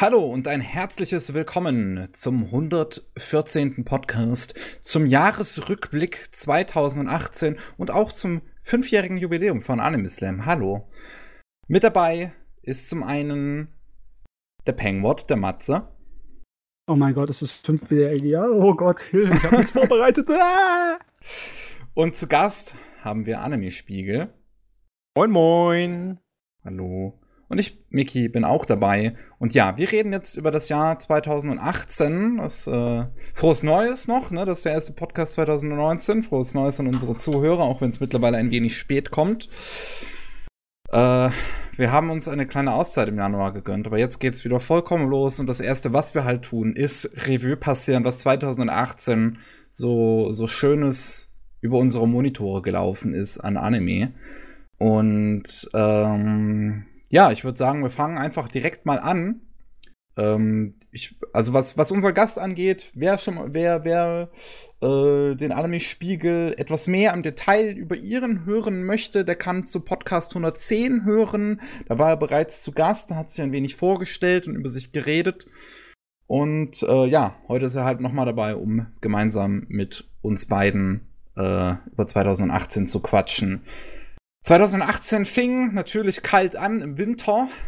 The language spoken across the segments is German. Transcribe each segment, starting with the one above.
Hallo und ein herzliches Willkommen zum 114. Podcast, zum Jahresrückblick 2018 und auch zum fünfjährigen Jubiläum von Anime Slam. Hallo. Mit dabei ist zum einen der Pengwort, der Matze. Oh mein Gott, es ist fünfjährige Jahr. Oh Gott, ich habe nichts vorbereitet. Ah! Und zu Gast haben wir Anime Spiegel. Moin, moin. Hallo. Und ich, Miki, bin auch dabei. Und ja, wir reden jetzt über das Jahr 2018. Das, äh, frohes Neues noch, ne? Das ist der erste Podcast 2019. Frohes Neues an unsere Zuhörer, auch wenn es mittlerweile ein wenig spät kommt. Äh, wir haben uns eine kleine Auszeit im Januar gegönnt, aber jetzt geht's wieder vollkommen los. Und das erste, was wir halt tun, ist Revue passieren, was 2018 so, so schönes über unsere Monitore gelaufen ist an Anime. Und ähm, ja, ich würde sagen, wir fangen einfach direkt mal an. Ähm, ich, also was, was unser Gast angeht, wer schon, wer, wer äh, den Anime-Spiegel etwas mehr im Detail über ihren hören möchte, der kann zu Podcast 110 hören. Da war er bereits zu Gast, hat sich ein wenig vorgestellt und über sich geredet. Und äh, ja, heute ist er halt noch mal dabei, um gemeinsam mit uns beiden äh, über 2018 zu quatschen. 2018 fing natürlich kalt an im Winter.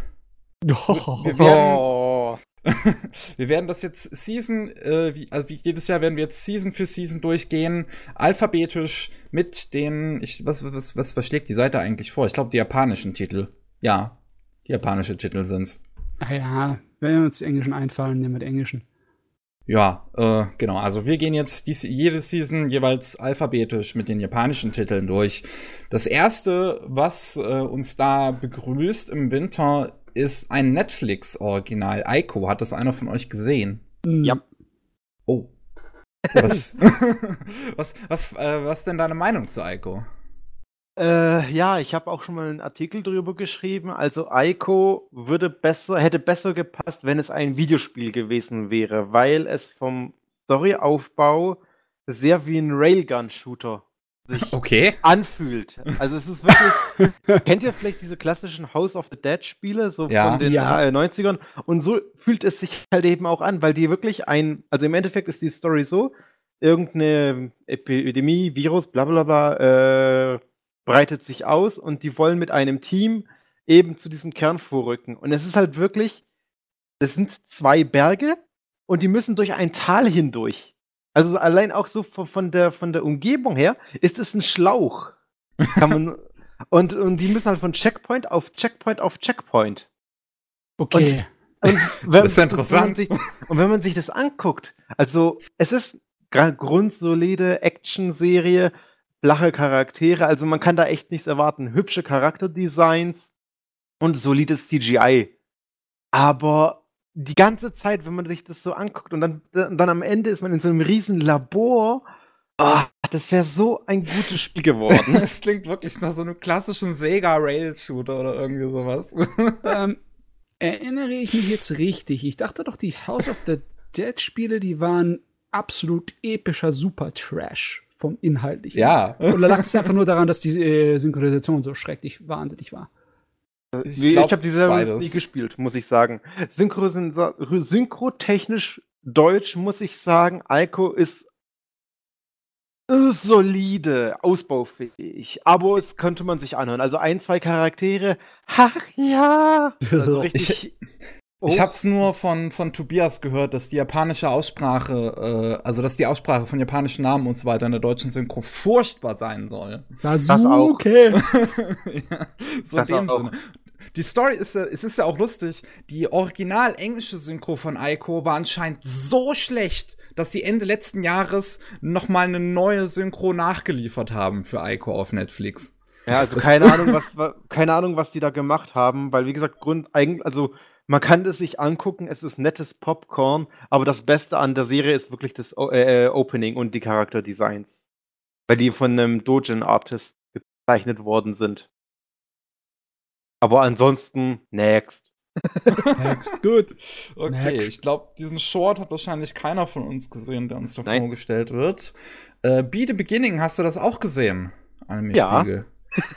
Oh. Wir, werden, wir werden das jetzt Season, äh, wie, also wie jedes Jahr werden wir jetzt Season für Season durchgehen, alphabetisch mit den, ich, was, was, was, was schlägt die Seite eigentlich vor? Ich glaube, die japanischen Titel. Ja, die japanischen Titel sind's. Ah ja, wenn uns die Englischen einfallen, nehmen wir die Englischen. Ja, äh, genau. Also wir gehen jetzt dies, jede Season jeweils alphabetisch mit den japanischen Titeln durch. Das erste, was äh, uns da begrüßt im Winter, ist ein Netflix-Original. Aiko, hat das einer von euch gesehen? Ja. Oh. Was, was, was, äh, was denn deine Meinung zu Aiko? Äh, ja, ich habe auch schon mal einen Artikel drüber geschrieben. Also Aiko würde besser, hätte besser gepasst, wenn es ein Videospiel gewesen wäre, weil es vom Storyaufbau sehr wie ein Railgun-Shooter sich Okay. anfühlt. Also es ist wirklich. kennt ihr vielleicht diese klassischen House of the Dead Spiele, so Ja. von den Ja. äh, 90ern? Und so fühlt es sich halt eben auch an, weil die wirklich ein, also im Endeffekt ist die Story so, irgendeine Epidemie, Virus, bla bla bla, äh, breitet sich aus und die wollen mit einem Team eben zu diesem Kern vorrücken. Und es ist halt wirklich, das sind zwei Berge und die müssen durch ein Tal hindurch. Also allein auch so von der, von der Umgebung her ist es ein Schlauch. Kann man, und, und die müssen halt von Checkpoint auf Checkpoint auf Checkpoint. Okay. Und wenn, Das ist interessant. Wenn man sich, und wenn man sich das anguckt, also es ist grundsolide Action-Serie, flache Charaktere, also man kann da echt nichts erwarten. Hübsche Charakterdesigns und solides CGI. Aber die ganze Zeit, wenn man sich das so anguckt und dann, dann am Ende ist man in so einem riesen Labor, ah, das wäre so ein gutes Spiel geworden. Es klingt wirklich nach so einem klassischen Sega-Rail-Shooter oder irgendwie sowas. ähm, erinnere ich mich jetzt richtig? Ich dachte doch, die House of the Dead Spiele, die waren absolut epischer Super-Trash vom Inhaltlichen. ja. Oder lag es einfach nur daran, dass die äh, Synchronisation so schrecklich wahnsinnig war? Ich, ich habe diese beides. nie gespielt, muss ich sagen. Synchro Synchrotechnisch Deutsch muss ich sagen, Alko ist solide, ausbaufähig, aber es könnte man sich anhören. Also ein, zwei Charaktere, ach ja, also richtig. Oh, Ich hab's nur von, von Tobias gehört, dass die japanische Aussprache, äh, also dass die Aussprache von japanischen Namen und so weiter in der deutschen Synchro furchtbar sein soll. Sasuke! ja, so Das in dem auch. Sinne. Die Story ist ja, es ist ja auch lustig, die original englische Synchro von Aiko war anscheinend so schlecht, dass sie Ende letzten Jahres noch mal eine neue Synchro nachgeliefert haben für Aiko auf Netflix. Ja, also Das- keine Ahnung, was, wa- keine Ahnung, was die da gemacht haben, weil wie gesagt, Grund eigentlich, also man kann es sich angucken, es ist nettes Popcorn, aber das Beste an der Serie ist wirklich das O- äh, äh, Opening und die Charakterdesigns. Weil die von einem Dojin Artist gezeichnet worden sind. Aber ansonsten, next. Next, gut. Okay, Next. ich glaube, diesen Short hat wahrscheinlich keiner von uns gesehen, der uns da Nein. vorgestellt wird. Äh, Be the Beginning, hast du das auch gesehen? Anime Ja. Spiegel.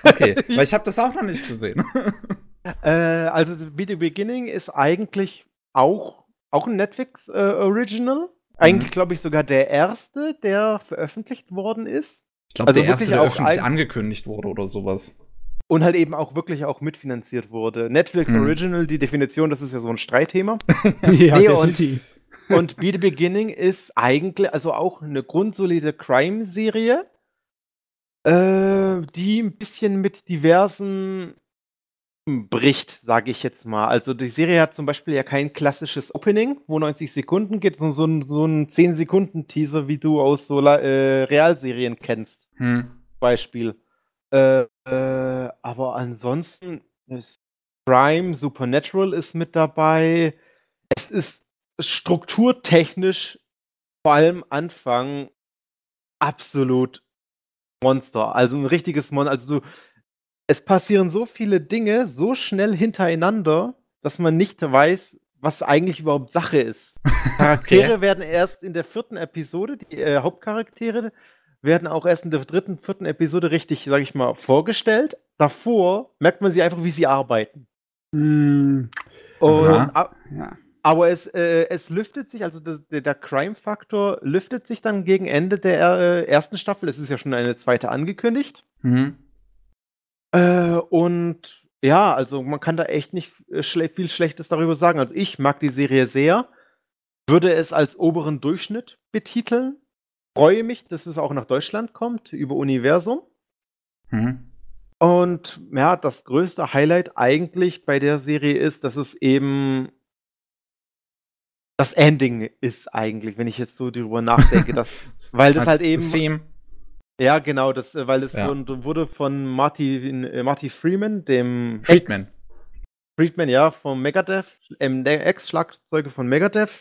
Okay, weil ich habe das auch noch nicht gesehen. Äh, also Be the Beginning ist eigentlich auch, auch ein Netflix äh, Original. Eigentlich, Mhm. glaube ich, sogar der erste, der veröffentlicht worden ist. Ich glaube, Also der erste, der öffentlich angekündigt wurde oder sowas. Und halt eben auch wirklich auch mitfinanziert wurde. Netflix Hm. Original, die Definition, das ist ja so ein Streitthema. ja, Nee, und-. Und Be the Beginning ist eigentlich also auch eine grundsolide Crime-Serie, äh, die ein bisschen mit diversen bricht, sage ich jetzt mal. Also die Serie hat zum Beispiel ja kein klassisches Opening, wo 90 Sekunden geht, sondern so ein, so ein 10-Sekunden-Teaser, wie du aus so äh, Realserien kennst. Hm. Beispiel. Äh, äh, aber ansonsten ist Crime, Supernatural ist mit dabei. Es ist strukturtechnisch vor allem Anfang absolut Monster. Also ein richtiges Monster. Also du, es passieren so viele Dinge so schnell hintereinander, dass man nicht weiß, was eigentlich überhaupt Sache ist. Charaktere werden erst in der vierten Episode, die äh, Hauptcharaktere werden auch erst in der dritten, vierten Episode richtig, sag ich mal, vorgestellt. Davor merkt man sie einfach, wie sie arbeiten. Hm, Und, Aha. a- ja. aber es, äh, es lüftet sich, also das, der, Crime-Faktor lüftet sich dann gegen Ende der äh, ersten Staffel. Es ist ja schon eine zweite angekündigt. Hm. Äh, und ja, also man kann da echt nicht äh, schle viel Schlechtes darüber sagen. Also ich mag die Serie sehr, würde es als oberen Durchschnitt betiteln. Freue mich, dass es auch nach Deutschland kommt über Universum. Hm. Und ja, das größte Highlight eigentlich bei der Serie ist, dass es eben das Ending ist eigentlich, wenn ich jetzt so darüber nachdenke, dass, weil das Meinst halt eben, Das Theme. Ja genau, das, äh, weil es Ja. wurde, von Marty, äh, Marty Freeman, dem Friedman. Friedman, ja, vom Megadeth, ähm, der Ex-Schlagzeuger von Megadeth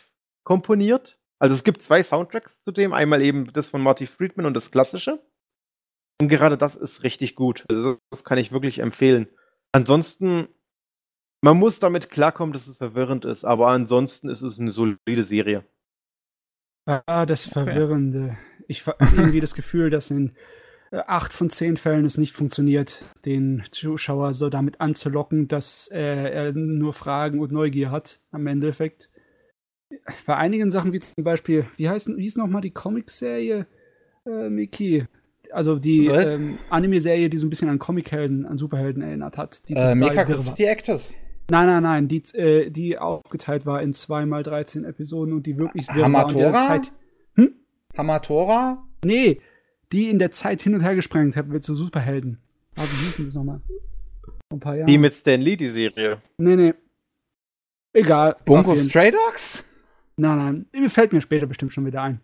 komponiert. Also es gibt zwei Soundtracks zu dem, einmal eben das von Marty Friedman und das klassische. Und gerade das ist richtig gut. Also das kann ich wirklich empfehlen. Ansonsten, man muss damit klarkommen, dass es verwirrend ist, aber ansonsten ist es eine solide Serie. Ah, das Verwirrende. Ich habe irgendwie das Gefühl, dass in äh, acht von zehn Fällen es nicht funktioniert, den Zuschauer so damit anzulocken, dass äh, er nur Fragen und Neugier hat am Endeffekt. Bei einigen Sachen, wie zum Beispiel, wie heißt wie hieß nochmal die Comicserie, äh, Miki? Also die ähm, Anime-Serie, die so ein bisschen an Comichelden, an Superhelden erinnert hat. Die Äh, Mega. City Actors. Nein, nein, nein, die, äh, die aufgeteilt war in zweimal 13 Episoden und die wirklich war und Hamatora? der Zeit. Hamatora? Nee, die in der Zeit hin und her gesprengt hat mit so Superhelden. Aber wie hieß denn das nochmal? Vor ein paar Jahren. Die mit Stan Lee, die Serie. Nee, nee. Egal. Bungo Stray Dogs? Nein, nein. Fällt mir später bestimmt schon wieder ein.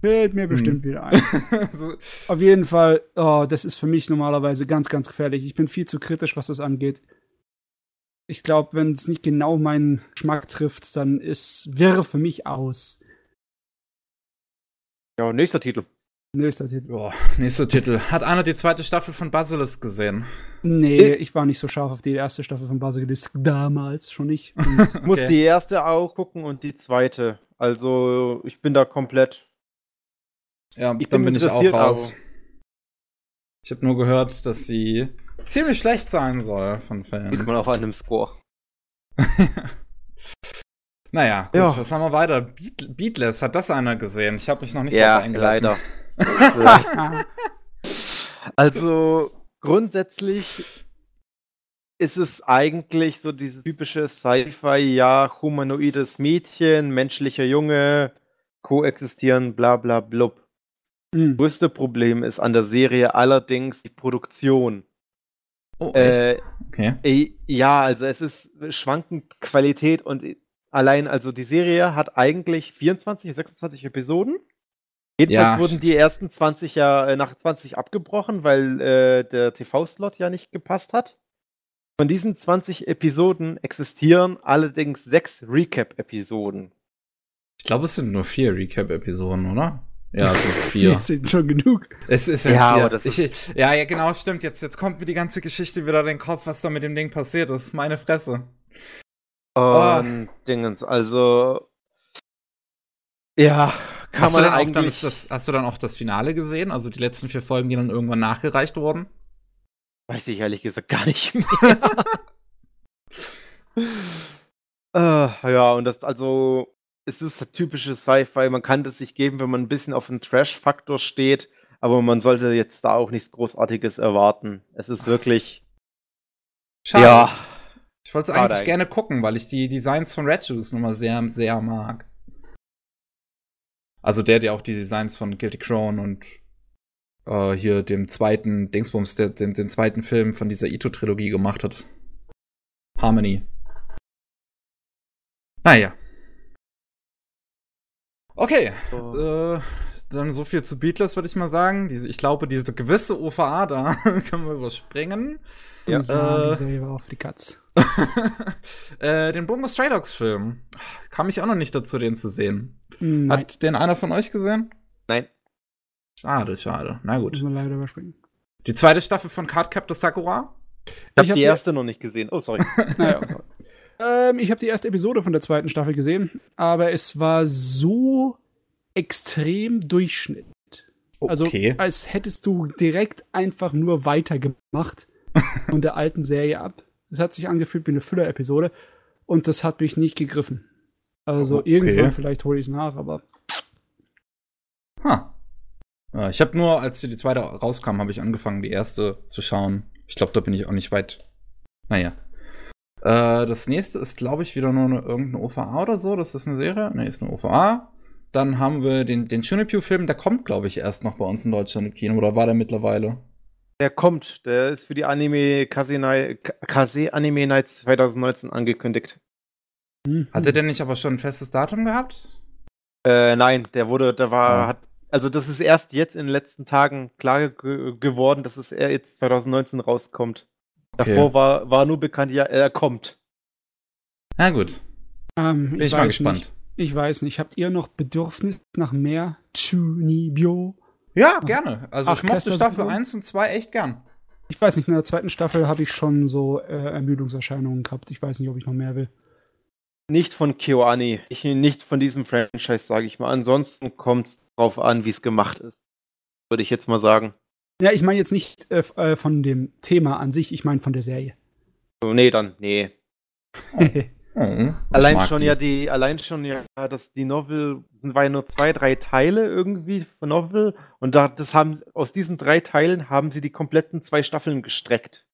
Fällt mir bestimmt wieder ein. so, Auf jeden Fall, oh, das ist für mich normalerweise ganz, ganz gefährlich. Ich bin viel zu kritisch, was das angeht. Ich glaube, wenn es nicht genau meinen Geschmack trifft, dann ist wäre für mich aus. Ja, nächster Titel. Nächster Titel. Boah, nächster Titel. Hat einer die zweite Staffel von Basilisk gesehen? Nee, ich war nicht so scharf auf die erste Staffel von Basilisk damals schon nicht. Und Muss Okay. die erste auch gucken und die zweite. Also ich bin da komplett. Ja, Ich dann bin bin ich auch raus. aber- Ich habe nur gehört, dass sie ziemlich schlecht sein soll von Fans. Sieht man auch an dem Score. Naja, gut, Ja. was haben wir weiter? Beat Beatless, hat das einer gesehen? Ich habe mich noch nicht Ja, leider. Also grundsätzlich ist es eigentlich so dieses typische Sci-Fi, ja, humanoides Mädchen, menschlicher Junge, koexistieren, bla bla blub. Hm. Größte Problem ist an der Serie allerdings die Produktion. Oh, echt? Äh, okay. äh, ja, also es ist schwankend Qualität und allein, also die Serie hat eigentlich 24, 26 Episoden. Jedenfalls Ja. wurden die ersten 20 ja äh, nach 20 abgebrochen, weil äh, der TV-Slot ja nicht gepasst hat. Von diesen 20 Episoden existieren allerdings sechs Recap-Episoden. Ich glaube, es sind nur vier Recap-Episoden, oder? Ja, sind vier. Vier sind schon genug. Es ist Ja, ja, vier. aber das ich, ja, ja, genau, stimmt. Jetzt, jetzt kommt mir die ganze Geschichte wieder in den Kopf, was da mit dem Ding passiert ist. Meine Fresse. Oh. Und Dingens, also ja, kann Hast du, man dann auch dann eigentlich. das, das, hast du dann auch das Finale gesehen? Also die letzten vier Folgen, die dann irgendwann nachgereicht wurden? Weiß ich ehrlich gesagt gar nicht mehr. Äh, ja, und das, also, es ist das typische Sci-Fi. Man kann das sich geben, wenn man ein bisschen auf den Trash-Faktor steht, aber man sollte jetzt da auch nichts Großartiges erwarten. Es ist wirklich. Schade. Ja. Ich wollte es eigentlich gerne gucken, weil ich die Designs von Red Juice nochmal sehr, sehr mag. Also der, der auch die Designs von Guilty Crown und äh, hier dem zweiten Dingsbums, der, den, den zweiten Film von dieser Ito-Trilogie gemacht hat. Harmony. Naja. Okay, So. äh, dann so viel zu Beatles, würde ich mal sagen. Diese, ich glaube, diese gewisse OVA da können wir überspringen. Ja. ja Äh, die Serie war auf die Katz. äh, den Bungo Stray Dogs Film. Kam ich auch noch nicht dazu, den zu sehen. Nein, Hat den einer von euch gesehen? Nein. Schade, schade. Na gut. müssen wir leider überspringen. Die zweite Staffel von Cardcaptor Sakura? Ich habe hab die die- erste noch nicht gesehen. Oh, sorry. Naja, okay. Ähm, ich habe die erste Episode von der zweiten Staffel gesehen, aber es war so extrem Durchschnitt. Also, Okay. als hättest du direkt einfach nur weitergemacht von der alten Serie ab. Es hat sich angefühlt wie eine Füller-Episode und das hat mich nicht gegriffen. Also, Okay. irgendwann vielleicht hole ich es nach, aber Ha. Ja, ich habe nur, als die zweite rauskam, habe ich angefangen, die erste zu schauen. Ich glaube, da bin ich auch nicht weit. Naja. Äh, das nächste ist, glaube ich, wieder nur eine, irgendeine OVA oder so. Das ist eine Serie. Ne, ist eine OVA. Dann haben wir den, den Shunipew-Film, der kommt, glaube ich, erst noch bei uns in Deutschland im Kino. Oder war der mittlerweile? Der kommt. Der ist für die Anime Kase, Ni- Kase Anime Nights 2019 angekündigt. hm, Hat er denn nicht aber schon ein festes Datum gehabt? Äh, nein, der wurde, der war, Ah. hat, also das ist erst jetzt in den letzten Tagen klar ge geworden, dass es er jetzt 2019 rauskommt. Okay. Davor war, war nur bekannt, ja, er kommt. Na gut. ähm, Bin ich, mal weiß gespannt. Nicht. Ich weiß nicht. Habt ihr noch Bedürfnis nach mehr Chunibyo? Ja, gerne. Also Ach, ich mochte Staffel Syndrom? 1 und 2 echt gern. Ich weiß nicht, in der zweiten Staffel habe ich schon so äh, Ermüdungserscheinungen gehabt. Ich weiß nicht, ob ich noch mehr will. Nicht von KyoAni, ich, nicht von diesem Franchise, sage ich mal. Ansonsten kommt es drauf an, wie es gemacht ist. Würde ich jetzt mal sagen. Ja, ich meine jetzt nicht äh, äh, von dem Thema an sich, ich meine von der Serie. So, nee, dann, nee. Oh, ich Allein schon die. ja die, allein schon ja, dass die Novel sind war ja nur zwei, drei Teile irgendwie von Novel und da das haben aus diesen drei Teilen haben sie die kompletten zwei Staffeln gestreckt.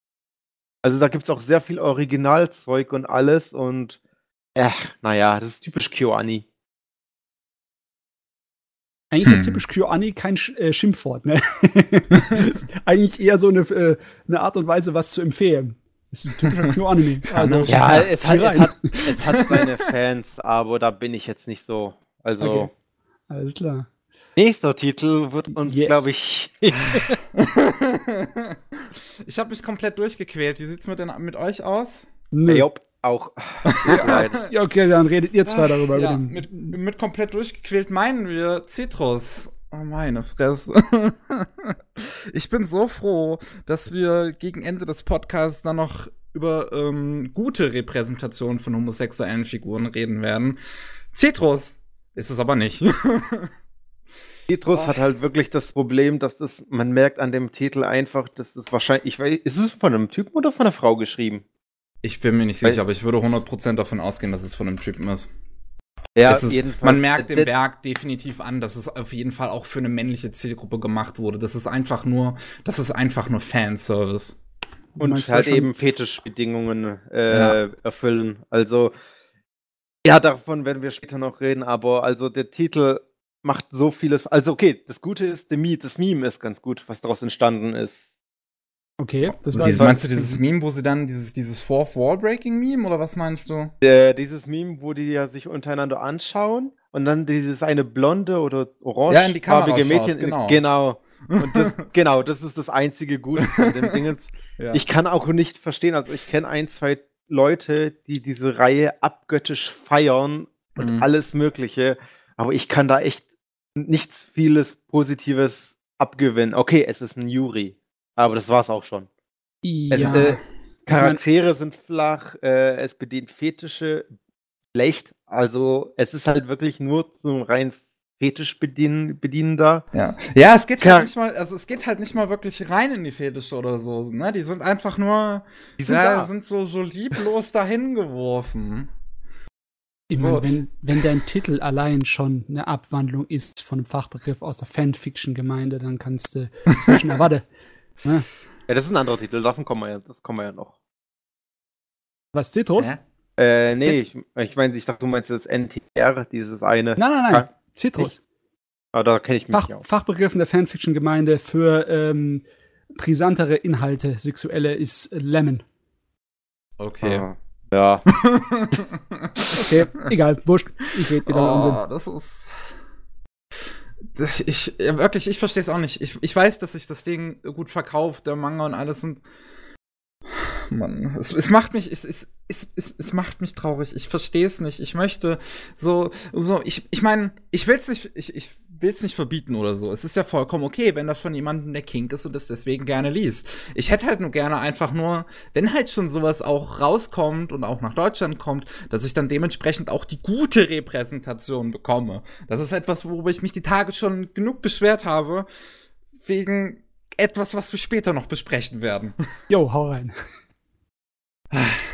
Also da gibt's auch sehr viel Originalzeug und alles und äh, naja, das ist typisch KyoAni. Eigentlich ist Hm. typisch KyoAni kein Sch äh, Schimpfwort, ne? ist eigentlich eher so eine, äh, eine Art und Weise, was zu empfehlen. Das ist ein typischer KyoAnime. Also, Ja, es hat, es, hat, es hat seine Fans, aber da bin ich jetzt nicht so. Also Okay. Alles klar. nächster Titel wird uns, Yes. glaube ich, ich habe mich komplett durchgequält. Wie sieht's mit, den, mit euch aus? Nö. Jopp, auch. Ja, ja, okay, dann redet ihr zwei darüber. Ja, mit mit, komplett durchgequält meinen wir Citrus. Oh, meine Fresse. ich bin so froh, dass wir gegen Ende des Podcasts dann noch über ähm, gute Repräsentation von homosexuellen Figuren reden werden. Citrus ist es aber nicht. Citrus Oh. hat halt wirklich das Problem, dass das, man merkt an dem Titel einfach, dass es wahrscheinlich, ich weiß, ist es von einem Typen oder von einer Frau geschrieben? Ich bin mir nicht Weil- sicher, aber ich würde 100% davon ausgehen, dass es von einem Typen ist. Ja, es ist man merkt dem Das- Werk definitiv an, dass es auf jeden Fall auch für eine männliche Zielgruppe gemacht wurde. Das ist einfach nur, das ist einfach nur Fanservice. Und meinst halt ja schon- eben Fetischbedingungen äh, erfüllen. Also, ja, davon werden wir später noch reden, aber also der Titel macht so vieles. Also, okay, das Gute ist, der Meme, das Meme ist ganz gut, was daraus entstanden ist. Okay, das war Dieses, meinst du dieses Meme, wo sie dann dieses, dieses Fourth Wall Breaking Meme oder was meinst du? Äh, dieses Meme, wo die ja sich untereinander anschauen und dann dieses eine blonde oder Ja, in die Kamera orangefarbige schaut, Mädchen. genau. genau. Und das, genau, das ist das einzige Gute von dem Dingens. Ja. Ich kann auch nicht verstehen, also ich kenne ein, zwei Leute, die diese Reihe abgöttisch feiern und Mhm. alles Mögliche, aber ich kann da echt nichts vieles Positives abgewinnen. Okay, es ist ein Yuri, aber das war's auch schon. Es, ja. äh, Charaktere sind flach, äh, es bedient Fetische schlecht, also es ist halt wirklich nur zum rein Fetisch bedienen, bedienender. Ja. ja, es geht Char- halt nicht mal, also es geht halt nicht mal wirklich rein in die Fetische oder so, ne? Die sind einfach nur, Die sind ja, da. sind so, so lieblos dahin geworfen. Ich So. meine, wenn, wenn dein Titel allein schon eine Abwandlung ist von einem Fachbegriff aus der Fanfiction-Gemeinde, dann kannst du zwischen, warte, ne? Ja, das ist ein anderer Titel, davon kommen wir ja, das kommen wir ja noch. was, Citrus? Hä? Äh, nee, ich, ich meine, ich dachte, du meinst das NTR, dieses eine. Nein, nein, nein. Citrus. Aber da kenne ich mich Fach, nicht aus. Fachbegriff in der Fanfiction-Gemeinde für ähm, brisantere Inhalte, sexuelle, ist Lemon. Okay. Ah, Ja. Okay, egal, wurscht. Ich rede wieder Unsinn. oh, das ist. Ich, ja, wirklich, ich verstehe es auch nicht. Ich, ich weiß, dass sich das Ding gut verkauft, der Manga und alles und. Mann, es, es macht mich, es, es, es, es, es macht mich traurig. Ich verstehe es nicht. Ich möchte so, so, ich, ich meine, ich will es nicht, ich, ich will es nicht verbieten oder so. Es ist ja vollkommen okay, wenn das von jemandem der Kink ist und das deswegen gerne liest. Ich hätte halt nur gerne einfach nur, wenn halt schon sowas auch rauskommt und auch nach Deutschland kommt, dass ich dann dementsprechend auch die gute Repräsentation bekomme. Das ist etwas, worüber ich mich die Tage schon genug beschwert habe, wegen etwas, was wir später noch besprechen werden. Jo, hau rein.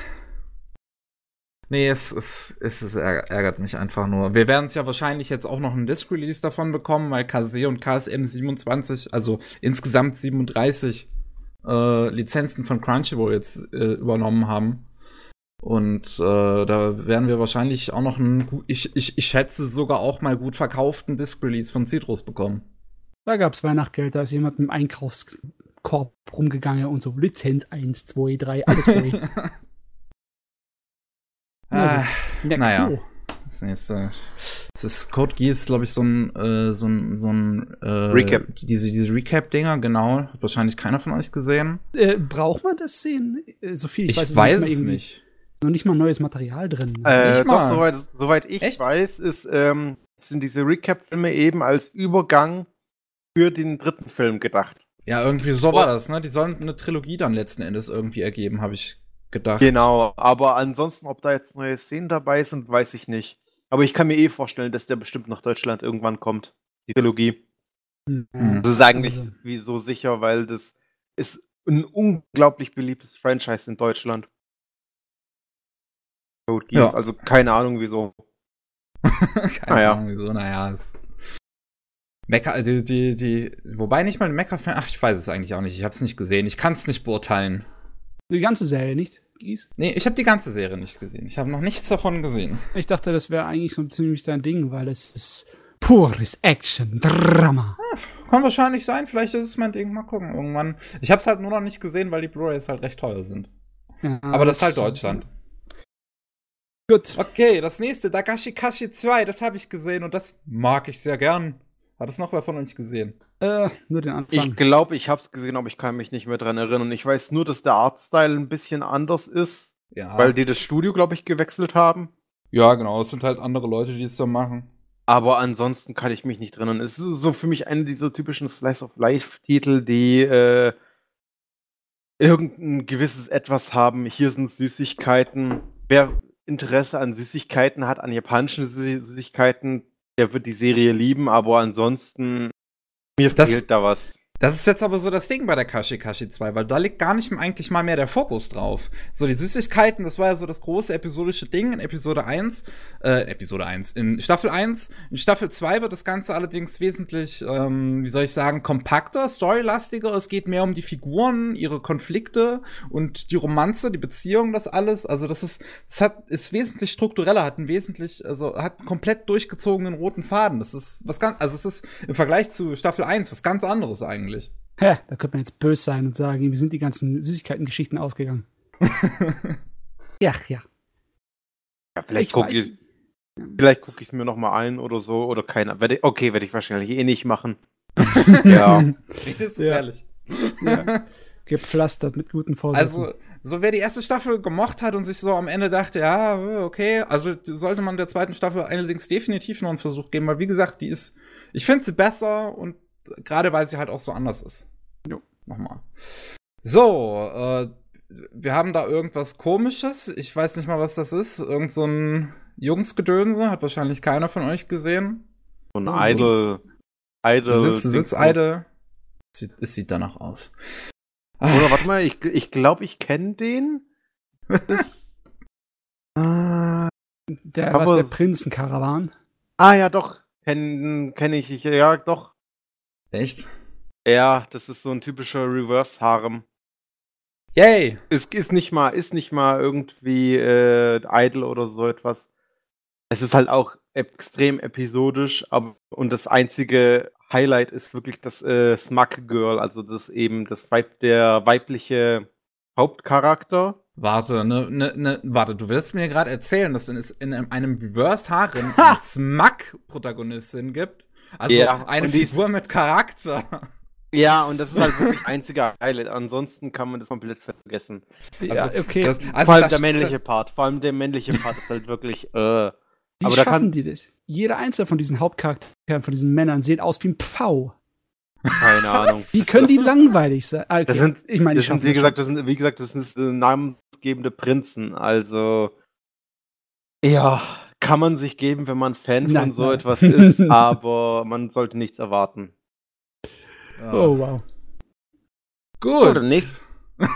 Nee, es, es, es, es ärg- ärgert mich einfach nur. Wir werden es ja wahrscheinlich jetzt auch noch einen Disc-Release davon bekommen, weil KC und KSM 27, also insgesamt 37 äh, Lizenzen von Crunchyroll jetzt äh, übernommen haben. Und äh, da werden wir wahrscheinlich auch noch einen, ich, ich, ich schätze sogar auch mal gut verkauften Disc-Release von Citrus bekommen. Da gab's Weihnachtsgeld, da ist jemand mit dem Einkaufskorb rumgegangen und so Lizenz 1, 2, 3, alles voll. Ah, Next naja. Das nächste. Das ist Code Geass, glaube ich, so ein, äh, so ein, so ein äh, Recap. Diese, diese Recap-Dinger, genau. Hat wahrscheinlich keiner von euch gesehen. Äh, braucht man das sehen? Äh, so viel Ich, weiß, weiß, mal es irgendwie- nicht. Noch nicht mal neues Material drin. Äh, doch, mal. soweit, soweit ich Echt? weiß, ist, ähm, sind diese Recap-Filme eben als Übergang für den dritten Film gedacht. Ja, irgendwie so war das, ne? Die sollen eine Trilogie dann letzten Endes irgendwie ergeben, habe ich gedacht. Genau, aber ansonsten, ob da jetzt neue Szenen dabei sind, weiß ich nicht. Aber ich kann mir eh vorstellen, dass der bestimmt nach Deutschland irgendwann kommt, die Trilogie. Hm, Hm. Das ist eigentlich Also. wie so sicher, weil das ist ein unglaublich beliebtes Franchise in Deutschland. Ja. Also keine Ahnung wieso. Keine Naja. Ahnung, wieso, naja. Es Mecker, also die, die, wobei nicht mal ein Mecker-Fan, ach, ich weiß es eigentlich auch nicht. Ich habe es nicht gesehen. Ich kann es nicht beurteilen. Die ganze Serie, nicht? Gies? Nee, ich habe die ganze Serie nicht gesehen. Ich habe noch nichts davon gesehen. Ich dachte, das wäre eigentlich so ziemlich dein Ding, weil es ist pures Action-Drama. Kann wahrscheinlich sein, vielleicht ist es mein Ding. Mal gucken, irgendwann. Ich habe es halt nur noch nicht gesehen, weil die Blu-rays halt recht teuer sind. Ja, Aber das ist halt Deutschland. Gut. Okay, das nächste, Dagashi Kashi 2, das habe ich gesehen und das mag ich sehr gern. Hat es noch wer von euch gesehen? Äh, nur den Anfang. Ich glaube, ich habe es gesehen, aber ich kann mich nicht mehr dran erinnern. Ich weiß nur, dass der Artstyle ein bisschen anders ist, Ja. weil die das Studio, glaube ich, gewechselt haben. ja, genau, es sind halt andere Leute, die es so machen. Aber ansonsten kann ich mich nicht dran erinnern. Es ist so für mich einer dieser typischen Slice of Life-Titel, die äh, irgendein gewisses Etwas haben. Hier sind Süßigkeiten. Wer Interesse an Süßigkeiten hat, an japanischen Sü- Süßigkeiten, der wird die Serie lieben, aber ansonsten mir Das- fehlt da was. Das ist jetzt aber so das Ding bei der Kashi Kashi 2, weil da liegt gar nicht eigentlich mal mehr der Fokus drauf. So, die Süßigkeiten, das war ja so das große episodische Ding in Episode 1, äh, Episode 1, in Staffel 1. In Staffel 2 wird das Ganze allerdings wesentlich, ähm, wie soll ich sagen, kompakter, storylastiger. Es geht mehr um die Figuren, ihre Konflikte und die Romanze, die Beziehung, das alles. Also, das ist, das hat, ist wesentlich struktureller, hat einen wesentlich, also, hat einen komplett durchgezogenen roten Faden. Das ist was ganz, also, es ist im Vergleich zu Staffel 1 was ganz anderes eigentlich. Hä, da könnte man jetzt böse sein und sagen, wie sind die ganzen Süßigkeiten-Geschichten ausgegangen? ja, ja. Ja, vielleicht Ich gucke ich vielleicht guck ich es mir noch mal ein oder so oder keiner. Okay, werde ich wahrscheinlich eh nicht machen. Ja. Das ist Ja. ehrlich. ja. Gepflastert mit guten Vorsätzen. Also, so wer die erste Staffel gemocht hat und sich so am Ende dachte, ja, okay, also sollte man der zweiten Staffel allerdings definitiv noch einen Versuch geben, weil wie gesagt, die ist, ich finde sie besser und gerade weil sie halt auch so anders ist. Jo. Nochmal. So, äh, wir haben da irgendwas komisches. Ich weiß nicht mal, was das ist. Irgend so ein Jungsgedönse, hat wahrscheinlich keiner von euch gesehen. So ein So. Idol. Idol. Sitz, Sitz Idle. Sieht, es sieht danach aus. Oder warte mal, ich, ich glaube, ich kenne den. Ah, Der, Aber- was, der Prinzenkarawan? Ah ja, doch. Kenne kenn ich. ich. Ja, doch. Echt? Ja, das ist so ein typischer Reverse-Harem. Yay! Es ist nicht mal, ist nicht mal irgendwie äh, Idol oder so etwas. Es ist halt auch extrem episodisch, aber und das einzige Highlight ist wirklich das äh, Smug Girl, also das eben das Weib, der weibliche Hauptcharakter. Warte, ne, ne, ne, warte, du willst mir gerade erzählen, dass es in einem Reverse Harem eine Smug-Protagonistin gibt? Also Ja, eine Figur mit Charakter. Ja, und das ist halt wirklich einziger Highlight. Ansonsten kann man das komplett vergessen. ja, Also, okay. Das, vor also allem das, der männliche Das, Part. Vor allem der männliche Part ist halt wirklich. Äh, Wie aber da schaffen kann- die das? Jeder einzelne von diesen Hauptcharakteren, von diesen Männern, sieht aus wie ein Pfau. keine Ahnung. Wie können die langweilig sein? Ah, Okay. Das sind- ich meine, Das sind, wie gesagt, das sind, wie gesagt, das sind äh, namensgebende Prinzen. Also, ja, kann man sich geben, wenn man Fan Nein, von so nein. etwas ist, aber man sollte nichts erwarten. Oh, wow. Gut. Oder nicht?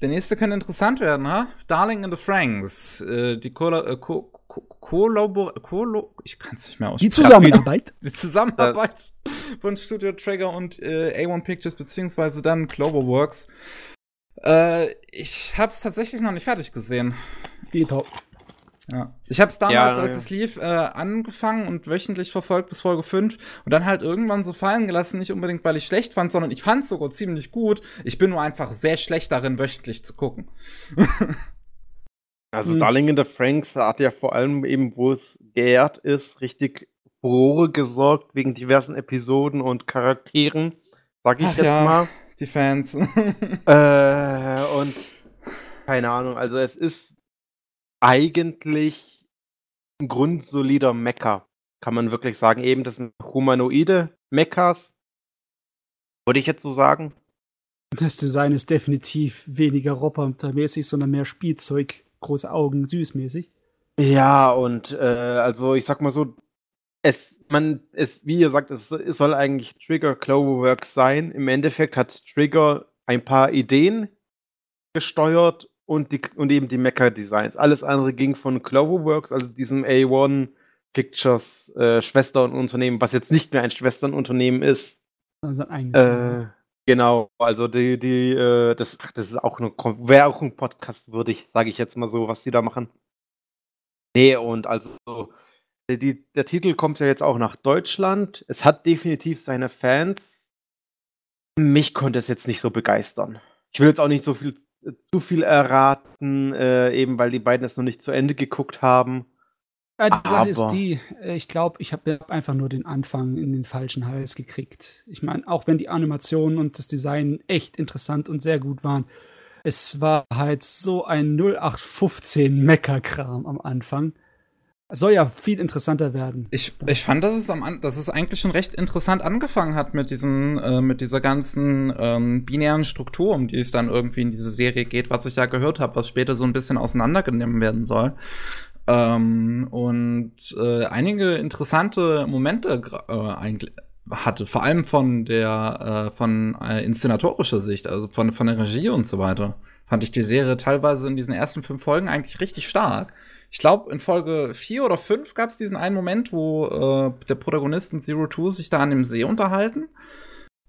Der nächste könnte interessant werden, ha? Darling in the Franks. Äh, die Kolla äh, Ko Ko Kollabor Kollo ich kann es nicht mehr Die aussprechen. Zusammenarbeit? Die Zusammenarbeit von Studio Trigger und äh, A1 Pictures beziehungsweise dann Cloverworks. Äh, ich habe es tatsächlich noch nicht fertig gesehen. Geht auch. Ja. Ich habe es damals, Ja, als ja. es lief, äh, angefangen und wöchentlich verfolgt bis Folge 5 und dann halt irgendwann so fallen gelassen, nicht unbedingt, weil ich schlecht fand, sondern ich fand es sogar ziemlich gut. Ich bin nur einfach sehr schlecht darin, wöchentlich zu gucken. Also, Hm. Darling in the Franks hat ja vor allem eben, wo es geehrt ist, richtig Furore gesorgt wegen diversen Episoden und Charakteren. Sag ich Ach jetzt ja. mal. Die Fans. Äh, und keine Ahnung, also es ist eigentlich ein grundsolider Mecha, kann man wirklich sagen. Eben, das sind humanoide Mechas, würde ich jetzt so sagen. Das Design ist definitiv weniger robotermäßig, sondern mehr Spielzeug, große Augen, süßmäßig. Ja, und äh, also ich sag mal so, es, man, es, wie ihr sagt, es, es soll eigentlich Trigger Cloverworks sein. Im Endeffekt hat Trigger ein paar Ideen gesteuert und, die, und eben die Mecha-Designs. Alles andere ging von Cloverworks, also diesem A1 Pictures äh, Schwesternunternehmen, was jetzt nicht mehr ein Schwesternunternehmen ist. Also ein. Äh, genau, also die, die, äh, das, ach, das ist auch eine, wäre auch ein Podcast würdig, sage ich jetzt mal so, was die da machen. Nee, und also die, der Titel kommt ja jetzt auch nach Deutschland. Es hat definitiv seine Fans. Mich konnte es jetzt nicht so begeistern. Ich will jetzt auch nicht so viel zu viel erraten, äh, eben weil die beiden es noch nicht zu Ende geguckt haben. Ja, die Sache ist die, äh, ich glaube, ich habe einfach nur den Anfang in den falschen Hals gekriegt. Ich meine, auch wenn die Animationen und das Design echt interessant und sehr gut waren, es war halt so ein 0815 Mecha-Kram am Anfang. Soll ja viel interessanter werden. Ich, ich fand, dass es, am, dass es eigentlich schon recht interessant angefangen hat mit diesen, äh, mit dieser ganzen ähm, binären Struktur, um die es dann irgendwie in diese Serie geht, was ich ja gehört habe, was später so ein bisschen auseinandergenommen werden soll. Ähm, und äh, einige interessante Momente äh, eigentlich hatte, vor allem von der äh, von äh, inszenatorischer Sicht, also von, von der Regie und so weiter, fand ich die Serie teilweise in diesen ersten fünf Folgen eigentlich richtig stark. Ich glaube, in Folge 4 oder 5 gab es diesen einen Moment, wo äh, der Protagonist und Zero Two sich da an dem See unterhalten.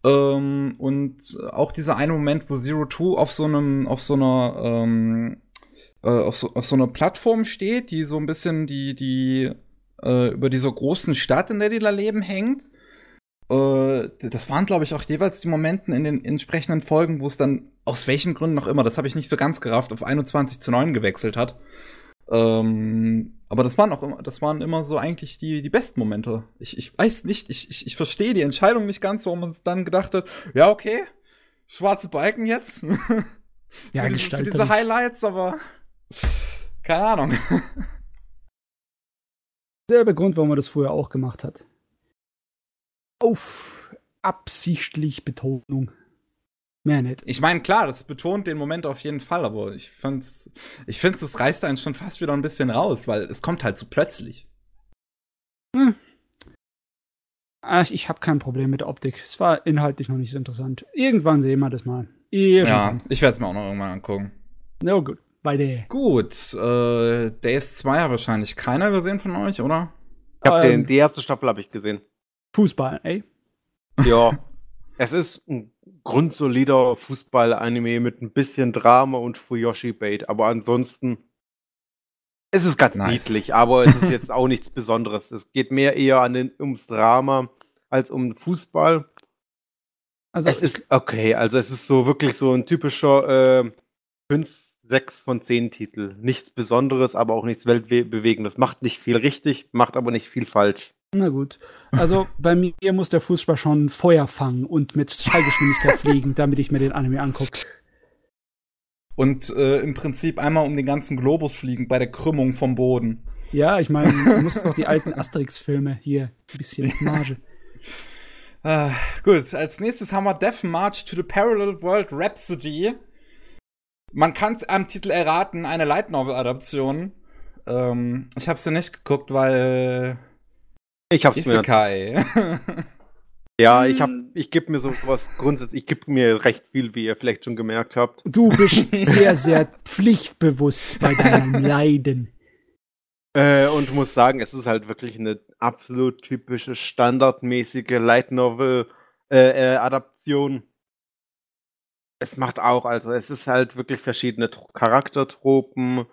Ähm, und auch dieser eine Moment, wo Zero Two auf so einem, auf so einer, ähm, äh, auf, so, auf so einer Plattform steht, die so ein bisschen die, die äh, über dieser großen Stadt, in der die da leben, hängt. Äh, das waren, glaube ich, auch jeweils die Momenten in den entsprechenden Folgen, wo es dann aus welchen Gründen noch immer, das habe ich nicht so ganz gerafft, auf 21 zu 9 gewechselt hat. Ähm, aber das waren auch immer, das waren immer so eigentlich die, die besten Momente. Ich, ich weiß nicht, ich, ich, ich verstehe die Entscheidung nicht ganz, warum man es dann gedacht hat, ja, okay, schwarze Balken jetzt. Ja, für, diese, für diese Highlights, aber keine Ahnung. Selber Grund, warum man das früher auch gemacht hat. Auf absichtlich Betonung. Mehr nicht. Ich meine, klar, das betont den Moment auf jeden Fall, aber ich find's, ich find's, das reißt einen schon fast wieder ein bisschen raus, weil es kommt halt so plötzlich. Ah, ich ich habe kein Problem mit der Optik. Es war inhaltlich noch nicht so interessant. Irgendwann sehen wir das mal. Irgendwann. Ja, ich werde es mir auch noch irgendwann angucken. Ja, gut. bei der. Gut, äh, Days 2 hat wahrscheinlich keiner gesehen von euch, oder? Ich hab Ähm, den, die erste Staffel habe ich gesehen. Fußball, ey. Ja. es ist ein grundsolider Fußball-Anime mit ein bisschen Drama und Fuyoshi-Bait, aber ansonsten es ist ganz Nice. niedlich, aber es ist jetzt auch nichts Besonderes. Es geht mehr eher an den, ums Drama als um den Fußball. Also, Es ist okay, also es ist so wirklich so ein typischer äh, 5, 6 von 10 Titel. Nichts Besonderes, aber auch nichts Weltbewegendes. Macht nicht viel richtig, macht aber nicht viel falsch. Na gut. Also, bei mir muss der Fußball schon Feuer fangen und mit Schallgeschwindigkeit fliegen, damit ich mir den Anime angucke. Und äh, im Prinzip einmal um den ganzen Globus fliegen bei der Krümmung vom Boden. Ja, ich meine, du musst doch die alten Asterix-Filme hier ein bisschen Marge. Äh, gut, als nächstes haben wir Death March to the Parallel World Rhapsody. Man kann es am Titel erraten, eine Light Novel-Adaption. Ähm, ich habe sie nicht geguckt, weil Ich hab's mir. Isekai. Ja, ich hab, Hm. ich gebe mir sowas grundsätzlich, ich gebe mir recht viel, wie ihr vielleicht schon gemerkt habt. Du bist sehr, sehr pflichtbewusst bei deinem Leiden. Äh, und muss sagen, es ist halt wirklich eine absolut typische, standardmäßige Light Novel äh, äh, Adaption. Es macht auch, also es ist halt wirklich verschiedene Tro- Charaktertropen,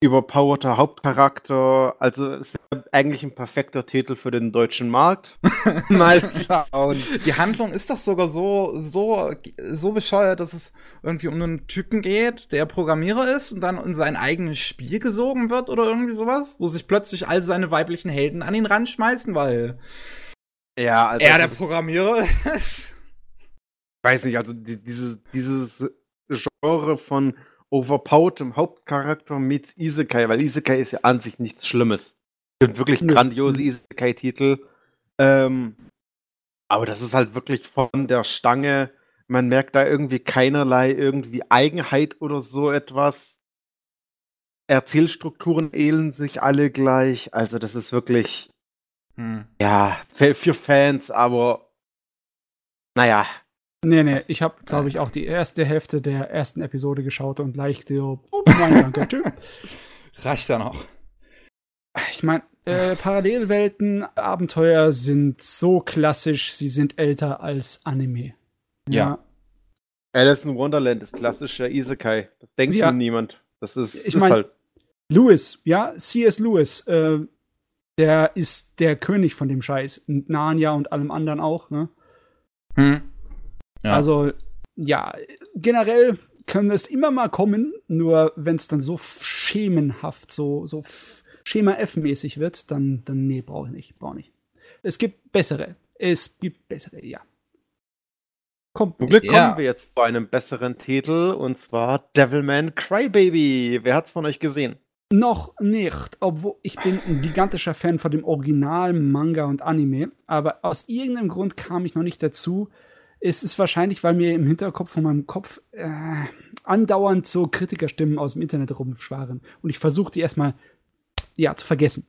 überpowerter Hauptcharakter. Also es wäre eigentlich ein perfekter Titel für den deutschen Markt. Mal schauen. Die Handlung ist doch sogar so, so, so bescheuert, dass es irgendwie um einen Typen geht, der Programmierer ist und dann in sein eigenes Spiel gesogen wird oder irgendwie sowas, wo sich plötzlich all seine weiblichen Helden an ihn ranschmeißen, weil Ja, also er der Programmierer ist. weiß nicht, also die, dieses, dieses Genre von overpoweredem Hauptcharakter mit Isekai, weil Isekai ist ja an sich nichts Schlimmes. Es gibt wirklich Nö. grandiose Isekai-Titel. Ähm, aber das ist halt wirklich von der Stange. Man merkt da irgendwie keinerlei irgendwie Eigenheit oder so etwas. Erzählstrukturen ähneln sich alle gleich. Also das ist wirklich, Hm. ja, für, für Fans, aber naja, Nee, nee, ich habe, glaube ich, auch die erste Hälfte der ersten Episode geschaut und gleich so, oh, nein, danke, tschüss. Reicht ja noch. Ich meine, äh, Parallelwelten, Abenteuer sind so klassisch, sie sind älter als Anime. Ja. Alice in Wonderland ist klassischer Isekai. Das denkt Ja. niemand. Das ist, Ich ist mein- halt. Lewis, ja, C.S. Lewis, äh, der ist der König von dem Scheiß. Und Narnia und allem anderen auch, ne? Hm. Ja. Also, ja, generell kann es immer mal kommen, nur wenn es dann so schemenhaft, so, so f- Schema F-mäßig wird, dann, dann nee, brauche ich nicht, brauche nicht. Es gibt bessere. Es gibt bessere, ja. Kommt. Zum Glück Ja. kommen wir jetzt zu einem besseren Titel und zwar Devilman Crybaby. Wer hat's von euch gesehen? Noch nicht, obwohl ich bin ein gigantischer Fan von dem Original Manga und Anime, aber aus irgendeinem Grund kam ich noch nicht dazu. Es ist wahrscheinlich, weil mir im Hinterkopf von meinem Kopf äh, andauernd so Kritikerstimmen aus dem Internet rumschwaren und ich versuche die erstmal ja zu vergessen,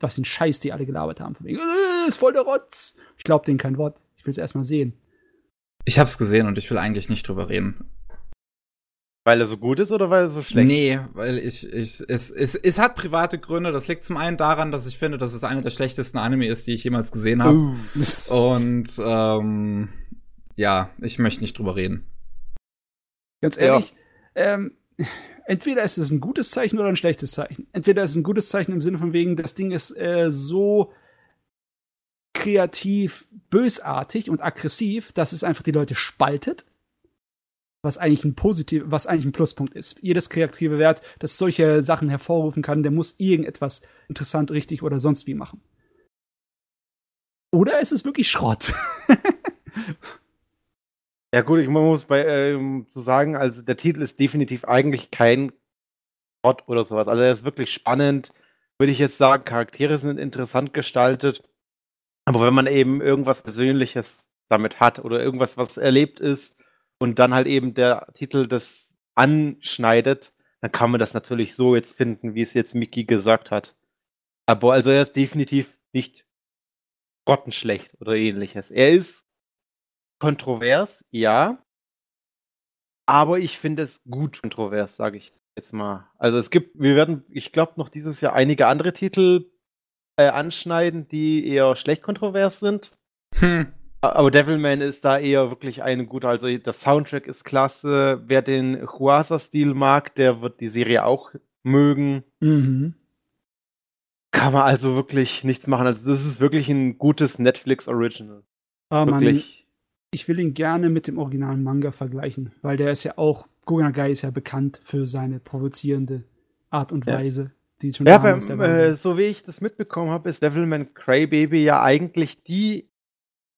was den Scheiß die alle gelabert haben. Von wegen, äh, ist voll der Rotz. Ich glaube denen kein Wort. Ich will es erstmal sehen. ich hab's gesehen und ich will eigentlich nicht drüber reden. Weil er so gut ist oder weil er so schlecht? Nee, weil ich, ich, es, es, es hat private Gründe. Das liegt zum einen daran, dass ich finde, dass es einer der schlechtesten Anime ist, die ich jemals gesehen habe. Uh, Und ähm, ja, ich möchte nicht drüber reden. Ganz Ja. ehrlich, ähm, entweder ist es ein gutes Zeichen oder ein schlechtes Zeichen. Entweder ist es ein gutes Zeichen im Sinne von wegen, das Ding ist äh, so kreativ, bösartig und aggressiv, dass es einfach die Leute spaltet. Was eigentlich ein positiv, was eigentlich ein Pluspunkt ist. Jedes kreative Wert, das solche Sachen hervorrufen kann, der muss irgendetwas interessant, richtig oder sonst wie machen. Oder ist es wirklich Schrott? ja gut, ich muss bei ähm, zu sagen, also der Titel ist definitiv eigentlich kein Gott oder sowas. Also er ist wirklich spannend, würde ich jetzt sagen. Charaktere sind interessant gestaltet. Aber wenn man eben irgendwas Persönliches damit hat oder irgendwas, was erlebt ist und dann halt eben der Titel das anschneidet, dann kann man das natürlich so jetzt finden, wie es jetzt Mickey gesagt hat. Aber also er ist definitiv nicht grottenschlecht oder ähnliches. Er ist kontrovers, ja. Aber ich finde es gut kontrovers, sage ich. Jetzt mal. Also es gibt, wir werden, ich glaube, noch dieses Jahr einige andere Titel äh, anschneiden, die eher schlecht kontrovers sind. Hm. Aber Devilman ist da eher wirklich ein guter. Also der Soundtrack ist klasse. Wer den Huasa-Stil mag, der wird die Serie auch mögen. Mhm. Kann man also wirklich nichts machen. Also das ist wirklich ein gutes Netflix-Original. Ah, wirklich. Ich will ihn gerne mit dem originalen Manga vergleichen, weil der ist ja auch, Gonagai ist ja bekannt für seine provozierende Art und Weise. Ja. Die schon ja, beim, äh, so wie ich das mitbekommen habe, ist Devilman Crybaby ja eigentlich die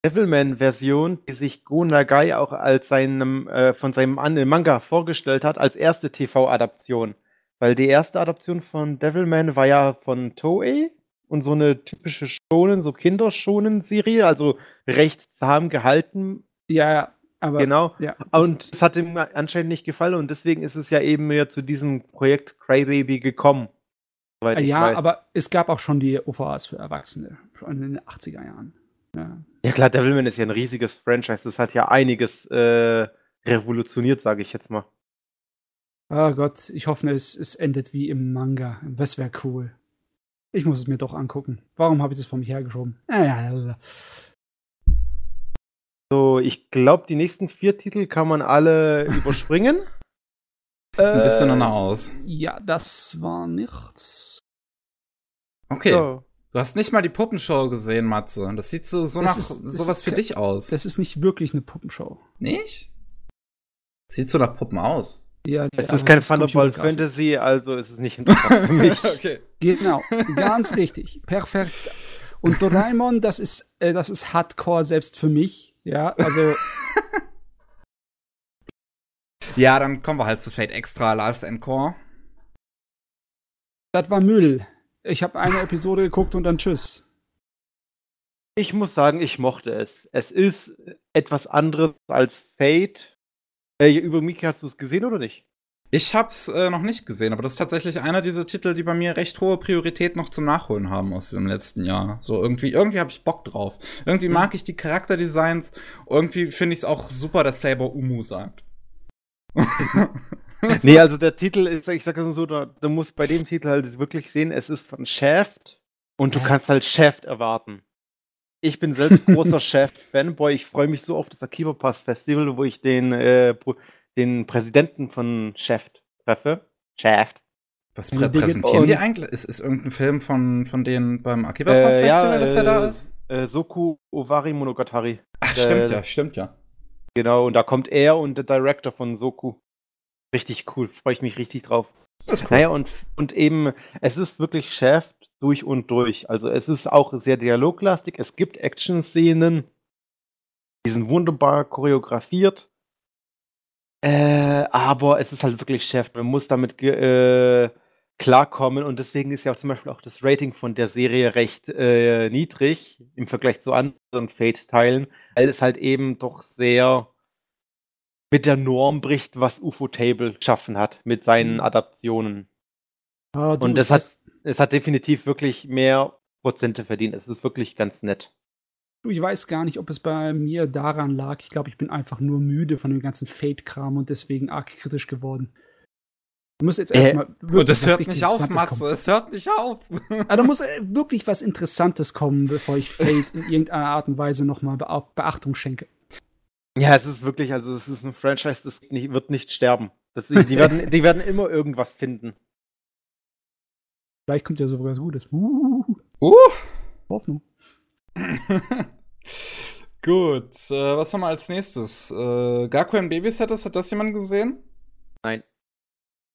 Devilman-Version, die sich Go Nagai auch als seinem, äh, von seinem Manga vorgestellt hat, als erste TV-Adaption. Weil die erste Adaption von Devilman war ja von Toei und so eine typische Schonen, so Kinderschonen-Serie, also recht zahm gehalten. Ja, aber. Genau. Ja, und es hat ihm anscheinend nicht gefallen und deswegen ist es ja eben mehr zu diesem Projekt Crybaby gekommen. Ja, aber es gab auch schon die OVAs für Erwachsene, schon in den 80er Jahren. Ja, ja klar, Devilman ist ja ein riesiges Franchise. Das hat ja einiges äh, revolutioniert, sage ich jetzt mal. Oh Gott, ich hoffe, es, es endet wie im Manga. Das wäre cool. Ich muss es mir doch angucken. Warum habe ich es von mir hergeschoben? Ja, So, ich glaube, die nächsten vier Titel kann man alle überspringen. Sieht ein bisschen äh, aus. Ja, das war nichts. Okay. So. Du hast nicht mal die Puppenshow gesehen, Matze. Das sieht so, so das nach ist, sowas für dich aus. Das ist nicht wirklich eine Puppenshow. Nicht? Sieht so nach Puppen aus. Ja, es ist kein Thunderball Fantasy, also ist es nicht interessant für mich. okay. Genau, ganz richtig. Perfekt. Und Doraemon, das ist, äh, das ist Hardcore selbst für mich. Ja, also. ja, dann kommen wir halt zu Fate Extra Last Encore. Das war Müll. Ich habe eine Episode geguckt und dann tschüss. Ich muss sagen, ich mochte es. Es ist etwas anderes als Fate äh, über Miki, hast du es gesehen oder nicht? Ich hab's äh, noch nicht gesehen, aber das ist tatsächlich einer dieser Titel, die bei mir recht hohe Priorität noch zum Nachholen haben aus dem letzten Jahr. So irgendwie, irgendwie habe ich Bock drauf. Irgendwie mhm. mag ich die Charakterdesigns. Irgendwie finde ich es auch super, dass Saber Umu sagt. nee, also der Titel ist, ich sage so, da, du musst bei dem Titel halt wirklich sehen, es ist von Shaft und du kannst halt Shaft erwarten. Ich bin selbst großer Chef-Fanboy. Ich freue mich so auf das Akiba Pass Festival, wo ich den, äh, den Präsidenten von Chef treffe. Chef. Was prä präsentieren die eigentlich? Ist, ist irgendein Film von, von denen beim Akiba Pass äh, Festival, ja, dass der da ist? Äh, Soku Owari Monogatari. Ach, stimmt ja, stimmt ja. Genau, und da kommt er und der Director von Soku. Richtig cool, freue ich mich richtig drauf. Das ist cool. Naja, und, und eben, es ist wirklich Chef durch und durch. Also es ist auch sehr dialoglastig. Es gibt Action-Szenen, die sind wunderbar choreografiert. Äh, aber es ist halt wirklich Chef. Man muss damit äh, klarkommen und deswegen ist ja auch zum Beispiel auch das Rating von der Serie recht äh, niedrig im Vergleich zu anderen Fate-Teilen, weil es halt eben doch sehr mit der Norm bricht, was UFO-Table geschaffen hat mit seinen mhm. Adaptionen. Ah, und das hat es hat definitiv wirklich mehr Prozente verdient. Es ist wirklich ganz nett. Ich weiß gar nicht, ob es bei mir daran lag. Ich glaube, ich bin einfach nur müde von dem ganzen Fate-Kram und deswegen arg kritisch geworden. Du musst jetzt erstmal äh, wirklich. das hört nicht auf, Matze. Es hört nicht auf. Aber da muss äh, wirklich was Interessantes kommen, bevor ich Fate in irgendeiner Art und Weise nochmal Beachtung schenke. Ja, es ist wirklich, also es ist ein Franchise, das nicht, wird nicht sterben. Das, die, werden, die werden immer irgendwas finden. Vielleicht kommt ja sogar was Gutes. Uh, uh. Hoffnung. Gut, äh, was haben wir als nächstes? Äh, Gakuen Babysitters, hat das jemand gesehen? Nein.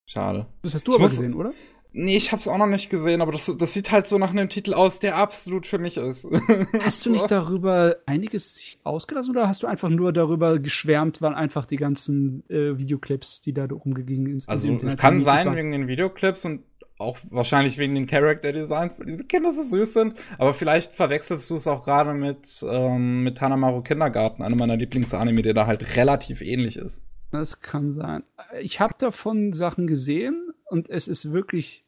Schade. Das hast du ich aber muss, gesehen, oder? Nee, ich hab's auch noch nicht gesehen, aber das, das sieht halt so nach einem Titel aus, der absolut für mich ist. Hast du nicht darüber einiges ausgelassen oder hast du einfach nur darüber geschwärmt, weil einfach die ganzen äh, Videoclips, die da rumgegangen sind? Also es kann sein wegen den Videoclips und auch wahrscheinlich wegen den Character Designs, weil diese Kinder so süß sind. Aber vielleicht verwechselst du es auch gerade mit, ähm, mit Hanamaru Kindergarten, einem meiner Lieblingsanime, der da halt relativ ähnlich ist. Das kann sein. Ich habe davon Sachen gesehen und es ist wirklich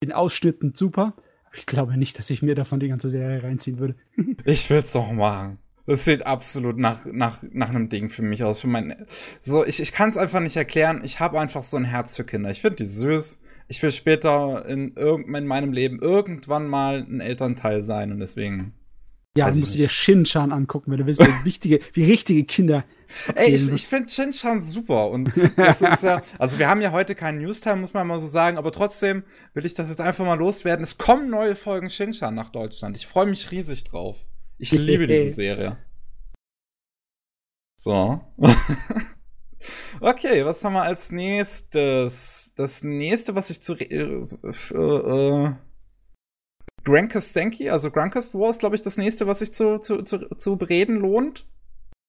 in Ausschnitten super. Aber ich glaube nicht, dass ich mir davon die ganze Serie reinziehen würde. ich will's doch machen. Das sieht absolut nach, nach, nach einem Ding für mich aus. Für mein, so, ich, ich kann es einfach nicht erklären. Ich habe einfach so ein Herz für Kinder. Ich finde die süß. Ich will später in, in meinem Leben irgendwann mal ein Elternteil sein und deswegen. Ja, du musst dir Shinchan angucken, wenn du willst, wie wichtige, wie richtige Kinder. Ey, ich, ich finde Shinchan super und das ist ja, also wir haben ja heute keinen Newstime, muss man mal so sagen, aber trotzdem will ich das jetzt einfach mal loswerden. Es kommen neue Folgen Shinchan nach Deutschland. Ich freue mich riesig drauf. Ich liebe diese Serie. So. Okay, was haben wir als nächstes? Das nächste, was ich zu äh, äh, Grankest Senki, also Grankest War ist, glaube ich, das nächste, was sich zu, zu, zu, zu bereden lohnt.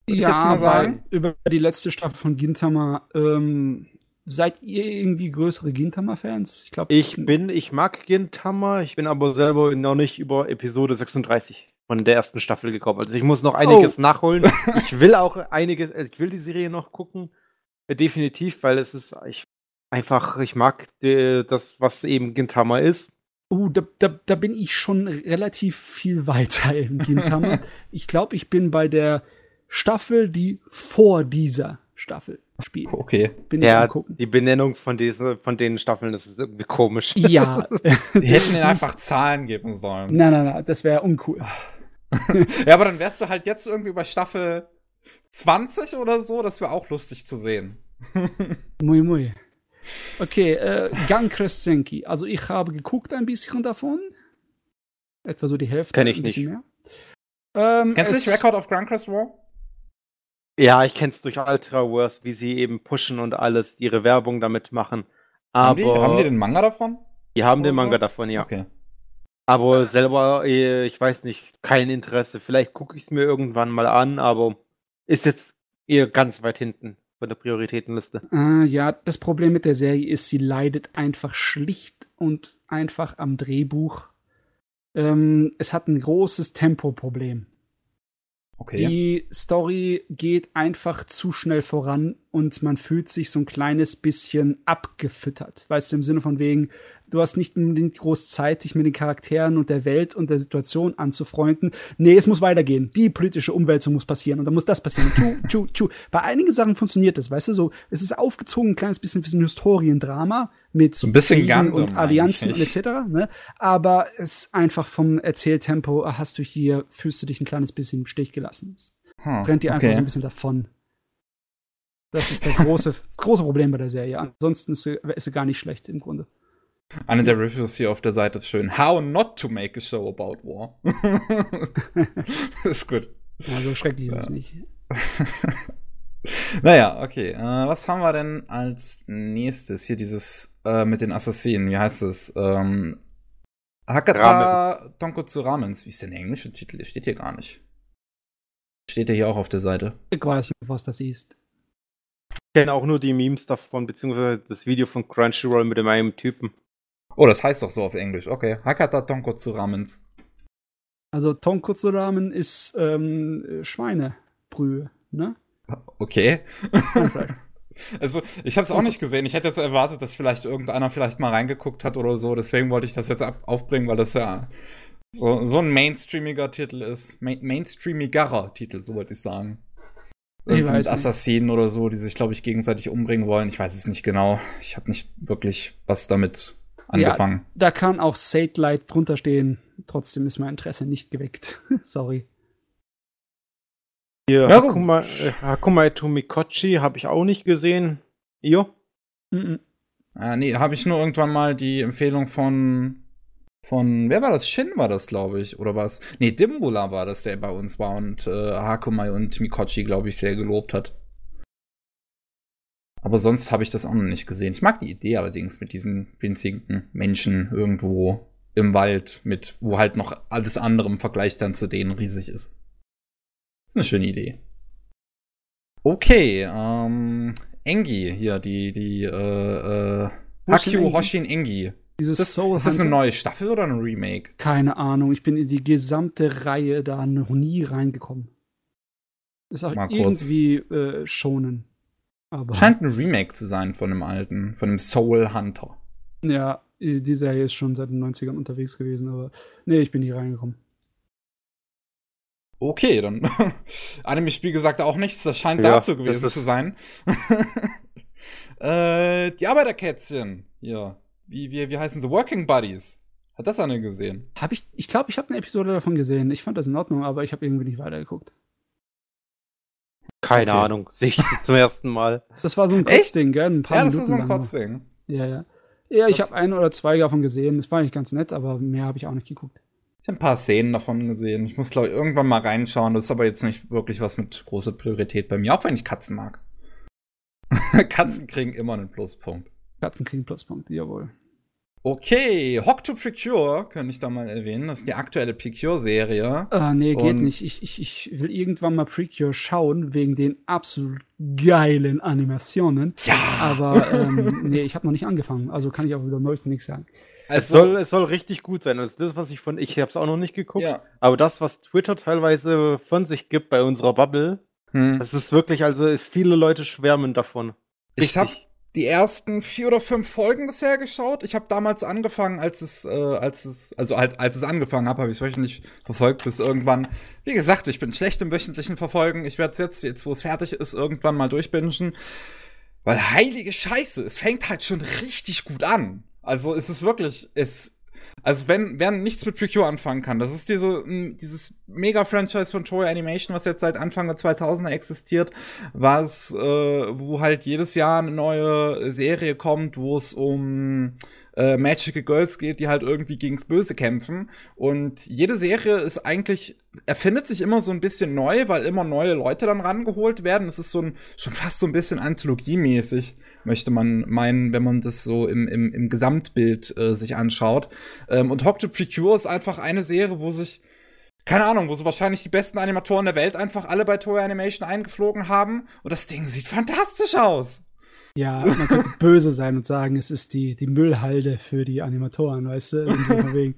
Würde ja, ich jetzt mal sagen. über die letzte Staffel von Gintama, ähm, seid ihr irgendwie größere Gintama-Fans? Ich glaube. Ich bin, ich mag Gintama, ich bin aber selber noch nicht über Episode 36 von der ersten Staffel gekommen. Also ich muss noch einiges oh. nachholen. Ich will auch einiges, also ich will die Serie noch gucken. Definitiv, weil es ist ich, einfach, ich mag die, das, was eben Gintama ist. Oh, da, da, da bin ich schon relativ viel weiter im Gintama. ich glaube, ich bin bei der Staffel, die vor dieser Staffel spielt. Okay. Bin ja, die Benennung von, diese, von den Staffeln, das ist irgendwie komisch. Ja. die hätten ihnen einfach Zahlen geben sollen. Nein, nein, nein, das wäre uncool. ja, aber dann wärst du halt jetzt irgendwie bei Staffel 20 oder so, das wäre auch lustig zu sehen. Mui, mui. Okay, äh, Gang Crescenki. Also ich habe geguckt ein bisschen davon. Etwa so die Hälfte. Kenn ich nicht. Mehr. Ähm, Kennst du nicht Record of Grancrest War? Ja, ich kenn's durch Ultra Wars, wie sie eben pushen und alles, ihre Werbung damit machen. Aber haben die, haben die den Manga davon? Die haben den Manga davon, ja. Okay. Aber selber, äh, ich weiß nicht, kein Interesse. Vielleicht gucke ich es mir irgendwann mal an, aber ist jetzt eher ganz weit hinten von der Prioritätenliste. Ah, ja, das Problem mit der Serie ist, sie leidet einfach schlicht und einfach am Drehbuch. Ähm, es hat ein großes Tempoproblem. Okay. Die Story geht einfach zu schnell voran und man fühlt sich so ein kleines bisschen abgefüttert. Weißt du, im Sinne von wegen, du hast nicht unbedingt groß Zeit, dich mit den Charakteren und der Welt und der Situation anzufreunden. Nee, es muss weitergehen. Die politische Umwälzung muss passieren und dann muss das passieren. tschu, tschu, tschu. Bei einigen Sachen funktioniert das, weißt du, so, es ist aufgezogen, ein kleines bisschen wie so ein Historiendrama mit so ein bisschen Gundam und Allianzen und etc. Ne? Aber es einfach vom Erzähltempo hast du hier, fühlst du dich ein kleines bisschen im Stich gelassen. Hm, Trennt dir einfach okay. so ein bisschen davon. Das ist das große, große Problem bei der Serie. Ansonsten ist sie, ist sie gar nicht schlecht im Grunde. Eine der Reviews hier auf der Seite ist schön. How not to make a show about war. ist gut. Ja, so schrecklich ist es nicht. naja, okay. Äh, was haben wir denn als nächstes? Hier dieses äh, mit den Assassinen. Wie heißt es? Ähm, Hakata Tonkotsu Ramens. Wie ist denn der englische Titel? Der steht hier gar nicht. Steht der hier auch auf der Seite? Ich weiß nicht, was das ist. Ich kenne auch nur die Memes davon, beziehungsweise das Video von Crunchyroll mit dem einen Typen. Oh, das heißt doch so auf Englisch. Okay. Hakata Tonkotsu Ramens. Also Tonkotsu Ramen ist ähm, Schweinebrühe, ne? Okay. also, ich habe es auch nicht gesehen. Ich hätte jetzt erwartet, dass vielleicht irgendeiner vielleicht mal reingeguckt hat oder so. Deswegen wollte ich das jetzt aufbringen, weil das ja so, so ein mainstreamiger Titel ist. Main mainstreamigerer Titel, so wollte ich sagen. Mit Assassinen oder so, die sich, glaube ich, gegenseitig umbringen wollen. Ich weiß es nicht genau. Ich habe nicht wirklich was damit angefangen. Ja, da kann auch Satellite drunter stehen. Trotzdem ist mein Interesse nicht geweckt. Sorry. Hier, ja, Hakuma, äh, Hakuma Tomikochi habe ich auch nicht gesehen. Jo? Mm -mm. Ah, nee, habe ich nur irgendwann mal die Empfehlung von von, wer war das? Shin war das, glaube ich, oder was? Nee, Dimbula war das, der bei uns war und äh, Hakumai und Mikochi, glaube ich, sehr gelobt hat. Aber sonst habe ich das auch noch nicht gesehen. Ich mag die Idee allerdings mit diesen winzigen Menschen irgendwo im Wald, mit wo halt noch alles andere im Vergleich dann zu denen riesig ist. Das ist eine schöne Idee. Okay, ähm, Engi hier, die, die, äh, äh, Hakyu Hoshin Engi. Dieses ist das, ist das eine neue Staffel oder ein Remake? Keine Ahnung. Ich bin in die gesamte Reihe da noch nie reingekommen. Ist auch Mal irgendwie äh, schonen. Aber Scheint ein Remake zu sein von dem alten, von dem Soul Hunter. Ja, die Serie ist schon seit den 90ern unterwegs gewesen, aber nee, ich bin nie reingekommen. Okay, dann Anime-Spiel gesagt auch nichts. Das scheint Ja, dazu gewesen zu sein. äh, die Arbeiterkätzchen. Hier. Wie, wie, wie heißen sie? Working Buddies. Hat das eine gesehen? Hab ich ich glaube, ich habe eine Episode davon gesehen. Ich fand das in Ordnung, aber ich habe irgendwie nicht weitergeguckt. Keine Okay. Ahnung. Sehe ich zum ersten Mal. Das war so ein Echt? Kurzding, gell? Ein paar ja, das Minuten war so ein lang. Kotzding. Ja, ja. Ja, ich Das- habe ein oder zwei davon gesehen. Das war eigentlich ganz nett, aber mehr habe ich auch nicht geguckt. Ich habe ein paar Szenen davon gesehen. Ich muss, glaube ich, irgendwann mal reinschauen. Das ist aber jetzt nicht wirklich was mit großer Priorität bei mir, auch wenn ich Katzen mag. Katzen kriegen immer einen Pluspunkt. Katzen kriegen Pluspunkte, jawohl. Okay, Hock to Precure könnte ich da mal erwähnen. Das ist die aktuelle Precure-Serie. Ah, nee, geht Und- nicht. Ich, ich, ich will irgendwann mal Precure schauen, wegen den absolut geilen Animationen. Ja, Aber ähm, nee, ich habe noch nicht angefangen. Also kann ich auch über Neuesten nichts sagen. Es, also, soll, es soll richtig gut sein. Das ist das, was ich von. Ich habe es auch noch nicht geguckt. ja. Aber das, was Twitter teilweise von sich gibt bei unserer Bubble, Hm. das ist wirklich, also es- viele Leute schwärmen davon. Ich habe Richtig. Die ersten vier oder fünf Folgen bisher geschaut. Ich habe damals angefangen, als es, äh, als es, also halt, als es angefangen habe, habe ich es wöchentlich verfolgt bis irgendwann. Wie gesagt, ich bin schlecht im wöchentlichen Verfolgen. Ich werde es jetzt, jetzt wo es fertig ist, irgendwann mal durchbingen. Weil heilige Scheiße, es fängt halt schon richtig gut an. Also es ist wirklich, es, also wenn, wer nichts mit Precure anfangen kann, das ist diese, m, dieses Mega-Franchise von Toei Animation, was jetzt seit Anfang der 2000er existiert, was, äh, wo halt jedes Jahr eine neue Serie kommt, wo es um äh, Magical Girls geht, die halt irgendwie gegens Böse kämpfen. Und jede Serie ist eigentlich, erfindet sich immer so ein bisschen neu, weil immer neue Leute dann rangeholt werden. Es ist so ein, schon fast so ein bisschen anthologiemäßig, möchte man meinen, wenn man das so im, im, im Gesamtbild äh, sich anschaut. Ähm, und Hock to Precure ist einfach eine Serie, wo sich keine Ahnung, wo so wahrscheinlich die besten Animatoren der Welt einfach alle bei Toei Animation eingeflogen haben. Und das Ding sieht fantastisch aus. Ja, man könnte böse sein und sagen, es ist die, die Müllhalde für die Animatoren, weißt du? Wegen,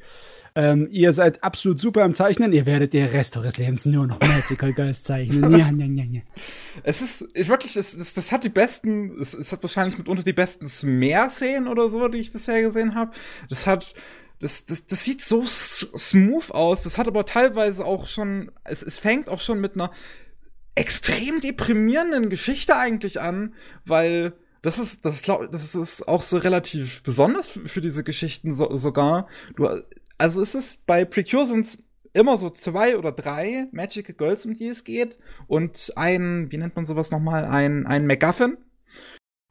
ähm, ihr seid absolut super am Zeichnen, ihr werdet den Rest eures Lebens nur noch Magical Girls zeichnen. Ja, ja, ja, ja. Es ist wirklich, es, es, das hat die besten, es, es hat wahrscheinlich mitunter die besten Smear-Szenen oder so, die ich bisher gesehen habe. Das hat, das, das, das sieht so smooth aus. Das hat aber teilweise auch schon, es, es fängt auch schon mit einer extrem deprimierenden Geschichte eigentlich an, weil das ist, das glaub, das ist auch so relativ besonders für, für diese Geschichten so, sogar. Du, also es ist bei Precure sind's immer so zwei oder drei Magical Girls, um die es geht und ein, wie nennt man sowas nochmal, ein, ein MacGuffin.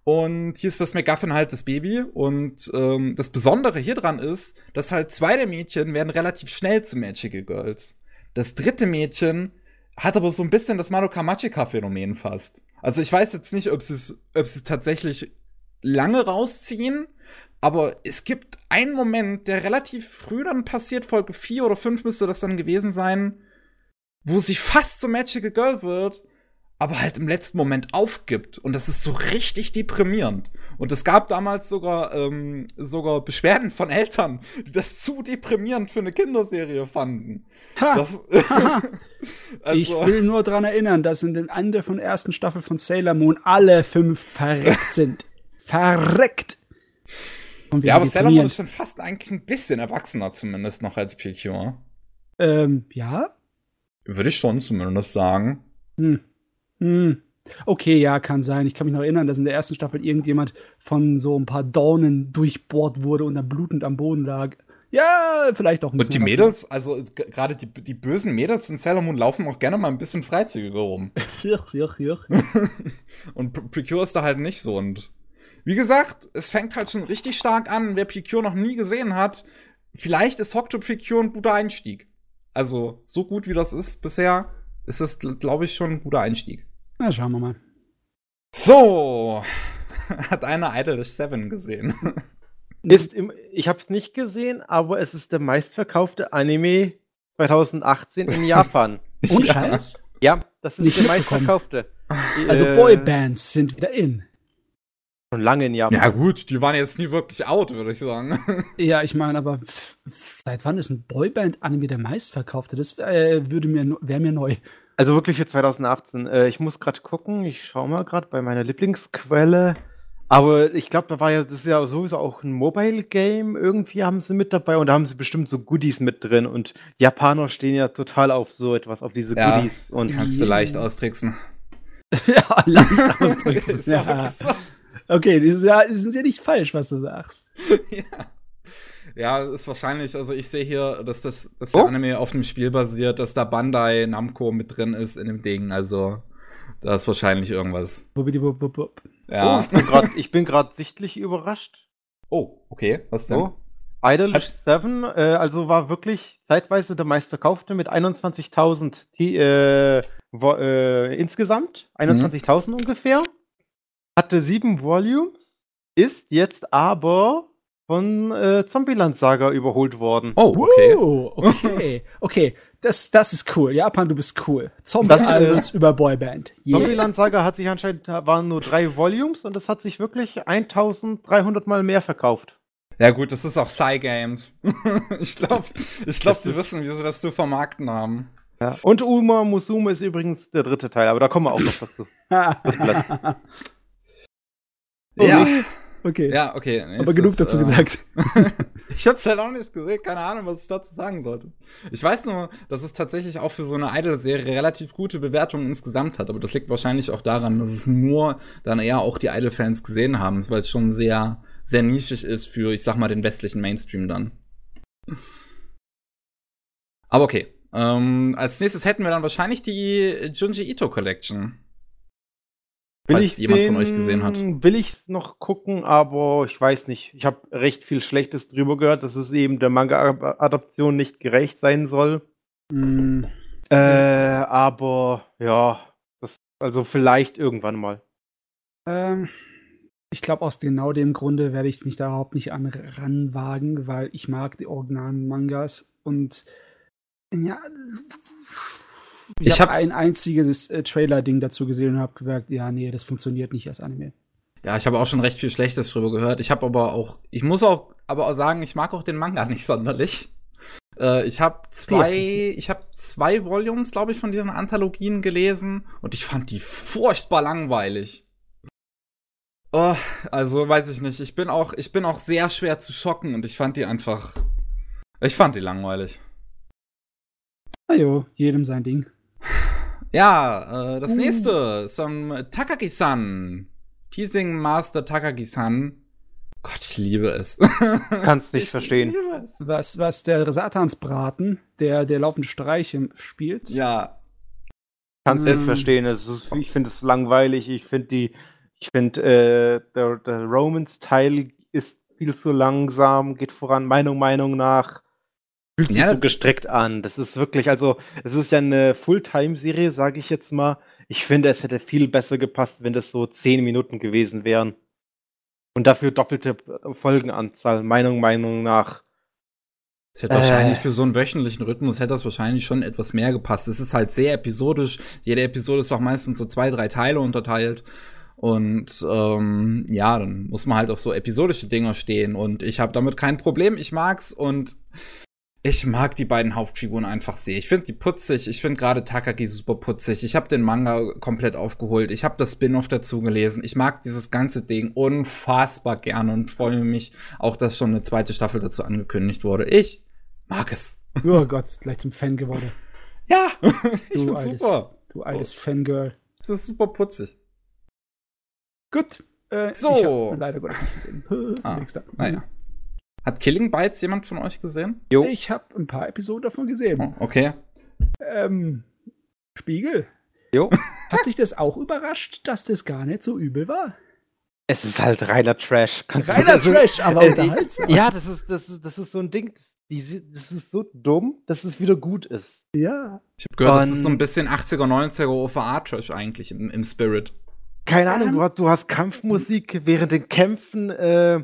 Und hier ist das MacGuffin halt das Baby. Und ähm, das Besondere hier dran ist, dass halt zwei der Mädchen werden relativ schnell zu Magical Girls. Das dritte Mädchen hat aber so ein bisschen das Madoka Magica-Phänomen fast. Also ich weiß jetzt nicht, ob sie es, ob sie es tatsächlich lange rausziehen, aber es gibt einen Moment, der relativ früh dann passiert, Folge 4 oder 5 müsste das dann gewesen sein, wo sie fast so Magical Girl wird, aber halt im letzten Moment aufgibt. Und das ist so richtig deprimierend. Und es gab damals sogar, ähm, sogar Beschwerden von Eltern, die das zu deprimierend für eine Kinderserie fanden. Ha! Das, ich also, will nur dran erinnern, dass in dem Ende von der ersten Staffel von Sailor Moon alle fünf verreckt sind. verreckt! Ja, aber Sailor Moon ist schon fast eigentlich ein bisschen erwachsener zumindest noch als PQ. Ähm, ja? Würde ich schon zumindest sagen. Hm. Hm. Okay, ja, kann sein. Ich kann mich noch erinnern, dass in der ersten Staffel irgendjemand von so ein paar Dornen durchbohrt wurde und dann blutend am Boden lag. Ja, vielleicht auch ein Und die bisschen Mädels, also g- gerade die, die bösen Mädels in Sailor Moon laufen auch gerne mal ein bisschen freizügiger rum. Juch, juch, juch. Und Precure ist da halt nicht so. Und wie gesagt, es fängt halt schon richtig stark an. Wer Precure noch nie gesehen hat, vielleicht ist Hock to Precure ein guter Einstieg. Also, so gut wie das ist bisher, ist es, glaube ich, schon ein guter Einstieg. Na, schauen wir mal. So, hat einer Idolish 7 gesehen. Ist im, ich habe es nicht gesehen, aber es ist der meistverkaufte Anime 2018 in Japan. Ohne Ja. Scheiß. ja, das ist Nicht der meistverkaufte. Also Äh, Boybands sind wieder in. Schon lange in Japan. Ja, gut, die waren jetzt nie wirklich out, würde ich sagen. Ja, ich meine, aber seit wann ist ein Boyband-Anime der meistverkaufte? Das äh, würde mir wäre mir neu. Also wirklich für 2018. Äh, ich muss gerade gucken. Ich schaue mal gerade bei meiner Lieblingsquelle. Aber ich glaube, da war ja, das ist ja sowieso auch ein Mobile-Game. Irgendwie haben sie mit dabei und da haben sie bestimmt so Goodies mit drin. Und Japaner stehen ja total auf so etwas, auf diese Ja, Goodies. Und Kannst du leicht austricksen. ja, leicht doch ja. Okay, das ist ja, das ist ja nicht falsch, was du sagst. ja. Ja, es ist wahrscheinlich, also ich sehe hier, dass das dass Oh. der Anime auf dem Spiel basiert, dass da Bandai Namco mit drin ist in dem Ding. Also da ist wahrscheinlich irgendwas. Wupp. oh, Ja. ich bin gerade sichtlich überrascht. Oh, okay. Was denn? So. Idle Hat- 7, äh, also war wirklich zeitweise der meistverkaufte mit 21.000 T- äh, äh, insgesamt. 21.000 ungefähr. Hatte sieben Volumes. Ist jetzt aber von äh, Zombieland Saga überholt worden. Oh, okay. Uh, okay, okay. Das, das ist cool. Japan, du bist cool. Das, Zombie-Albums über Boyband. Yeah. Zombieland Saga hat sich anscheinend, da waren nur drei Volumes und das hat sich wirklich 1300 Mal mehr verkauft. Ja gut, das ist auch Psy Games. ich glaube, ich glaub, die wissen, wie sie das zu vermarkten haben. Ja. Und Uma Musume ist übrigens der dritte Teil, aber da kommen wir auch noch dazu. Ja, okay. ja, okay. Aber genug dazu äh, gesagt. Ich hab's halt auch nicht gesehen, keine Ahnung, was ich dazu sagen sollte. Ich weiß nur, dass es tatsächlich auch für so eine Idol-Serie relativ gute Bewertungen insgesamt hat, aber das liegt wahrscheinlich auch daran, dass es nur dann eher auch die Idol-Fans gesehen haben, weil es schon sehr, sehr nischig ist für, ich sag mal, den westlichen Mainstream dann. Aber okay. Ähm, als nächstes hätten wir dann wahrscheinlich die Junji Ito Collection. Falls jemand von euch gesehen hat. Will ich noch gucken, aber ich weiß nicht. Ich habe recht viel Schlechtes drüber gehört, dass es eben der Manga-Adaption nicht gerecht sein soll. Mm, Äh, aber ja, das, also vielleicht irgendwann mal. ähm, ich glaube, aus genau dem Grunde werde ich mich da überhaupt nicht an ranwagen, weil ich mag die originalen Mangas und ja, ich, Ich habe hab- ein einziges äh, Trailer-Ding dazu gesehen und habe gesagt, ja, nee, das funktioniert nicht als Anime. Ja, ich habe auch schon recht viel Schlechtes drüber gehört. Ich habe aber auch, ich muss auch, aber auch sagen, ich mag auch den Manga nicht sonderlich. Äh, ich habe zwei, ich habe zwei Volumes, glaube ich, von diesen Anthologien gelesen und ich fand die furchtbar langweilig. Oh, also weiß ich nicht. Ich bin auch, ich bin auch sehr schwer zu schocken und ich fand die einfach, ich fand die langweilig. Na jo, jedem sein Ding. Ja, äh, das nächste ist ähm, Takagi-san. Teasing Master Takagi-san. Gott, ich liebe es. Kannst nicht Ich verstehen. Was, was der Satansbraten, der, der laufende Streiche spielt. Ja, Kannst Es- nicht verstehen. Es ist, ich finde es langweilig. Ich finde die, ich finde äh, der, der Romans-Teil ist viel zu langsam, geht voran, Meinung, Meinung nach. Fühlt sich Ja. so gestreckt an. Das ist wirklich, also, es ist ja eine Fulltime-Serie, sage ich jetzt mal. Ich finde, es hätte viel besser gepasst, wenn das so zehn Minuten gewesen wären. Und dafür doppelte Folgenanzahl, Meinung, Meinung nach. es hätte Äh. wahrscheinlich für so einen wöchentlichen Rhythmus hätte das wahrscheinlich schon etwas mehr gepasst. Es ist halt sehr episodisch. Jede Episode ist auch meistens so zwei, drei Teile unterteilt. Und ähm, ja, dann muss man halt auf so episodische Dinger stehen. Und ich habe damit kein Problem. Ich mag's und ich mag die beiden Hauptfiguren einfach sehr. Ich finde die putzig. Ich finde gerade Takagi super putzig. Ich habe den Manga komplett aufgeholt. Ich habe das Spin-off dazu gelesen. Ich mag dieses ganze Ding unfassbar gerne und freue mich auch, dass schon eine zweite Staffel dazu angekündigt wurde. Ich mag es. Oh Gott, gleich zum Fan geworden. Ja, ich Du find's altes- super. Du altes Fangirl. Es ist super putzig. Gut. Äh, So. Leider Gottes nicht. Ah, Nächster. naja. Hat Killing Bites jemand von euch gesehen? Jo. Ich habe ein paar Episoden davon gesehen. Oh, okay. Ähm, Spiegel. Jo. Hat dich das auch überrascht, dass das gar nicht so übel war? Es ist halt reiner Trash. Kannst Reiner also- Trash, aber Äh, unterhaltsam. Ja, das ist, das ist, das ist so ein Ding, die, das ist so dumm, dass es wieder gut ist. Ja. Ich habe gehört, das Und- ist so ein bisschen 80er, 90er OVA-Trash eigentlich im, im Spirit. Keine Ahnung, Ähm. du, hast, du hast Kampfmusik, während den Kämpfen äh,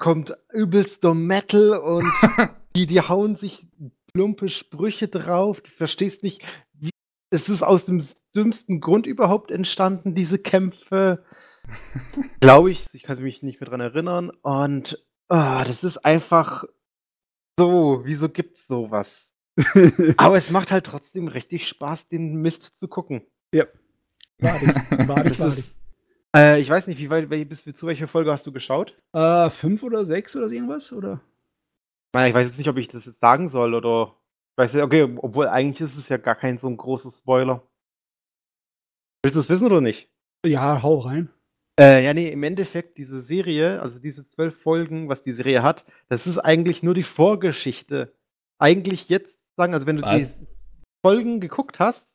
kommt übelster Metal und die, die hauen sich plumpe Sprüche drauf. Du verstehst nicht, wie, es ist aus dem dümmsten Grund überhaupt entstanden, diese Kämpfe. Glaube ich, ich kann mich nicht mehr dran erinnern. Und ah, das ist einfach so, wieso gibt's sowas? Aber es macht halt trotzdem richtig Spaß, den Mist zu gucken. Wahrlich, Das ist- wahrlich. Äh, ich weiß nicht, wie weit, bis zu welcher Folge hast du geschaut? Äh, fünf oder sechs oder irgendwas, oder? Ich weiß jetzt nicht, ob ich das jetzt sagen soll oder. Ich weiß nicht, okay, obwohl eigentlich ist es ja gar kein so ein großer Spoiler. Willst du es wissen oder nicht? Ja, hau rein. Äh, ja, nee, im Endeffekt, diese Serie, also diese zwölf Folgen, was die Serie hat, das ist eigentlich nur die Vorgeschichte. Eigentlich jetzt sagen, also wenn du was? die Folgen geguckt hast,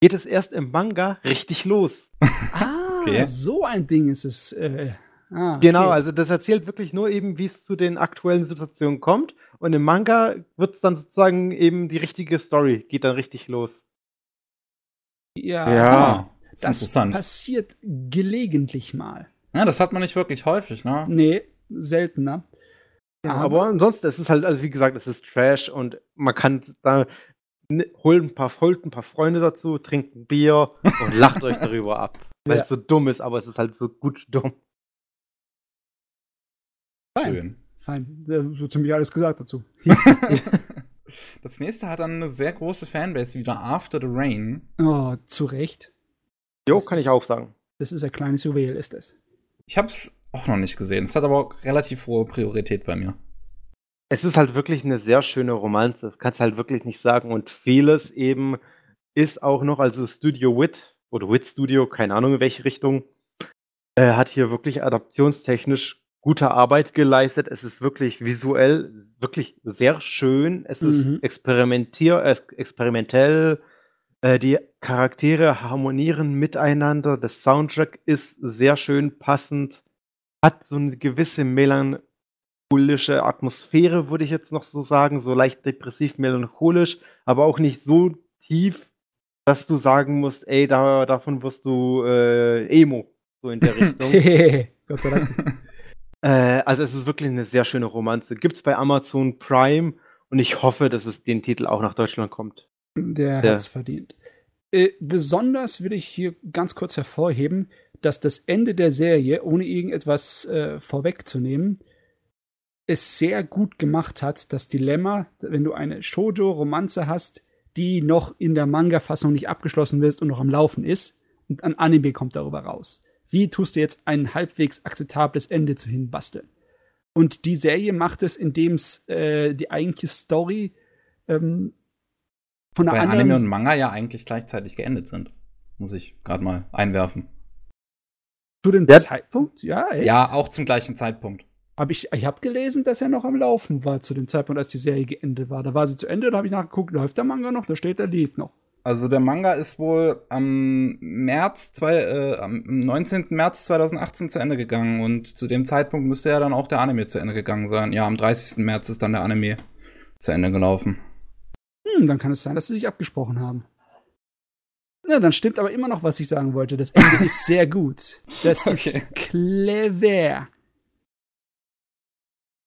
geht es erst im Manga richtig los. ah, okay. so ein Ding ist es. Äh, ah, okay. Genau, also das erzählt wirklich nur eben, wie es zu den aktuellen Situationen kommt. Und im Manga wird es dann sozusagen eben die richtige Story, geht dann richtig los. Ja, ja. Das, das passiert gelegentlich mal. Ja, das hat man nicht wirklich häufig, ne? Nee, seltener. Ja, aber, aber ansonsten, es ist halt, also wie gesagt, es ist Trash und man kann da holt ein paar, holt ein paar Freunde dazu, trinkt ein Bier und lacht euch darüber ab. Weil ja. es so dumm ist, aber es ist halt so gut dumm. Schön. Fein. So ziemlich alles gesagt dazu. das nächste hat dann eine sehr große Fanbase wieder, After the Rain. Oh, zu Recht. Jo, das kann ist, ich auch sagen. Das ist ein kleines Juwel, ist es. Ich hab's auch noch nicht gesehen. Es hat aber auch relativ hohe Priorität bei mir. Es ist halt wirklich eine sehr schöne Romanze. Das kannst du halt wirklich nicht sagen. Und vieles eben ist auch noch, also Studio Wit oder Wit Studio, keine Ahnung in welche Richtung, äh, hat hier wirklich adaptionstechnisch gute Arbeit geleistet. Es ist wirklich visuell wirklich sehr schön. Es mhm. ist experimentier äh, experimentell. Äh, die Charaktere harmonieren miteinander. Der Soundtrack ist sehr schön passend. Hat so eine gewisse Melan melancholische Atmosphäre, würde ich jetzt noch so sagen, so leicht depressiv melancholisch, aber auch nicht so tief, dass du sagen musst, ey, da, davon wirst du äh, Emo, so in der Richtung. Gott sei Dank. äh, also es ist wirklich eine sehr schöne Romanze. Gibt es bei Amazon Prime und ich hoffe, dass es den Titel auch nach Deutschland kommt. Der, der hat es verdient. Äh, besonders will ich hier ganz kurz hervorheben, dass das Ende der Serie, ohne irgendetwas äh, vorwegzunehmen, es sehr gut gemacht hat, das Dilemma, wenn du eine Shoujo-Romanze hast, die noch in der Manga-Fassung nicht abgeschlossen ist und noch am Laufen ist, und ein Anime kommt darüber raus. Wie tust du jetzt ein halbwegs akzeptables Ende zu hinbasteln? Und die Serie macht es, indem es äh, die eigentliche Story ähm, von einer Weil anderen. Anime und Manga ja eigentlich gleichzeitig geendet sind. Muss ich gerade mal einwerfen. Zu dem ja. Zeitpunkt? Ja, echt? Ja, auch zum gleichen Zeitpunkt. Hab ich ich habe gelesen, dass er noch am Laufen war zu dem Zeitpunkt, als die Serie geendet war. Da war sie zu Ende, da habe ich nachgeguckt, läuft der Manga noch? Da steht, er lief noch. Also der Manga ist wohl am März, zwei, äh, am 19. März 2018 zu Ende gegangen und zu dem Zeitpunkt müsste ja dann auch der Anime zu Ende gegangen sein. Ja, am 30. März ist dann der Anime zu Ende gelaufen. Hm, dann kann es sein, dass sie sich abgesprochen haben. Ja, dann stimmt aber immer noch, was ich sagen wollte. Das Ende ist sehr gut. Das okay. ist clever.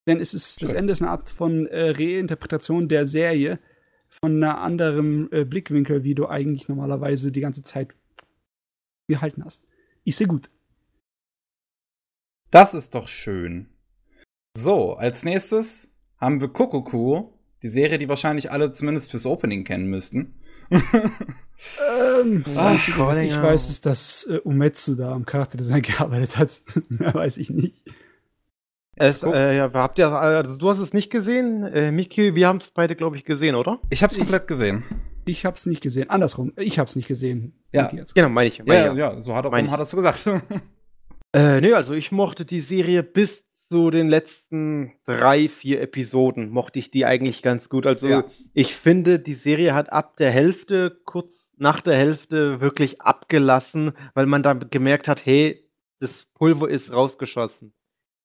Denn es ist, das Ende ist eine Art von äh, Reinterpretation der Serie von einer anderen äh, Blickwinkel, wie du eigentlich normalerweise die ganze Zeit gehalten hast. Ich sehe gut. Das ist doch schön. So, als nächstes haben wir Kokoku, die Serie, die wahrscheinlich alle zumindest fürs Opening kennen müssten. ähm, das Einzige, was ich weiß, ist, dass äh, Umetsu da am Charakterdesign gearbeitet hat. Mehr weiß ich nicht. Es, äh, ja, habt ihr, also du hast es nicht gesehen, äh, Miki, wir haben es beide, glaube ich, gesehen, oder? Ich habe es komplett gesehen. Ich habe es nicht gesehen. Andersrum, ich habe es nicht gesehen. Ja, genau, meine ich. Mein ja, ja, ja, so hat, mein hat er es gesagt. äh, nee, also ich mochte die Serie bis zu den letzten drei, vier Episoden mochte ich die eigentlich ganz gut. Also ja. ich finde, die Serie hat ab der Hälfte, kurz nach der Hälfte, wirklich abgelassen, weil man da gemerkt hat, hey, das Pulver ist rausgeschossen.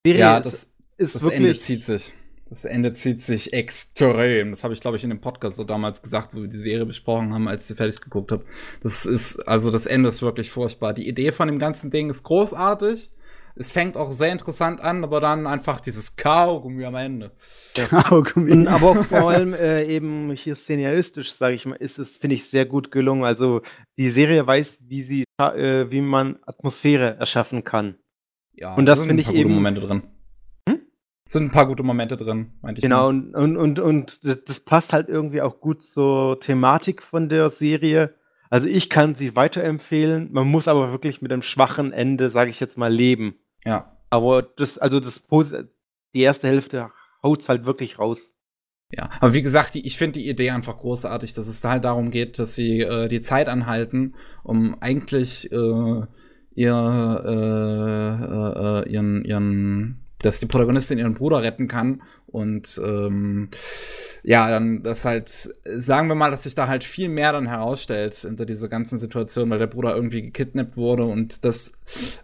Serie ja, das, ist das Ende zieht sich. Das Ende zieht sich extrem. Das habe ich, glaube ich, in dem Podcast so damals gesagt, wo wir die Serie besprochen haben, als ich sie fertig geguckt habe. Das ist, also das Ende ist wirklich furchtbar. Die Idee von dem ganzen Ding ist großartig. Es fängt auch sehr interessant an, aber dann einfach dieses Kaugummi am Ende. Kaugummi. aber vor allem äh, eben hier szenaristisch, sage ich mal, ist es, finde ich, sehr gut gelungen. Also die Serie weiß, wie sie, äh, wie man Atmosphäre erschaffen kann. Ja, und das finde ich eben. Momente drin. Hm? Sind ein paar gute Momente drin, meinte ich. Genau, und, und, und, und das passt halt irgendwie auch gut zur Thematik von der Serie. Also ich kann sie weiterempfehlen. Man muss aber wirklich mit einem schwachen Ende, sage ich jetzt mal, leben. Ja. Aber das, also das die erste Hälfte haut's halt wirklich raus. Ja, aber wie gesagt, die, ich finde die Idee einfach großartig, dass es da halt darum geht, dass sie äh, die Zeit anhalten, um eigentlich äh, ihr, äh, äh, ihren, ihren dass die Protagonistin ihren Bruder retten kann und ähm, ja, dann das halt, sagen wir mal, dass sich da halt viel mehr dann herausstellt hinter dieser ganzen Situation, weil der Bruder irgendwie gekidnappt wurde und das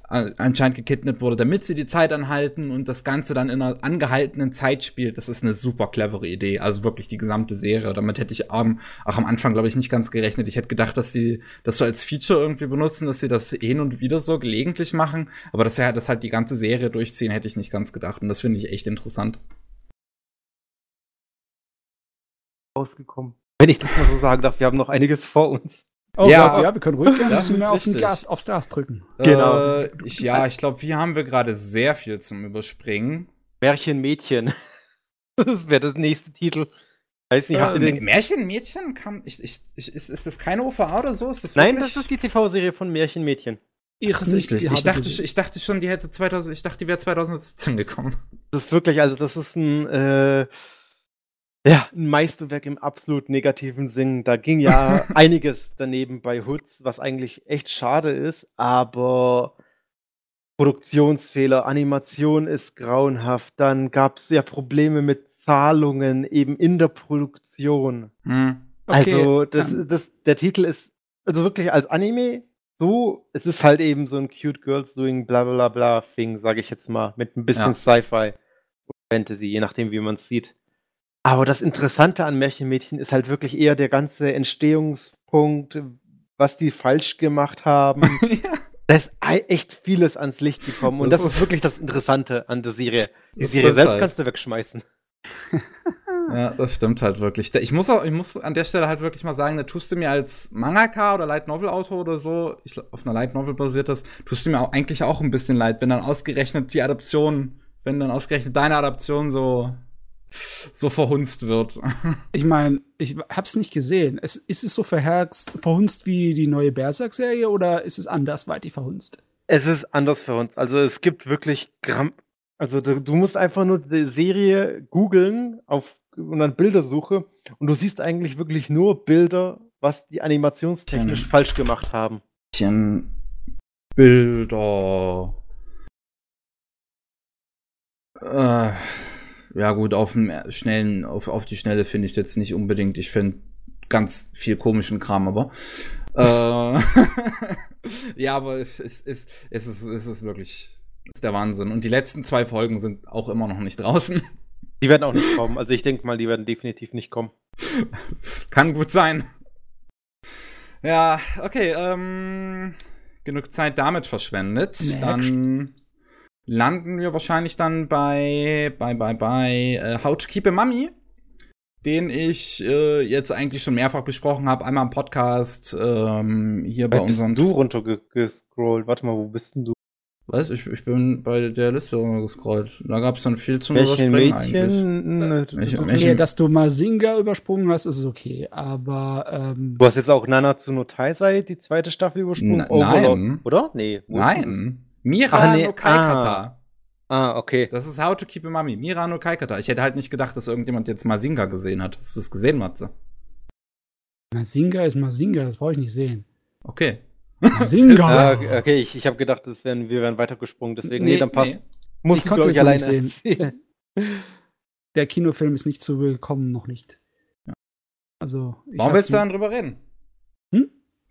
anscheinend gekidnappt wurde, damit sie die Zeit anhalten und das Ganze dann in einer angehaltenen Zeit spielt. Das ist eine super clevere Idee. Also wirklich die gesamte Serie. Damit hätte ich auch am Anfang, glaube ich, nicht ganz gerechnet. Ich hätte gedacht, dass sie das so als Feature irgendwie benutzen, dass sie das hin und wieder so gelegentlich machen. Aber dass sie das halt die ganze Serie durchziehen, hätte ich nicht ganz gedacht. Und das finde ich echt interessant. Rausgekommen. Wenn ich das mal so sagen darf, wir haben noch einiges vor uns. Oh ja, Gott, ja, wir können ruhig gerne ein bisschen mehr auf den Gas, aufs Gas drücken. Genau. Äh, ich, ja, ich glaube, wir haben wir gerade sehr viel zum Überspringen. Märchenmädchen. das wäre das nächste Titel. Weiß nicht, äh, den Märchenmädchen kam. Ich, ich, ich, ist, ist das keine OVA oder so? Ist das Nein, das ist die TV-Serie von Märchenmädchen. Irrsichtlich. Ich dachte, ich dachte schon, die hätte 2000, ich dachte, die wäre 2017 gekommen. Das ist wirklich, also das ist ein äh, ja, ein Meisterwerk im absolut negativen Sinn. Da ging ja einiges daneben bei Hoods, was eigentlich echt schade ist, aber Produktionsfehler, Animation ist grauenhaft. Dann gab es ja Probleme mit Zahlungen eben in der Produktion. Hm. Okay. Also das, das, der Titel ist also wirklich als Anime so, es ist halt eben so ein Cute Girls Doing bla bla bla Thing, sage ich jetzt mal, mit ein bisschen ja. Sci-Fi und Fantasy, je nachdem wie man es sieht. Aber das Interessante an Märchenmädchen ist halt wirklich eher der ganze Entstehungspunkt, was die falsch gemacht haben. ja. Da ist echt vieles ans Licht gekommen und das, das ist wirklich das Interessante an der Serie. Die Serie selbst halt. kannst du wegschmeißen. ja, das stimmt halt wirklich. Ich muss auch, ich muss an der Stelle halt wirklich mal sagen, da tust du mir als Mangaka oder Light Novel Autor oder so, ich, auf einer Light Novel basiert das, tust du mir auch eigentlich auch ein bisschen leid, wenn dann ausgerechnet die Adaption, wenn dann ausgerechnet deine Adaption so so verhunzt wird. Ich meine, ich hab's nicht gesehen. Es, ist es so verherzt, verhunzt wie die neue Berserk-Serie oder ist es andersweitig verhunzt? Es ist anders verhunzt. Also es gibt wirklich Gramm. Also du, du musst einfach nur die Serie googeln auf und dann Bildersuche und du siehst eigentlich wirklich nur Bilder, was die animationstechnisch Chen. falsch gemacht haben. Bilder. Äh ja gut, auf dem schnellen, auf, auf die Schnelle finde ich es jetzt nicht unbedingt. Ich finde ganz viel komischen Kram, aber. äh, ja, aber es, es, es, es, ist, es ist wirklich es ist der Wahnsinn. Und die letzten zwei Folgen sind auch immer noch nicht draußen. Die werden auch nicht kommen. Also ich denke mal, die werden definitiv nicht kommen. Das kann gut sein. Ja, okay. Ähm, genug Zeit damit verschwendet. Next. Dann landen wir wahrscheinlich dann bei, bei, bei, bei uh, How to Keep a Mummy, den ich äh, jetzt eigentlich schon mehrfach besprochen habe. Einmal im Podcast, ähm, hier bei, bei unserem. du runtergescrollt? Warte mal, wo bist denn du? Was? Ich, ich bin bei der Liste gescrollt. Da gab es dann viel zum Welchen Überspringen Mädchen? eigentlich. Welche, okay, welche? dass du Masinga übersprungen hast, ist okay, aber ähm, Du hast jetzt auch Nanatsu no Taisei, die zweite Staffel übersprungen? Oh, nein. Oder? Nee. Nein. Mira nee. no Kaikata. Ah. ah. okay. Das ist How to Keep a Mummy. Mira no Kaikata. Ich hätte halt nicht gedacht, dass irgendjemand jetzt Masinga gesehen hat. Hast du das gesehen, Matze? Masinga ist Masinga, das brauche ich nicht sehen. Okay. Masinga! uh, okay, ich, ich habe gedacht, das wären, wir wären weitergesprungen, deswegen, nee, nee dann passt. Nee. Muss ich, konnte ich alleine sehen. Der Kinofilm ist nicht zu willkommen, noch nicht. Ja. Also, Warum willst du dann drüber reden?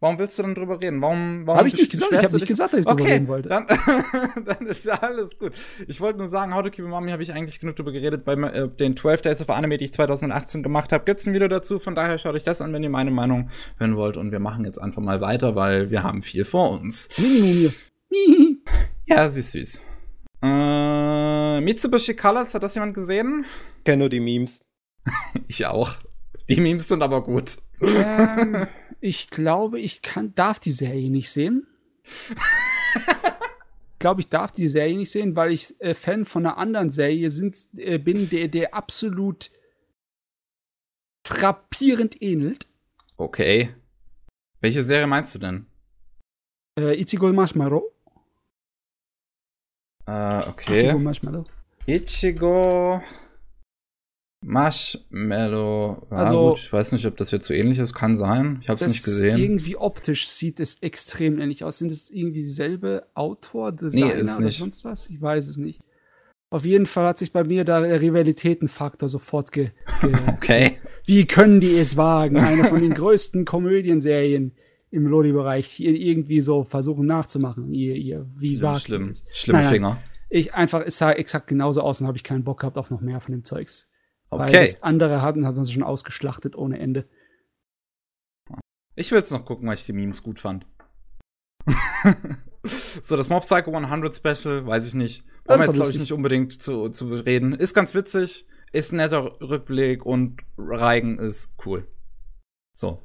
Warum willst du dann drüber reden? Warum, warum Habe ich nicht gesagt. Ich habe nicht gesagt, dass ich drüber reden wollte. Dann, dann ist ja alles gut. Ich wollte nur sagen, How to Keep a Mommy habe ich eigentlich genug drüber geredet bei äh, den 12 Days of Anime, die ich 2018 gemacht habe. Gibt's ein Video dazu, von daher schaut euch das an, wenn ihr meine Meinung hören wollt. Und wir machen jetzt einfach mal weiter, weil wir haben viel vor uns. ja, sie ist süß. Äh, Mitsubishi Colors, hat das jemand gesehen? Ich kenne nur die Memes. ich auch. Die Memes sind aber gut. Ähm, ich glaube, ich kann, darf die Serie nicht sehen. ich glaube, ich darf die Serie nicht sehen, weil ich äh, Fan von einer anderen Serie sind, äh, bin, der, der absolut frappierend ähnelt. Okay. Welche Serie meinst du denn? Äh, Ichigo Marshmallow. Äh, okay. Ichigo Marshmallow. Ichigo Marshmallow. Ja, also, gut, ich weiß nicht, ob das jetzt so ähnlich ist. Kann sein. Ich habe es nicht gesehen. Irgendwie optisch sieht es extrem ähnlich aus. Sind es irgendwie dieselbe Autor, Designer nee, ist oder nicht. sonst was? Ich weiß es nicht. Auf jeden Fall hat sich bei mir da der Rivalitätenfaktor sofort ge. ge okay. Wie können die es wagen, eine von den größten Komödienserien im Lodi-Bereich hier irgendwie so versuchen nachzumachen? Ihr, ihr, wie schlimm, schlimm, schlimm naja, Finger. Ich einfach, es sah exakt genauso aus und habe ich keinen Bock gehabt auf noch mehr von dem Zeugs. Okay. Weil das andere hatten, hat man sich schon ausgeschlachtet ohne Ende. Ich will jetzt noch gucken, weil ich die Memes gut fand. so, das Mob Psycho 100 Special, weiß ich nicht. Brauchen wir jetzt, glaube ich, nicht unbedingt zu, zu reden. Ist ganz witzig, ist ein netter Rückblick und Reigen ist cool. So.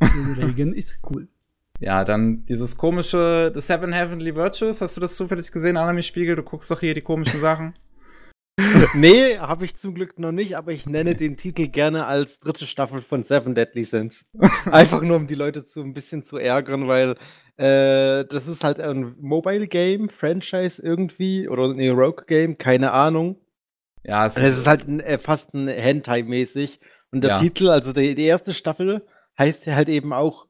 Reigen ist cool. Ja, dann dieses komische The Seven Heavenly Virtues. Hast du das zufällig gesehen, Anime Spiegel? Du guckst doch hier die komischen Sachen. nee, habe ich zum Glück noch nicht, aber ich nenne den Titel gerne als dritte Staffel von Seven Deadly Sins. Einfach nur, um die Leute zu ein bisschen zu ärgern, weil äh, das ist halt ein Mobile Game, Franchise irgendwie, oder ein Rogue Game, keine Ahnung. Ja, es, es ist, halt ein, äh, fast ein Hentai-mäßig. Und der ja. Titel, also die, die, erste Staffel, heißt ja halt eben auch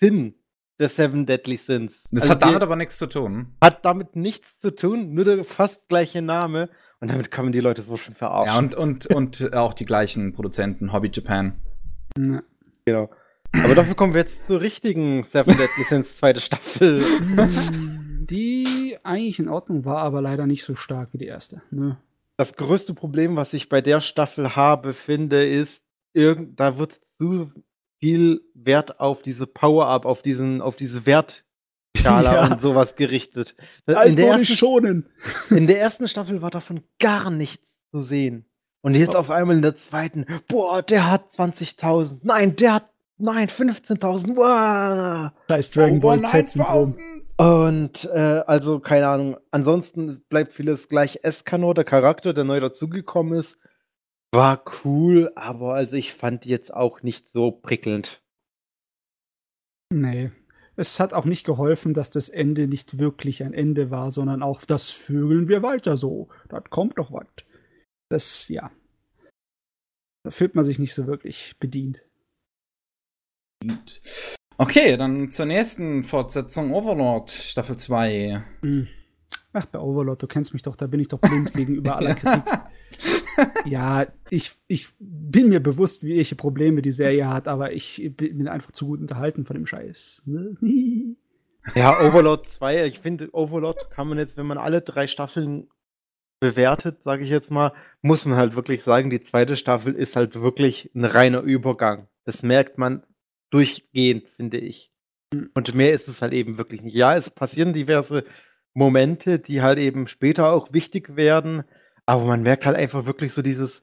Sin, The Seven Deadly Sins. Das also hat damit aber nichts zu tun. Hat damit nichts zu tun, nur der fast gleiche Name. Und damit kann man die Leute so schön verarschen. Ja, und, und, und auch die gleichen Produzenten, Hobby Japan. Ja. Genau. Aber dafür kommen wir jetzt zur richtigen Seven Deadly Sins zweite Staffel. Die eigentlich in Ordnung war, aber leider nicht so stark wie die erste. Ne? Das größte Problem, was ich bei der Staffel habe, finde, ist, irgend, da wird zu viel Wert auf diese Power-Up, auf diesen, auf diese Wert Skala ja. und sowas gerichtet. In der, ersten, schonen. in der ersten Staffel war davon gar nichts zu sehen. Und jetzt oh. auf einmal in der zweiten, boah, der hat 20.000. Nein, der hat, nein, 15.000. Wow. Da ist Dragon Ball Z-Syndrom. Und äh, also, keine Ahnung. Ansonsten bleibt vieles gleich. Escanor, der Charakter, der neu dazugekommen ist, war cool, aber also ich fand jetzt auch nicht so prickelnd. Nee, es hat auch nicht geholfen, dass das Ende nicht wirklich ein Ende war, sondern auch das Vögeln wir weiter so. Das kommt doch was. Das, ja. Da fühlt man sich nicht so wirklich bedient. Okay, dann zur nächsten Fortsetzung Overlord, Staffel 2. Hm. Ach, bei Overlord, du kennst mich doch, da bin ich doch blind gegenüber aller Kritik. ja, ich, ich bin mir bewusst, welche Probleme die Serie hat, aber ich bin einfach zu gut unterhalten von dem Scheiß. Ne? ja, Overlord 2, ich finde, Overlord kann man jetzt, wenn man alle drei Staffeln bewertet, sage ich jetzt mal, muss man halt wirklich sagen, die zweite Staffel ist halt wirklich ein reiner Übergang. Das merkt man durchgehend, finde ich. Hm. Und mehr ist es halt eben wirklich nicht. Ja, es passieren diverse Momente, die halt eben später auch wichtig werden, aber man merkt halt einfach wirklich so dieses,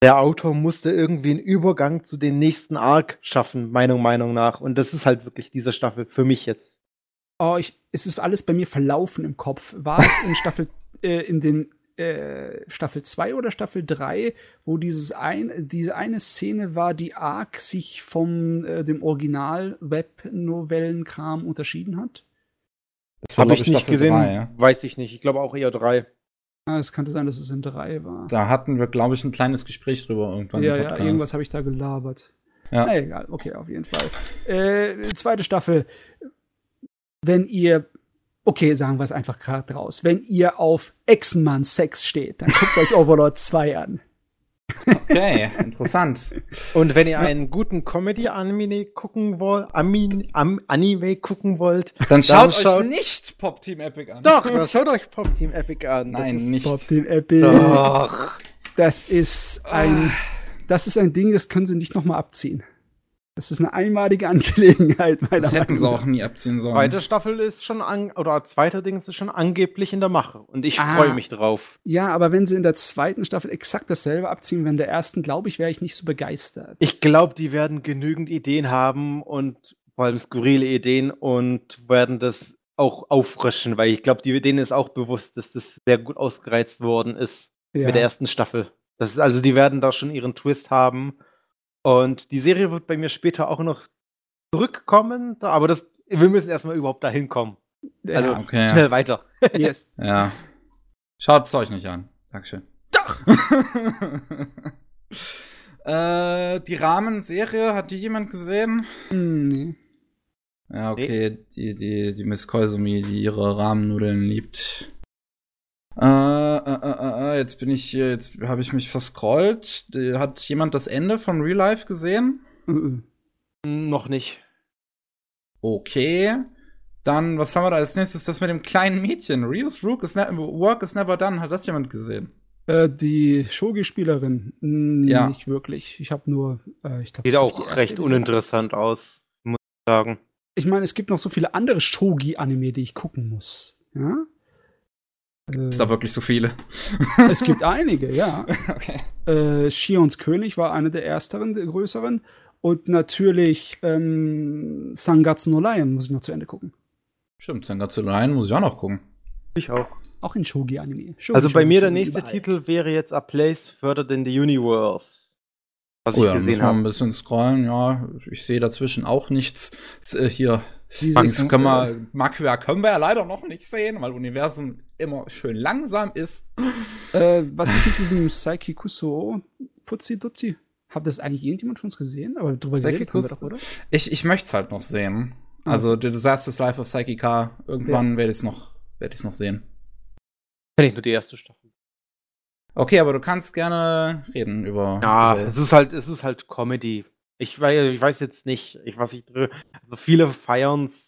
der Autor musste irgendwie einen Übergang zu den nächsten Arc schaffen, meiner Meinung nach. Und das ist halt wirklich diese Staffel für mich jetzt. Oh, ich, es ist alles bei mir verlaufen im Kopf. War es in Staffel, äh, in den äh, Staffel 2 oder Staffel 3, wo dieses ein, diese eine Szene war, die arg sich von äh, dem Original-Web-Novellenkram unterschieden hat? Das habe ich nicht gesehen, 3, ja? weiß ich nicht. Ich glaube auch eher 3. Ah, es könnte sein, dass es in drei war. Da hatten wir, glaube ich, ein kleines Gespräch drüber irgendwann. Ja, ja, irgendwas habe ich da gelabert. Ja. Na egal, okay, auf jeden Fall. Äh, zweite Staffel. Wenn ihr, okay, sagen wir es einfach gerade raus. Wenn ihr auf Echsenmann-Sex steht, dann guckt euch Overlord 2 an. Okay, interessant. Und wenn ihr einen guten Comedy-Anime gucken wollt, Amin, Am, Anime gucken wollt, dann schaut, dann schaut euch nicht Pop Team Epic an. Doch, dann schaut euch Pop Team Epic an. Nein, nicht Pop Team Epic. Doch. Das ist ein, das ist ein Ding, das können sie nicht nochmal abziehen. Das ist eine einmalige Angelegenheit, meiner Das hätten sie auch nie abziehen sollen. Zweite Staffel ist schon an, oder zweiter Ding ist schon angeblich in der Mache. Und ich ah, freue mich drauf. Ja, aber wenn sie in der zweiten Staffel exakt dasselbe abziehen wie in der ersten, glaube ich, wäre ich nicht so begeistert. Ich glaube, die werden genügend Ideen haben und vor allem skurrile Ideen und werden das auch auffrischen, weil ich glaube, denen ist auch bewusst, dass das sehr gut ausgereizt worden ist ja. mit der ersten Staffel. Das ist, also die werden da schon ihren Twist haben und die Serie wird bei mir später auch noch zurückkommen, aber das, wir müssen erstmal überhaupt dahin kommen. Ja, Also okay. schnell weiter. yes. Ja. Schaut es euch nicht an. Dankeschön. Doch! äh, die Rahmenserie, hat die jemand gesehen? Hm, nee. Ja, okay, die, die, die Miss Koizumi, die ihre Rahmennudeln liebt. Äh, äh, äh, äh, jetzt bin ich hier, jetzt habe ich mich verscrollt. Hat jemand das Ende von Real Life gesehen? Äh, äh. Noch nicht. Okay. Dann, was haben wir da als nächstes? Das mit dem kleinen Mädchen. Rio's Work is, ne Work is Never Done. Hat das jemand gesehen? Äh, die Shogi-Spielerin, hm, Ja. nicht wirklich. Ich habe nur, äh, ich glaube, Sieht auch recht uninteressant aus, muss ich sagen. Ich meine, es gibt noch so viele andere Shogi-Anime, die ich gucken muss. Ja? Äh, Ist da wirklich so viele? es gibt einige, ja. okay. Äh, Shions König war eine der ersteren, der größeren. Und natürlich ähm, Sangatsu no Lion muss ich noch zu Ende gucken. Stimmt, Sangatsu Line muss ich auch noch gucken. Ich auch. Auch in Shogi-Anime. Shogi, Also bei Shogi, mir der nächste überall. Titel wäre jetzt A Place Further than the Universe. Was Oh ich ja, müssen gesehen wir ein habe. bisschen scrollen. Ja, ich sehe dazwischen auch nichts. Äh, hier, Dieses, Max, können wir, Magwerk können wir ja leider noch nicht sehen, weil Universum immer schön langsam ist. Äh, was ist mit diesem Saiki Kuso Futzi Dutzi? Hat das eigentlich irgendjemand von uns gesehen? Aber drüber Saiki geredet haben wir doch, oder? Ich, ich möchte es halt noch sehen. Ah. Also, The Disaster's Life of Psyche K. Irgendwann werde ich es noch, werde ich noch sehen. Kenn ich nur die erste Staffel. Okay, aber du kannst gerne reden über. Ja, über es ist halt, es ist halt Comedy. Ich weiß, ich weiß jetzt nicht, ich, was ich also viele feiern's. Es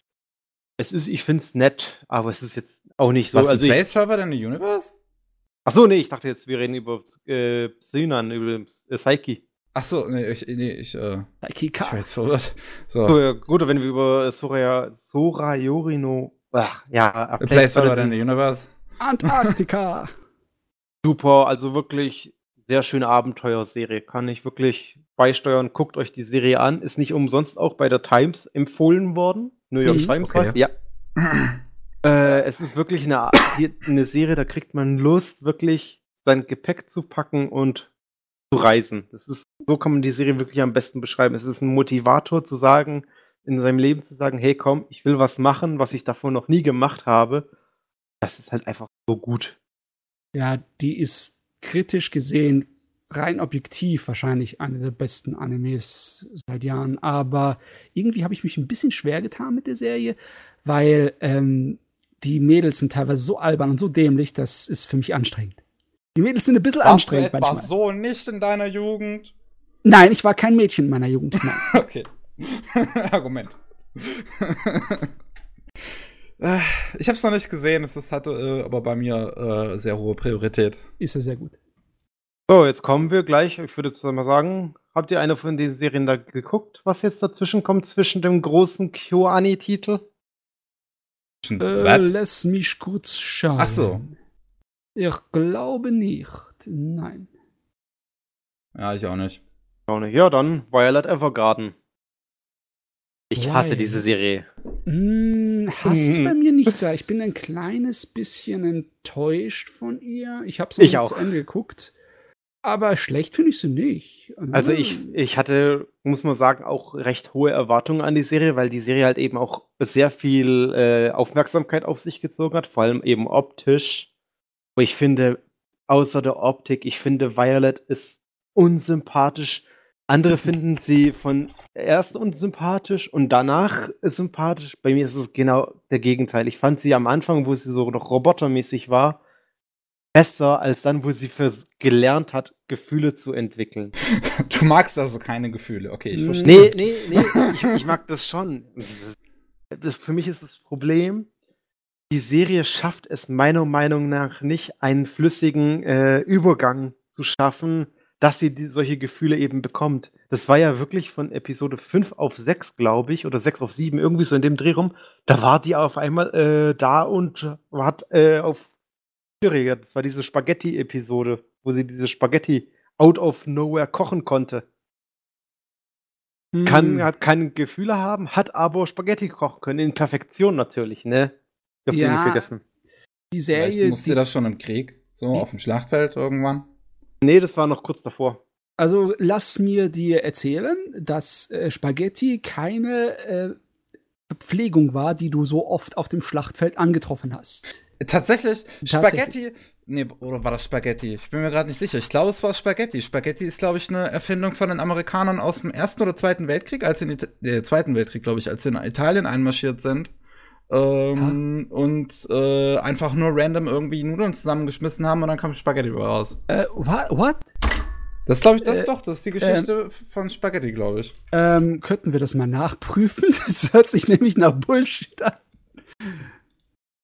ist, ich find's nett, aber es ist jetzt auch nicht so. was also ist ich, Place Server denn the Universe? ach so, nee, ich dachte jetzt, wir reden über äh, Synan, über äh, Psyche. Ach so, nee, ich, nee, ich, äh, ich K. weiß verwirrt. So, So, ja, gut, wenn wir über Sora, Sora Yorino, ach, ja, A A Place Server Further in the Universe. Antarktika. super, also wirklich sehr schöne Abenteuerserie. Kann ich wirklich beisteuern. Guckt euch die Serie an. Ist nicht umsonst auch bei der Times empfohlen worden. New York Mhm. Times Okay. ja. Äh, es ist wirklich eine, eine Serie, da kriegt man Lust, wirklich sein Gepäck zu packen und zu reisen. Das ist, so kann man die Serie wirklich am besten beschreiben. Es ist ein Motivator zu sagen, in seinem Leben zu sagen, hey komm, ich will was machen, was ich davor noch nie gemacht habe. Das ist halt einfach so gut. Ja, die ist kritisch gesehen rein objektiv wahrscheinlich eine der besten Animes seit Jahren. Aber irgendwie habe ich mich ein bisschen schwer getan mit der Serie, weil ähm, die Mädels sind teilweise so albern und so dämlich, das ist für mich anstrengend. Die Mädels sind ein bisschen anstrengend etwa manchmal. so nicht in deiner Jugend? Nein, ich war kein Mädchen in meiner Jugend. Nein. Okay. Argument. Ich habe es noch nicht gesehen, es ist- hatte äh, aber bei mir äh, sehr hohe Priorität. Ist ja sehr gut. So, jetzt kommen wir gleich. Ich würde jetzt mal sagen, habt ihr eine von den Serien da geguckt, was jetzt dazwischen kommt zwischen dem großen KyoAni-Titel? Äh, lass mich kurz schauen. Ach so. Ich glaube nicht. Nein. Ja, ich auch nicht. Auch nicht. Ja, dann Violet Evergarden. Ich hasse Violet. diese Serie. Hm, Hass ist bei mir nicht da. Ich bin ein kleines bisschen enttäuscht von ihr. Ich habe auch. zu Ende geguckt. Aber schlecht finde ich sie nicht. Also ich, ich hatte, muss man sagen, auch recht hohe Erwartungen an die Serie, weil die Serie halt eben auch sehr viel äh, Aufmerksamkeit auf sich gezogen hat, vor allem eben optisch. Aber ich finde, außer der Optik, ich finde Violet ist unsympathisch. Andere finden sie von erst unsympathisch und danach sympathisch. Bei mir ist es genau der Gegenteil. Ich fand sie am Anfang, wo sie so noch robotermäßig war, besser als dann, wo sie fürs gelernt hat, Gefühle zu entwickeln. Du magst also keine Gefühle. Okay, ich verstehe. Nee, nee, nee, ich, ich mag das schon. Das, für mich ist das Problem, die Serie schafft es meiner Meinung nach nicht, einen flüssigen äh, Übergang zu schaffen, dass sie die, solche Gefühle eben bekommt. Das war ja wirklich von Episode 5 auf 6, glaube ich, oder 6 auf 7, irgendwie so in dem Dreh rum. Da war die auf einmal äh, da und hat äh, auf reagiert. Das war diese Spaghetti-Episode, wo sie diese Spaghetti out of nowhere kochen konnte Hm, kann, hat keine Gefühle haben, hat aber Spaghetti kochen können, in Perfektion natürlich, ne? Dürft ihr Ja. nicht vergessen. die Vielleicht Serie. musste Die, das schon im Krieg, so die- auf dem Schlachtfeld irgendwann. Nee, das war noch kurz davor. Also lass mir dir erzählen, dass äh, Spaghetti keine äh, Verpflegung war, die du so oft auf dem Schlachtfeld angetroffen hast. Tatsächlich, Spaghetti. Nee, oder war das Spaghetti? Ich bin mir gerade nicht sicher. Ich glaube, es war Spaghetti. Spaghetti ist, glaube ich, eine Erfindung von den Amerikanern aus dem Ersten oder Zweiten Weltkrieg, als in Ita äh, Zweiten Weltkrieg, glaube ich, als sie in Italien einmarschiert sind. Ähm, und äh, einfach nur random irgendwie Nudeln zusammengeschmissen haben und dann kam Spaghetti raus. Äh, what? what? Das glaube ich, das äh, doch, das ist die Geschichte ähm, von Spaghetti, glaube ich. Ähm, könnten wir das mal nachprüfen? Das hört sich nämlich nach Bullshit an.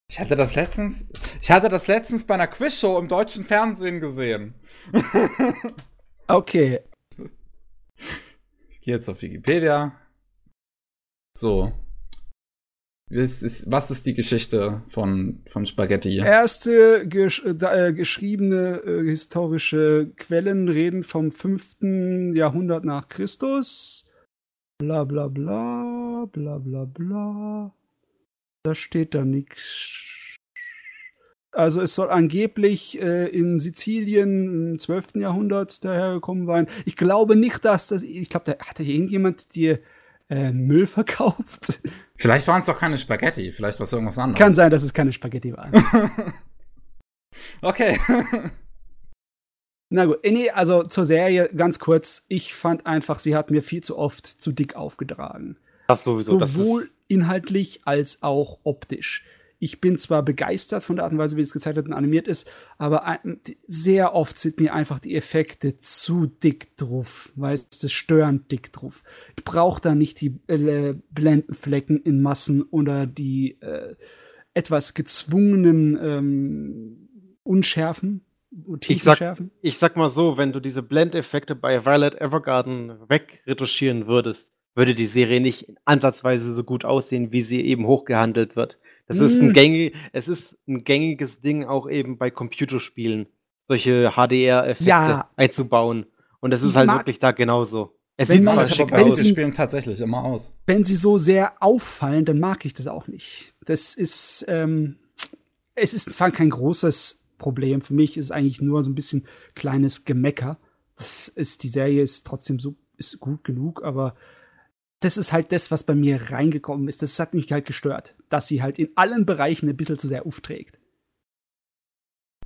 Ich hatte das letztens, ich hatte das letztens bei einer Quizshow im deutschen Fernsehen gesehen. okay. Ich gehe jetzt auf Wikipedia. So. Was ist, was ist die Geschichte von, von Spaghetti? Erste gesch äh, geschriebene äh, historische Quellen reden vom 5. Jahrhundert nach Christus. Bla bla bla, bla bla bla. Da steht da nichts. Also es soll angeblich äh, in Sizilien im 12. Jahrhundert dahergekommen sein. Ich glaube nicht, dass das. Ich glaube, da hatte irgendjemand dir äh, Müll verkauft. Vielleicht waren es doch keine Spaghetti, vielleicht war es irgendwas anderes. Kann sein, dass es keine Spaghetti waren. okay. Na gut, äh, nee, also zur Serie ganz kurz. Ich fand einfach, sie hat mir viel zu oft zu dick aufgetragen. Das sowieso. Sowohl inhaltlich als auch optisch ich bin zwar begeistert von der Art und Weise, wie es gezeichnet und animiert ist, aber sehr oft sind mir einfach die Effekte zu dick drauf, weißt du, störend dick drauf. Ich brauche da nicht die äh, Blendenflecken in Massen oder die äh, etwas gezwungenen ähm, Unschärfen. Ich sag, ich sag mal so, wenn du diese Blendeffekte bei Violet Evergarden wegretuschieren würdest, würde die Serie nicht ansatzweise so gut aussehen, wie sie eben hochgehandelt wird. Das ist ein hm. gängig, es ist ein gängiges Ding auch eben bei Computerspielen, solche HDR-Effekte ja. einzubauen. Und das ist halt wirklich da genauso. Es sieht mal schick aber aus. Sie spielen tatsächlich immer aus. Wenn sie so sehr auffallen, dann mag ich das auch nicht. Das ist, ähm, es ist zwar kein großes Problem. Für mich ist es eigentlich nur so ein bisschen kleines Gemecker. Das ist, die Serie ist trotzdem so, ist gut genug, aber das ist halt das, was bei mir reingekommen ist. Das hat mich halt gestört, dass sie halt in allen Bereichen ein bisschen zu sehr aufträgt.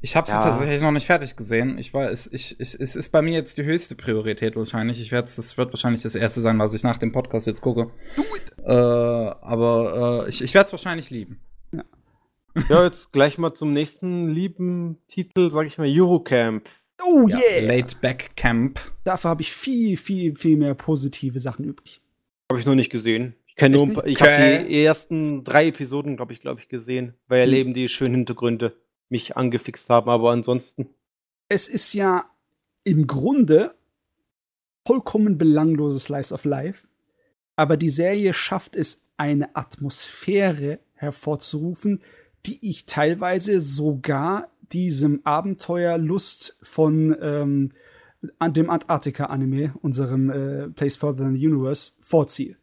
Ich habe sie ja. tatsächlich noch nicht fertig gesehen. Ich war, es, ich, ich, es ist bei mir jetzt die höchste Priorität wahrscheinlich. Ich werde, das wird wahrscheinlich das erste sein, was ich nach dem Podcast jetzt gucke. Do it. Äh, aber äh, ich, ich werde es wahrscheinlich lieben. Ja. ja, jetzt gleich mal zum nächsten lieben Titel, sag ich mal, Eurocamp. Oh ja, yeah! Late Back Camp. Dafür habe ich viel, viel, viel mehr positive Sachen übrig. Habe ich noch nicht gesehen. Ich kenne nur, ein ich habe die ersten drei Episoden, glaube ich, glaube ich, gesehen, weil hm. eben die schönen Hintergründe mich angefixt haben, aber ansonsten. Es ist ja im Grunde vollkommen belangloses Slice of Life, aber die Serie schafft es, eine Atmosphäre hervorzurufen, die ich teilweise sogar diesem Abenteuerlust von ähm, an dem Antarktika-Anime, unserem äh, Place Further than the Universe, vorziehe.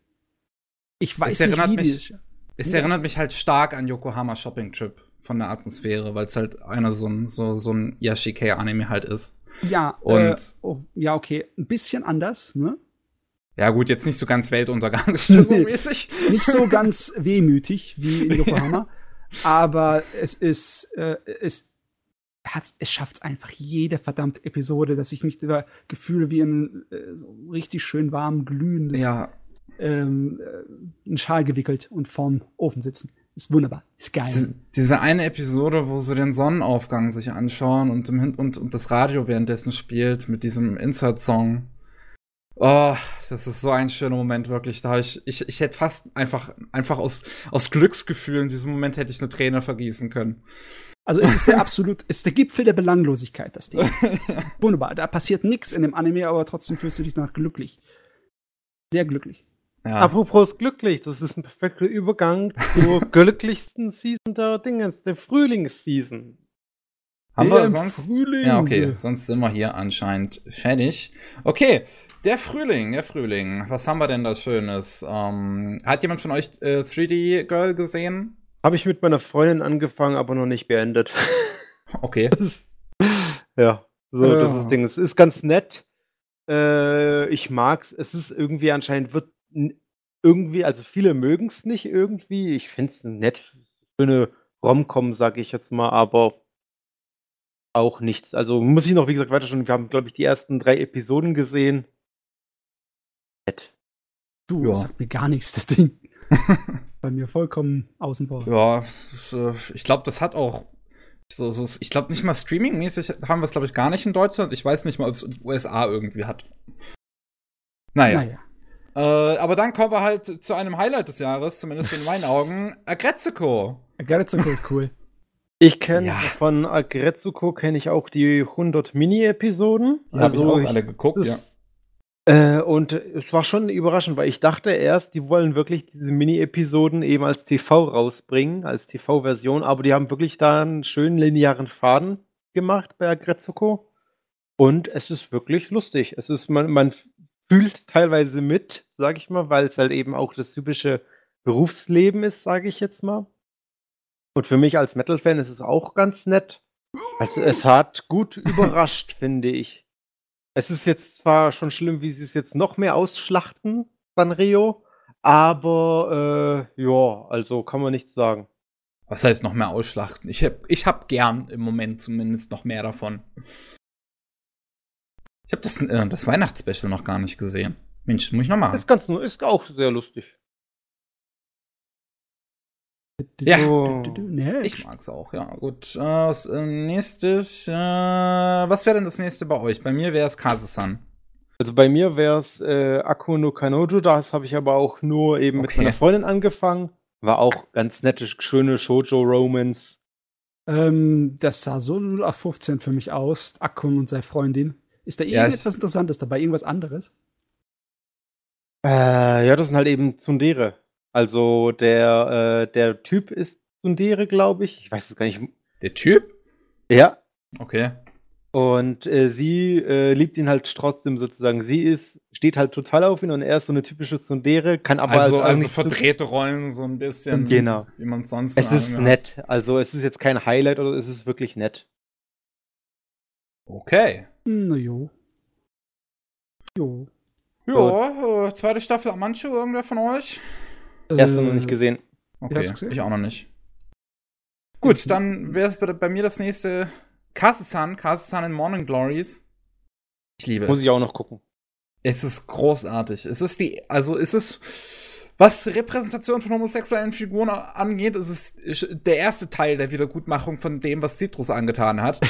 Ich weiß es nicht, wie mich, Es erinnert mich halt stark an Yokohama Shopping Trip von der Atmosphäre, weil es halt einer so ein, so, so ein Yashike-Anime halt ist. Ja, und äh, oh, ja, okay. Ein bisschen anders, ne? Ja, gut, jetzt nicht so ganz Weltuntergangsstimmung-mäßig. nicht so ganz wehmütig wie in Yokohama. aber es ist, äh, es es schafft es einfach jede verdammte Episode, dass ich mich über Gefühle wie ein äh, so richtig schön warm glühendes ja. ähm, äh, einen Schal gewickelt und vorm Ofen sitzen. Ist wunderbar, ist geil. Diese, diese eine Episode, wo sie den Sonnenaufgang sich anschauen und, im, und, und das Radio währenddessen spielt mit diesem Insert-Song. Oh, das ist so ein schöner Moment, wirklich. Da ich, ich, ich hätte fast einfach, einfach aus, aus Glücksgefühl in diesem Moment hätte ich eine Träne vergießen können. Also es ist der absolut, es ist der Gipfel der Belanglosigkeit, das Ding. Das wunderbar. Da passiert nichts in dem Anime, aber trotzdem fühlst du dich nach glücklich. Sehr glücklich. Ja. Apropos glücklich, das ist ein perfekter Übergang zur glücklichsten Season der Dingens, der Frühlingsseason. Haben wir sonst? Frühling. Ja, okay, sonst sind wir hier anscheinend fertig. Okay, der Frühling, der Frühling. Was haben wir denn da Schönes? Ähm, hat jemand von euch äh, 3D Girl gesehen? Habe ich mit meiner Freundin angefangen, aber noch nicht beendet. Okay. ja, so äh. das ist Ding. Es ist ganz nett. Äh, ich mag's. Es ist irgendwie anscheinend wird irgendwie, also viele mögen es nicht irgendwie. Ich finde es nett für eine Romcom, sage ich jetzt mal, aber auch nichts. Also muss ich noch, wie gesagt, weiter schon. Wir haben, glaube ich, die ersten drei Episoden gesehen. Nett. Du, ja. sagt mir gar nichts, das Ding. Bei mir vollkommen außen vor. Ja, äh, ich glaube, das hat auch so, so ich glaube nicht mal streamingmäßig haben wir es, glaube ich, gar nicht in Deutschland. Ich weiß nicht mal, ob es in den USA irgendwie hat. Naja. naja. Äh, aber dann kommen wir halt zu einem Highlight des Jahres, zumindest in meinen Augen. Agretsuko. Agretsuko ist cool. Ich kenne ja. von Agretsuko kenne ich auch die 100 Mini-Episoden. Die also habe ich auch alle geguckt, ja. Äh, und es war schon überraschend, weil ich dachte erst, die wollen wirklich diese Mini-Episoden eben als TV rausbringen, als TV-Version, aber die haben wirklich da einen schönen linearen Faden gemacht bei Agretsuko. Und es ist wirklich lustig. Es ist, man, man fühlt teilweise mit, sag ich mal, weil es halt eben auch das typische Berufsleben ist, sage ich jetzt mal. Und für mich als Metal-Fan ist es auch ganz nett. Also es hat gut überrascht, finde ich. Es ist jetzt zwar schon schlimm, wie sie es jetzt noch mehr ausschlachten, Sanrio, aber äh, ja, also kann man nichts sagen. Was heißt noch mehr ausschlachten? Ich hab, ich hab gern im Moment zumindest noch mehr davon. Ich habe das, äh, das Weihnachtsspecial noch gar nicht gesehen. Mensch, muss ich noch machen. Ist ganz ist auch sehr lustig. Ja, ich mag's auch, ja. Gut, äh, was, äh, nächstes, äh, was wäre denn das nächste bei euch? Bei mir wäre es Kase-san. Also bei mir wäre es äh, Akko no Kanojo, das habe ich aber auch nur eben okay. mit meiner Freundin angefangen. War auch ganz nette, schöne Shoujo-Romance. Ähm, das sah so 0815 für mich aus, Akun und seine Freundin. Ist da irgendetwas ja, Interessantes dabei? Irgendwas anderes? Äh, ja, das sind halt eben Zundere. Also der, äh, der Typ ist Zundere, glaube ich. Ich weiß es gar nicht. Der Typ? Ja. Okay. Und äh, sie äh, liebt ihn halt trotzdem sozusagen. Sie ist, steht halt total auf ihn und er ist so eine typische Zundere, kann aber. Also, halt also verdrehte Rollen so ein bisschen. Genau. Wie man sonst Es ist nett. Also es ist jetzt kein Highlight oder es ist wirklich nett. Okay. Na jo. Jo. Ja, äh, zweite Staffel Amancho, irgendwer von euch? Erste äh, noch nicht gesehen. Okay, ich auch noch nicht. Gut, dann wäre es bei, bei, mir das nächste Kase-san, Kase-san in Morning Glories. Ich liebe Muss es. Muss ich auch noch gucken. Es ist großartig. Es ist die, also es ist was Repräsentation von homosexuellen Figuren angeht, ist es der erste Teil der Wiedergutmachung von dem, was Citrus angetan hat.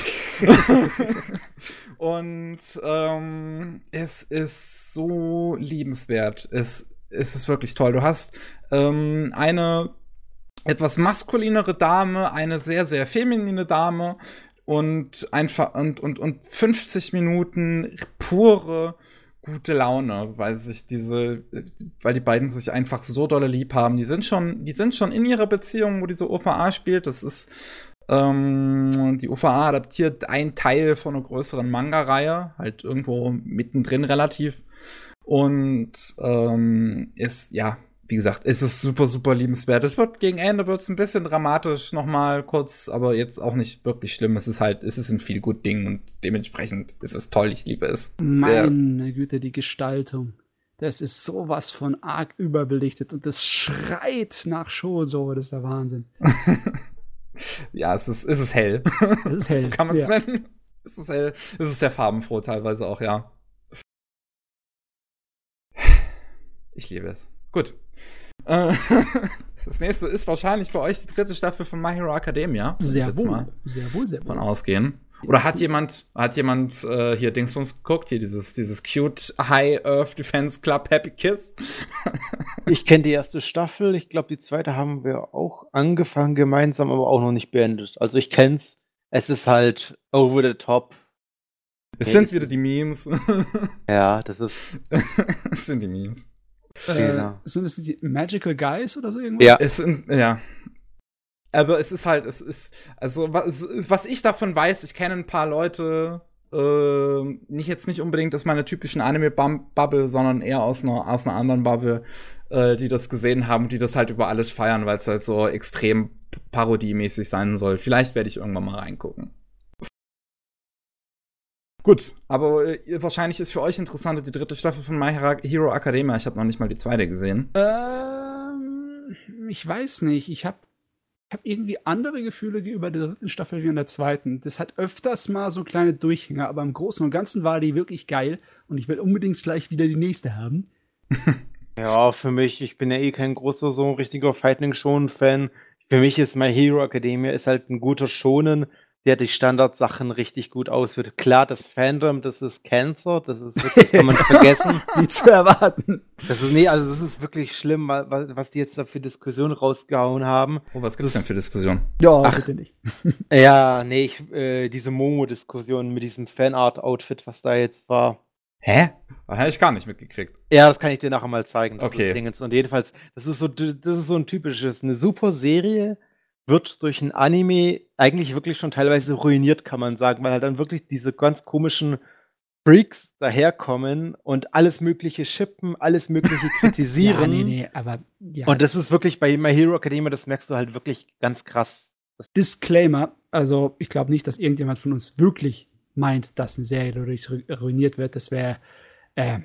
Und ähm, es ist so liebenswert. Es, es ist wirklich toll. Du hast ähm, eine etwas maskulinere Dame, eine sehr, sehr feminine Dame und einfach und, und, und 50 Minuten pure gute Laune, weil sich diese, weil die beiden sich einfach so dolle lieb haben. Die sind schon, die sind schon in ihrer Beziehung, wo diese OVA spielt. Das ist ähm, die OVA adaptiert ein Teil von einer größeren Manga-Reihe, halt irgendwo mittendrin relativ. Und ähm, ist, ja, wie gesagt, es ist super, super liebenswert. Es wird gegen Ende wird es ein bisschen dramatisch nochmal kurz, aber jetzt auch nicht wirklich schlimm. Es ist halt, es ist ein viel gut Ding und dementsprechend ist es toll. Ich liebe es. Meine Der, Güte, die Gestaltung. Das ist sowas von arg überbelichtet und das schreit nach Shoujo. Das ist der Wahnsinn. ja, es ist, es ist hell. Es ist hell. so kann man es ja. nennen. Es ist hell. Es ist sehr farbenfroh teilweise auch, ja. Ich liebe es. Gut. Äh, das nächste ist wahrscheinlich bei euch die dritte Staffel von My Hero Academia. Sehr wohl. Sehr wohl, sehr wohl. Von ausgehen. Oder hat jemand, hat jemand äh, hier Dingsbums geguckt, hier dieses, dieses cute High Earth Defense Club Happy Kiss? ich kenne die erste Staffel, ich glaube die zweite haben wir auch angefangen gemeinsam, aber auch noch nicht beendet. Also ich kenn's. Es ist halt over the top. Es sind wieder die Memes. ja, das ist. es sind die Memes. Äh, genau. Sind es die Magical Guys oder so irgendwas? Ja, es sind, ja. Aber es ist halt, es ist, also was, was ich davon weiß, ich kenne ein paar Leute, äh, nicht jetzt nicht unbedingt aus meiner typischen Anime-Bubble, sondern eher aus einer, aus einer anderen Bubble, äh, die das gesehen haben, die das halt über alles feiern, weil es halt so extrem parodiemäßig sein soll. Vielleicht werde ich irgendwann mal reingucken. Gut, aber äh, wahrscheinlich ist für euch interessanter die dritte Staffel von My Hero Academia. Ich habe noch nicht mal die zweite gesehen. Ähm, ich weiß nicht. Ich habe ich hab irgendwie andere Gefühle gegenüber der dritten Staffel wie in der zweiten. Das hat öfters mal so kleine Durchhänger, aber im Großen und Ganzen war die wirklich geil und ich will unbedingt gleich wieder die nächste haben. Ja, für mich, ich bin ja eh kein großer, so ein richtiger Fighting-Shonen-Fan. Für mich ist My Hero Academia ist halt ein guter Shonen, der die Standardsachen richtig gut ausführt. Klar, das Fandom, das ist Cancer, das ist wirklich, kann man vergessen. Wie zu erwarten. Das ist, nee, also das ist wirklich schlimm, was die jetzt da für Diskussionen rausgehauen haben. Oh, was gibt es denn für Diskussionen? Ja, Ach, bitte nicht. ja, nee, ich, äh, diese Momo-Diskussion mit diesem Fanart-Outfit, was da jetzt war. Hä? Das habe ich gar nicht mitgekriegt. Ja, das kann ich dir nachher mal zeigen. Okay. Und jedenfalls, das ist so, das ist so ein typisches, eine super Serie wird durch ein Anime eigentlich wirklich schon teilweise ruiniert, kann man sagen, weil halt dann wirklich diese ganz komischen Freaks daherkommen und alles Mögliche schippen, alles Mögliche kritisieren. ja, nee, nee, aber ja. Und das ist wirklich bei My Hero Academia, das merkst du halt wirklich ganz krass. Disclaimer, also ich glaube nicht, dass irgendjemand von uns wirklich meint, dass eine Serie ruiniert wird. Das wäre, äh.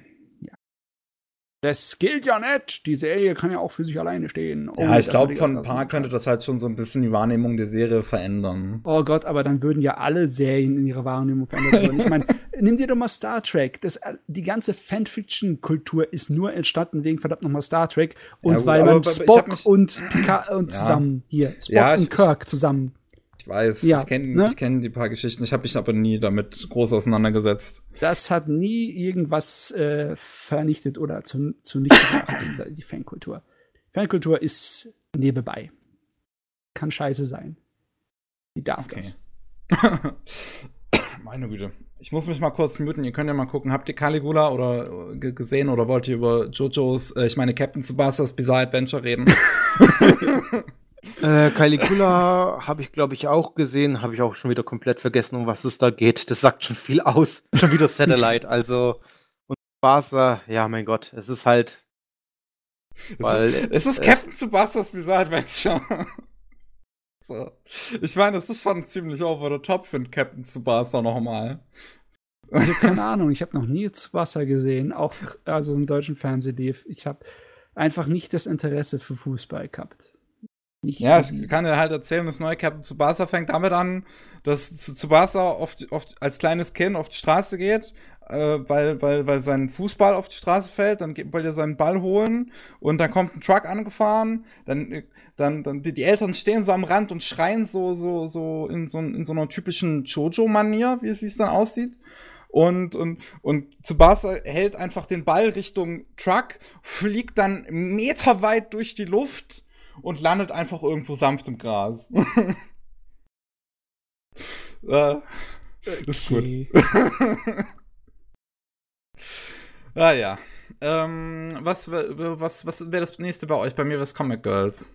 Das gilt ja nicht. Die Serie kann ja auch für sich alleine stehen. Ja, ich glaube, von ein paar könnte das halt schon so ein bisschen die Wahrnehmung der Serie verändern. Oh Gott, aber dann würden ja alle Serien in ihrer Wahrnehmung verändert werden. ich meine, nimm dir doch mal Star Trek. Das, die ganze Fanfiction-Kultur ist nur entstanden wegen verdammt nochmal Star Trek und ja, weil man Spock und Picard und ja. zusammen hier, Spock ja, und Kirk zusammen ich weiß, ja, ich kenne ne? kenn die paar Geschichten, ich habe mich aber nie damit groß auseinandergesetzt. Das hat nie irgendwas äh, vernichtet oder zu, zunichte gemacht, die Fankultur. Fankultur ist nebenbei. Kann scheiße sein. Die darf okay. das. Meine Güte. Ich muss mich mal kurz muten. Ihr könnt ja mal gucken. Habt ihr Caligula oder äh, gesehen oder wollt ihr über JoJo's, äh, ich meine Captain Tsubasa's Bizarre Adventure reden? Äh, Caligula habe ich, glaube ich, auch gesehen. Habe ich auch schon wieder komplett vergessen, um was es da geht. Das sagt schon viel aus. schon wieder Satellite. Also, und Tsubasa, ja, mein Gott, es ist halt. Weil, es ist, es ist äh, Captain Tsubasas Bizarre Adventure. so. Ich meine, es ist schon ziemlich over the top für einen Captain Tsubasa nochmal. Also, keine Ahnung, ich habe noch nie Tsubasa gesehen, auch also im deutschen Fernsehen lief. Ich habe einfach nicht das Interesse für Fußball gehabt. Nicht ja, ich kann dir halt erzählen, das neue Captain Tsubasa fängt damit an, dass Tsubasa oft, oft als kleines Kind auf die Straße geht, äh, weil, weil, weil sein Fußball auf die Straße fällt, dann will er seinen Ball holen und dann kommt ein Truck angefahren, dann, dann, dann die, die Eltern stehen so am Rand und schreien so, so, so in so, in so einer typischen Jojo-Manier, wie es dann aussieht. Und, und, und Tsubasa hält einfach den Ball Richtung Truck, fliegt dann meterweit durch die Luft und landet einfach irgendwo sanft im Gras. äh, ist gut. ah ja. Ähm, was was, was wäre das nächste bei euch? Bei mir wäre es Comic Girls.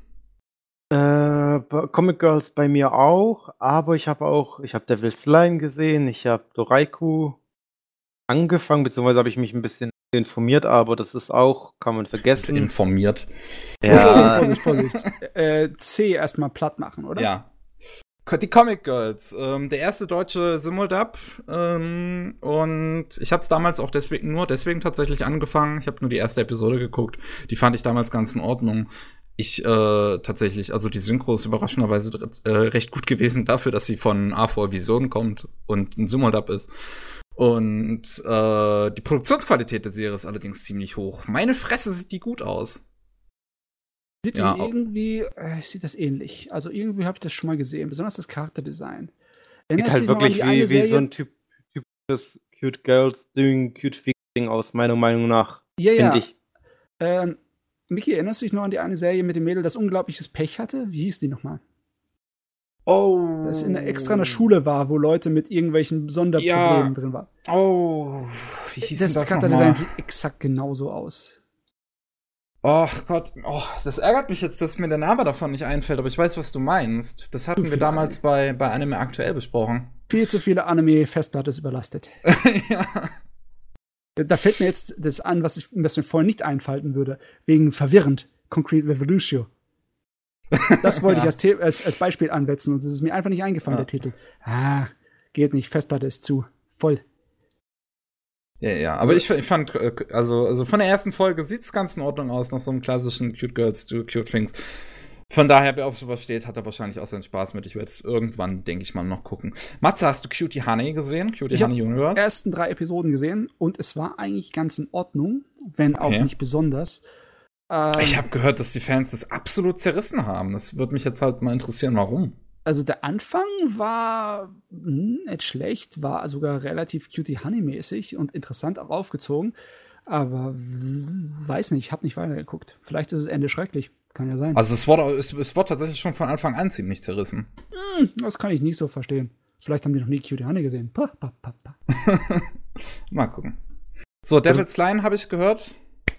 Äh, Comic Girls bei mir auch, aber ich habe auch, ich habe Devil's Line gesehen, ich habe Doraiku angefangen, beziehungsweise habe ich mich ein bisschen informiert, aber das ist auch, kann man vergessen. Informiert. Ja. Vorsicht, Vorsicht. äh, C erstmal platt machen, oder? Ja. Die Comic Girls, ähm, der erste deutsche Simuldub ähm, und ich habe es damals auch deswegen nur deswegen tatsächlich angefangen. Ich habe nur die erste Episode geguckt. Die fand ich damals ganz in Ordnung. Ich äh, tatsächlich, also die Synchro ist überraschenderweise äh, recht gut gewesen dafür, dass sie von A4 Vision kommt und ein Simuldub ist. Und äh, die Produktionsqualität der Serie ist allerdings ziemlich hoch. Meine Fresse sieht die gut aus. Sieht ja, irgendwie, äh, sieht das ähnlich. Also irgendwie habe ich das schon mal gesehen, besonders das Charakterdesign. Sieht halt wirklich wie, wie so ein Typ, typisches Cute Girls doing Cute Ding aus, meiner Meinung nach. Ja, ja. Ich. Ähm, Micky, erinnerst du dich noch an die eine Serie mit dem Mädel, das unglaubliches Pech hatte? Wie hieß die nochmal? Oh. Das in der, extra in der Schule war, wo Leute mit irgendwelchen Sonderproblemen ja. drin waren. Oh. Wie hieß das, das Charakterdesign sieht exakt genauso aus. Oh Gott, oh, das ärgert mich jetzt, dass mir der Name davon nicht einfällt, aber ich weiß, was du meinst. Das hatten wir damals bei, bei Anime aktuell besprochen. Viel zu viele Anime-Festplatte ist überlastet. ja. Da fällt mir jetzt das an, was, ich, was mir vorhin nicht einfallen würde, wegen verwirrend. Concrete Revolution. Das wollte ja. ich als, als, als, Beispiel ansetzen und es ist mir einfach nicht eingefallen, ja. der Titel. Ah, geht nicht, Festplatte ist zu. Voll. Ja, ja, aber ich, ich fand, äh, also, also von der ersten Folge sieht's ganz in Ordnung aus, nach so einem klassischen Cute Girls do Cute Things. Von daher, wer auf sowas steht, hat er wahrscheinlich auch seinen Spaß mit. Ich werde es irgendwann, denke ich mal, noch gucken. Matze, hast du Cutie Honey gesehen? Cutie Ich Honey habe die Universe? ersten drei Episoden gesehen und es war eigentlich ganz in Ordnung, wenn auch Okay. nicht besonders. Ähm, Ich habe gehört, dass die Fans das absolut zerrissen haben. Das würde mich jetzt halt mal interessieren, warum. also der Anfang war hm, nicht schlecht, war sogar relativ Cutie Honey-mäßig und interessant auch aufgezogen. Aber weiß nicht, ich habe nicht weitergeguckt. Vielleicht ist das Ende schrecklich. Kann ja sein. Also es wurde, es, es wurde tatsächlich schon von Anfang an ziemlich zerrissen. Hm, das kann ich nicht so verstehen. Vielleicht haben die noch nie Cutie Honey gesehen. Pa, pa, pa, pa. Mal gucken. So, Devil's Line habe ich gehört.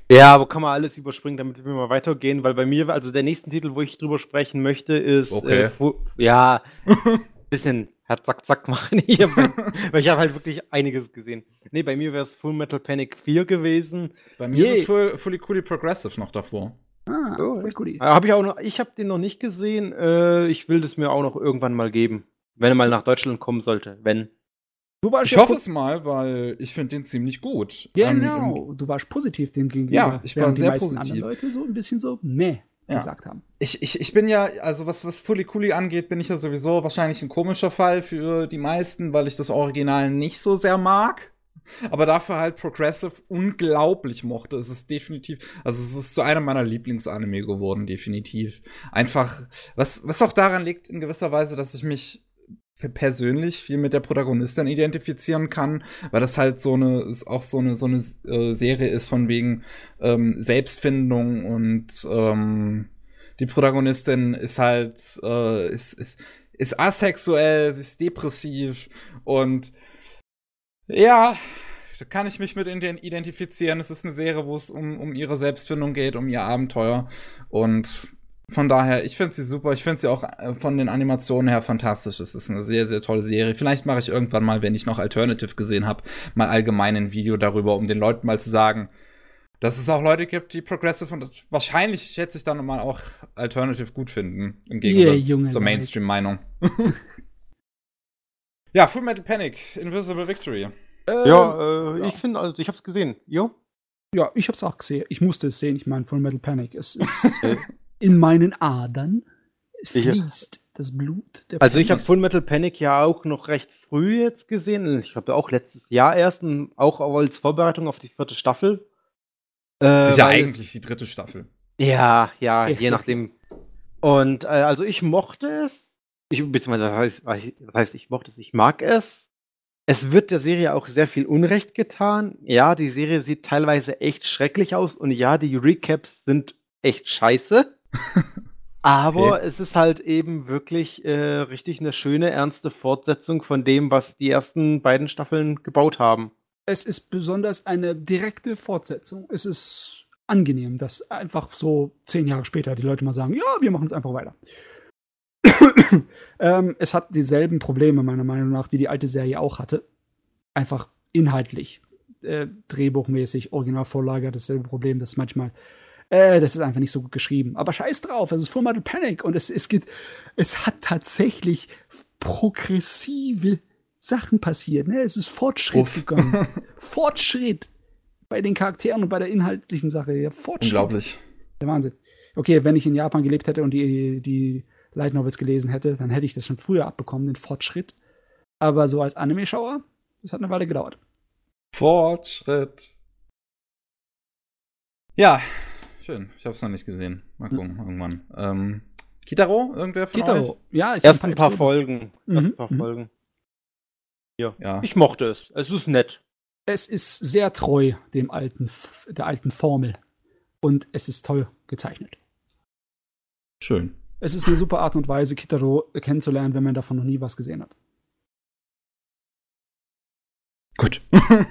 Ja, aber kann man alles überspringen, damit wir mal weitergehen, weil bei mir, also der nächste Titel, wo ich drüber sprechen möchte, ist Okay. äh, Fu- ja, bisschen Herz zack zack machen hier, weil, ich habe halt wirklich einiges gesehen. Nee, bei mir wäre es Full Metal Panic 4 gewesen. Bei mir Je. ist es full, Fully Coolly Progressive noch davor. Ah, Oh, voll cool. Äh, Habe ich auch noch, ich habe den noch nicht gesehen. Äh, ich will das mir auch noch irgendwann mal geben, wenn er mal nach Deutschland kommen sollte. Wenn. Du warst Ich ja hoffe es mal, weil ich finde den ziemlich gut. Ähm, Genau, du warst positiv dem gegenüber. Ja, ich war sehr die meisten positiv. anderen Leute so ein bisschen so meh Ja. gesagt haben. Ich, ich, ich bin ja, also was, was Fully Cooley angeht, bin ich ja sowieso wahrscheinlich ein komischer Fall für die meisten, weil ich das Original nicht so sehr mag. Aber dafür halt Progressive unglaublich mochte. Es ist definitiv, also es ist zu einem meiner Lieblingsanime geworden, definitiv. Einfach, was, was auch daran liegt in gewisser Weise, dass ich mich persönlich viel mit der Protagonistin identifizieren kann, weil das halt so eine, ist auch so eine, so eine äh, Serie ist von wegen ähm, Selbstfindung und ähm, die Protagonistin ist halt, äh, ist, ist, ist asexuell, sie ist depressiv und ja, da kann ich mich mit ident- identifizieren. Es ist eine Serie, wo es um, um ihre Selbstfindung geht, um ihr Abenteuer. Und von daher, ich finde sie super. Ich finde sie auch äh, von den Animationen her fantastisch. Es ist eine sehr, sehr tolle Serie. Vielleicht mache ich irgendwann mal, wenn ich noch Alternative gesehen habe, mal allgemein ein Video darüber, um den Leuten mal zu sagen, dass es auch Leute gibt, die Progressive und wahrscheinlich schätze ich dann mal auch Alternative gut finden. Im Gegensatz junge zur. Mainstream-Meinung. ja, Full Metal Panic, Invisible Victory. Ähm, Ja, äh, ja. ich finde, also ich habe es gesehen. Jo? ja, ich hab's auch gesehen. Ich musste es sehen. Ich meine, Full Metal Panic. Es ist in meinen Adern fließt das Blut. Der Also ich habe Panic. Full Metal Panic ja auch noch recht früh jetzt gesehen. Ich habe auch letztes Jahr erst, und auch als Vorbereitung auf die vierte Staffel. Äh, Das ist ja es- eigentlich die dritte Staffel. Ja, ja, Ja, je nachdem. Und äh, also ich mochte es. Ich, beziehungsweise das heißt, das heißt, ich mochte es, ich mag es. Es wird der Serie auch sehr viel Unrecht getan. Ja, die Serie sieht teilweise echt schrecklich aus und ja, die Recaps sind echt scheiße. Aber Okay. es ist halt eben wirklich äh, richtig eine schöne, ernste Fortsetzung von dem, was die ersten beiden Staffeln gebaut haben. es ist besonders eine direkte Fortsetzung. Es ist angenehm, dass einfach so zehn Jahre später die Leute mal sagen, ja, wir machen es einfach weiter. ähm, es hat dieselben Probleme, meiner Meinung nach, die die alte Serie auch hatte. Einfach inhaltlich, äh, drehbuchmäßig, Originalvorlage hat dasselbe Problem, dass manchmal äh, das ist einfach nicht so gut geschrieben. Aber scheiß drauf, es ist Full Metal Panic und es, es geht, es hat tatsächlich progressive Sachen passiert. Ne? Es ist Fortschritt Uff. gegangen. Fortschritt bei den Charakteren und bei der inhaltlichen Sache. Ja, Fortschritt. Unglaublich. Der Wahnsinn. Okay, wenn ich in Japan gelebt hätte und die, die Light Novels gelesen hätte, dann hätte ich das schon früher abbekommen, den Fortschritt. Aber so als Anime-Schauer, das hat eine Weile gedauert. Fortschritt. Ja, schön. Ich habe es noch nicht gesehen. Mal gucken, irgendwann. Ähm, Kitaro, irgendwer von euch? Kitaro, ja, ich Erst ein paar Episoden- Folgen. Erst Mhm, ein paar mhm. Folgen. Ja. Ja. Ich mochte es. Es ist nett. Es ist sehr treu dem alten, der alten Formel. Und es ist toll gezeichnet. Schön. Es ist eine super Art und Weise, Kitaro kennenzulernen, wenn man davon noch nie was gesehen hat. Gut.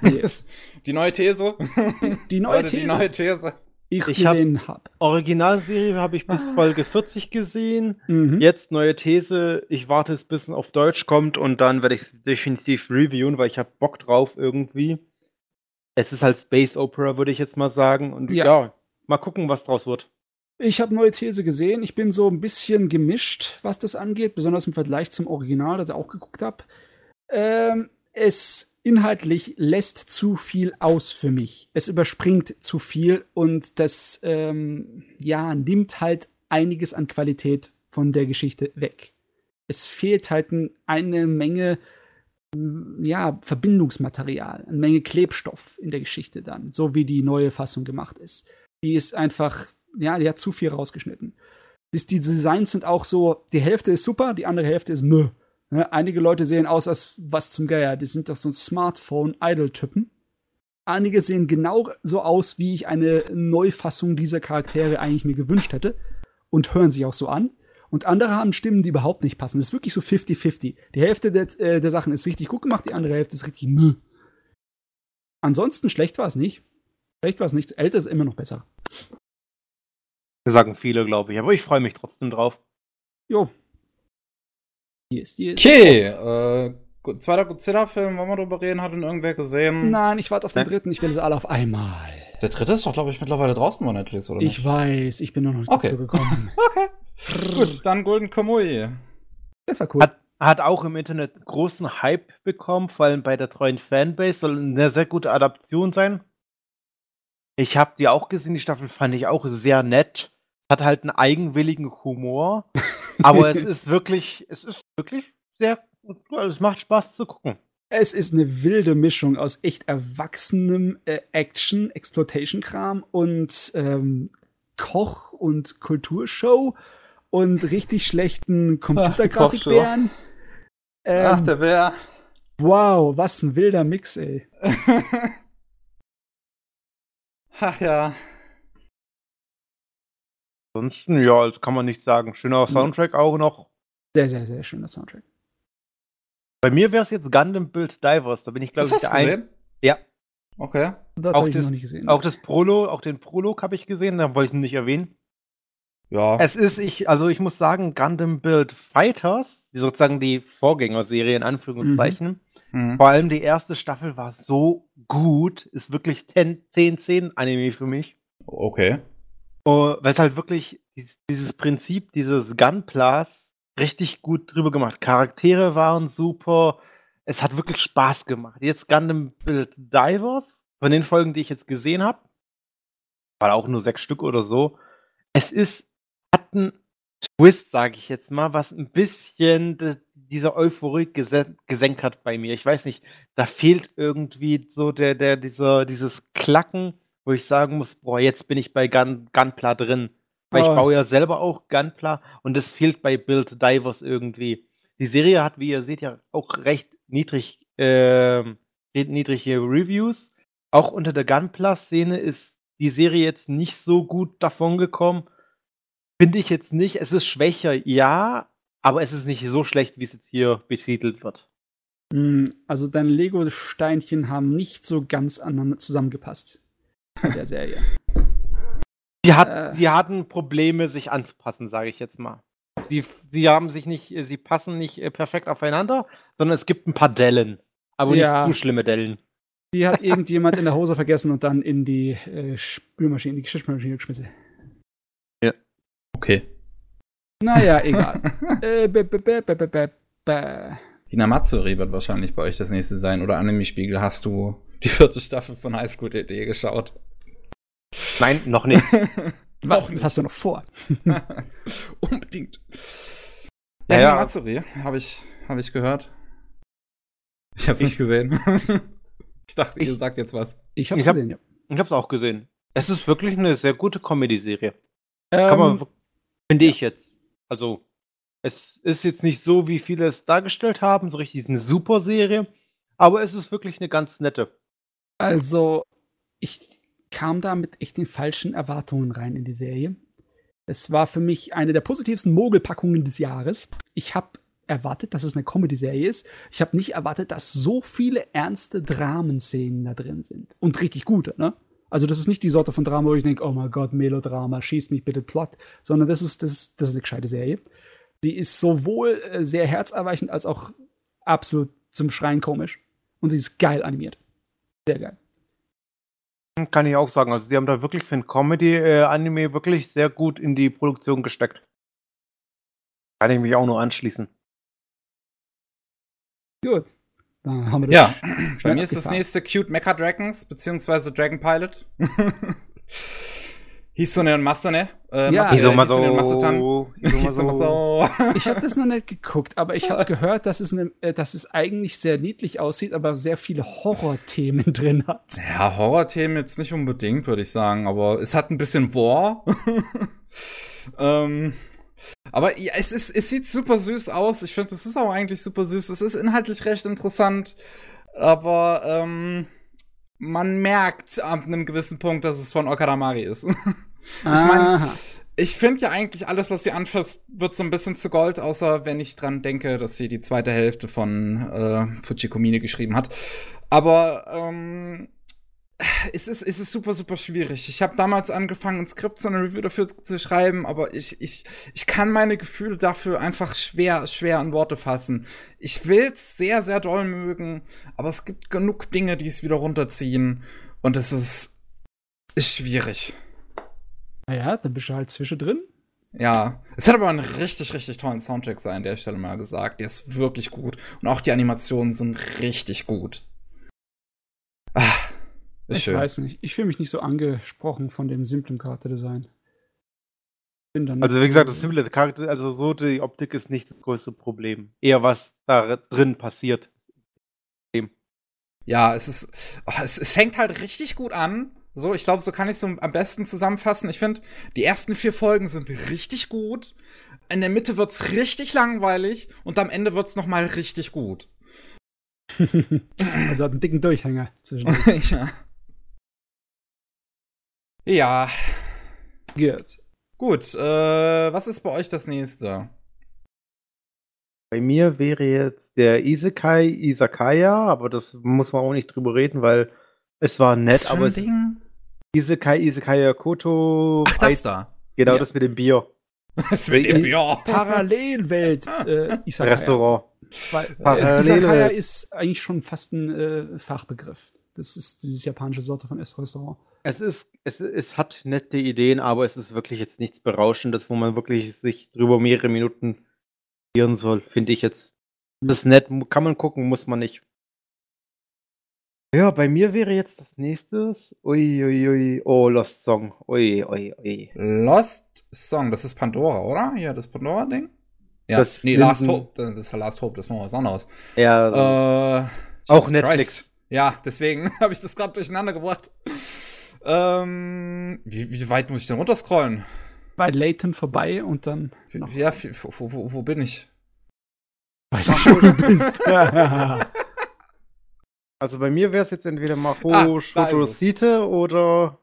Yes. Die neue These. Die neue Leute, These, Die neue These. Ich, Ich hab- gesehen habe. Originalserie habe ich bis Ah. Folge 40 gesehen. Mhm. Jetzt neue These. Ich warte, bis es auf Deutsch kommt und dann werde ich es definitiv reviewen, weil ich habe Bock drauf irgendwie. Es ist halt Space Opera, würde ich jetzt mal sagen. Und Ja. ja, mal gucken, was draus wird. Ich habe neue These gesehen. Ich bin so ein bisschen gemischt, was das angeht, besonders im Vergleich zum Original, das ich auch geguckt habe. Ähm, es inhaltlich lässt zu viel aus für mich. Es überspringt zu viel und das ähm, ja nimmt halt einiges an Qualität von der Geschichte weg. Es fehlt halt eine Menge ja, Verbindungsmaterial, eine Menge Klebstoff in der Geschichte dann, so wie die neue Fassung gemacht ist. Die ist einfach, ja, die hat zu viel rausgeschnitten. Die, Designs sind auch so, die Hälfte ist super, die andere Hälfte ist mö. Ne? Einige Leute sehen aus als was zum Geier, die sind doch so Smartphone-Idol-Typen. Einige sehen genau so aus, wie ich eine Neufassung dieser Charaktere eigentlich mir gewünscht hätte und hören sich auch so an. Und andere haben Stimmen, die überhaupt nicht passen. Das ist wirklich so 50-50. Die Hälfte der, äh, der Sachen ist richtig gut gemacht, die andere Hälfte ist richtig mö. Ansonsten schlecht war es nicht. Schlecht war es nicht. Älter ist immer noch besser. Das sagen viele, glaube ich. Aber ich freue mich trotzdem drauf. Jo. Hier ist, ist. Okay, äh, zweiter Godzilla-Film, wollen wir darüber reden? Hat ihn irgendwer gesehen? Nein, ich warte auf den Nein. dritten. Ich will sie alle auf einmal. Der dritte ist doch, glaube ich, mittlerweile draußen bei Netflix, oder? Ich weiß, ich bin noch nicht okay. dazu gekommen. okay. Gut, dann Golden Kamui. Das war cool. Hat, hat, auch im Internet großen Hype bekommen, vor allem bei der treuen Fanbase. Soll eine sehr gute Adaption sein. Ich habe die auch gesehen, die Staffel fand ich auch sehr nett. Hat halt einen eigenwilligen Humor. aber es ist wirklich, es ist wirklich sehr, es macht Spaß zu gucken. Es ist eine wilde Mischung aus echt erwachsenem äh, Action, Exploitation-Kram und ähm, Koch- und Kulturshow und richtig schlechten Computergrafikbären. Ähm, Ach, der Bär. Wow, was ein wilder Mix, ey. Ach ja. Ansonsten, ja, das kann man nicht sagen. Schöner Soundtrack auch noch. Sehr, sehr, sehr schöner Soundtrack. Bei mir wäre es jetzt Gundam Build Divers. Da bin ich, glaube ich, der Ein ja. Okay. Das auch, das, auch das Prolog, auch den Prolog habe ich gesehen, da wollte ich ihn nicht erwähnen. Ja. Es ist, ich, also ich muss sagen, Gundam Build Fighters, die sozusagen die Vorgängerserie in Anführungszeichen, mhm. mhm. vor allem die erste Staffel war so gut, ist wirklich 10, 10, 10 Anime für mich. Okay. Oh, Weil es halt wirklich dieses, Prinzip, dieses Gunplas richtig gut drüber gemacht. Charaktere waren super, es hat wirklich Spaß gemacht. Jetzt Gundam Build Divers, von den Folgen, die ich jetzt gesehen habe, war auch nur sechs Stück oder so. Es ist hat einen Twist, sage ich jetzt mal, was ein bisschen de, diese Euphorie gesenkt hat bei mir. Ich weiß nicht, da fehlt irgendwie so der, der, dieser, dieses Klacken, wo ich sagen muss, boah, jetzt bin ich bei Gun, Gunpla drin. Weil oh. ich baue ja selber auch Gunpla und das fehlt bei Build Divers irgendwie. Die Serie hat, wie ihr seht, ja auch recht niedrig, äh, niedrige Reviews. Auch unter der Gunpla-Szene ist die Serie jetzt nicht so gut davon gekommen. Finde ich jetzt nicht. Es ist schwächer, ja, aber es ist nicht so schlecht, wie es jetzt hier betitelt wird. Hm, also deine Lego-Steinchen haben nicht so ganz aneinander zusammengepasst in der Serie. Die, hat, äh, die hatten Probleme, sich anzupassen, sage ich jetzt mal. Sie, sie haben sich nicht, sie passen nicht äh, perfekt aufeinander, sondern es gibt ein paar Dellen. Aber ja, nicht zu schlimme Dellen. Die hat irgendjemand in der Hose vergessen und dann in die äh, Spülmaschine, in die Geschirrmaschine geschmissen. Okay. Naja, egal. äh, Hinamatsuri wird wahrscheinlich bei euch das nächste sein. Oder Anime-Spiegel, hast du die vierte Staffel von Highschool.de geschaut? Nein, noch nicht. Was, das hast du noch vor. Unbedingt. Ja, ja, Hinamatsuri, habe ich, hab ich gehört. Ich habe es nicht gesehen. ich dachte, ich, ihr sagt jetzt was. Ich habe es gesehen, ja. Ich habe es auch gesehen. Es ist wirklich eine sehr gute Comedy-Serie. Ähm, Kann man Finde ich jetzt. Also, es ist jetzt nicht so, wie viele es dargestellt haben, so richtig eine super Serie, aber es ist wirklich eine ganz nette. Also, ich kam da mit echt den falschen Erwartungen rein in die Serie. Es war für mich eine der positivsten Mogelpackungen des Jahres. Ich habe erwartet, dass es eine Comedy-Serie ist. Ich habe nicht erwartet, dass so viele ernste Dramenszenen da drin sind. Und richtig gute, ne? Also das ist nicht die Sorte von Drama, wo ich denke, oh mein Gott, Melodrama, schieß mich bitte Plot, sondern das ist, das, das ist eine gescheite Serie. Die ist sowohl äh, sehr herzerweichend als auch absolut zum Schreien komisch. Und sie ist geil animiert. Sehr geil. Kann ich auch sagen. Also, sie haben da wirklich für ein Comedy-Anime äh, wirklich sehr gut in die Produktion gesteckt. Kann ich mich auch nur anschließen. Gut. Da haben wir das Ja, bei mir ist das nächste Cute Mecha Dragons, beziehungsweise Dragon Pilot. Hisone und Masone. Äh, Ja, Mas- äh, Hisomaso, Hisone und Masutan. Hisomaso. Hisomaso. Ich habe das noch nicht geguckt, aber ich habe gehört, dass es, ne, äh, dass es eigentlich sehr niedlich aussieht, aber sehr viele Horrorthemen drin hat. Ja, Horrorthemen jetzt nicht unbedingt, würde ich sagen, aber es hat ein bisschen War. ähm, aber ja, es, ist, es sieht super süß aus. Ich finde, es ist auch eigentlich super süß. Es ist inhaltlich recht interessant, aber ähm, man merkt ab einem gewissen Punkt, dass es von Okaramari ist. Ich meine, ich finde ja eigentlich alles, was sie anfasst, wird so ein bisschen zu Gold, außer wenn ich dran denke, dass sie die zweite Hälfte von äh, Fujikomine geschrieben hat. Aber ähm, es ist, es ist super, super schwierig. Ich habe damals angefangen, ein Skript zu einer Review dafür zu schreiben, aber ich, ich, ich kann meine Gefühle dafür einfach schwer, schwer in Worte fassen. Ich will's sehr, sehr doll mögen, aber es gibt genug Dinge, die es wieder runterziehen. Und es ist, ist schwierig. Naja, dann bist du halt zwischendrin. Ja, es hat aber einen richtig, richtig tollen Soundtrack sein, an der Stelle mal gesagt. Der ist wirklich gut. Und auch die Animationen sind richtig gut. Ist ich schön. weiß nicht. Ich fühle mich nicht so angesprochen von dem simplen Charakterdesign. Bin dann Also wie gesagt, das simple Charakter, also so die Optik ist nicht das größte Problem. Eher was da drin passiert. Ja, es ist, oh, es, es fängt halt richtig gut an. So, ich glaube, so kann ich es so am besten zusammenfassen. Ich finde, die ersten vier Folgen sind richtig gut. In der Mitte wird's richtig langweilig und am Ende wird's noch mal richtig gut. also hat einen dicken Durchhänger zwischen. ja. Ja, Gut. gut. Äh, was ist bei euch das nächste? Bei mir wäre jetzt der Isekai Isakaya, aber das muss man auch nicht drüber reden, weil es war nett, Was für aber ein es, Ding? Isekai Isekaya Koto. Ach, das da. Genau, Ja. das mit dem Bier. Das mit dem Bier. Parallelwelt äh, Isakaya. Restaurant. Weil, äh, Parallele- Isakaya ist eigentlich schon fast ein äh, Fachbegriff. Das ist dieses japanische Sorte von Restaurant. Es ist, es, es hat nette Ideen, aber es ist wirklich jetzt nichts Berauschendes, wo man wirklich sich drüber mehrere Minuten irren soll, finde ich jetzt. Das ist nett, kann man gucken, muss man nicht. Ja, bei mir wäre jetzt das nächstes. Ui, ui, ui. Oh, Lost Song. Ui, ui, ui. Lost Song, das ist Pandora, oder? Ja, das Pandora-Ding? Ja, Das nee, Last Hope. Das ist Last Hope, das ist noch was anderes. Ja, Äh, Auch Netflix. Christ. Ja, deswegen habe ich das gerade durcheinander gebracht. Ähm, wie, wie weit muss ich denn runterscrollen? Bei Layton vorbei und dann. Noch. Ja, wo, wo, wo bin ich? Weiß nicht, wo du bist. also bei mir wäre es jetzt entweder Maho Ah. Shotosite oder.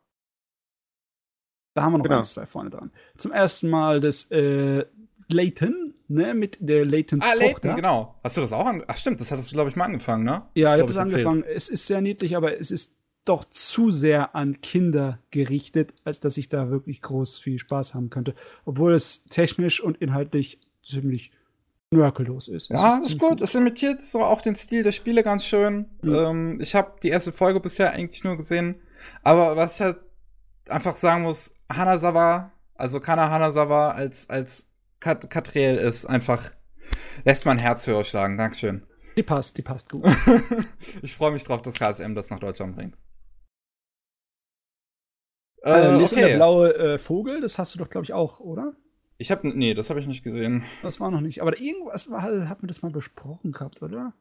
Da haben wir noch Genau. eins, zwei vorne dran. Zum ersten Mal das äh, Layton, ne, mit der Laytons Ah, Tochter. Layton, genau. Hast du das auch an? Ach, stimmt, das hattest du, glaube ich, mal angefangen, ne? Ja, Das ich habe es erzählt. angefangen. Es ist sehr niedlich, aber es ist doch zu sehr an Kinder gerichtet, als dass ich da wirklich groß viel Spaß haben könnte. Obwohl es technisch und inhaltlich ziemlich nörkellos ist. Es Ja, ist ziemlich gut. Es imitiert so auch den Stil der Spiele ganz schön. Mhm. Ähm, ich habe die erste Folge bisher eigentlich nur gesehen. Aber was ich halt einfach sagen muss, Hanazawa, also Kana Hanazawa als, als Kat Katriel ist einfach, lässt mein Herz höher schlagen. Dankeschön. Die passt, die passt gut. ich freue mich drauf, dass KSM das nach Deutschland bringt. Äh, Äh, und der okay. blaue äh, Vogel, das hast du doch, glaube ich, auch, oder? Ich habe, nee, das habe ich nicht gesehen. Das war noch nicht. Aber irgendwas war, hat man das mal besprochen gehabt, oder?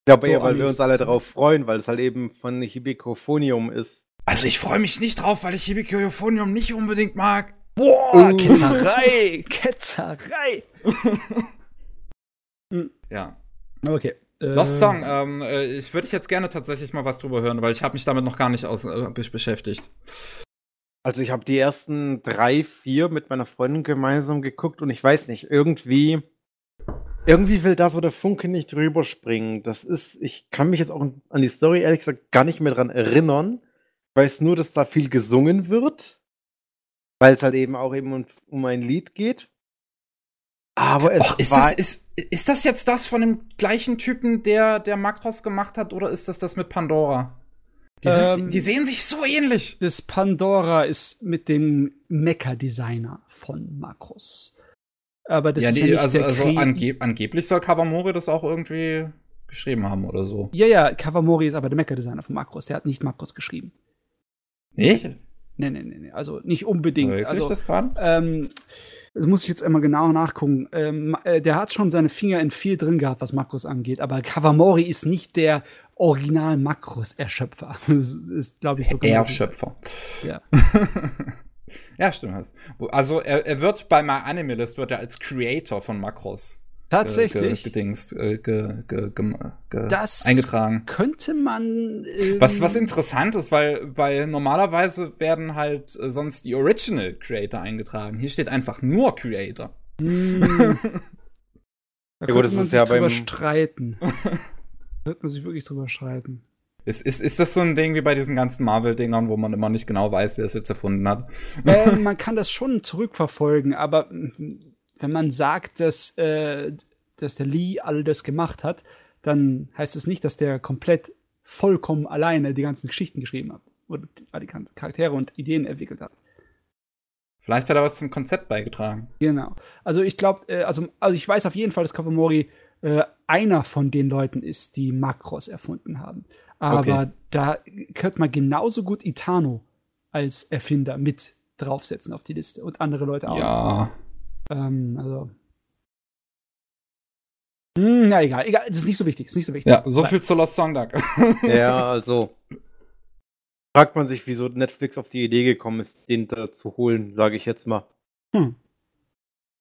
Ich glaube eher, So, weil wir uns alle so. darauf freuen, weil es halt eben von Hibikophonium ist. Also ich freue mich nicht drauf, weil ich Hibiko Euphonium nicht unbedingt mag. Boah, Uh. Ketzerei! Ketzerei! Ja. Okay. Äh, Lost Song, ähm, äh, ich würde jetzt gerne tatsächlich mal was drüber hören, weil ich habe mich damit noch gar nicht aus, äh, besch- beschäftigt. Also ich habe die ersten drei, vier mit meiner Freundin gemeinsam geguckt und ich weiß nicht, irgendwie, irgendwie will da so der Funke nicht rüberspringen. Das ist, ich kann mich jetzt auch an die Story ehrlich gesagt gar nicht mehr dran erinnern. Ich weiß nur, dass da viel gesungen wird, weil es halt eben auch eben um, um ein Lied geht. Aber es Och, ist, war, das, ist, ist das jetzt das von dem gleichen Typen, der, der Makros gemacht hat, oder ist das das mit Pandora? Die, sind, Ähm, die sehen sich so ähnlich. Das Pandora ist mit dem Mecha-Designer von Makros. Aber das ja, ist die, ja nicht also, der also angeb angeblich soll Kawamori das auch irgendwie geschrieben haben oder so. Ja, ja, Kawamori ist aber der Mecha-Designer von Macros. Der hat nicht Macros geschrieben. Nicht? Nee, nee, nee, nee. Also nicht unbedingt. Wirklich also, das gerade? Ähm, das muss ich jetzt einmal genau nachgucken. Ähm, äh, der hat schon seine Finger in viel drin gehabt, was Makros angeht, aber Kawamori ist nicht der original Makros-Erschöpfer. Das ist, glaube ich, so genau. Erschöpfer. Ja. ja, stimmt. Also er, er wird bei My Animalist wird er als Creator von Makros Tatsächlich. Ge, gedingst, äh, ge, ge, das eingetragen. Könnte man. Ähm, was, was interessant ist, weil bei normalerweise werden halt äh, sonst die Original Creator eingetragen. Hier steht einfach nur Creator. Mm. da ja, könnte man sich ja drüber streiten. da könnte man sich wirklich drüber streiten. Ist, ist, ist das so ein Ding wie bei diesen ganzen Marvel-Dingern, wo man immer nicht genau weiß, wer es jetzt erfunden hat? Äh, man kann das schon zurückverfolgen, aber wenn man sagt, dass, äh, dass der Lee all das gemacht hat, dann heißt es nicht, dass der komplett vollkommen alleine die ganzen Geschichten geschrieben hat und die Charaktere und Ideen entwickelt hat. Vielleicht hat er was zum Konzept beigetragen. Genau. Also ich glaube, äh, also, also ich weiß auf jeden Fall, dass Kawamori äh, einer von den Leuten ist, die Makros erfunden haben. Aber okay. da könnte man genauso gut Itano als Erfinder mit draufsetzen auf die Liste und andere Leute auch. Ja. Ähm, also. Hm, ja, egal, egal, das ist nicht so wichtig, ist nicht so wichtig. Ja, so Nein. viel zu Lost Song Duck. ja, also. Fragt man sich, wieso Netflix auf die Idee gekommen ist, den da zu holen, sage ich jetzt mal. Hm.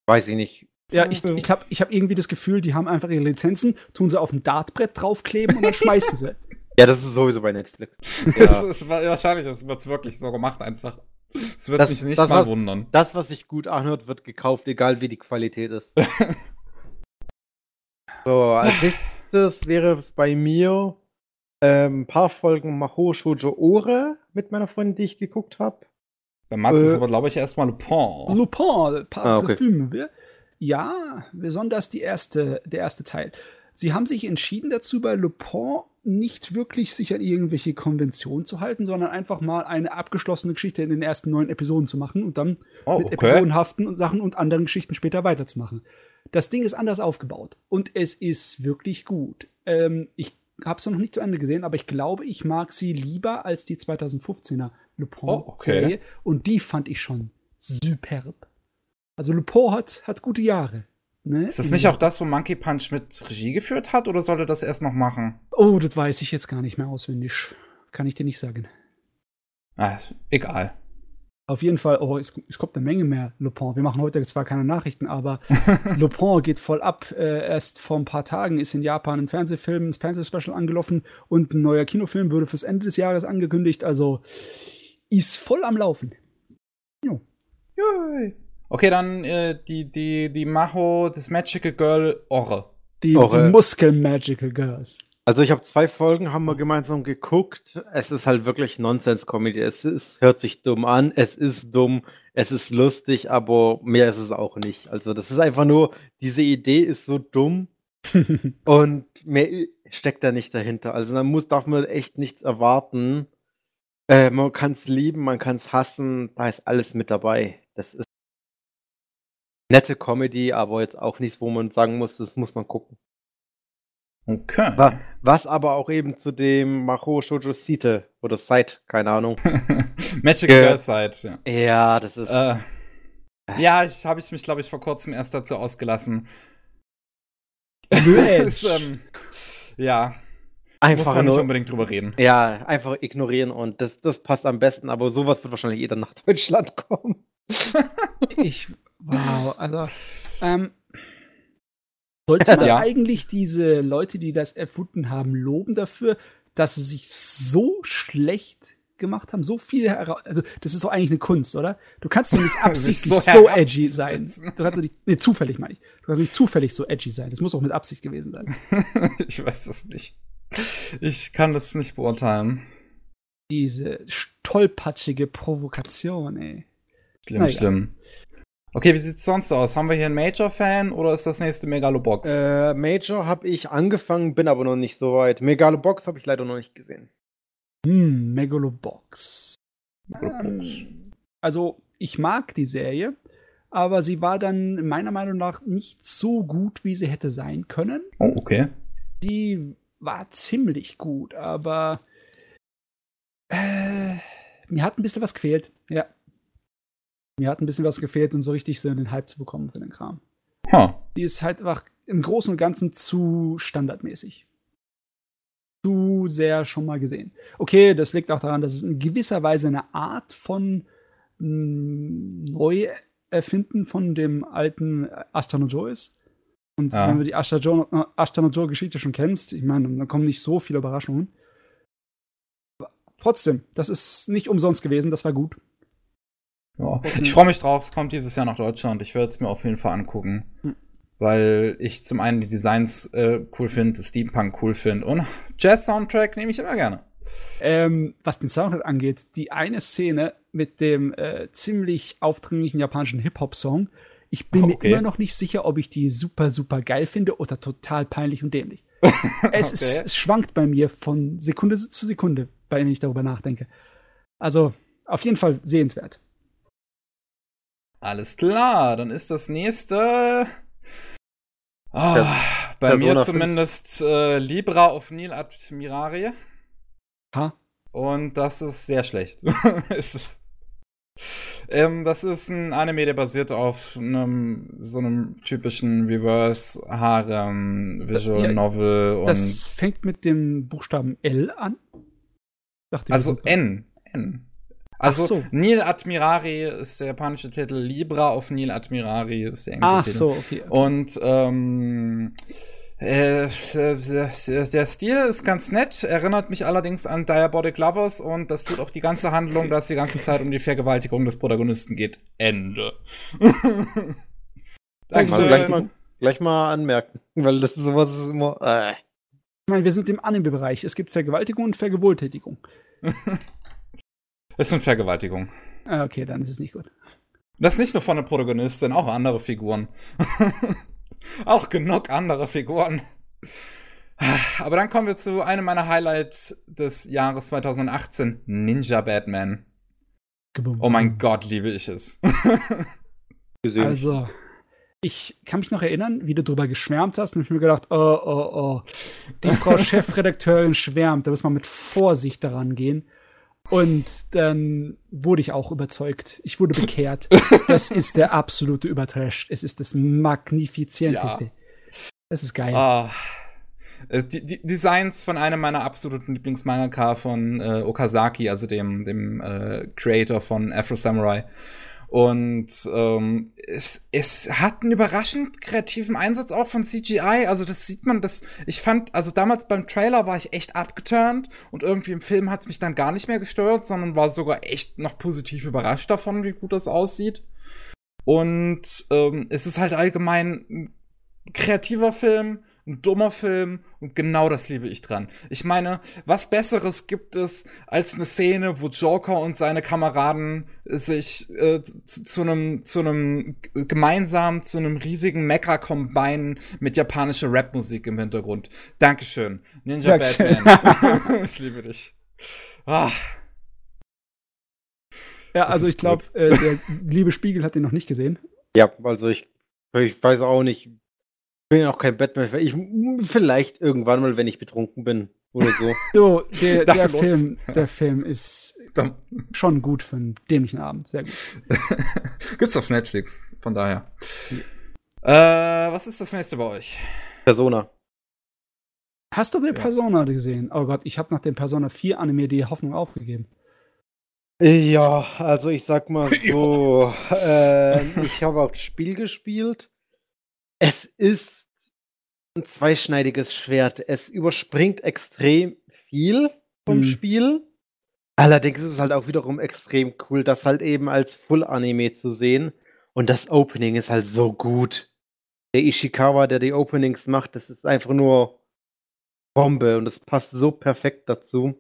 Weiß ich nicht. Ja, ich, ich habe ich hab irgendwie das Gefühl, die haben einfach ihre Lizenzen, tun sie auf ein Dartbrett draufkleben und dann schmeißen sie. Ja, das ist sowieso bei Netflix. Ja. das ist wahrscheinlich, das wird wirklich so gemacht einfach. Es wird das, mich nicht das, mal was, wundern. Das, was sich gut anhört, wird gekauft, egal wie die Qualität ist. so, als nächstes wäre es bei mir ähm, ein paar Folgen Maho Shoujo Ore mit meiner Freundin, die ich geguckt habe. Bei Mats äh, ist aber, glaube ich, erstmal Lupin. Lupin, Pas ah, okay. Ja, besonders die erste, der erste Teil. Sie haben sich entschieden dazu, bei Lupin nicht wirklich sich an irgendwelche Konventionen zu halten, sondern einfach mal eine abgeschlossene Geschichte in den ersten neun Episoden zu machen und dann oh, mit okay. episodenhaften Sachen und anderen Geschichten später weiterzumachen. Das Ding ist anders aufgebaut und es ist wirklich gut. Ähm, ich habe es noch nicht zu Ende gesehen, aber ich glaube, ich mag sie lieber als die 2015er Lupin-Serie oh, okay. und die fand ich schon superb. Also Lupin hat, hat gute Jahre. Ne? Ist das nicht auch das, wo Monkey Punch mit Regie geführt hat oder sollte das erst noch machen? Oh, das weiß ich jetzt gar nicht mehr auswendig. Kann ich dir nicht sagen. Ah, egal. Auf jeden Fall, oh, es, es, kommt eine Menge mehr Lupin. Wir machen heute zwar keine Nachrichten, aber Lupin geht voll ab. Äh, erst vor ein paar Tagen ist in Japan ein Fernsehfilm, ein Fernsehspecial angelaufen und ein neuer Kinofilm wurde fürs Ende des Jahres angekündigt. Also ist voll am Laufen. Jo. Yay. Okay, dann äh, die, die, die Maho, das Magical Girl Orre. Die, die Muskel-Magical Girls. Also ich habe zwei Folgen, haben wir gemeinsam geguckt. Es ist halt wirklich Nonsens-Comedy. Es ist, hört sich dumm an, es ist dumm, es ist lustig, aber mehr ist es auch nicht. Also das ist einfach nur, diese Idee ist so dumm und mehr steckt da nicht dahinter. Also da muss, darf man echt nichts erwarten. Äh, man kann es lieben, man kann es hassen, da ist alles mit dabei. Das ist nette Comedy, aber jetzt auch nichts, wo man sagen muss, das muss man gucken. Okay. Was aber auch eben zu dem Maho Shoujo Site oder Site, keine Ahnung. Magical Girl Site, ja. Ja, das ist. Äh, ja, ich habe ich mich, glaube ich, vor kurzem erst dazu ausgelassen. ist, ähm, ja. Einfach Muss man nicht unbedingt drüber reden. Ja, einfach ignorieren und das, das passt am besten, aber sowas wird wahrscheinlich jeder nach Deutschland kommen. ich Wow, also ähm, sollte man ja. eigentlich diese Leute, die das erfunden haben, loben dafür, dass sie sich so schlecht gemacht haben, so viel also das ist doch eigentlich eine Kunst, oder? Du kannst doch nicht absichtlich so, so edgy sein. Du kannst doch nicht, nee, zufällig meine ich. Du kannst nicht zufällig so edgy sein. Das muss auch mit Absicht gewesen sein. ich weiß das nicht. Ich kann das nicht beurteilen. Diese stolpatschige Provokation, ey. Schlimm, naja. schlimm. Okay, wie sieht's sonst aus? Haben wir hier einen Major-Fan oder ist das nächste Megalobox? Äh, Major habe ich angefangen, bin aber noch nicht so weit. Megalobox habe ich leider noch nicht gesehen. Hm, Megalobox. Megalobox. Ähm, also, ich mag die Serie, aber sie war dann meiner Meinung nach nicht so gut, wie sie hätte sein können. Oh, okay. die war ziemlich gut, aber äh, mir hat ein bisschen was gefehlt. Ja. Mir hat ein bisschen was gefehlt, um so richtig so den Hype zu bekommen für den Kram. Huh. Die ist halt einfach im Großen und Ganzen zu standardmäßig. Zu sehr schon mal gesehen. Okay, das liegt auch daran, dass es in gewisser Weise eine Art von mm, Neuerfinden von dem alten Astronaut Joe ist. Und ja. wenn du die Astronaut Joe-Geschichte schon kennst, ich meine, dann kommen nicht so viele Überraschungen. Trotzdem, das ist nicht umsonst gewesen, das war gut. Ja. Ich freue mich drauf, es kommt dieses Jahr nach Deutschland. Ich werde es mir auf jeden Fall angucken. Hm. Weil ich zum einen die Designs äh, cool finde, Steampunk cool finde und Jazz-Soundtrack nehme ich immer gerne. Ähm, was den Soundtrack angeht, die eine Szene mit dem äh, ziemlich aufdringlichen japanischen Hip-Hop-Song, ich bin okay. mir immer noch nicht sicher, ob ich die super, super geil finde oder total peinlich und dämlich. es, okay. ist, es schwankt bei mir von Sekunde zu Sekunde, wenn ich darüber nachdenke. Also, auf jeden Fall sehenswert. Alles klar, dann ist das nächste. Oh, ja, bei Persona mir zumindest äh, Libra auf Nil Admirari. Ha? Und das ist sehr schlecht. es ist, ähm, das ist ein Anime, der basiert auf einem so einem typischen Reverse Harem Visual ja, Novel. das fängt mit dem Buchstaben L an. also N. N. Also so. Nil Admirari ist der japanische Titel, Libra auf Nil Admirari ist der englische Ach Titel. Ach so, okay, okay. Und ähm, äh, der Stil ist ganz nett, erinnert mich allerdings an Diabolic Lovers und das tut auch die ganze Handlung, dass die ganze Zeit um die Vergewaltigung des Protagonisten geht. Ende. Danke. Also gleich, mal, gleich mal anmerken, weil das ist sowas ist immer. Äh. Ich meine, wir sind im Anime-Bereich. Es gibt Vergewaltigung und Vergewohltätigung. Es sind Vergewaltigung. Ah, okay, dann ist es nicht gut. Das ist nicht nur von der Protagonistin, auch andere Figuren. auch genug andere Figuren. Aber dann kommen wir zu einem meiner Highlights des Jahres 2018, Ninja Batman. Oh mein Gott, liebe ich es. also, ich kann mich noch erinnern, wie du darüber geschwärmt hast und ich mir gedacht, oh, oh, oh, die Frau Chefredakteurin schwärmt, da muss man mit Vorsicht daran gehen. Und dann wurde ich auch überzeugt. Ich wurde bekehrt. das ist der absolute Übertrash. Es ist das Magnifizienteste. Ja. Das ist geil. Ah. Äh, die, die, Designs von einem meiner absoluten Lieblingsmangaka von äh, Okazaki, also dem, dem äh, Creator von Afro Samurai. Und ähm, es, es hat einen überraschend kreativen Einsatz auch von CGI. Also das sieht man, das. Ich fand, also damals beim Trailer war ich echt abgeturnt und irgendwie im Film hat es mich dann gar nicht mehr gestört, sondern war sogar echt noch positiv überrascht davon, wie gut das aussieht. Und ähm, es ist halt allgemein ein kreativer Film ein dummer Film und genau das liebe ich dran. Ich meine, was Besseres gibt es als eine Szene, wo Joker und seine Kameraden sich äh, zu, einem zu einem gemeinsam zu einem riesigen Mecha combine mit japanischer Rapmusik im Hintergrund. Dankeschön, Ninja Dankeschön. Batman. ich liebe dich. Ah. Ja, also ich glaube, äh, der liebe Spiegel hat den noch nicht gesehen. Ja, also ich, ich weiß auch nicht, ich bin auch kein Batman. Ich, vielleicht irgendwann mal, wenn ich betrunken bin oder so. So, der, der Film, der Film ist schon gut für einen dämlichen Abend. Sehr gut. Gibt's auf Netflix, von daher. Ja. Äh, was ist das nächste bei euch? Persona. Hast du mir ja. Persona gesehen? Oh Gott, ich habe nach dem Persona 4 Anime die Hoffnung aufgegeben. Ja, also ich sag mal so, äh, ich habe auch das Spiel gespielt. Es ist ein zweischneidiges Schwert. Es überspringt extrem viel vom mhm. Spiel. Allerdings ist es halt auch wiederum extrem cool, das halt eben als Full-Anime zu sehen. Und das Opening ist halt so gut. Der Ishikawa, der die Openings macht, das ist einfach nur Bombe und es passt so perfekt dazu.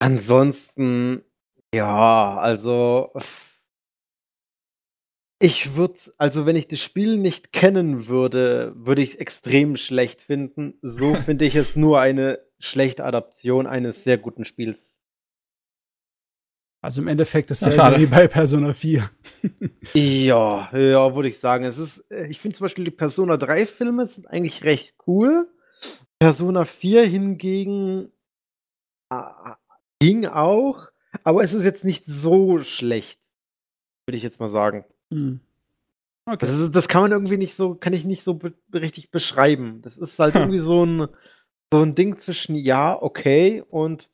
Ansonsten, ja, also ich würde, also wenn ich das Spiel nicht kennen würde, würde ich es extrem schlecht finden. So finde ich es nur eine schlechte Adaption eines sehr guten Spiels. Also im Endeffekt ist es ja wie bei Persona 4. ja, ja, würde ich sagen. Es ist, äh, ich finde zum Beispiel die Persona 3 Filme sind eigentlich recht cool. Persona 4 hingegen äh, ging auch, aber es ist jetzt nicht so schlecht, würde ich jetzt mal sagen. Hm. Okay. Das, ist, das, kann man irgendwie nicht so, kann ich nicht so be richtig beschreiben. Das ist halt irgendwie so ein, so ein Ding zwischen ja, okay und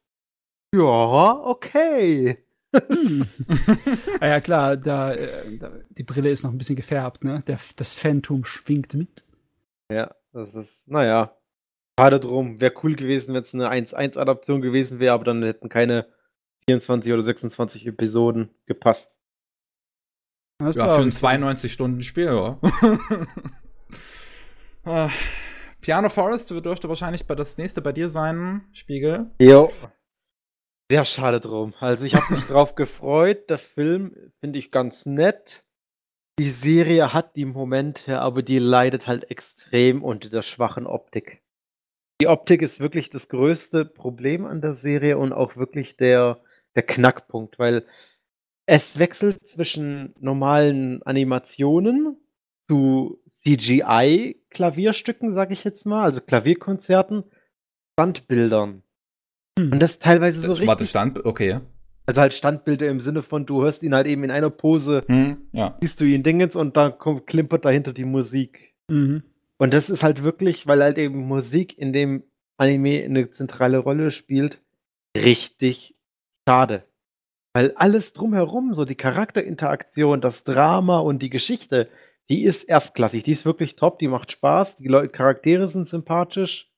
ja, okay. Hm. ah ja, klar, da, äh, da, die Brille ist noch ein bisschen gefärbt, ne? Der, das Phantom schwingt mit. Ja, das ist, naja, schade drum. Wäre cool gewesen, wenn es eine 1-1-Adaption gewesen wäre, aber dann hätten keine 24 oder 26 Episoden gepasst. Ja, für ein 92-Stunden-Spiel, ja. uh, Piano Forest dürfte wahrscheinlich das nächste bei dir sein, Spiegel. Jo. Sehr schade drum. Also ich habe mich drauf gefreut. Der Film finde ich ganz nett. Die Serie hat die Momente, aber die leidet halt extrem unter der schwachen Optik. Die Optik ist wirklich das größte Problem an der Serie und auch wirklich der, der Knackpunkt, weil es wechselt zwischen normalen Animationen zu CGI-Klavierstücken, sage ich jetzt mal, also Klavierkonzerten, Standbildern. Hm. Und das teilweise so richtig. Warte, Stand, okay. Also halt Standbilder im Sinne von, du hörst ihn halt eben in einer Pose, hm, ja. siehst du ihn Dingens und dann kommt, klimpert dahinter die Musik. Mhm. Und das ist halt wirklich, weil halt eben Musik in dem Anime eine zentrale Rolle spielt, richtig schade. Weil alles drumherum, so die Charakterinteraktion, das Drama und die Geschichte, die ist erstklassig, die ist wirklich top, die macht Spaß, die Leute, Charaktere sind sympathisch.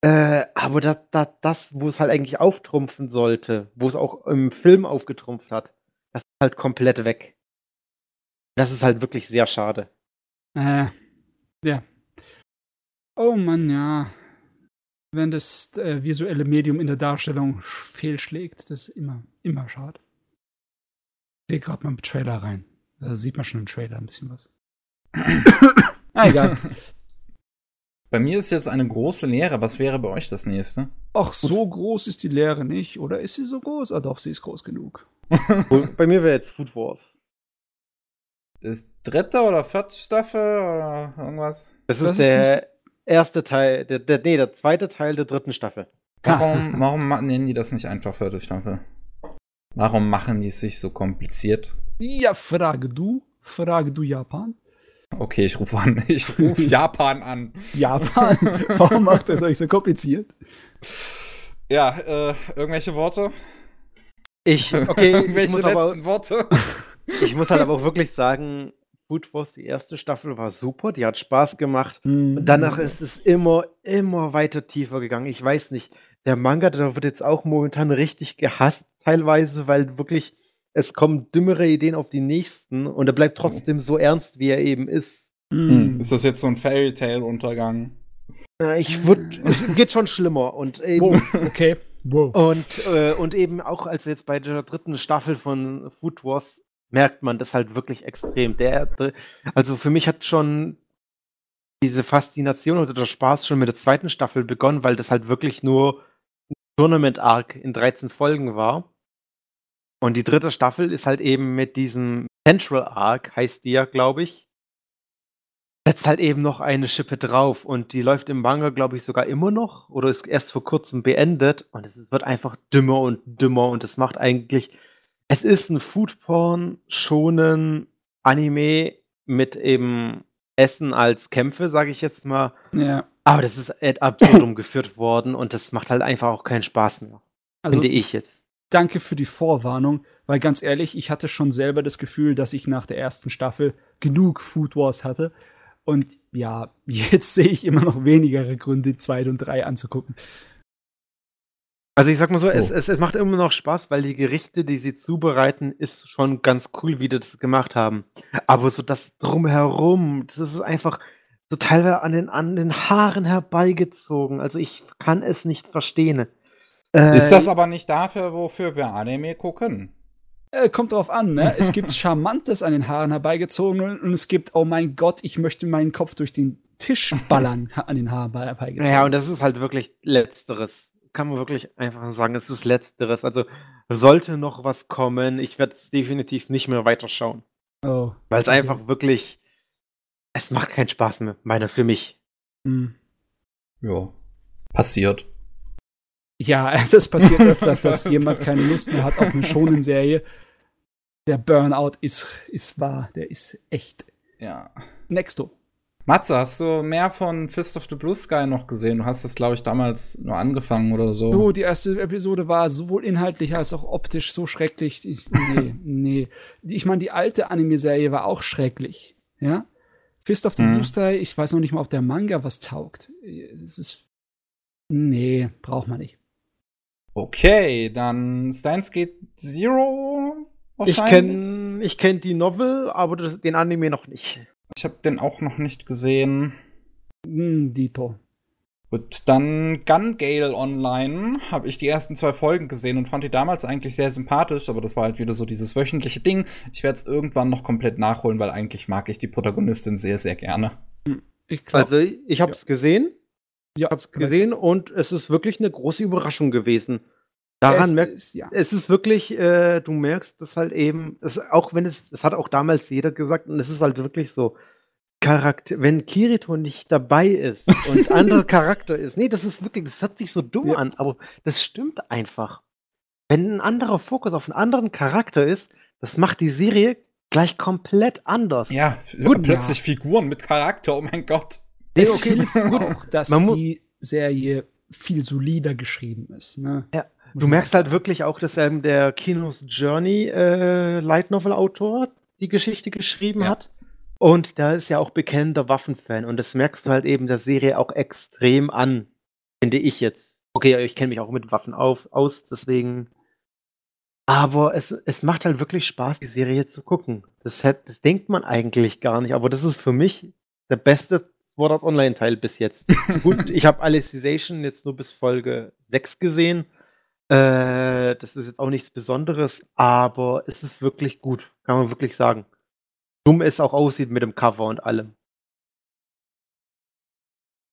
Äh, aber das, das, das, wo es halt eigentlich auftrumpfen sollte, wo es auch im Film aufgetrumpft hat, das ist halt komplett weg. Das ist halt wirklich sehr schade. Äh, ja. Oh Mann, ja. Wenn das äh, visuelle Medium in der Darstellung fehlschlägt, das ist immer, immer schade. Ich sehe gerade mal im Trailer rein. Da sieht man schon im Trailer ein bisschen was. ah, egal. Bei mir ist jetzt eine große Leere. Was wäre bei euch das nächste? Ach, so groß ist die Leere nicht. Oder ist sie so groß? Ah, doch, sie ist groß genug. bei mir wäre jetzt Food Wars. Das dritte oder vierte Staffel oder irgendwas? Das ist das der ist erste Teil, der, der, nee, der zweite Teil der dritten Staffel. Warum, warum nennen die das nicht einfach vierte Staffel? Warum machen die es sich so kompliziert? Ja, frage du. Frage du Japan. Okay, ich rufe an. Ich rufe Japan an. Japan? Warum macht das euch so kompliziert? Ja, äh, irgendwelche Worte? Ich, okay, irgendwelche ich letzten aber, Worte? ich muss halt aber auch wirklich sagen, Food Wars, die erste Staffel war super, die hat Spaß gemacht. Mhm. Und danach ist es immer, immer weiter tiefer gegangen. Ich weiß nicht, der Manga, der wird jetzt auch momentan richtig gehasst, teilweise, weil wirklich es kommen dümmere Ideen auf die nächsten und er bleibt trotzdem so ernst, wie er eben ist. Hm. Ist das jetzt so ein Fairy Tale Untergang? Ich würde, es geht schon schlimmer und eben, wow, okay, wow. Und, äh, und eben auch als jetzt bei der dritten Staffel von Food Wars merkt man das halt wirklich extrem. Der, also für mich hat schon diese Faszination oder der Spaß schon mit der zweiten Staffel begonnen, weil das halt wirklich nur ein Tournament Arc in 13 Folgen war. Und die dritte Staffel ist halt eben mit diesem Central Arc, heißt die ja, glaube ich, setzt halt eben noch eine Schippe drauf. Und die läuft im Manga, glaube ich, sogar immer noch oder ist erst vor kurzem beendet. Und es wird einfach dümmer und dümmer und es macht eigentlich. Es ist ein Foodporn, schonen Anime mit eben Essen als Kämpfe, sage ich jetzt mal. Ja. Aber das ist ad absurdum geführt worden und das macht halt einfach auch keinen Spaß mehr. Also, finde ich jetzt danke für die Vorwarnung, weil ganz ehrlich, ich hatte schon selber das Gefühl, dass ich nach der ersten Staffel genug Food Wars hatte. Und ja, jetzt sehe ich immer noch weniger Gründe, zwei und drei anzugucken. Also ich sag mal so, oh. es, es, es, macht immer noch Spaß, weil die Gerichte, die sie zubereiten, ist schon ganz cool, wie die das gemacht haben. Aber so das drumherum, das ist einfach so teilweise an den, an den Haaren herbeigezogen. Also ich kann es nicht verstehen. Äh, ist das aber nicht dafür, wofür wir Anime gucken? Äh, kommt drauf an, ne? Es gibt Charmantes an den Haaren herbeigezogen und es gibt, oh mein Gott, ich möchte meinen Kopf durch den Tisch ballern an den Haaren herbeigezogen. Ja, und das ist halt wirklich Letzteres. Kann man wirklich einfach sagen, es ist Letzteres. Also sollte noch was kommen, ich werde es definitiv nicht mehr weiterschauen. Oh. Weil es okay. einfach wirklich, es macht keinen Spaß mehr, meiner für mich. Hm. Ja. Passiert. Ja, das passiert öfters, dass jemand keine Lust mehr hat auf eine schonen Serie. Der Burnout ist, ist wahr, der ist echt. Ja. Nexto. Matze, hast du mehr von Fist of the Blue Sky noch gesehen? Du hast das, glaube ich, damals nur angefangen oder so. Du, die erste Episode war sowohl inhaltlich als auch optisch so schrecklich. Ich, nee, nee. Ich meine, die alte Anime-Serie war auch schrecklich. Ja? Fist of the Mhm. Blue Sky, ich weiß noch nicht mal, ob der Manga was taugt. Es ist. Nee, braucht man nicht. Okay, dann Steins Gate Zero Ich wahrscheinlich. kenne ich kenn die Novel, aber das, den Anime noch nicht. Ich habe den auch noch nicht gesehen. Hm, Dito. Gut, dann Gun Gale Online habe ich die ersten zwei Folgen gesehen und fand die damals eigentlich sehr sympathisch, aber das war halt wieder so dieses wöchentliche Ding. Ich werde es irgendwann noch komplett nachholen, weil eigentlich mag ich die Protagonistin sehr, sehr gerne. Ich glaub, Also ich habe es gesehen, ja, hab's gesehen und es ist wirklich eine große Überraschung gewesen. Daran es merkt ist, ja. es ist wirklich, äh, du merkst das halt eben, es, auch wenn es, es hat auch damals jeder gesagt, und es ist halt wirklich so, Charakter, wenn Kirito nicht dabei ist und anderer Charakter ist, nee, das ist wirklich, das hört sich so dumm Ja. an, aber das stimmt einfach. Wenn ein anderer Fokus auf einen anderen Charakter ist, das macht die Serie gleich komplett anders. Ja, Gut, plötzlich ja. Figuren mit Charakter, oh mein Gott. Nee, Es okay, hilft auch, dass die Serie viel solider geschrieben ist. Ne? Ja, Du merkst halt wirklich auch, dass ähm, der Kinos Journey äh, Light Novel Autor die Geschichte geschrieben Ja. hat. Und da ist ja auch bekennender Waffenfan. Und das merkst du halt eben der Serie auch extrem an, finde ich jetzt. Okay, ich kenne mich auch mit Waffen auf, aus, deswegen. Aber es, es macht halt wirklich Spaß, die Serie zu gucken. Das, hätt, das denkt man eigentlich gar nicht, aber das ist für mich der beste Sword Art Online Teil bis jetzt. Gut, ich habe Alicization jetzt nur bis Folge 6 gesehen. Äh, das ist jetzt auch nichts Besonderes, aber es ist wirklich gut, kann man wirklich sagen. Dumm es auch aussieht mit dem Cover und allem.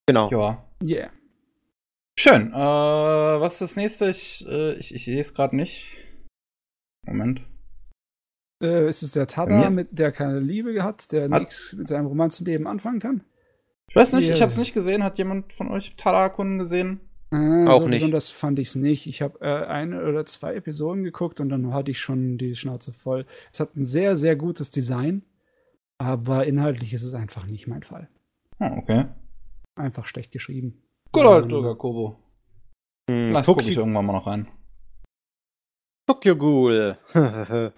Genau. Ja. Yeah. Schön. Äh, was ist das nächste? Ich, äh, ich, ich sehe es gerade nicht. Moment. Äh, ist es der Tada, mit der keine Liebe hat, der Hat- nichts mit seinem Romanzenleben anfangen kann? Ich weiß nicht, ich Ja. habe es nicht gesehen. Hat jemand von euch Tada-Kunden gesehen? Äh, Auch so nicht. besonders fand ich es nicht. Ich habe äh, eine oder zwei Episoden geguckt und dann hatte ich schon die Schnauze voll. Es hat ein sehr, sehr gutes Design, aber inhaltlich ist es einfach nicht mein Fall. Ah, okay. Einfach schlecht geschrieben. Gut, Ja, halt, Durga Kobo. Hm, Vielleicht gucke ich irgendwann mal noch rein. Tokyo Ghoul.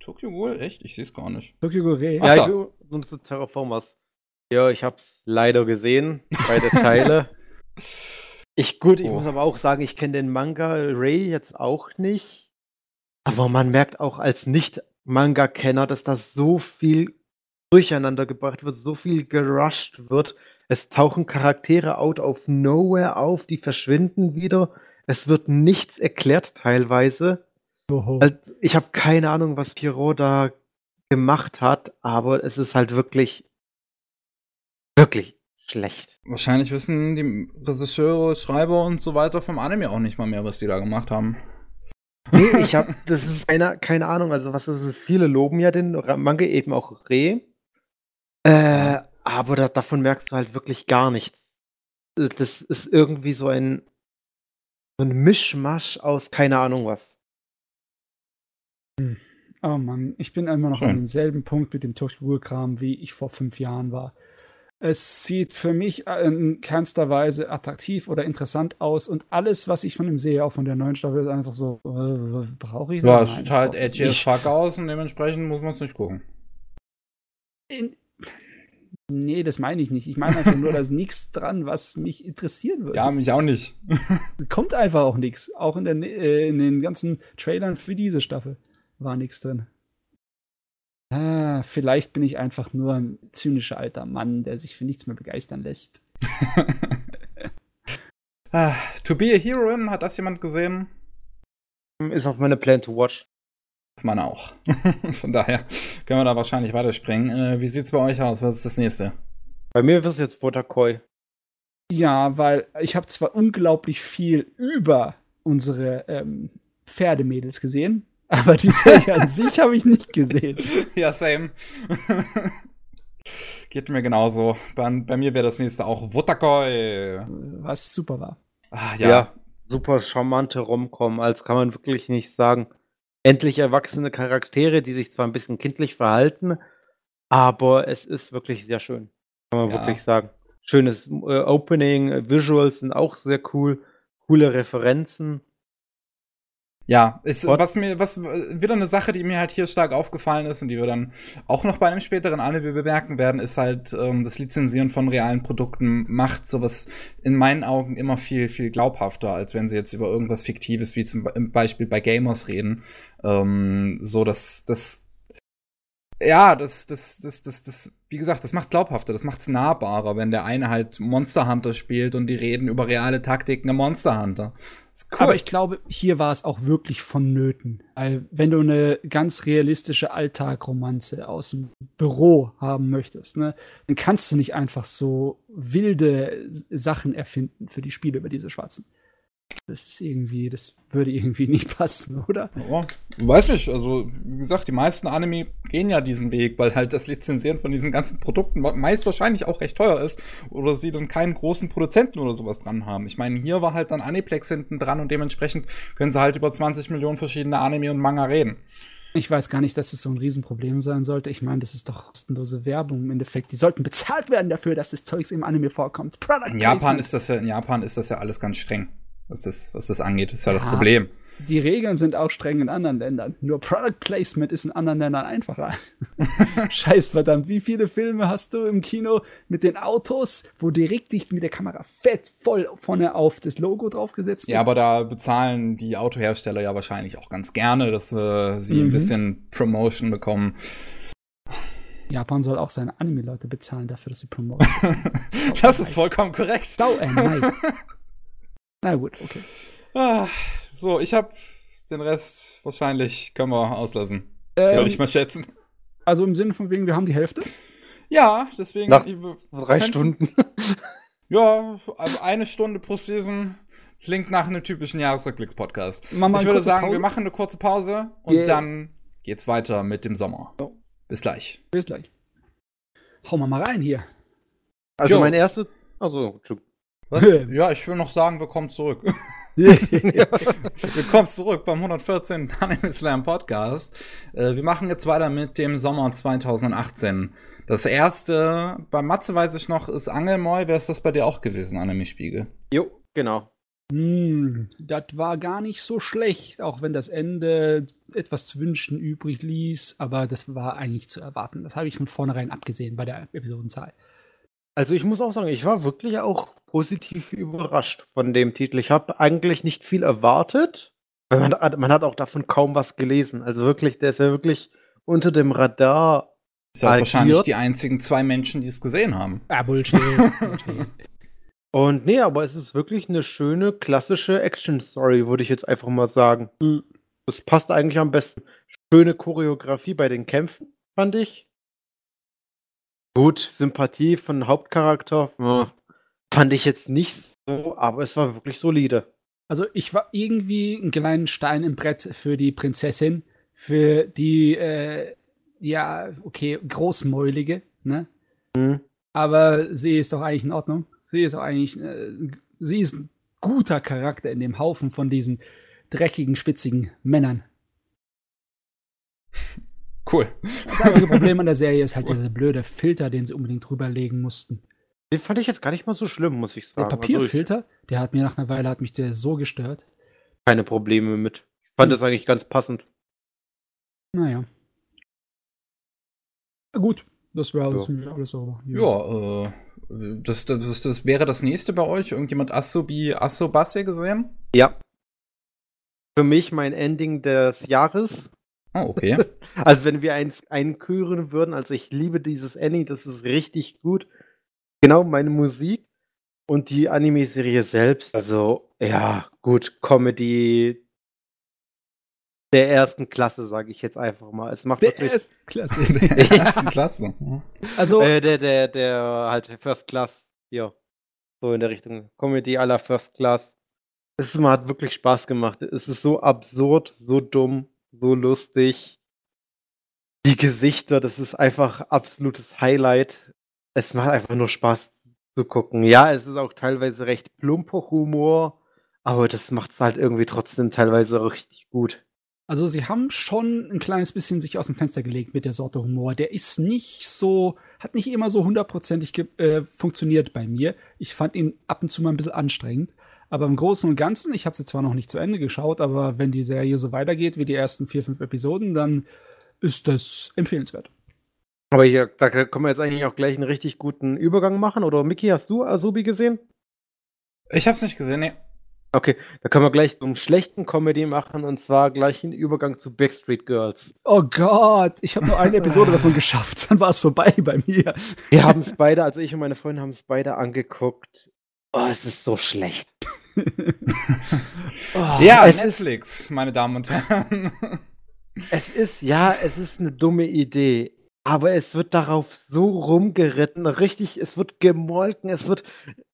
Tokyo Ghoul? Echt? Ich sehe es gar nicht. Tokyo. Ach, ja, ich und so Terraformers. Ja, ich hab's leider gesehen, beide Teile. Ich, gut, ich Oh. muss aber auch sagen, ich kenne den Manga Ray jetzt auch nicht. Aber man merkt auch als Nicht-Manga-Kenner, dass da so viel durcheinander gebracht wird, so viel gerusht wird. Es tauchen Charaktere out of nowhere auf, die verschwinden wieder. Es wird nichts erklärt teilweise. Oho. Also, ich habe keine Ahnung, was Pierrot da gemacht hat, aber es ist halt wirklich, wirklich schlecht. Wahrscheinlich wissen die Regisseure, Schreiber und so weiter vom Anime auch nicht mal mehr, was die da gemacht haben. Nee, ich habe, das ist keine, keine Ahnung, also was ist es? Viele loben ja den Manga eben auch Re. Äh, aber da, davon merkst du halt wirklich gar nichts. Das ist irgendwie so ein, so ein Mischmasch aus keine Ahnung was. Oh Mann, ich bin immer noch Schön. an demselben Punkt mit dem Tokyo-Kram, wie ich vor fünf Jahren war. Es sieht für mich äh, in keinster Weise attraktiv oder interessant aus und alles, was ich von ihm sehe, auch von der neuen Staffel, ist einfach so, äh, brauche ich das? Ja, es sieht halt edgy as fuck aus und dementsprechend muss man es nicht gucken. In, nee, das meine ich nicht. Ich meine einfach nur, da ist nichts dran, was mich interessieren würde. Ja, mich auch nicht. Kommt einfach auch nichts. Auch in, der, äh, in den ganzen Trailern für diese Staffel war nichts drin. Ah, vielleicht bin ich einfach nur ein zynischer alter Mann, der sich für nichts mehr begeistern lässt. ah, to be a Heroine, hat das jemand gesehen? Ist auf meine Plan to Watch. Man auch. Von daher können wir da wahrscheinlich weiterspringen. Äh, wie sieht's bei euch aus? Was ist das nächste? Bei mir wird es jetzt Wotakoi. Ja, weil ich habe zwar unglaublich viel über unsere ähm, Pferdemädels gesehen, aber die Serie an sich habe ich nicht gesehen. ja, same. Geht mir genauso. Bei, bei mir wäre das nächste auch Wutakoi. Was super war. Ah, ja. ja. super charmante Romcom, als kann man wirklich nicht sagen. Endlich erwachsene Charaktere, die sich zwar ein bisschen kindlich verhalten, aber es ist wirklich sehr schön. Kann man ja. wirklich sagen. Schönes äh, Opening, Visuals sind auch sehr cool, coole Referenzen. Ja, ist, was mir, was wieder eine Sache, die mir halt hier stark aufgefallen ist und die wir dann auch noch bei einem späteren Anime bemerken werden, ist halt ähm, das Lizenzieren von realen Produkten macht sowas in meinen Augen immer viel, viel glaubhafter, als wenn sie jetzt über irgendwas Fiktives wie zum Beispiel bei Gamers reden. Ähm, so, dass das ja, das, das, das, das, das, wie gesagt, das macht glaubhafter, das macht's nahbarer, wenn der eine halt Monster Hunter spielt und die reden über reale Taktiken im Monster Hunter. Cool. Aber ich glaube, hier war es auch wirklich vonnöten. Weil wenn du eine ganz realistische Alltagromanze aus dem Büro haben möchtest, ne, dann kannst du nicht einfach so wilde Sachen erfinden für die Spiele über diese Schwarzen. Das ist irgendwie, das würde irgendwie nicht passen, oder? Ja, weiß nicht. Also, wie gesagt, die meisten Anime gehen ja diesen Weg, weil halt das Lizenzieren von diesen ganzen Produkten meist wahrscheinlich auch recht teuer ist oder sie dann keinen großen Produzenten oder sowas dran haben. Ich meine, hier war halt dann Aniplex hinten dran und dementsprechend können sie halt über 20 Millionen verschiedene Anime und Manga reden. Ich weiß gar nicht, dass es so ein Riesenproblem sein sollte. Ich meine, das ist doch kostenlose Werbung im Endeffekt. Die sollten bezahlt werden dafür, dass das Zeugs im Anime vorkommt. Product in Japan ist das ja, in Japan ist das ja alles ganz streng was das, was das angeht. Das ist ja, ja das Problem. Die Regeln sind auch streng in anderen Ländern. Nur Product Placement ist in anderen Ländern einfacher. Scheiß verdammt, wie viele Filme hast du im Kino mit den Autos, wo direkt dich mit der Kamera fett voll vorne auf das Logo draufgesetzt wird? Ja, aber da bezahlen die Autohersteller ja wahrscheinlich auch ganz gerne, dass äh, sie mhm. ein bisschen Promotion bekommen. Japan soll auch seine Anime-Leute bezahlen dafür, dass sie promoten. das ist vollkommen korrekt. Sau, äh, nein. Na gut, okay. Ah, so, ich habe den Rest wahrscheinlich können wir auslassen. Ähm, Würde ich mal schätzen. Also im Sinne von wegen, wir haben die Hälfte? Ja, deswegen. Nach drei Stunden. ja, also eine Stunde pro Season klingt nach einem typischen Jahresrückblicks-Podcast. Ich würde sagen, Pause? wir machen eine kurze Pause und yeah. dann geht's weiter mit dem Sommer. So. Bis gleich. Bis gleich. Hau mal mal rein hier. Also jo. mein erstes. Also, was? ja, ich will noch sagen, wir kommen zurück. wir kommen zurück beim 114. Anime Slam Podcast. Äh, wir machen jetzt weiter mit dem Sommer 2018. Das erste, bei Matze weiß ich noch, ist Angelmoy. Wer ist das bei dir auch gewesen, Anime Spiegel? Jo, genau. Hm, das war gar nicht so schlecht, auch wenn das Ende etwas zu wünschen übrig ließ, aber das war eigentlich zu erwarten. Das habe ich von vornherein abgesehen bei der Episodenzahl. Also ich muss auch sagen, ich war wirklich auch positiv überrascht von dem Titel. Ich habe eigentlich nicht viel erwartet. Man hat, man hat auch davon kaum was gelesen. Also wirklich, der ist ja wirklich unter dem Radar. Ist ja wahrscheinlich die einzigen zwei Menschen, die es gesehen haben. Ah, Bullshit. Und nee, aber es ist wirklich eine schöne, klassische Action-Story, würde ich jetzt einfach mal sagen. Mhm. Das passt eigentlich am besten. Schöne Choreografie bei den Kämpfen, fand ich. Gut, Sympathie von Hauptcharakter ja, fand ich jetzt nicht so, aber es war wirklich solide. Also ich war irgendwie ein kleinen Stein im Brett für die Prinzessin, für die, äh, ja, okay, großmäulige, ne? Mhm. Aber sie ist doch eigentlich in Ordnung. Sie ist doch eigentlich, äh, sie ist ein guter Charakter in dem Haufen von diesen dreckigen, schwitzigen Männern. Cool. Das einzige Problem an der Serie ist halt dieser blöde Filter, den sie unbedingt drüberlegen mussten. Den fand ich jetzt gar nicht mal so schlimm, muss ich sagen. Der Papierfilter, also der hat mir nach einer Weile hat mich der so gestört. Keine Probleme mit. Ich fand hm. das eigentlich ganz passend. Naja. Gut, das wäre ja. ziemlich alles sauber. Ja, äh, das, das, das, wäre das nächste bei euch. Irgendjemand Asobi Asobase gesehen? Ja. Für mich mein Ending des Jahres. Oh, okay. also wenn wir eins einküren würden, also ich liebe dieses Ending, das ist richtig gut. Genau meine Musik und die Anime-Serie selbst. Also ja, gut, Comedy der ersten Klasse, sage ich jetzt einfach mal. Es macht der wirklich ersten Klasse. der ersten Klasse. Also äh, der der der halt First Class. Ja. So in der Richtung Comedy aller First Class. Es hat wirklich Spaß gemacht. Es ist so absurd, so dumm so lustig. Die Gesichter, das ist einfach absolutes Highlight. es macht einfach nur Spaß zu gucken. Ja, es ist auch teilweise recht plumper Humor, aber das macht es halt irgendwie trotzdem teilweise richtig gut. Also sie haben schon ein kleines bisschen sich aus dem Fenster gelegt mit der Sorte Humor. Der ist nicht so, hat nicht immer so hundertprozentig äh, funktioniert bei mir. Ich fand ihn ab und zu mal ein bisschen anstrengend. Aber im Großen und Ganzen, ich habe sie zwar noch nicht zu Ende geschaut, aber wenn die Serie so weitergeht wie die ersten vier, fünf Episoden, dann ist das empfehlenswert. Aber hier, da können wir jetzt eigentlich auch gleich einen richtig guten Übergang machen. Oder Miki, hast du Azubi gesehen? Ich hab's nicht gesehen, nee. Okay, da können wir gleich so einen schlechten Comedy machen und zwar gleich einen Übergang zu Backstreet Girls. Oh Gott, ich habe nur eine Episode davon geschafft, dann war es vorbei bei mir. Wir haben es beide, also ich und meine Freundin haben es beide angeguckt. Oh, es ist so schlecht. Oh, ja, Netflix, ist, meine Damen und Herren. es ist, ja, es ist eine dumme Idee. Aber es wird darauf so rumgeritten, richtig, es wird gemolken, es wird,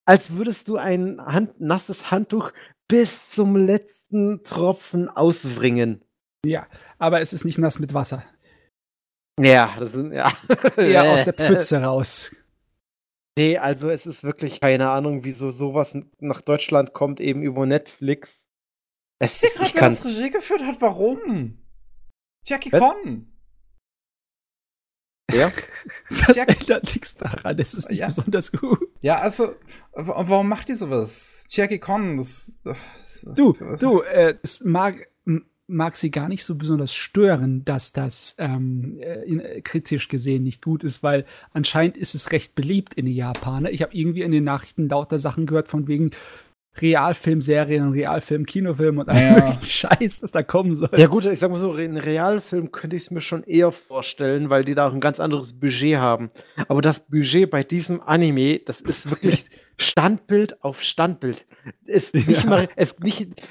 als würdest du ein Hand, nasses Handtuch bis zum letzten Tropfen auswringen. Ja, aber es ist nicht nass mit Wasser. Ja, das ist, ja. Eher aus der Pfütze raus. Nee, also es ist wirklich keine Ahnung, wieso sowas nach Deutschland kommt, eben über Netflix. Es ist gerade, wer das Regie geführt hat, warum? Jackie Conn. Ja. Das Jack ändert nichts daran, es ist nicht ja. besonders gut. Ja, also, warum macht die sowas? Jackie Conn, das. das du, du, äh, es mag, mag sie gar nicht so besonders stören, dass das ähm, äh, in, äh, kritisch gesehen nicht gut ist, weil anscheinend ist es recht beliebt in den Japanern. Ich habe irgendwie in den Nachrichten lauter Sachen gehört von wegen, Realfilmserien, Realfilm, Kinofilm und all ja. Scheiß, das da kommen soll. Ja gut, ich sag mal so, einen Realfilm könnte ich es mir schon eher vorstellen, weil die da auch ein ganz anderes Budget haben. Aber das Budget bei diesem Anime, das ist wirklich Standbild auf Standbild. Es nicht ja. mal, es nicht,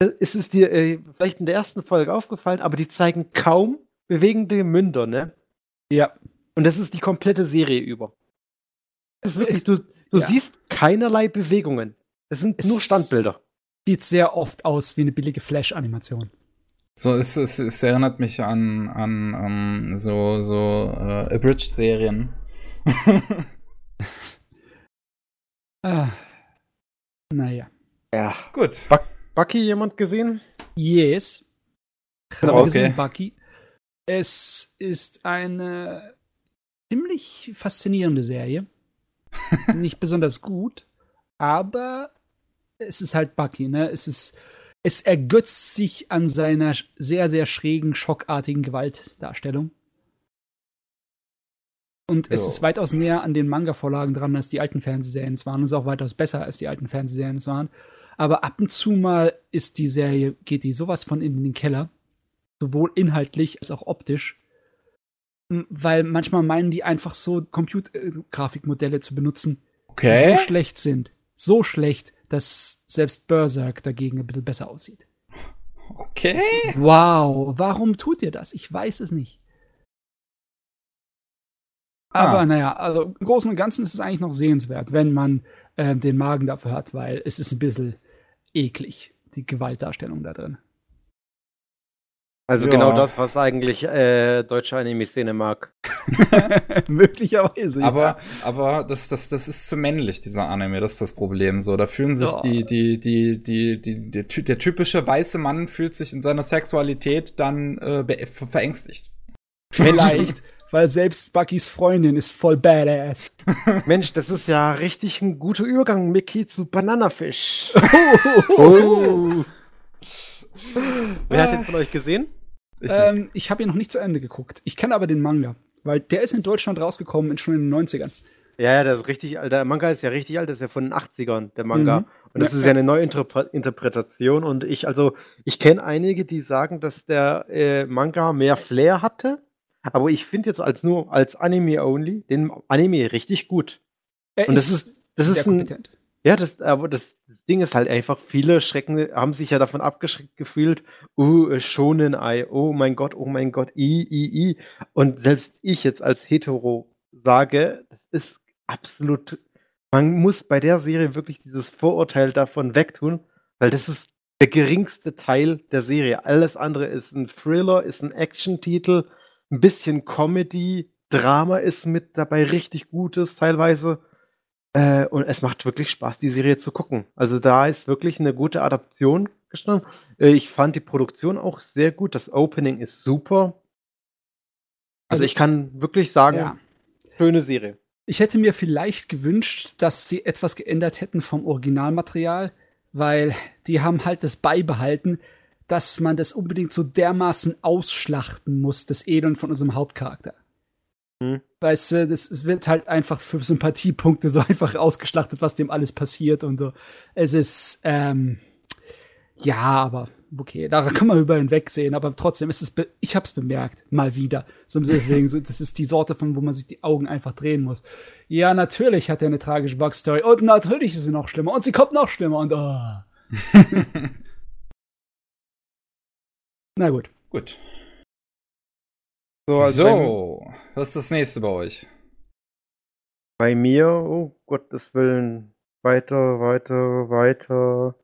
es ist dir äh, vielleicht in der ersten Folge aufgefallen, aber die zeigen kaum bewegende Münder, ne? Ja. Und das ist die komplette Serie über. Das ist wirklich, es, du, du ja. siehst keinerlei Bewegungen. Es sind es nur Standbilder. Sieht sehr oft aus wie eine billige Flash-Animation. So, es, es, es, erinnert mich an, an um, so, so uh, Abridged-Serien. ah. Naja. Ja. Gut. Buck, Bucky jemand gesehen? Yes. Ich habe okay. gesehen, Bucky. Es ist eine ziemlich faszinierende Serie. Nicht besonders gut, aber es ist halt Bucky, ne? Es ist, es ergötzt sich an seiner sehr, sehr schrägen, schockartigen Gewaltdarstellung. Und jo. es ist weitaus näher an den Manga-Vorlagen dran, als die alten Fernsehserien es waren. Und ist auch weitaus besser, als die alten Fernsehserien es waren. Aber ab und zu mal ist die Serie, geht die sowas von in den Keller. Sowohl inhaltlich als auch optisch. Weil manchmal meinen die einfach so Computergrafikmodelle zu benutzen, okay. die so schlecht sind. So schlecht, dass selbst Berserk dagegen ein bisschen besser aussieht. Okay. wow, warum tut ihr das? Ich weiß es nicht. Aber ah. naja, also im Großen und Ganzen ist es eigentlich noch sehenswert, wenn man äh, den Magen dafür hat, weil es ist ein bisschen eklig, die Gewaltdarstellung da drin. Also ja. genau das, was eigentlich äh, deutsche Anime-Szene mag. Möglicherweise. Aber, ja. aber das, das, das ist zu männlich, dieser Anime, das ist das Problem. So, da fühlen sich ja. die, die, die, die, die, der, der typische weiße Mann fühlt sich in seiner Sexualität dann äh, verängstigt. Vielleicht, weil selbst Buckys Freundin ist voll badass. Mensch, das ist ja richtig ein guter Übergang, Mickey, zu Bananafisch. oh. Wer hat den von euch gesehen? Ich, ähm, ich habe ihn noch nicht zu Ende geguckt. Ich kenne aber den Manga, weil der ist in Deutschland rausgekommen, schon in den 90ern. Ja, ja, das ist richtig alt. Der Manga ist ja richtig alt, das ist ja von den 80ern, der Manga. Mhm. Und das ja, ist ja eine neue Interpretation. Und ich, also, ich kenne einige, die sagen, dass der äh, Manga mehr Flair hatte. Aber ich finde jetzt als nur als Anime only den Anime richtig gut. Er und das ist, das ist ein, kompetent. Ja, das, aber das Ding ist halt einfach, viele Schrecken haben sich ja davon abgeschreckt gefühlt, uh, schonen Ei, oh mein Gott, oh mein Gott, i, i, i. Und selbst ich jetzt als Hetero sage, das ist absolut, man muss bei der Serie wirklich dieses Vorurteil davon wegtun, weil das ist der geringste Teil der Serie. Alles andere ist ein Thriller, ist ein Action-Titel, ein bisschen Comedy, Drama ist mit dabei, richtig Gutes teilweise. Äh, und es macht wirklich Spaß, die Serie zu gucken. Also da ist wirklich eine gute Adaption gestanden. Äh, ich fand die Produktion auch sehr gut. Das Opening ist super. Also, also ich kann wirklich sagen, ja. schöne Serie. Ich hätte mir vielleicht gewünscht, dass sie etwas geändert hätten vom Originalmaterial, weil die haben halt das beibehalten, dass man das unbedingt so dermaßen ausschlachten muss, das Edeln von unserem Hauptcharakter. Hm. Weißt du, das wird halt einfach für Sympathiepunkte so einfach ausgeschlachtet, was dem alles passiert und so. Es ist, ähm, ja, aber okay, da kann man über hinwegsehen, aber trotzdem ist es, ich hab's bemerkt, mal wieder. So im Sinne so, das ist die Sorte von, wo man sich die Augen einfach drehen muss. Ja, natürlich hat er eine tragische Backstory und natürlich ist sie noch schlimmer und sie kommt noch schlimmer und oh. Na gut. Gut. So, also so was ist das nächste bei euch? Bei mir, oh Gottes Willen, weiter, weiter, weiter.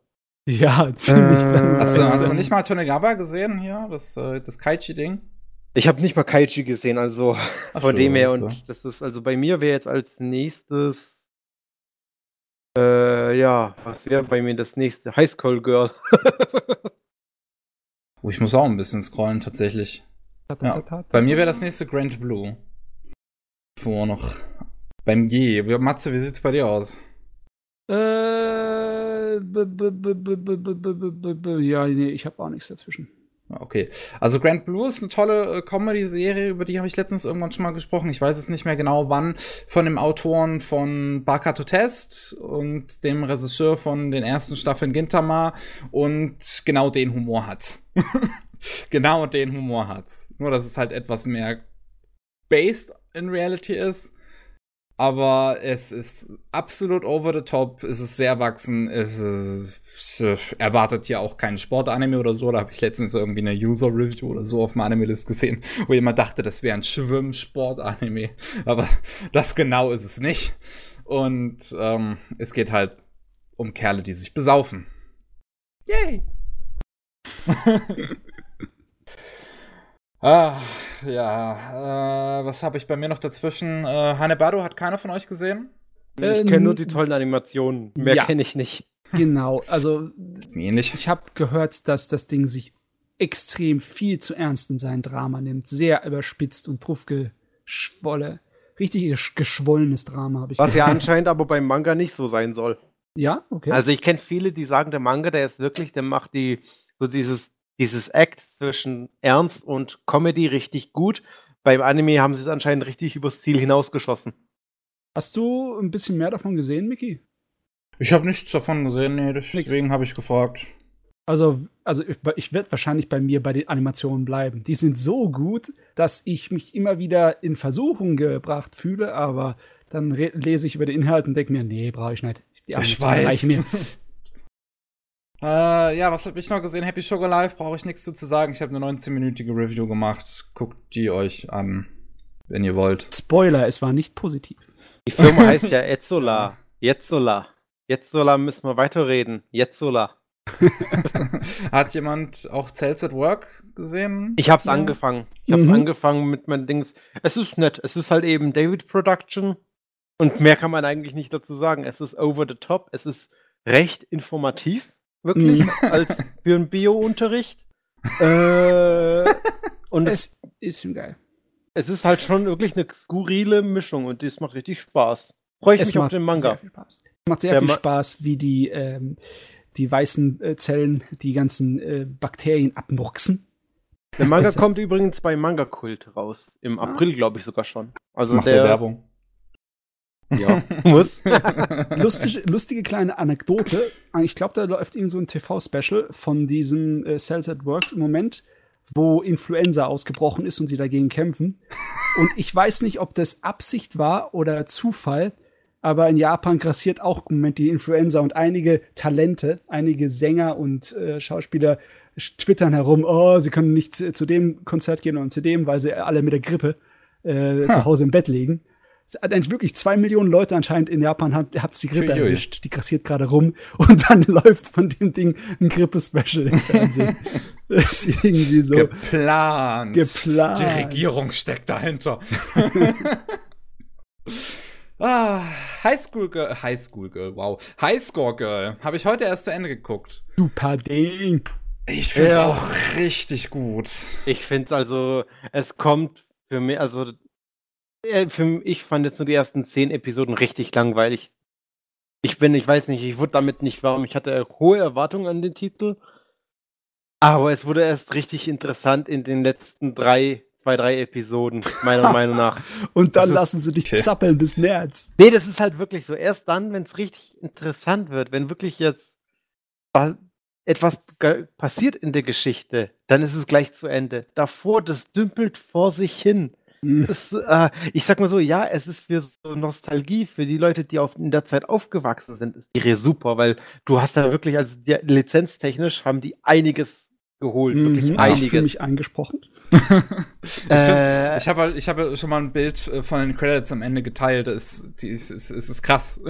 Ja, ziemlich äh, lang. Hast du, hast du nicht mal Tonegawa gesehen hier? Das, äh, das Kaichi-Ding? Ich habe nicht mal Kaichi gesehen, also Ach von so, dem her. Und das ist, also bei mir wäre jetzt als nächstes. Äh, ja, was wäre bei mir das nächste? Highschool Girl. oh, ich muss auch ein bisschen scrollen, tatsächlich. Ja, bei mir wäre das nächste Grand Blue. Vor noch. Beim G. Matze, wie sieht's bei dir aus? Äh, ja, nee, ich habe auch nichts dazwischen. Okay. Also Grand Blue ist eine tolle äh, Comedy-Serie, über die habe ich letztens irgendwann schon mal gesprochen. Ich weiß es nicht mehr genau wann. Von dem Autoren von Bakato Test und dem Regisseur von den ersten Staffeln Gintama und genau den Humor hat's. genau den Humor hat's. Nur, dass es halt etwas mehr based in Reality ist aber es ist absolut over the top, es ist sehr wachsen, es ist, erwartet ja auch keinen Sportanime oder so, da habe ich letztens irgendwie eine User-Review oder so auf dem Anime-List gesehen, wo jemand dachte, das wäre ein Schwimm-Sport-Anime, aber das genau ist es nicht. Und ähm, es geht halt um Kerle, die sich besaufen. Yay! Ah, ja. Äh, was habe ich bei mir noch dazwischen? Äh, Hanebado hat keiner von euch gesehen? Ich kenne ähm, nur die tollen Animationen. Mehr ja. kenne ich nicht. Genau, also Ähnlich. ich habe gehört, dass das Ding sich extrem viel zu ernst in sein Drama nimmt. Sehr überspitzt und draufgeschwolle. Richtig geschwollenes Drama habe ich Was gehört. ja anscheinend aber beim Manga nicht so sein soll. Ja, okay. Also ich kenne viele, die sagen, der Manga, der ist wirklich, der macht die so dieses dieses Act zwischen Ernst und Comedy richtig gut. Beim Anime haben sie es anscheinend richtig übers Ziel hinausgeschossen. Hast du ein bisschen mehr davon gesehen, Miki? Ich habe nichts davon gesehen, nee, deswegen habe ich gefragt. Also, also ich, ich werde wahrscheinlich bei mir bei den Animationen bleiben. Die sind so gut, dass ich mich immer wieder in Versuchung gebracht fühle, aber dann lese ich über den Inhalt und denke mir, nee, brauche ich nicht. Die Animationen reichen mir. Äh, ja, was habe ich noch gesehen? Happy Sugar Life brauche ich nichts zu sagen. Ich habe eine 19-minütige Review gemacht. Guckt die euch an, wenn ihr wollt. Spoiler, es war nicht positiv. Die Firma heißt ja Etzola. Jetzola. Jetzola müssen wir weiterreden. Jetzola. Hat jemand auch Cells at Work gesehen? Ich hab's ja. angefangen. Ich hab's mhm. angefangen mit meinen Dings. Es ist nett. Es ist halt eben David Production. Und mehr kann man eigentlich nicht dazu sagen. Es ist over the top. Es ist recht informativ wirklich, mhm. als für einen Bio-Unterricht. äh, und es ist schon geil. Es ist halt schon wirklich eine skurrile Mischung und das macht richtig Spaß. Freue ich es mich auf den Manga. Sehr viel Spaß. Macht sehr Der viel Spaß, wie die, ähm, die weißen äh, Zellen die ganzen äh, Bakterien abmurksen. Der Manga kommt übrigens bei Manga Kult raus. Im ah. April, glaube ich, sogar schon. Also Macht der, Werbung. Ja, muss. Lustige, lustige kleine Anekdote. Ich glaube, da läuft irgend so ein TV-Special von diesem äh, Cells at Works im Moment, wo Influenza ausgebrochen ist und sie dagegen kämpfen. Und ich weiß nicht, ob das Absicht war oder Zufall, aber in Japan grassiert auch im Moment die Influenza und einige Talente, einige Sänger und äh, Schauspieler twittern herum, oh, sie können nicht zu dem Konzert gehen und zu dem, weil sie alle mit der Grippe äh, zu Hause im Bett liegen. Wirklich zwei Millionen Leute anscheinend in Japan hat hat's die Grippe erwischt. Die grassiert gerade rum und dann läuft von dem Ding ein Grippe-Special im Fernsehen. das ist irgendwie so. Geplant. Geplant. Die Regierung steckt dahinter. ah, High School Girl, High School Girl, wow. High Score Girl. Habe ich heute erst zu Ende geguckt. Super Ding. Ich finde es ja. auch richtig gut. Ich finde es also, es kommt für mich, also für mich, ich fand jetzt nur die ersten zehn Episoden richtig langweilig. Ich bin, ich weiß nicht, ich wurde damit nicht warm. Ich hatte hohe Erwartungen an den Titel. Aber es wurde erst richtig interessant in den letzten drei, zwei, drei Episoden, meiner Meinung nach. Und dann das lassen sie dich okay. zappeln bis März. Nee, das ist halt wirklich so. Erst dann, wenn es richtig interessant wird, wenn wirklich jetzt etwas passiert in der Geschichte, dann ist es gleich zu Ende. Davor, das dümpelt vor sich hin. Es, äh, ich sag mal so, ja, es ist für so Nostalgie, für die Leute, die auf, in der Zeit aufgewachsen sind, ist die Serie super, weil du hast da wirklich, also die, lizenztechnisch haben die einiges geholt, mhm. wirklich einiges. für mich angesprochen. ich äh, ich habe ich hab schon mal ein Bild äh, von den Credits am Ende geteilt, das ist, ist, ist, ist, ist krass.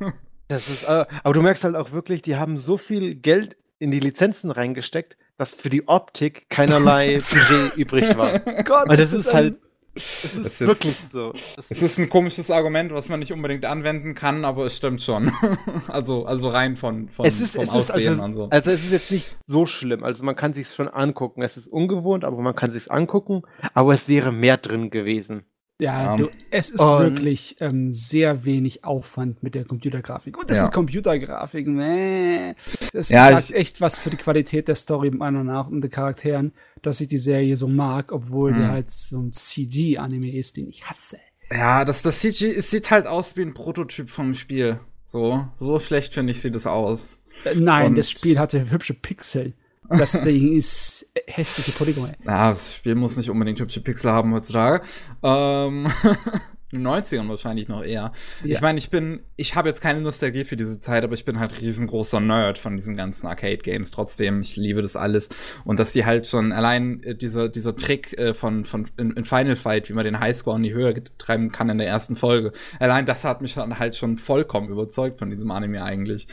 das ist, äh, aber du merkst halt auch wirklich, die haben so viel Geld in die Lizenzen reingesteckt, dass für die Optik keinerlei Budget übrig war. Gott, das, das ist, halt es ist, ist wirklich so. Es ist ein komisches Argument, was man nicht unbedingt anwenden kann, aber es stimmt schon. also, also rein von, von es ist, vom es Aussehen ist, also, und so. Also es ist jetzt nicht so schlimm. Also man kann sich schon angucken. Es ist ungewohnt, aber man kann sich angucken. Aber es wäre mehr drin gewesen. Ja, ja. Du, es ist wirklich ähm, sehr wenig Aufwand mit der Computergrafik. Und das ja. ist Computergrafik. Mäh. Das ja, sagt echt was für die Qualität der Story meiner nach und der Charakteren, dass ich die Serie so mag, obwohl mhm. die halt so ein CG-Anime ist, den ich hasse. Ja, das, das CG es sieht halt aus wie ein Prototyp vom Spiel. So, so schlecht finde ich sieht es aus. Äh, nein, und das Spiel hatte hübsche Pixel. Das Ding ist hässliche Polygone. Ja, das Spiel muss nicht unbedingt hübsche Pixel haben heutzutage. Ähm, in den 90ern wahrscheinlich noch eher. Ja. Ich meine, ich bin, ich habe jetzt keine Nostalgie für diese Zeit, aber ich bin halt riesengroßer Nerd von diesen ganzen Arcade-Games. Trotzdem, ich liebe das alles. Und dass die halt schon allein äh, dieser, dieser Trick äh, von, von in, in, Final Fight, wie man den Highscore in die Höhe treiben kann in der ersten Folge, allein das hat mich halt schon vollkommen überzeugt von diesem Anime eigentlich.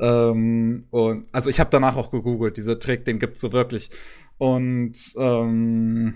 Ähm, und also ich habe danach auch gegoogelt, dieser Trick, den gibt's so wirklich. Und ähm,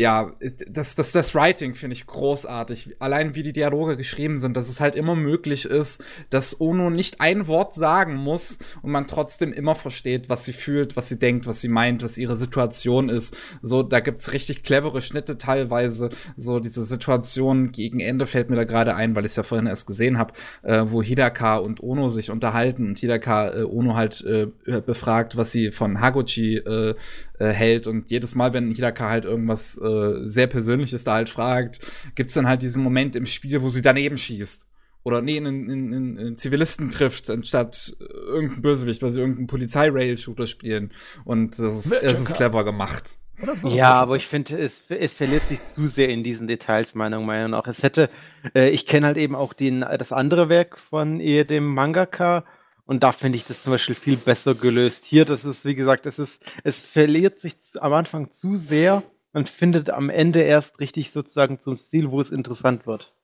ja, das, das, das Writing finde ich großartig. Allein wie die Dialoge geschrieben sind, dass es halt immer möglich ist, dass Ono nicht ein Wort sagen muss und man trotzdem immer versteht, was sie fühlt, was sie denkt, was sie meint, was ihre Situation ist. So, da gibt's richtig clevere Schnitte teilweise. So, diese Situation gegen Ende fällt mir da gerade ein, weil ich es ja vorhin erst gesehen habe, äh, wo Hidaka und Ono sich unterhalten und Hidaka äh, Ono halt äh, befragt, was sie von Haguchi äh, äh, hält und jedes Mal, wenn Hidaka halt irgendwas äh, sehr Persönliches da halt fragt, gibt's dann halt diesen Moment im Spiel, wo sie daneben schießt. Oder nee, einen, einen, einen Zivilisten trifft, anstatt irgendeinen Bösewicht, weil sie irgendeinen Polizei-Rail-Shooter spielen. Und das ist, das ist clever gemacht. Ja, aber ich finde, es, es verliert sich zu sehr in diesen Details, meiner Meinung nach. Es hätte, äh, ich kenne halt eben auch den, das andere Werk von eher dem Mangaka, und da finde ich das zum Beispiel viel besser gelöst. Hier, das ist, wie gesagt, es ist, es verliert sich am Anfang zu sehr und findet am Ende erst richtig sozusagen zum Stil, wo es interessant wird.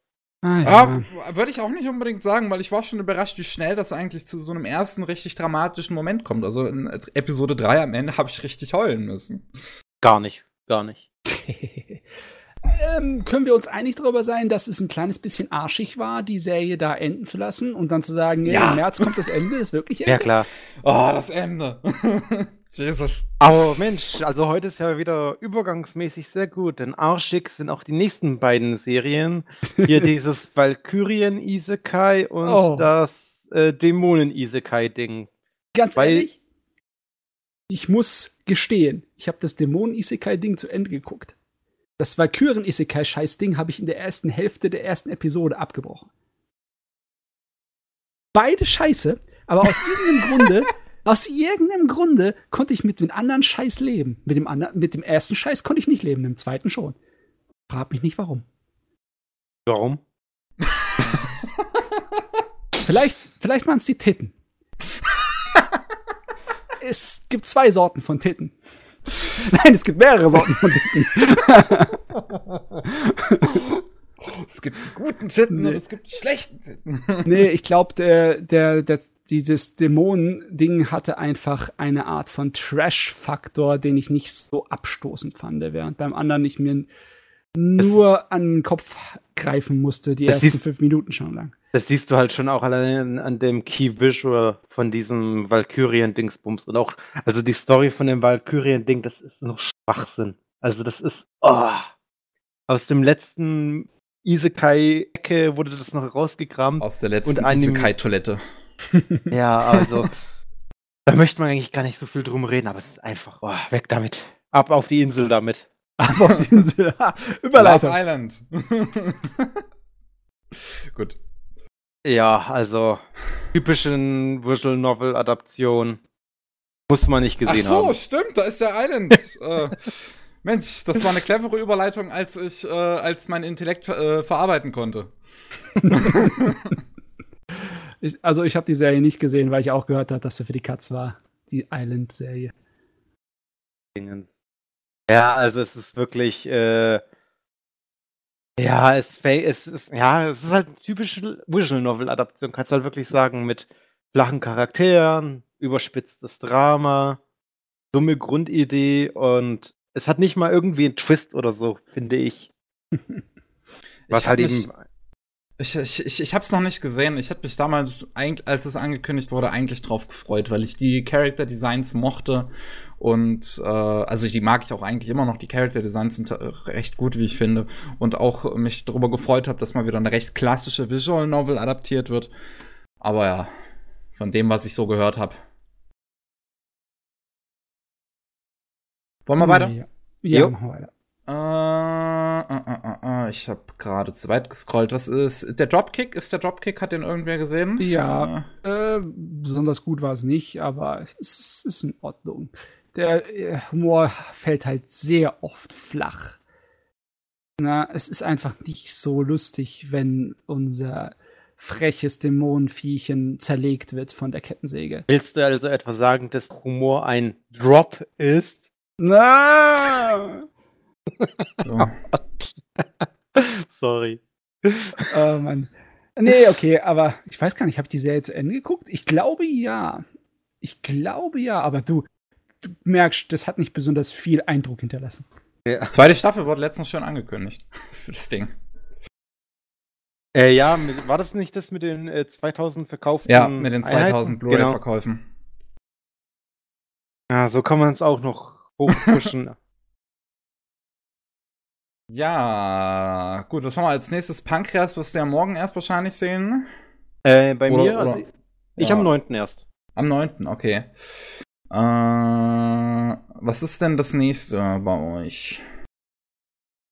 Ah, ja. ja Würde ich auch nicht unbedingt sagen, weil ich war schon überrascht, wie schnell das eigentlich zu so einem ersten richtig dramatischen Moment kommt. Also in Episode 3 am Ende habe ich richtig heulen müssen. Gar nicht, gar nicht. ähm, können wir uns einig darüber sein, dass es ein kleines bisschen arschig war, die Serie da enden zu lassen und dann zu sagen, ja, im März kommt das Ende, das wirklich Ende? Ja, klar. Oh, das Ende. Jesus. Aber Mensch, also heute ist ja wieder übergangsmäßig sehr gut, denn arschig sind auch die nächsten beiden Serien. Hier dieses Valkyrien Isekai und oh. das äh, Dämonen Isekai Ding. Ganz Weil, ehrlich, ich muss gestehen, ich habe das Dämonen Isekai Ding zu Ende geguckt. Das Valkyren-Isekai-Scheiß-Ding habe ich in der ersten Hälfte der ersten Episode abgebrochen. Beide scheiße, aber aus irgendeinem Grunde, aus irgendeinem Grunde konnte ich mit dem anderen Scheiß leben. Mit dem, anderen, mit dem ersten Scheiß konnte ich nicht leben, mit dem zweiten schon. Frag mich nicht warum. Warum? vielleicht, vielleicht waren es die Titten. es gibt zwei Sorten von Titten. Nein, es gibt mehrere Sorten von Dicken. es gibt guten Titten nee. und es gibt schlechten Titten. nee, ich glaube, der, der, der, dieses Dämonen-Ding hatte einfach eine Art von Trash-Faktor, den ich nicht so abstoßend fand, während beim anderen ich mir nur an den Kopf greifen musste, die ersten fünf Minuten schon lang. Das siehst du halt schon auch allein an dem Key Visual von diesem Valkyrien-Dingsbums und auch, also die Story von dem Valkyrien-Ding, das ist noch Schwachsinn. Also das ist, oh, aus dem letzten Isekai-Ecke wurde das noch rausgekramt. Aus der letzten Isekai-Toilette. ja, also da möchte man eigentlich gar nicht so viel drum reden, aber es ist einfach, oh, weg damit. Ab auf die Insel damit. Ab auf die Insel. Überleitung. Love Island. Gut. Ja, also typischen Visual Novel Adaption muss man nicht gesehen Ach so, haben. stimmt, da ist der Island. äh, Mensch, das war eine clevere Überleitung, als ich, äh, als mein Intellekt äh, verarbeiten konnte. ich, also ich habe die Serie nicht gesehen, weil ich auch gehört habe, dass sie für die Katz war. Die Island-Serie. Ja, also es ist wirklich, äh, ja, es, es, ist, ja, es ist halt eine typische Visual Novel Adaption, kannst du halt wirklich sagen, mit flachen Charakteren, überspitztes Drama, dumme Grundidee und es hat nicht mal irgendwie einen Twist oder so, finde ich. Was ich halt eben. Ich, ich, ich, ich habe es noch nicht gesehen. Ich hätte mich damals, als es angekündigt wurde, eigentlich drauf gefreut, weil ich die Character Designs mochte und äh, also die mag ich auch eigentlich immer noch. Die Character Designs sind äh, recht gut, wie ich finde. Und auch mich darüber gefreut habe, dass mal wieder eine recht klassische Visual Novel adaptiert wird. Aber ja, von dem, was ich so gehört habe. Wollen wir weiter? Ja, ja machen wir weiter. Äh, äh, äh, ich habe gerade zu weit gescrollt. Was ist der Dropkick? Ist der Dropkick? Hat den irgendwer gesehen? Ja, besonders gut war es nicht, aber es ist, ist in Ordnung der äh, Humor fällt halt sehr oft flach. Na, es ist einfach nicht so lustig, wenn unser freches Dämonenviechchen zerlegt wird von der Kettensäge. Willst du also etwa sagen, dass Humor ein Drop ist? Na! So. Sorry. Oh Mann. Nee, okay, aber ich weiß gar nicht, habe ich die Serie zu Ende geguckt? Ich glaube ja. Ich glaube ja, aber du, du merkst, das hat nicht besonders viel Eindruck hinterlassen. Ja. Zweite Staffel wurde letztens schon angekündigt für das Ding. Äh, ja, mit, war das nicht das mit den äh, 2000 verkauften? Ja, mit den 2000 Blu-ray-Verkäufen. Genau. Ja, so kann man es auch noch hochpushen. ja, gut, was haben wir als nächstes? Pankreas wirst du ja morgen erst wahrscheinlich sehen. Äh, bei oder, mir? Oder? Also, ich ja. am 9. erst. Am 9. okay. Äh, was ist denn das nächste bei euch?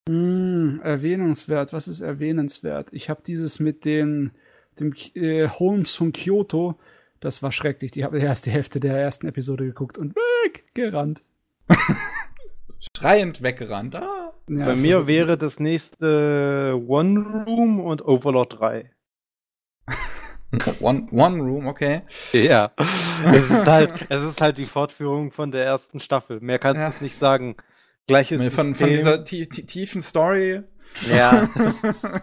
Hm, erwähnenswert. Was ist erwähnenswert? Ich habe dieses mit den, dem äh, Holmes von Kyoto. Das war schrecklich. Ich habe die erste Hälfte der ersten Episode geguckt und weggerannt. Schreiend weggerannt. Ah. Ja, Bei mir wäre das nächste One Room und Overlord 3. One, One Room, okay. Ja. Es ist, halt, es ist halt die Fortführung von der ersten Staffel. Mehr kannst du ja. nicht sagen. Gleiches von, von dieser tiefen Story. Ja.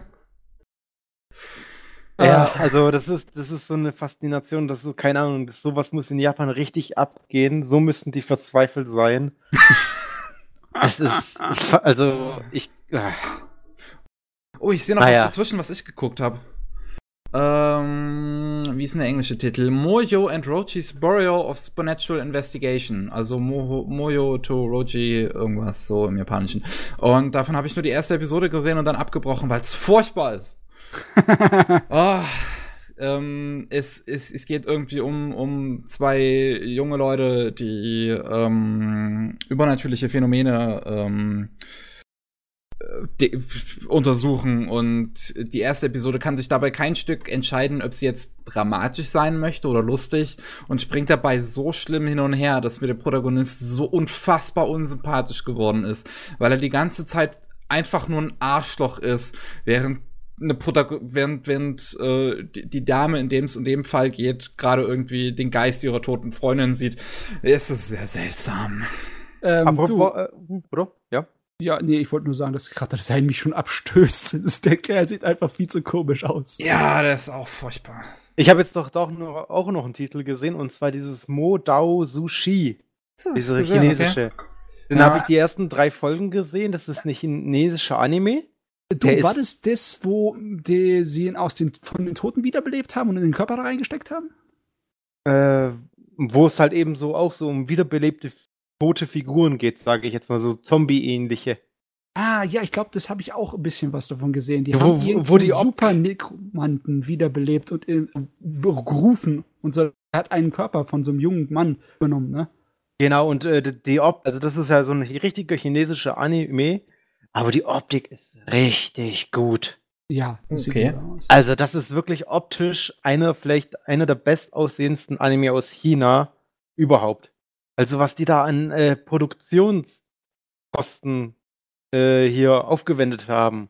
ja, also das ist, das ist so eine Faszination, das ist, keine Ahnung, das, sowas muss in Japan richtig abgehen. So müssen die verzweifelt sein. es ist, also ich. Äh. Oh, ich sehe noch ah, was ja. dazwischen, was ich geguckt habe. Ähm, wie ist denn der englische Titel? Mojo and Roji's Burial of Supernatural Investigation. Also Moho, Mojo to Roji, irgendwas so im Japanischen. Und davon habe ich nur die erste Episode gesehen und dann abgebrochen, weil es furchtbar ist. oh, ähm, es, es, es geht irgendwie um, um zwei junge Leute, die ähm, übernatürliche Phänomene ähm, untersuchen und die erste Episode kann sich dabei kein Stück entscheiden, ob sie jetzt dramatisch sein möchte oder lustig und springt dabei so schlimm hin und her, dass mir der Protagonist so unfassbar unsympathisch geworden ist, weil er die ganze Zeit einfach nur ein Arschloch ist, während eine Protago während, während äh, die, die Dame, in dem es in dem Fall geht, gerade irgendwie den Geist ihrer toten Freundin sieht, ist es sehr seltsam. Ähm, Apropos, du, äh, Bro, ja. Nee, ich wollte nur sagen, dass gerade das Sein mich schon abstößt. Das, der Kerl sieht einfach viel zu komisch aus. Ja, der ist auch furchtbar. Ich habe jetzt doch, doch noch, auch noch einen Titel gesehen und zwar dieses Mo Dao Sushi. Das Diese gesehen, chinesische. okay. Den Ja. habe ich die ersten drei Folgen gesehen. Das ist ein chinesischer Anime. Du, Der war das das, wo die, sie ihn aus den, von den Toten wiederbelebt haben und in den Körper da reingesteckt haben? Äh, wo es halt eben so auch so um wiederbelebte tote Figuren geht, sage ich jetzt mal, so Zombie-ähnliche. Ah, ja, ich glaube, das habe ich auch ein bisschen was davon gesehen. Die Wo- haben wo- irgend wo so die super Nekromanten wiederbelebt und äh, gerufen. Und so, er hat einen Körper von so einem jungen Mann übernommen, ne? Genau, und äh, die- die Op also das ist ja so ein richtiger chinesischer Anime, aber die Optik ist richtig gut. Ja, das Okay. sieht gut aus. Also, das ist wirklich optisch einer, vielleicht einer der bestaussehendsten Anime aus China überhaupt. Also, was die da an äh, Produktionskosten äh, hier aufgewendet haben.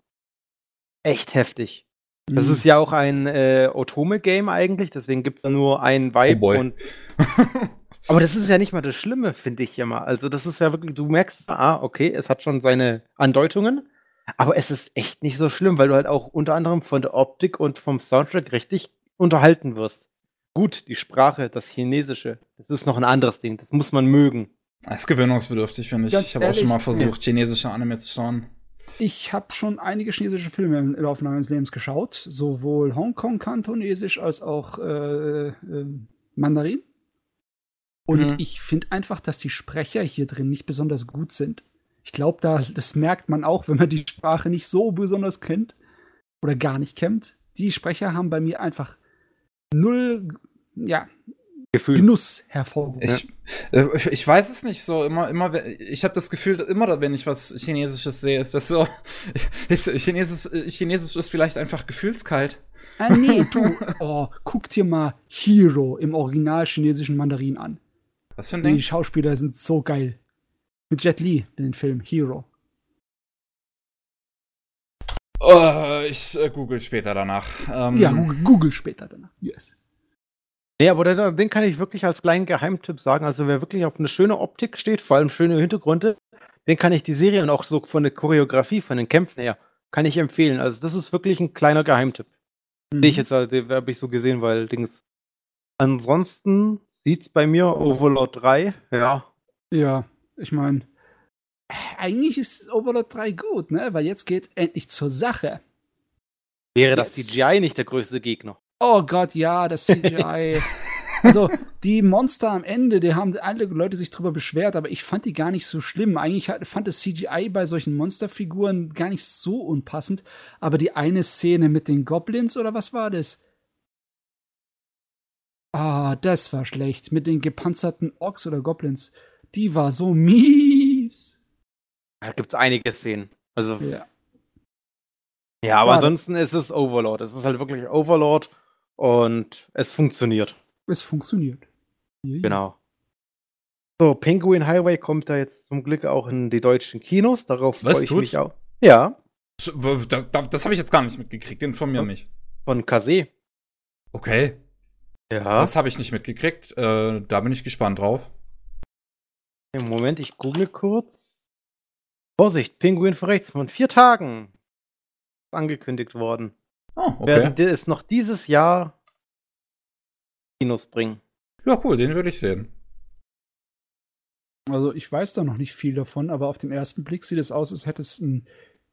Echt heftig. Das Mhm. ist ja auch ein äh, Otome-Game eigentlich, deswegen gibt es da nur einen Vibe. Oh und, aber das ist ja nicht mal das Schlimme, finde ich ja mal. Also, das ist ja wirklich, du merkst, ah, okay, es hat schon seine Andeutungen, aber es ist echt nicht so schlimm, weil du halt auch unter anderem von der Optik und vom Soundtrack richtig unterhalten wirst. Gut, die Sprache, das Chinesische, das ist noch ein anderes Ding, das muss man mögen. Das ist gewöhnungsbedürftig, finde ich. Ganz ich habe auch schon mal versucht, chinesische Anime zu schauen. Ich habe schon einige chinesische Filme im Laufe meines Lebens geschaut, sowohl Hongkong-Kantonesisch als auch äh, äh, Mandarin. Und Mhm. ich finde einfach, dass die Sprecher hier drin nicht besonders gut sind. Ich glaube, da, das merkt man auch, wenn man die Sprache nicht so besonders kennt oder gar nicht kennt. Die Sprecher haben bei mir einfach null, ja, Gefühl. Genuss hervorgehoben. Ich, äh, ich weiß es nicht so. Immer, immer, ich habe das Gefühl, immer wenn ich was Chinesisches sehe, ist das so. Ist, Chinesisch, Chinesisch ist vielleicht einfach gefühlskalt. Ah, nee, du, oh, guck dir mal Hero im original chinesischen Mandarin an. Was für ein Die Ding? Schauspieler sind so geil. Mit Jet Li in den Film Hero. Oh, ich äh, google später danach. Ähm, Ja, Google, Google später danach. Yes. Nee, aber den, den kann ich wirklich als kleinen Geheimtipp sagen. Also wer wirklich auf eine schöne Optik steht, vor allem schöne Hintergründe, den kann ich die Serie und auch so von der Choreografie, von den Kämpfen her, kann ich empfehlen. Also das ist wirklich ein kleiner Geheimtipp. Mhm. Sehe ich jetzt, halt, den habe ich so gesehen, weil Dings. Ansonsten sieht's bei mir Overlord 3, ja. Ja, ich meine, eigentlich ist Overlord 3 gut, ne? Weil jetzt geht's endlich zur Sache. Wäre das Jetzt- CGI nicht der größte Gegner? Oh Gott, ja, das CGI. also, die Monster am Ende, die haben alle Leute sich drüber beschwert, aber ich fand die gar nicht so schlimm. Eigentlich fand das CGI bei solchen Monsterfiguren gar nicht so unpassend. Aber die eine Szene mit den Goblins oder was war das? Ah, das war schlecht. Mit den gepanzerten Orks oder Goblins. Die war so mies. Da gibt's einige Szenen. Also, ja, Ja. aber Ja, ansonsten ist es Overlord. Es ist halt wirklich Overlord und es funktioniert. Es funktioniert. Ja. Genau. So, Penguin Highway kommt da jetzt zum Glück auch in die deutschen Kinos. Darauf freue ich tut's? mich auch. Ja, Das, das, das habe ich jetzt gar nicht mitgekriegt. Informier mich. von Kase. Okay. Ja. Das habe ich nicht mitgekriegt. Äh, da bin ich gespannt drauf. Im Moment, ich google kurz. Vorsicht, Penguin vor rechts von vier Tagen. Ist angekündigt worden. Oh, okay. Werden die es noch dieses Jahr Kinos bringen. Ja, cool, den würde ich sehen. Also ich weiß da noch nicht viel davon, aber auf den ersten Blick sieht es aus, als hätte es ein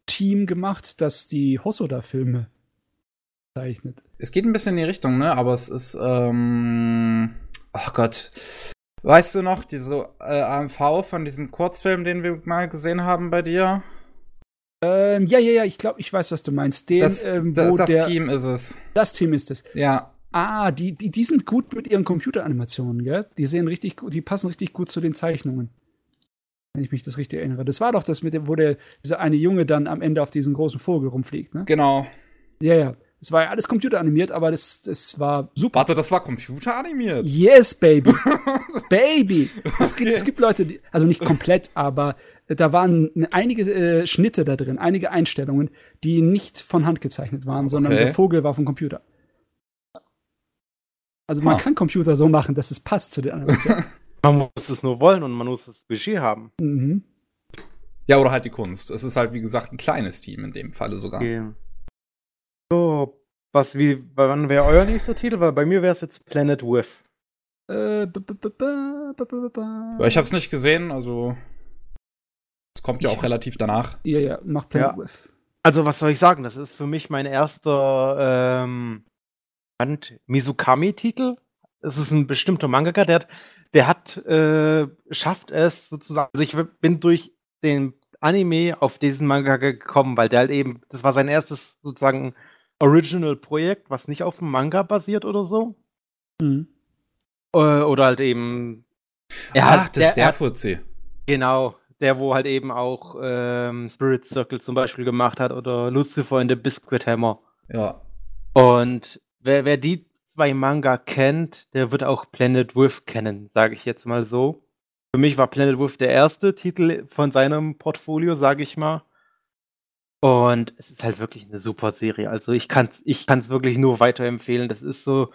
Team gemacht, das die Hosoda-Filme zeichnet. Es geht ein bisschen in die Richtung, ne? Aber es ist, ähm. Ach Gott. Weißt du noch, diese äh, AMV von diesem Kurzfilm, den wir mal gesehen haben bei dir? Ähm, ja, ja, ja, ich glaube, ich weiß, was du meinst. Den, Das, ähm, da, das der, Team ist es. das Team ist es. Ja. Ah, die, die, die sind gut mit ihren Computeranimationen, gell? Die sehen richtig gut, die passen richtig gut zu den Zeichnungen. Wenn ich mich das richtig erinnere. Das war doch das mit dem, wo der, dieser eine Junge dann am Ende auf diesen großen Vogel rumfliegt, ne? Genau. Ja, ja. Das war ja alles computeranimiert, aber das, das war super. Warte, das war computeranimiert. Yes, baby. baby. Es gibt, Okay. es gibt Leute, die, also nicht komplett, aber da waren einige äh, Schnitte da drin, einige Einstellungen, die nicht von Hand gezeichnet waren, sondern Okay. der Vogel war vom Computer. Also man Huh. kann Computer so machen, dass es passt zu den Animationen. Man muss es nur wollen und man muss das Budget haben. mhm. Ja, oder halt die Kunst. Es ist halt, wie gesagt, ein kleines Team in dem Falle sogar. Okay. So, was, wie, wann wäre euer nächster Titel? Weil bei mir wäre es jetzt Planet With. Äh, ich habe es nicht gesehen, also es kommt ja auch Ich- relativ danach. Ja, ja, mach Planet Ja. With. Also, was soll ich sagen? Das ist für mich mein erster ähm, Band- Mizukami-Titel. Es ist ein bestimmter Mangaka, der hat, der hat äh, schafft es sozusagen. Also, ich bin durch den Anime auf diesen Mangaka gekommen, weil der halt eben, das war sein erstes sozusagen Original-Projekt, was nicht auf dem Manga basiert oder so. Mhm. Äh, oder halt eben. Er ah, hat- das ist er der hat- Fuzzi. Genau, der, wo halt eben auch ähm, Spirit Circle zum Beispiel gemacht hat oder Lucifer in the Biscuit Hammer. Ja. Und wer, wer die zwei Manga kennt, der wird auch Planet With kennen, sage ich jetzt mal so. Für mich war Planet With der erste Titel von seinem Portfolio, sage ich mal. Und es ist halt wirklich eine super Serie. Also ich kann es ich kann's wirklich nur weiterempfehlen. Das ist so,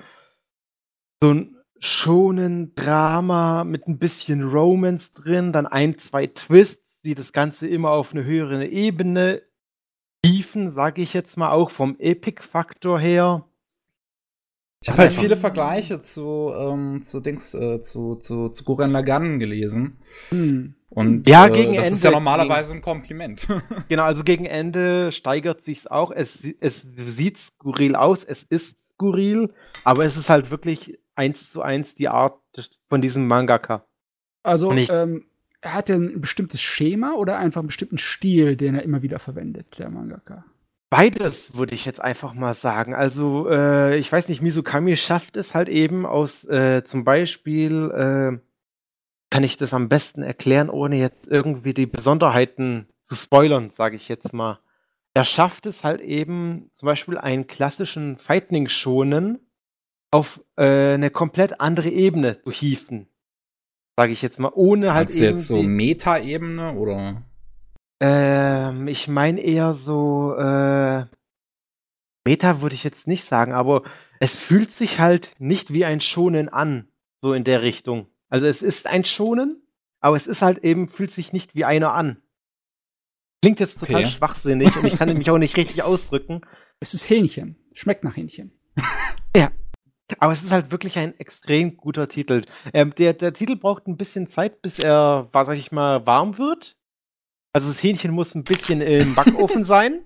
so ein schonen Drama mit ein bisschen Romance drin, dann ein, zwei Twists, die das Ganze immer auf eine höhere Ebene hieven, sage ich jetzt mal, auch vom Epic-Faktor her. Ich habe halt viele Vergleiche zu, ähm, zu Dings, äh, zu, zu, zu Gurren Lagann gelesen. Mhm. Und Ja, äh, gegen das ist Ende- ja normalerweise ein Kompliment. Genau, also gegen Ende steigert sich's auch. Es, es sieht skurril aus, es ist skurril, aber es ist halt wirklich eins zu eins die Art von diesem Mangaka. Also, ich- ähm, hat er ein bestimmtes Schema oder einfach einen bestimmten Stil, den er immer wieder verwendet, der Mangaka? Beides würde ich jetzt einfach mal sagen. Also, äh, ich weiß nicht, Mizukami schafft es halt eben aus, äh, zum Beispiel, äh, kann ich das am besten erklären, ohne jetzt irgendwie die Besonderheiten zu spoilern, sage ich jetzt mal. Er schafft es halt eben, zum Beispiel einen klassischen Fighting-Shonen auf äh, eine komplett andere Ebene zu hieven. Sage ich jetzt mal, ohne halt Meinst du jetzt so Meta-Ebene oder? ähm, ich meine eher so, äh, Meta würde ich jetzt nicht sagen, aber es fühlt sich halt nicht wie ein Schonen an, so in der Richtung. Also es ist ein Schonen, aber es ist halt eben, fühlt sich nicht wie einer an. Klingt jetzt total Okay. schwachsinnig und ich kann mich auch nicht richtig ausdrücken, Es ist Hähnchen. Schmeckt nach Hähnchen. aber es ist halt wirklich ein extrem guter Titel. Ähm, der, der Titel braucht ein bisschen Zeit, bis er, war, sag ich mal, warm wird. Also das Hähnchen muss ein bisschen im Backofen sein.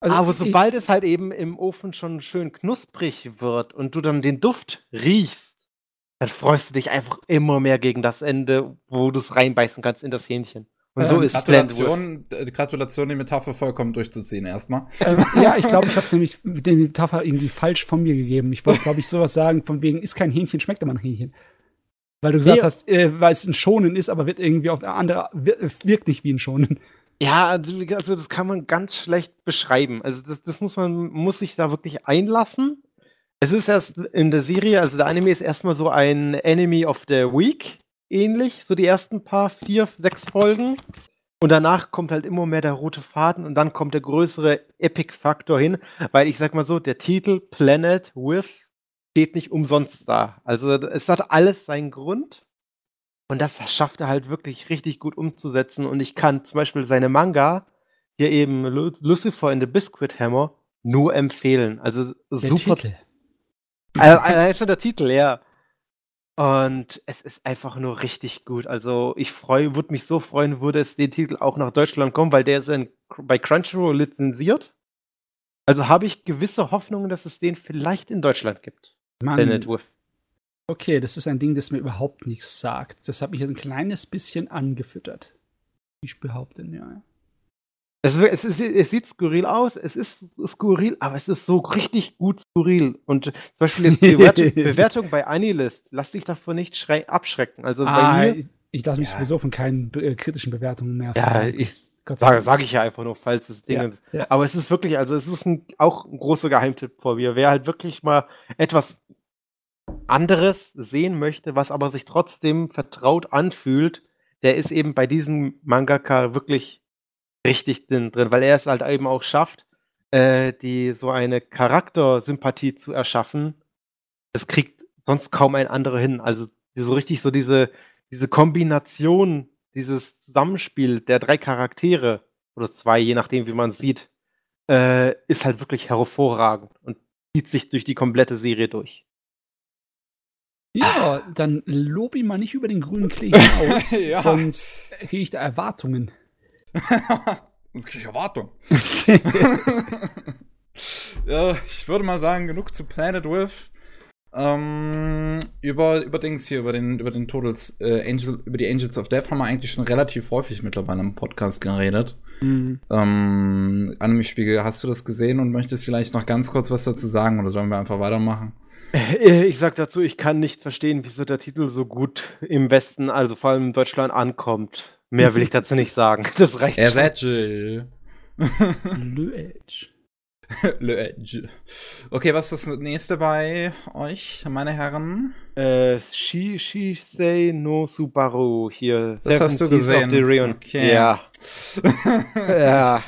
Also, Aber sobald es halt eben im Ofen schon schön knusprig wird und du dann den Duft riechst, dann freust du dich einfach immer mehr gegen das Ende, wo du es reinbeißen kannst in das Hähnchen. Und so Ähm, ist. Gratulation, äh, Gratulation, die Metapher vollkommen durchzuziehen erstmal. Ähm, ja, ich glaube, ich habe nämlich den Metapher irgendwie falsch von mir gegeben. Ich wollte, glaube ich, sowas sagen, von wegen, ist kein Hähnchen, schmeckt aber nach Hähnchen. Weil du gesagt Nee. hast, äh, weil es ein Schonen ist, aber wird irgendwie auf eine andere, wir- wirkt nicht wie ein Schonen. Ja, also also das kann man ganz schlecht beschreiben. Also das, das muss man, muss sich da wirklich einlassen. Es ist erst in der Serie, also der Anime ist erstmal so ein Enemy of the Week ähnlich, so die ersten paar vier, sechs Folgen. Und danach kommt halt immer mehr der rote Faden und dann kommt der größere Epic-Faktor hin, weil ich sag mal so, der Titel Planet with steht nicht umsonst da. Also es hat alles seinen Grund. Und das schafft er halt wirklich richtig gut umzusetzen. Und ich kann zum Beispiel seine Manga, hier eben Lu- Lucifer in the Biscuit Hammer, nur empfehlen. Also super. Also, allein schon der Titel, ja. Und es ist einfach nur richtig gut. Also ich freue, würde mich so freuen, würde es den Titel auch nach Deutschland kommen, weil der ist in, bei Crunchyroll lizenziert. Also habe ich gewisse Hoffnungen, dass es den vielleicht in Deutschland gibt. Mann, okay, das ist ein Ding, das mir überhaupt nichts sagt. Das hat mich ein kleines bisschen angefüttert. Ich behaupte, ja. Es, es, ist, es sieht skurril aus, es ist skurril, aber es ist so richtig gut skurril. Und zum Beispiel jetzt Bewertung, Bewertung bei Anilist, lass dich davon nicht abschrecken. Also Ah, mir, ich, ich lasse mich Ja. sowieso von keinen äh, kritischen Bewertungen mehr ja, ich sage, sage ich ja einfach nur, falls das Ding Ja, ist. ja. Aber es ist wirklich, also es ist ein, auch ein großer Geheimtipp vor mir. Wer halt wirklich mal etwas anderes sehen möchte, was aber sich trotzdem vertraut anfühlt, der ist eben bei diesem Mangaka wirklich richtig drin, weil er es halt eben auch schafft, äh, die so eine Charaktersympathie zu erschaffen. Das kriegt sonst kaum ein anderer hin. Also so richtig so diese, diese Kombination dieses Zusammenspiel der drei Charaktere oder zwei, je nachdem, wie man sieht, äh, ist halt wirklich hervorragend und zieht sich durch die komplette Serie durch. Ja, dann lob ihn mal nicht über den grünen Klee aus, Ja. sonst kriege ich da Erwartungen. Sonst krieg ich Erwartung. ja, ich würde mal sagen, genug zu Planet With. Ähm, über, über Dings hier, über den, über den Totals, äh, Angel, über die Angels of Death haben wir eigentlich schon relativ häufig mittlerweile im Podcast geredet. Mhm. Ähm, Anime-Spiegel, hast du das gesehen und möchtest vielleicht noch ganz kurz was dazu sagen oder sollen wir einfach weitermachen? Äh, Ich sag dazu, ich kann nicht verstehen, wieso der Titel so gut im Westen, also vor allem in Deutschland, ankommt. Mehr will ich dazu nicht sagen. Das reicht Er schon. Jill. Le Edge. Le Edge. Okay, was ist das nächste bei euch, meine Herren? Äh, Shi Shisei no Subaru hier. Das Seven hast du gesehen. Okay. Ja. ja.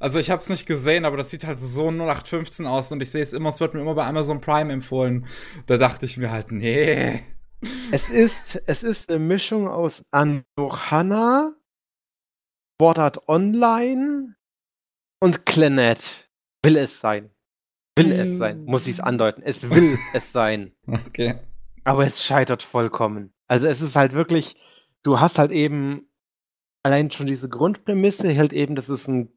Also ich habe es nicht gesehen, aber das sieht halt so 0815 aus und ich sehe es immer, es wird mir immer bei Amazon Prime empfohlen. Da dachte ich mir halt, nee. Es ist, es ist eine Mischung aus Anohana, Art Online und Clannad. Will es sein. Will es Mm. sein. Muss ich es andeuten. Es will es sein. Okay. Aber es scheitert vollkommen. Also es ist halt wirklich, du hast halt eben allein schon diese Grundprämisse, halt eben, dass es ein,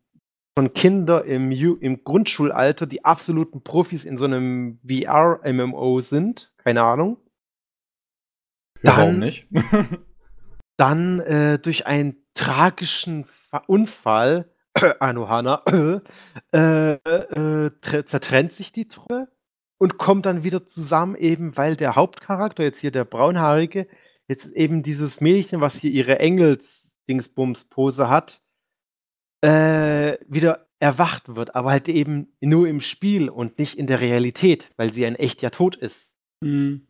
schon Kinder im, im Grundschulalter, die absoluten Profis in so einem VR-MMO sind, keine Ahnung, Ja, warum Dann- nicht? dann äh, durch einen tragischen Fa Unfall, Anohana, äh, äh, tre- zertrennt sich die Truppe und kommt dann wieder zusammen, eben weil der Hauptcharakter, jetzt hier der Braunhaarige, jetzt eben dieses Mädchen, was hier ihre Engels-Dingsbums-Pose hat, äh, wieder erwacht wird, aber halt eben nur im Spiel und nicht in der Realität, weil sie in echt ja tot ist. Mhm.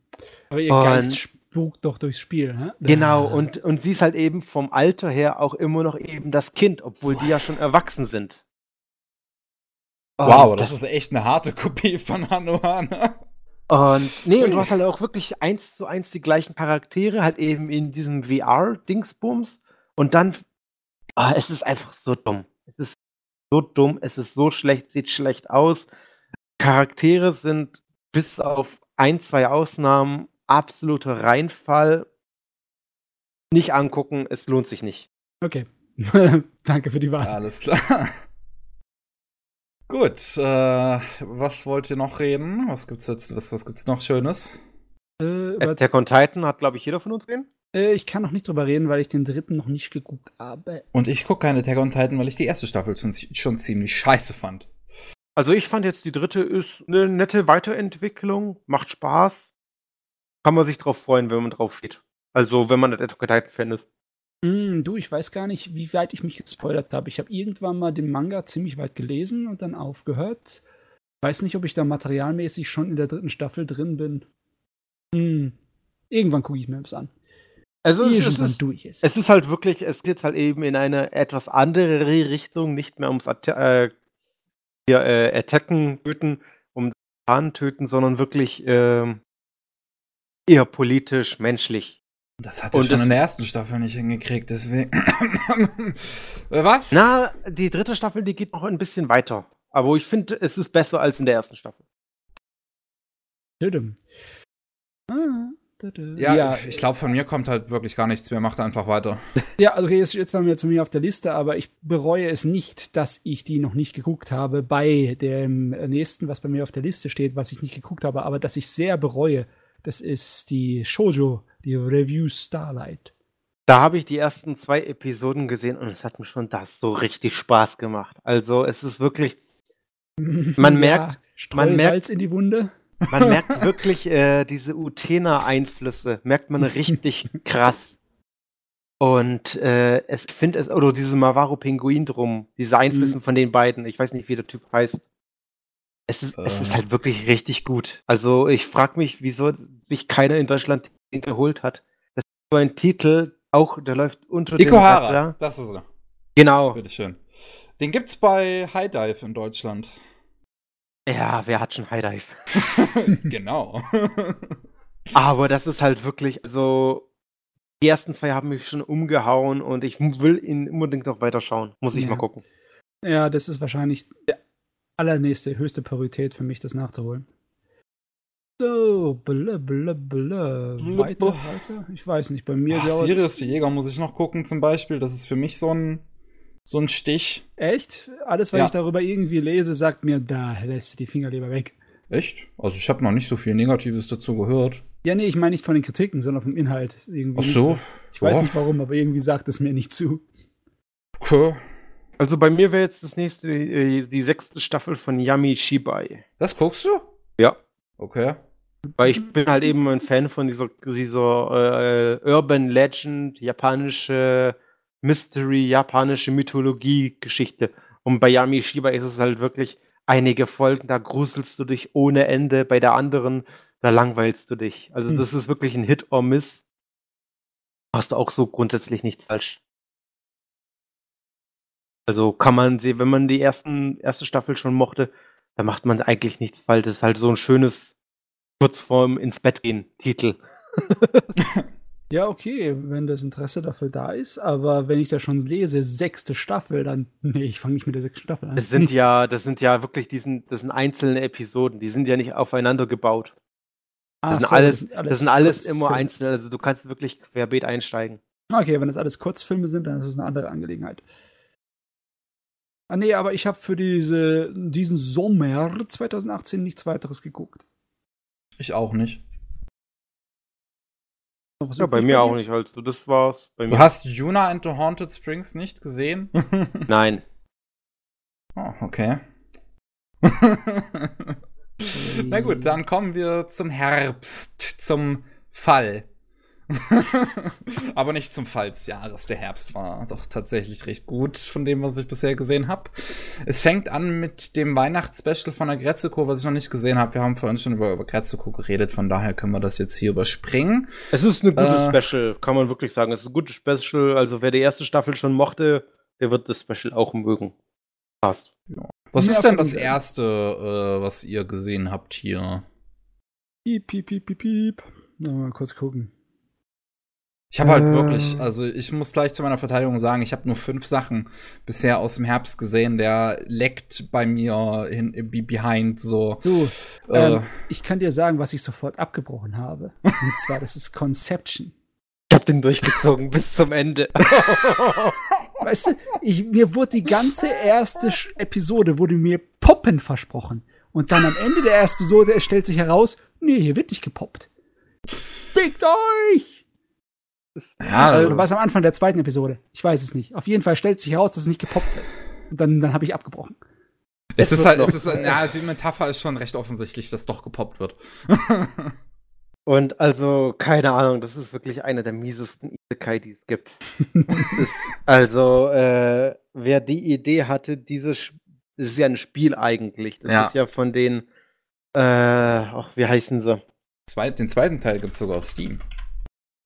Aber ihr Und- Geist spukt doch durchs Spiel, hä? Genau, und, und sie ist halt eben vom Alter her auch immer noch eben das Kind, obwohl die ja schon erwachsen sind. wow, Und das ist echt eine harte Kopie von Anohana. Und nee, und du hast halt auch wirklich eins zu eins die gleichen Charaktere, halt eben in diesem VR-Dingsbums. Und dann, ah, es ist einfach so dumm. Es ist so dumm, es ist so schlecht, sieht schlecht aus. Charaktere sind bis auf ein, zwei Ausnahmen absoluter Reinfall. Nicht angucken, es lohnt sich nicht. Okay. Danke für die Wahl. Alles klar. Gut, äh, was wollt ihr noch reden? Was gibt's jetzt, was, was gibt's noch Schönes? Äh, Attack on Titan hat, glaube ich, jeder von uns gesehen. äh, ich kann noch nicht drüber reden, weil ich den dritten noch nicht geguckt habe. Und ich gucke keine Attack on Titan, weil ich die erste Staffel schon, schon ziemlich scheiße fand. Also ich fand jetzt die dritte ist eine nette Weiterentwicklung, macht Spaß. Kann man sich drauf freuen, wenn man drauf steht. Also wenn man ein Attack on Titan Fan ist. Hm, du, ich weiß gar nicht, wie weit ich mich gespoilert habe. Ich habe irgendwann mal den Manga ziemlich weit gelesen und dann aufgehört. Weiß nicht, ob ich da materialmäßig schon in der dritten Staffel drin bin. Hm. Irgendwann gucke ich mir das an. Also es, es, Irgendwann ist, durch ist. es ist halt wirklich, es geht halt eben in eine etwas andere Richtung, nicht mehr ums Atta äh, hier, äh, Attacken töten, um Fahnen töten, sondern wirklich ähm, eher politisch, menschlich. Das hat er Und schon in der ersten Staffel nicht hingekriegt, deswegen. Was? Na, die dritte Staffel, die geht noch ein bisschen weiter. Aber ich finde, es ist besser als in der ersten Staffel. Ah. Ja, ja, ich glaube, von mir kommt halt wirklich gar nichts mehr. Macht einfach weiter. Ja, also okay, jetzt, jetzt waren wir jetzt bei mir auf der Liste, aber ich bereue es nicht, dass ich die noch nicht geguckt habe bei dem nächsten, was bei mir auf der Liste steht, was ich nicht geguckt habe, aber dass ich sehr bereue, das ist die Shoujo, die Review Starlight. Da habe ich die ersten zwei Episoden gesehen und es hat mir schon das so richtig Spaß gemacht. Also es ist wirklich, Man merkt- man merkt- in die Wunde. man merkt wirklich äh, diese Utena-Einflüsse, merkt man richtig krass. Und äh, es finde es, oder diese Mavaro-Pinguin drum, diese Einflüsse von den beiden, ich weiß nicht, wie der Typ heißt. Es ist, es ist halt wirklich richtig gut. Also ich frage mich, wieso sich keiner in Deutschland den geholt hat. Das ist so ein Titel, auch der läuft unter dem Ikohara, Radar. das ist er. Genau. Bitteschön. Den gibt's bei High Dive in Deutschland. Ja, wer hat schon High Dive? genau. Aber das ist halt wirklich, also die ersten zwei haben mich schon umgehauen und ich will ihn unbedingt noch weiter schauen. Muss ich Ja. mal gucken. Ja, das ist wahrscheinlich der allernächste, höchste Priorität für mich, das nachzuholen. So, bla bla bla. Weiter, weiter? Ich weiß nicht, bei mir Ach, dauert Sirius die Jäger muss ich noch gucken, zum Beispiel. Das ist für mich so ein, so ein Stich. Echt? Alles, was Ja. ich darüber irgendwie lese, sagt mir, da lässt du die Finger lieber weg. Echt? Also ich habe noch nicht so viel Negatives dazu gehört. Ja, nee, ich meine nicht von den Kritiken, sondern vom Inhalt. Irgendwie Ach so. Ich weiß Ja. nicht warum, aber irgendwie sagt es mir nicht zu. Okay. Also bei mir wäre jetzt das nächste äh, die sechste Staffel von Yami Shibai. Das guckst du? Ja. Okay. Weil ich bin halt eben ein Fan von dieser, dieser äh, Urban Legend, japanische Mystery, japanische Mythologie-Geschichte. Und bei Yami Shiba ist es halt wirklich einige Folgen, da gruselst du dich ohne Ende, bei der anderen, da langweilst du dich. Also Hm. das ist wirklich ein Hit or Miss. Hast du auch so grundsätzlich nichts falsch. Also kann man sehen, wenn man die ersten, erste Staffel schon mochte, da macht man eigentlich nichts falsch. Das ist halt so ein schönes kurz vorm ins Bett gehen Titel. Ja, okay, wenn das Interesse dafür da ist, aber wenn ich da schon lese, sechste Staffel, dann, nee, ich fange nicht mit der sechsten Staffel an. Das sind ja, das sind ja wirklich diesen, das sind einzelne Episoden, die sind ja nicht aufeinander gebaut. Das, Ach sind, so, alles, das sind alles Kurzfilme. immer einzeln, also du kannst wirklich querbeet einsteigen. Okay, wenn das alles Kurzfilme sind, dann ist es eine andere Angelegenheit. Ah, nee, aber ich habe für diese, diesen Sommer 2018 nichts weiteres geguckt. Ich auch nicht. Ja, bei mir auch nicht, also das war's. Bei Du mir. hast Yuna and the Haunted Springs nicht gesehen? Nein. oh, okay. Na gut, dann kommen wir zum Herbst, zum Fall. Aber nicht zum Fall des Jahres. Der Herbst war doch tatsächlich recht gut von dem, was ich bisher gesehen habe. Es fängt an mit dem Weihnachtsspecial von der Grezzico, was ich noch nicht gesehen habe. Wir haben vorhin schon über, über Grezzico geredet, von daher können wir das jetzt hier überspringen. Es ist eine gute Äh. Special, kann man wirklich sagen. Es ist ein gutes Special, also wer die erste Staffel schon mochte, der wird das Special auch mögen. Passt. Was Mehr ist denn das erste, äh, was ihr gesehen habt hier? Piep, piep, piep, piep, piep. Na, mal kurz gucken. Ich habe halt Äh. wirklich, also ich muss gleich zu meiner Verteidigung sagen, ich habe nur fünf Sachen bisher aus dem Herbst gesehen. Der leckt bei mir hin, be- behind so. Du, Äh, ähm, ich kann dir sagen, was ich sofort abgebrochen habe. Und zwar, das ist Conception. Ich hab den durchgezogen bis zum Ende. Weißt du, ich, mir wurde die ganze erste Episode, wurde mir Poppen versprochen. Und dann am Ende der ersten Episode stellt sich heraus, nee, hier wird nicht gepoppt. Fickt euch! Ja, Oder also, war es am Anfang der zweiten Episode? Ich weiß es nicht. Auf jeden Fall stellt sich heraus, dass es nicht gepoppt wird. Und dann, dann habe ich abgebrochen. es ist wird halt, es ist, ja, die Metapher ist schon recht offensichtlich, dass doch gepoppt wird. Und also, keine Ahnung, das ist wirklich einer der miesesten Isekai, die es gibt. Ist, also, äh, wer die Idee hatte, dieses, das ist ja ein Spiel eigentlich. Das Ja. ist ja von den, äh, ach, wie heißen sie? Zwei, den zweiten Teil gibt's sogar auf Steam.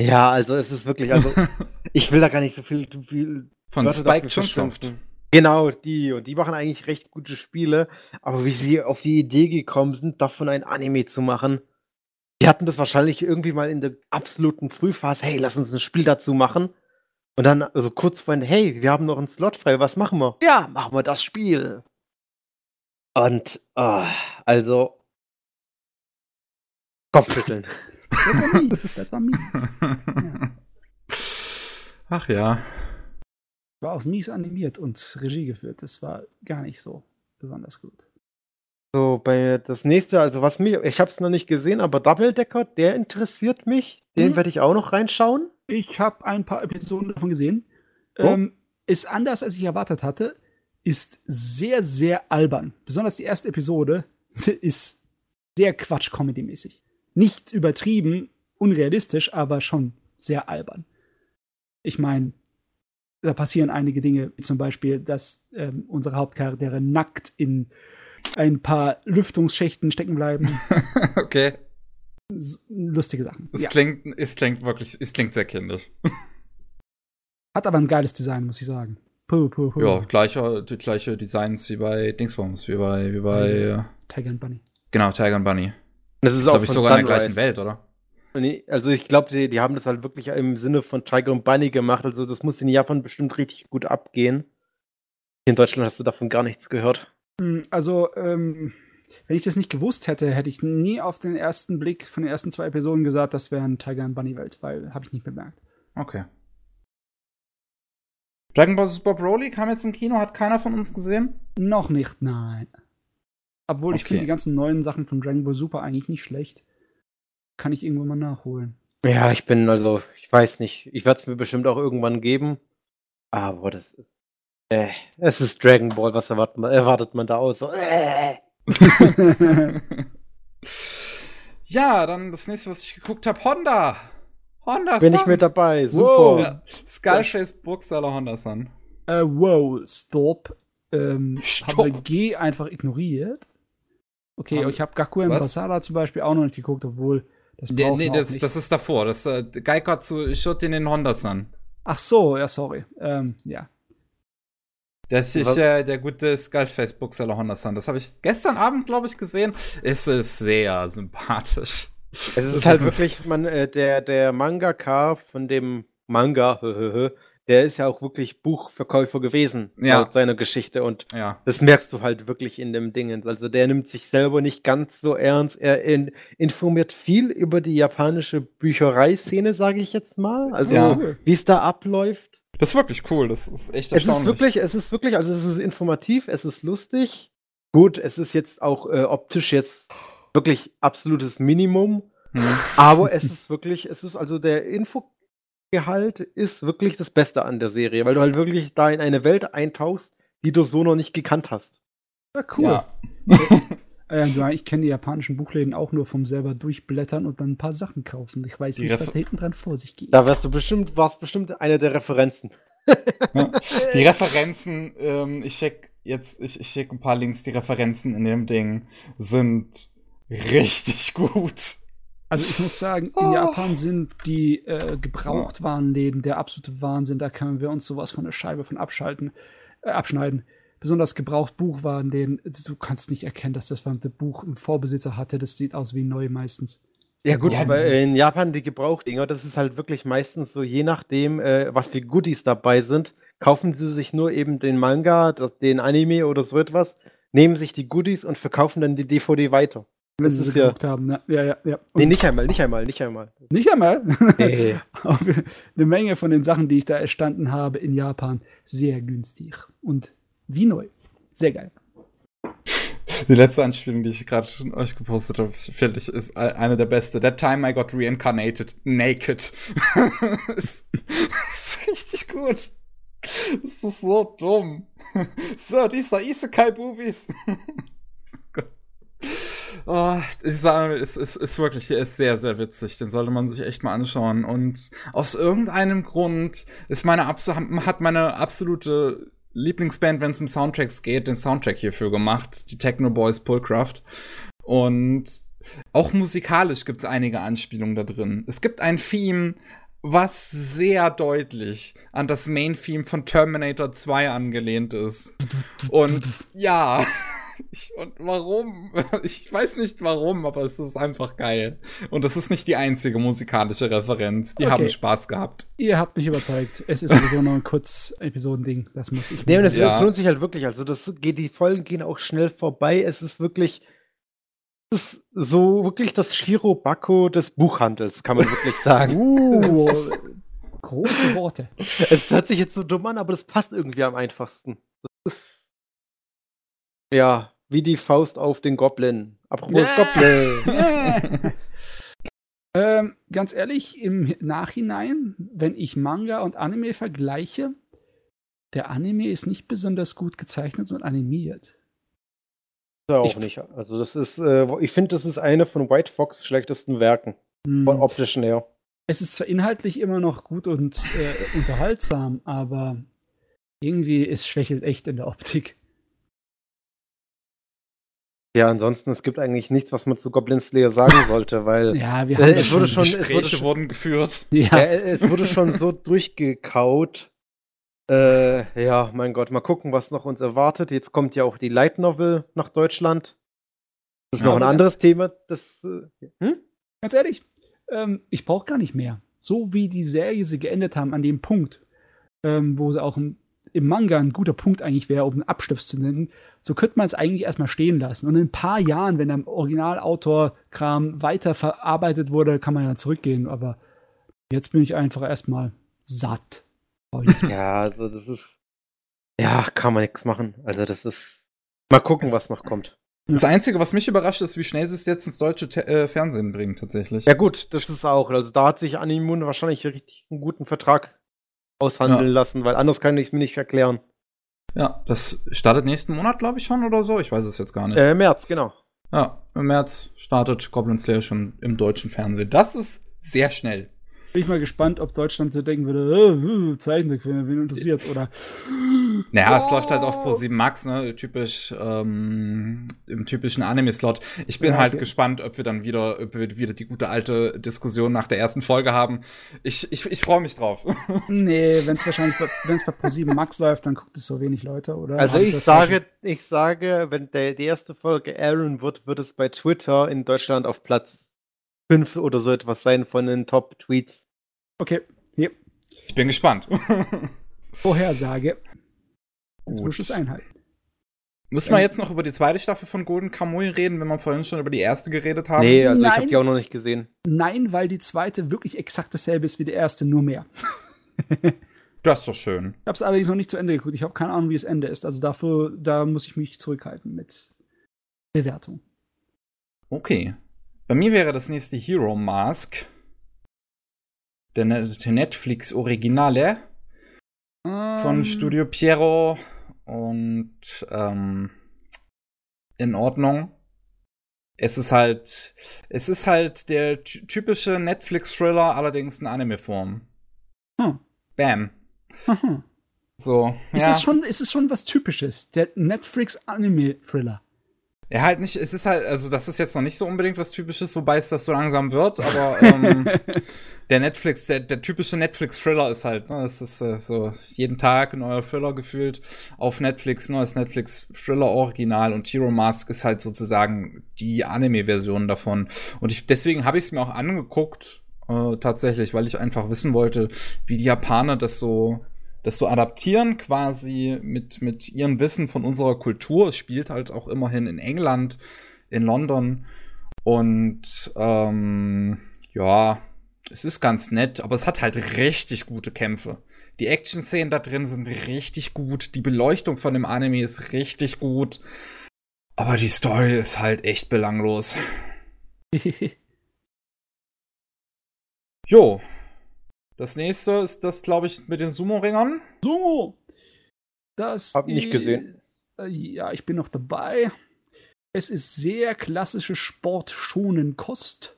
Ja, also es ist wirklich, also, ich will da gar nicht so viel, viel Von Wörter Spike Chunsoft. Genau, die. Und die machen eigentlich recht gute Spiele. Aber wie sie auf die Idee gekommen sind, davon ein Anime zu machen, die hatten das wahrscheinlich irgendwie mal in der absoluten Frühphase, hey, lass uns ein Spiel dazu machen. Und dann, also kurz vorhin, hey, wir haben noch einen Slot frei, was machen wir? Ja, machen wir das Spiel. Und, ah, also, Kopfschütteln. Das war mies. Das war mies. Ach ja. War auch mies animiert und Regie geführt. Das war gar nicht so besonders gut. So, bei das nächste, also was mir, ich habe es noch nicht gesehen, aber Double Decker, der interessiert mich. Den Mhm. werde ich auch noch reinschauen. Ich habe ein paar Episoden davon gesehen. Oh. Ähm, ist anders, als ich erwartet hatte. Ist sehr, sehr albern. Besonders die erste Episode ist sehr Quatsch-Comedy-mäßig. Nicht übertrieben, unrealistisch, aber schon sehr albern. Ich meine, da passieren einige Dinge, wie zum Beispiel, dass ähm, unsere Hauptcharaktere nackt in ein paar Lüftungsschächten stecken bleiben. okay. Lustige Sachen. Es Ja. klingt, es klingt wirklich, es klingt sehr kindisch. Hat aber ein geiles Design, muss ich sagen. Puh, puh, puh. Ja, gleiche, die gleiche Designs wie bei Dingsbums, wie bei, wie bei, Tiger and Bunny. genau, Tiger and Bunny. Das ist Glaube auch ich von sogar in der Sunrise. gleichen Welt, oder? Nee, also ich glaube, die, die haben das halt wirklich im Sinne von Tiger und Bunny gemacht. Also das muss in Japan bestimmt richtig gut abgehen. In Deutschland hast du davon gar nichts gehört. Hm, also, ähm, wenn ich das nicht gewusst hätte, hätte ich nie auf den ersten Blick von den ersten zwei Episoden gesagt, das wäre ein Tiger und Bunny Welt, weil habe ich nicht bemerkt. Okay. Dragon Ball Super Broly kam jetzt im Kino, hat keiner von uns gesehen? Noch nicht, nein. Obwohl ich Okay. finde die ganzen neuen Sachen von Dragon Ball Super eigentlich nicht schlecht. Kann ich irgendwann mal nachholen. Ja, ich bin also, ich weiß nicht. Ich werde es mir bestimmt auch irgendwann geben. Aber das ist. Äh, es ist Dragon Ball, was erwartet man, erwartet man da aus? So, äh. ja, dann das nächste, was ich geguckt habe, Honda. Honda Bin ich mit dabei, super. Wow. Ja, Skullface Bookseller Honda Sun. äh, wow, stop. Ähm, Stopp. Habe G einfach ignoriert. Okay, Haben- ich habe Gakuen? Basara zum Beispiel auch noch nicht geguckt, obwohl das Nee, braucht nee das, nicht. das ist davor. Das äh, Gaikatsu Shot in den Honda Sun. Ach so, ja, sorry. Ähm, ja. Das ist ja der gute Skullface Bookseller Honda Sun. Das habe ich gestern Abend, glaube ich, gesehen. Es ist sehr sympathisch. Es Das ist halt wirklich, man, äh, der, der Mangaka von dem Manga, der ist ja auch wirklich Buchverkäufer gewesen, Ja. laut seiner Geschichte. Und Ja. das merkst du halt wirklich in dem Ding. Also der nimmt sich selber nicht ganz so ernst. Er in, informiert viel über die japanische Büchereiszene, sage ich jetzt mal. Also Ja. wie es da abläuft. Das ist wirklich cool. Das ist echt Es ist erstaunlich. wirklich, es ist wirklich, also es ist informativ, es ist lustig. Gut, es ist jetzt auch äh, optisch jetzt wirklich absolutes Minimum. Hm. Aber es ist wirklich, es ist also der Infogehalt ist wirklich das Beste an der Serie, weil du halt wirklich da in eine Welt eintauchst, die du so noch nicht gekannt hast. Ja, cool. Ja. Äh, ja, ich kenne die japanischen Buchläden auch nur vom selber durchblättern und dann ein paar Sachen kaufen. Ich weiß Die nicht, Refer- was da hinten dran vor sich geht. Da wärst du bestimmt, warst bestimmt eine der Referenzen. Die Referenzen, ähm, ich check jetzt, ich, ich check ein paar Links, die Referenzen in dem Ding sind richtig gut. Also ich muss sagen, in Oh. Japan sind die äh, Gebrauchtwarenläden der absolute Wahnsinn. Da können wir uns sowas von der Scheibe von abschalten, äh, abschneiden. Besonders Gebrauchtbuchwarenläden. Du kannst nicht erkennen, dass das verdammte Buch einen Vorbesitzer hatte. Das sieht aus wie neu meistens. Ja gut, Ja, aber in Japan die Gebrauchdinger, das ist halt wirklich meistens so, je nachdem, äh, was für Goodies dabei sind, kaufen sie sich nur eben den Manga, den Anime oder so etwas, nehmen sich die Goodies und verkaufen dann die DVD weiter. Wenn sie sie ist ja- geguckt haben. Ne? Ja, ja, ja. Nee, nicht einmal, nicht einmal, nicht einmal. nicht einmal. Nee. Eine Menge von den Sachen, die ich da erstanden habe in Japan, sehr günstig. Und wie neu. Sehr geil. Die letzte Anspielung, die ich gerade schon euch gepostet habe, finde ich, ist eine der beste. That time I got reincarnated naked. ist, ist richtig gut. Das ist so dumm. So, dieser Isekai-Bubis. Oh, ich sage, es ist, ist wirklich, der ist sehr, sehr witzig. Den sollte man sich echt mal anschauen. Und aus irgendeinem Grund ist meine hat meine absolute Lieblingsband, wenn es um Soundtracks geht, den Soundtrack hierfür gemacht, die Techno Boys Pullcraft. Und auch musikalisch gibt es einige Anspielungen da drin. Es gibt ein Theme, was sehr deutlich an das Main-Theme von Terminator 2 angelehnt ist. Und ja, ich, und warum? Ich weiß nicht warum, aber es ist einfach geil. Und das ist nicht die einzige musikalische Referenz. Die Okay. haben Spaß gehabt. Ihr habt mich überzeugt. Es ist sowieso noch ein Kurz-Episodending. Das muss ich Nee, es, Ja. lohnt sich halt wirklich. Also das geht, die Folgen gehen auch schnell vorbei. Es ist wirklich, es ist so wirklich das Shirobako des Buchhandels, kann man wirklich sagen. Uh, große Worte. es hört sich jetzt so dumm an, aber das passt irgendwie am einfachsten. Das ist ja wie die Faust auf den Goblin. Apropos Ja. Goblin. ähm, ganz ehrlich, im Nachhinein, wenn ich Manga und Anime vergleiche, der Anime ist nicht besonders gut gezeichnet und animiert. Ja, auch Ich- nicht. Also das ist, äh, ich finde, das ist eine von White Fox schlechtesten Werken. Hm. Von optischen her. Es ist zwar inhaltlich immer noch gut und äh, unterhaltsam, aber irgendwie es schwächelt echt in der Optik. Ja, ansonsten, es gibt eigentlich nichts, was man zu Goblin Slayer sagen sollte, weil Ja, wir Äh, haben es das wurde schon- es Gespräche wurde schon- wurden geführt. Ja, Ja, es wurde schon so durchgekaut. Äh, ja, mein Gott, mal gucken, was noch uns erwartet. Jetzt kommt ja auch die Light Novel nach Deutschland. Das ist Ja, noch ein anderes Thema. Das, äh, hm? ganz ehrlich, ähm, ich brauche gar nicht mehr. So wie die Serie sie geendet haben an dem Punkt, ähm, wo sie auch im, im, Manga ein guter Punkt eigentlich wäre, um einen Abschluss zu nennen, so könnte man es eigentlich erstmal stehen lassen. Und in ein paar Jahren, wenn der Originalautor-Kram weiter verarbeitet wurde, kann man ja zurückgehen. Aber jetzt bin ich einfach erstmal satt. ja, also das ist. Ja, kann man nichts machen. Also das ist. Mal gucken, was noch kommt. Das Einzige, was mich überrascht, ist, wie schnell sie es jetzt ins deutsche Te äh, Fernsehen bringen, tatsächlich. Ja, gut, das ist auch. Also, da hat sich Animun wahrscheinlich richtig einen guten Vertrag aushandeln ja. lassen, weil anders kann ich es mir nicht erklären. Ja, das startet nächsten Monat, glaube ich, schon oder so. Ich weiß es jetzt gar nicht. Äh, März, genau. Ja, im März startet Goblin Slayer schon im deutschen Fernsehen. Das ist sehr schnell. Bin ich mal gespannt, ob Deutschland so denken würde, äh, Zeichentrickfilme, wen interessiert oder. Naja, oh. es läuft halt auf Pro 7 Max, ne? Typisch, ähm, im typischen Anime-Slot. Ich bin ja, halt gespannt, ob wir dann wieder, ob wir wieder die gute alte Diskussion nach der ersten Folge haben. Ich, ich, ich freue mich drauf. nee, wenn es wahrscheinlich, wenn es bei Pro 7 Max läuft, dann guckt es so wenig Leute, oder? Also ich sage, ich sage, wenn der, die erste Folge Aaron wird, wird es bei Twitter in Deutschland auf Platz 5 oder so etwas sein von den Top-Tweets. Okay, hier. Ich bin gespannt. Vorhersage. Jetzt muss es einhalten. Müssen wir jetzt noch über die zweite Staffel von Golden Kamuy reden, wenn wir vorhin schon über die erste geredet haben? Nee, also Nein. ich habe die auch noch nicht gesehen. Nein, weil die zweite wirklich exakt dasselbe ist wie die erste, nur mehr. das ist doch schön. Ich habe es allerdings noch nicht zu Ende geguckt. Ich habe keine Ahnung, wie das Ende ist. Also dafür, da muss ich mich zurückhalten mit Bewertung. Okay. Bei mir wäre das nächste Hero Mask der, Netflix Originale um. von ähm. Studio Piero und ähm, in Ordnung. Es ist halt, es ist halt der typische Netflix-Thriller, allerdings in Anime-Form. Hm. Bam. Mhm. So. Ist, ja. es schon, ist es schon was Typisches, der Netflix-Anime-Thriller? Ja, halt nicht, es ist halt, also das ist jetzt noch nicht so unbedingt was Typisches, wobei es das so langsam wird, aber ähm, der Netflix, der, der typische Netflix-Thriller ist halt, ne, es ist äh, so jeden Tag ein neuer Thriller gefühlt auf Netflix, neues Netflix-Thriller-Original und Hero Mask ist halt sozusagen die Anime-Version davon. Und ich, deswegen habe ich es mir auch angeguckt, äh, tatsächlich, weil ich einfach wissen wollte, wie die Japaner das so das so adaptieren quasi mit, mit ihrem Wissen von unserer Kultur. Es spielt halt auch immerhin in England, in London. Und ähm, ja, es ist ganz nett, aber es hat halt richtig gute Kämpfe. Die Action-Szenen da drin sind richtig gut. Die Beleuchtung von dem Anime ist richtig gut. Aber die Story ist halt echt belanglos. jo, das nächste ist das, glaube ich, mit den Sumo-Ringern. Sumo! Das Hab nicht gesehen. Äh, ja, ich bin noch dabei. Es ist sehr klassische sportschonen Kost,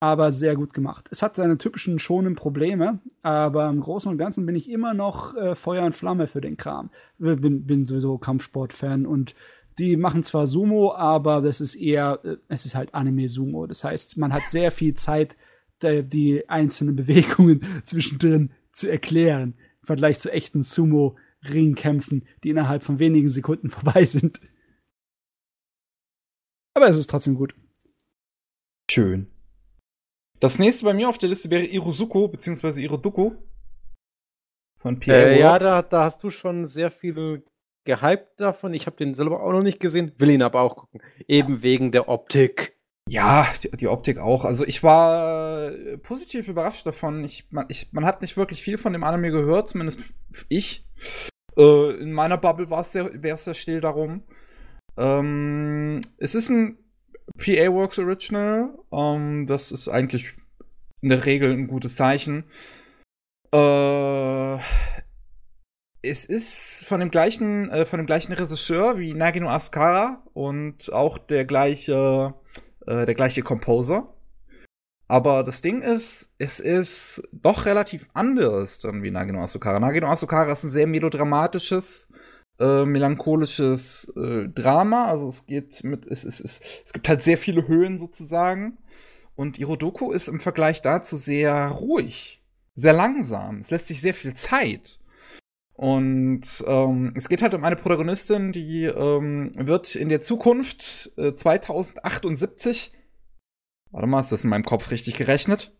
aber sehr gut gemacht. Es hat seine typischen schonen Probleme, aber im Großen und Ganzen bin ich immer noch äh, Feuer und Flamme für den Kram. Bin, bin sowieso Kampfsport-Fan und die machen zwar Sumo, aber das ist eher, äh, es ist halt Anime-Sumo. Das heißt, man hat sehr viel Zeit, die einzelnen Bewegungen zwischendrin zu erklären. Im Vergleich zu echten Sumo-Ringkämpfen, die innerhalb von wenigen Sekunden vorbei sind. Aber es ist trotzdem gut. Schön. Das nächste bei mir auf der Liste wäre Irosuko, beziehungsweise Iroduko. Von Pierre äh, Ja, da, da, hast du schon sehr viel gehypt davon. Ich habe den selber auch noch nicht gesehen, will ihn aber auch gucken. Eben ja. wegen der Optik. Ja, die, die, Optik auch. Also ich war äh, positiv überrascht davon. Ich, man, ich, man hat nicht wirklich viel von dem Anime gehört, zumindest ich. Äh, in meiner Bubble war es sehr, wäre es sehr still darum. Ähm, es ist ein PA Works Original. Ähm, das ist eigentlich in der Regel ein gutes Zeichen. Äh, es ist von dem gleichen, äh, von dem gleichen Regisseur wie Nagino Asukara und auch der gleiche äh, der gleiche Composer. Aber das Ding ist, es ist doch relativ anders dann wie Nagino Asukara. Nagino Asukara ist ein sehr melodramatisches, äh, melancholisches äh, Drama. Also es geht mit, es, es, es, es gibt halt sehr viele Höhen sozusagen. Und Irodoku ist im Vergleich dazu sehr ruhig, sehr langsam. Es lässt sich sehr viel Zeit. Und ähm, es geht halt um eine Protagonistin, die ähm, wird in der Zukunft äh, 2078, Warte mal, ist das in meinem Kopf richtig gerechnet?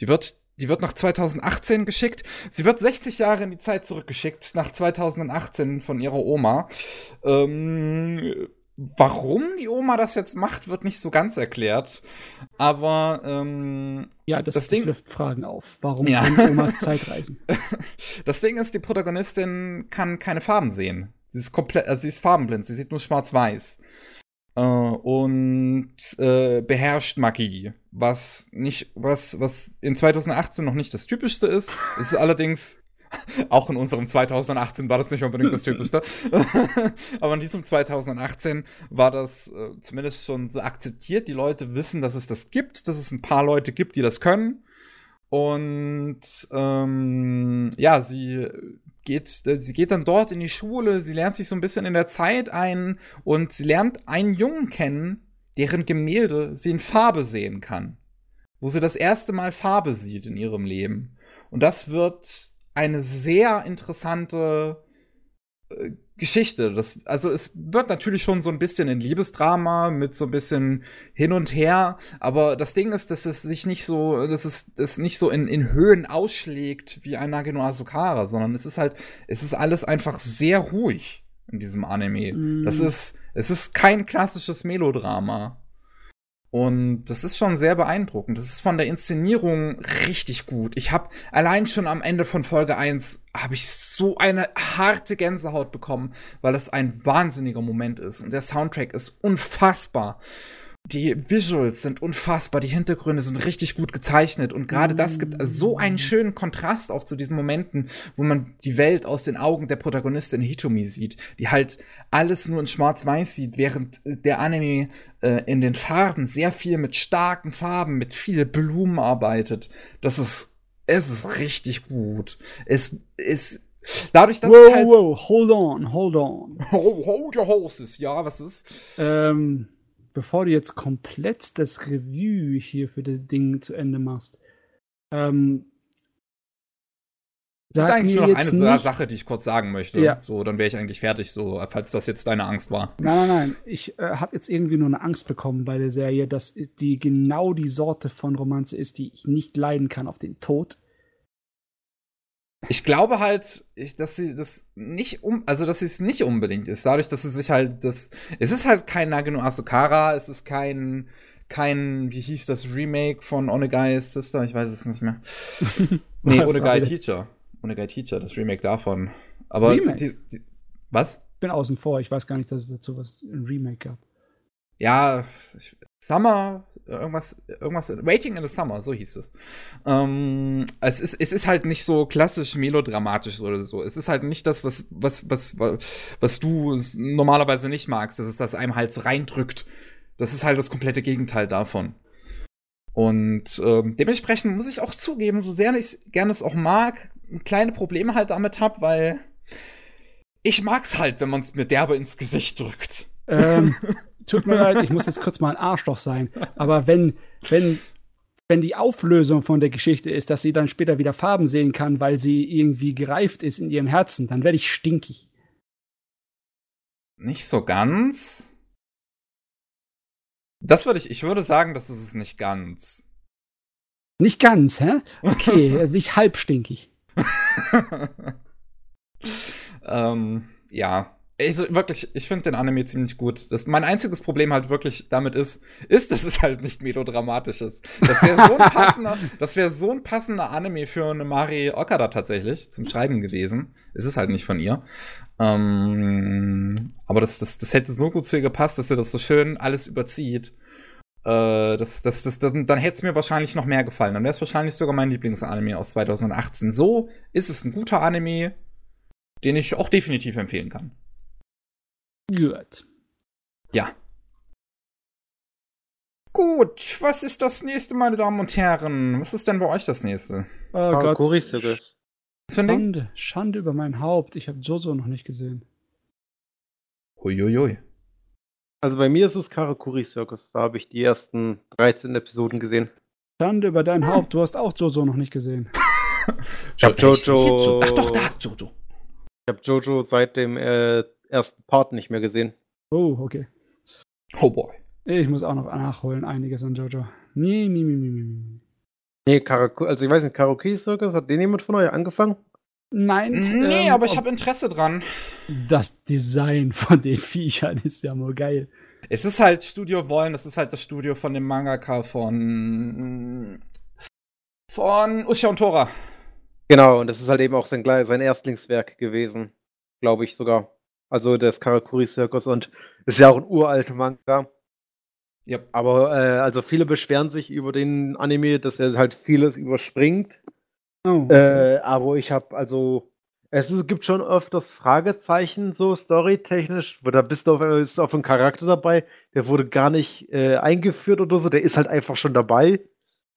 Die wird, die wird nach 2018 geschickt. Sie wird 60 Jahre in die Zeit zurückgeschickt, nach 2018 von ihrer Oma. Ähm, warum die Oma das jetzt macht, wird nicht so ganz erklärt. Aber ähm, Ja, das, Das das, Ding- wirft Fragen auf. Warum Ja. Omas Zeitreisen? das Ding ist, die Protagonistin kann keine Farben sehen. Sie ist komplett, also sie ist farbenblind, sie sieht nur schwarz-weiß. Äh, und äh, beherrscht Magie, was nicht, was, was in 2018 noch nicht das Typischste ist. Es ist allerdings auch in unserem 2018 war das nicht unbedingt das Typischste. Aber in diesem 2018 war das äh, zumindest schon so akzeptiert. Die Leute wissen, dass es das gibt, dass es ein paar Leute gibt, die das können. Und ähm, ja, sie geht, äh, sie geht dann dort in die Schule, sie lernt sich so ein bisschen in der Zeit ein und sie lernt einen Jungen kennen, deren Gemälde sie in Farbe sehen kann. Wo sie das erste Mal Farbe sieht in ihrem Leben. Und das wird eine sehr interessante äh, Geschichte. Das, also es wird natürlich schon so ein bisschen ein Liebesdrama mit so ein bisschen hin und her, aber das Ding ist, dass es sich nicht so, dass es das nicht so in, in Höhen ausschlägt wie ein Nagino Asukara, sondern es ist halt, es ist alles einfach sehr ruhig in diesem Anime. Mm. Das ist, es ist kein klassisches Melodrama. Und das ist schon sehr beeindruckend. Das ist von der Inszenierung richtig gut. Ich habe allein schon am Ende von Folge 1 habe ich so eine harte Gänsehaut bekommen, weil das ein wahnsinniger Moment ist. Und der Soundtrack ist unfassbar. Die Visuals sind unfassbar, die Hintergründe sind richtig gut gezeichnet und gerade das gibt so einen schönen Kontrast auch zu diesen Momenten, wo man die Welt aus den Augen der Protagonistin Hitomi sieht, die halt alles nur in schwarz-weiß sieht, während der Anime äh, in den Farben sehr viel mit starken Farben, mit viel Blumen arbeitet. Das ist, es ist richtig gut. Es ist dadurch, dass wow, es halt wow, hold on, hold on. Hold, hold your horses, ja, was ist? Ähm, bevor du jetzt komplett das Review hier für das Ding zu Ende machst, ähm, Es sag eigentlich mir nur noch eine nicht, Sache, die ich kurz sagen möchte. Ja. So, dann wäre ich eigentlich fertig, so, falls das jetzt deine Angst war. Nein, nein, nein. Ich äh, habe jetzt irgendwie nur eine Angst bekommen bei der Serie, dass die genau die Sorte von Romanze ist, die ich nicht leiden kann auf den Tod. Ich glaube halt, ich, dass sie das nicht um, also dass sie es nicht unbedingt ist, dadurch, dass sie sich halt, das, es ist halt kein Nagino Asukara, es ist kein, kein, wie hieß das Remake von Onegai Sister, ich weiß es nicht mehr. nee, Onegai. Teacher. Onegai Teacher, das Remake davon. Aber Remake? Die, die, was? Bin außen vor. Ich weiß gar nicht, dass es dazu was ein Remake gab. Ja, ich, Summer, irgendwas, irgendwas, Waiting in the Summer, so hieß es. Ähm, es ist, es ist halt nicht so klassisch melodramatisch oder so. Es ist halt nicht das, was, was, was, was du normalerweise nicht magst, dass es das einem halt so reindrückt. Das ist halt das komplette Gegenteil davon. Und ähm, dementsprechend muss ich auch zugeben, so sehr ich gerne es auch mag, kleine Probleme halt damit hab, weil ich mag's halt, wenn man es mir derbe ins Gesicht drückt. Ähm, tut mir leid, ich muss jetzt kurz mal ein Arschloch sein. Aber wenn, wenn, wenn die Auflösung von der Geschichte ist, dass sie dann später wieder Farben sehen kann, weil sie irgendwie gereift ist in ihrem Herzen, dann werde ich stinkig. Nicht so ganz. Das würde ich, ich würde sagen, das ist es nicht ganz. Nicht ganz, hä? Okay, ich halb stinkig. ähm, ja. Also wirklich, ich finde den Anime ziemlich gut. Das, mein einziges Problem halt wirklich damit ist, ist, dass es halt nicht melodramatisch ist. Das wäre so ein passender, das wäre so ein passender Anime für eine Mari Okada tatsächlich zum Schreiben gewesen. Es ist halt nicht von ihr. Ähm, aber das, das, das hätte so gut zu ihr gepasst, dass sie das so schön alles überzieht. Äh, das, das, das, dann hätte es mir wahrscheinlich noch mehr gefallen. Dann wäre es wahrscheinlich sogar mein Lieblingsanime aus 2018. So ist es ein guter Anime, den ich auch definitiv empfehlen kann. Gut. Ja. Gut, was ist das nächste, meine Damen und Herren? Was ist denn bei euch das nächste? Oh Ah, Gott. Kurisurus. Was für ein Ding? Schande, Schande über mein Haupt. Ich habe Jojo noch nicht gesehen. Huiuiui. Also bei mir ist es Karakuri Circus. Da habe ich die ersten 13 Episoden gesehen. Schande über dein Haupt. Du hast auch Jojo noch nicht gesehen. Ich hab Jojo- Ach doch, da ist Jojo. Ich habe Jojo seit dem äh, ersten Part nicht mehr gesehen. Oh, okay. Oh boy. Ich muss auch noch nachholen, einiges an Jojo. Nee, nee, nee, nee, nee. Nee, Karaku also ich weiß nicht, Karaoke Circus, hat den jemand von euch angefangen? Nein. Nee, ähm, aber ich habe Interesse dran. Das Design von den Viechern ist ja mal geil. Es ist halt Studio Wollen, das ist halt das Studio von dem Mangaka von von Usha und Tora. Genau, und das ist halt eben auch sein, sein Erstlingswerk gewesen, glaube ich sogar. Also das Karakuri Circus und ist ja auch ein uralter Manga. Yep. Aber äh, also viele beschweren sich über den Anime, dass er halt vieles überspringt. Oh. Äh, aber ich habe also es ist, gibt schon öfters Fragezeichen so storytechnisch, wo da bist du auf, ist auf einen Charakter dabei, der wurde gar nicht äh, eingeführt oder so, der ist halt einfach schon dabei.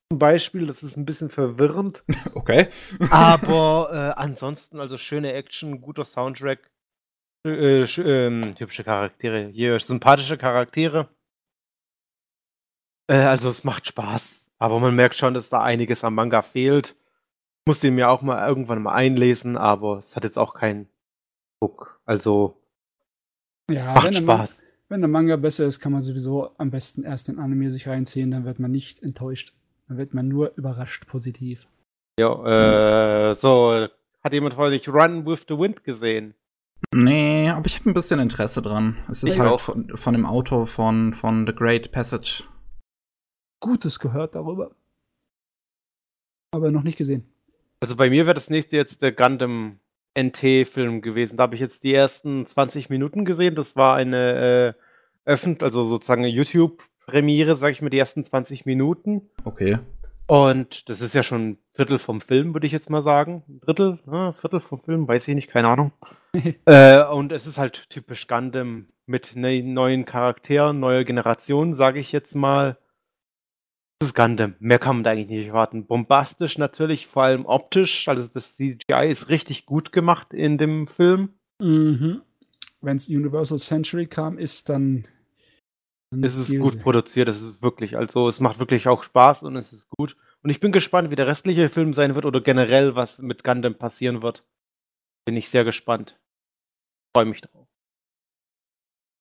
Zum Beispiel, das ist ein bisschen verwirrend. Okay. Aber äh, ansonsten, also schöne Action, guter Soundtrack, äh, ähm, hübsche Charaktere, hier sympathische Charaktere. Äh, also es macht Spaß. Aber man merkt schon, dass da einiges am Manga fehlt. Muss den mir auch mal irgendwann mal einlesen, aber es hat jetzt auch keinen Druck. Also ja, macht wenn der, Spaß. wenn der Manga besser ist, kann man sowieso am besten erst den Anime sich reinziehen, dann wird man nicht enttäuscht. Dann wird man nur überrascht positiv. Ja, äh, so, hat jemand euch Run with the Wind gesehen? Nee, aber ich habe ein bisschen Interesse dran. Es ist Ich halt auch. von, von dem Autor von, von The Great Passage. Gutes gehört darüber. Aber noch nicht gesehen. Also bei mir wäre das nächste jetzt der Gundam NT-Film gewesen. Da habe ich jetzt die ersten 20 Minuten gesehen. Das war eine äh, öffentlich, also sozusagen eine YouTube-Premiere, sage ich mal, die ersten 20 Minuten. Okay. Und das ist ja schon ein Drittel vom Film, würde ich jetzt mal sagen. Ein Drittel, ja, Viertel vom Film, weiß ich nicht, keine Ahnung. äh, und es ist halt typisch Gundam mit ne neuen Charakteren, neuer Generation, sage ich jetzt mal. Das ist Gundam. Mehr kann man da eigentlich nicht erwarten. Bombastisch natürlich, vor allem optisch. Also das CGI ist richtig gut gemacht in dem Film. Mhm. Wenn es Universal Century kam, ist dann. dann Es ist gut produziert, es ist wirklich, also es macht wirklich auch Spaß und es ist gut. Und ich bin gespannt, wie der restliche Film sein wird oder generell, was mit Gundam passieren wird. Bin ich sehr gespannt. Freue mich drauf.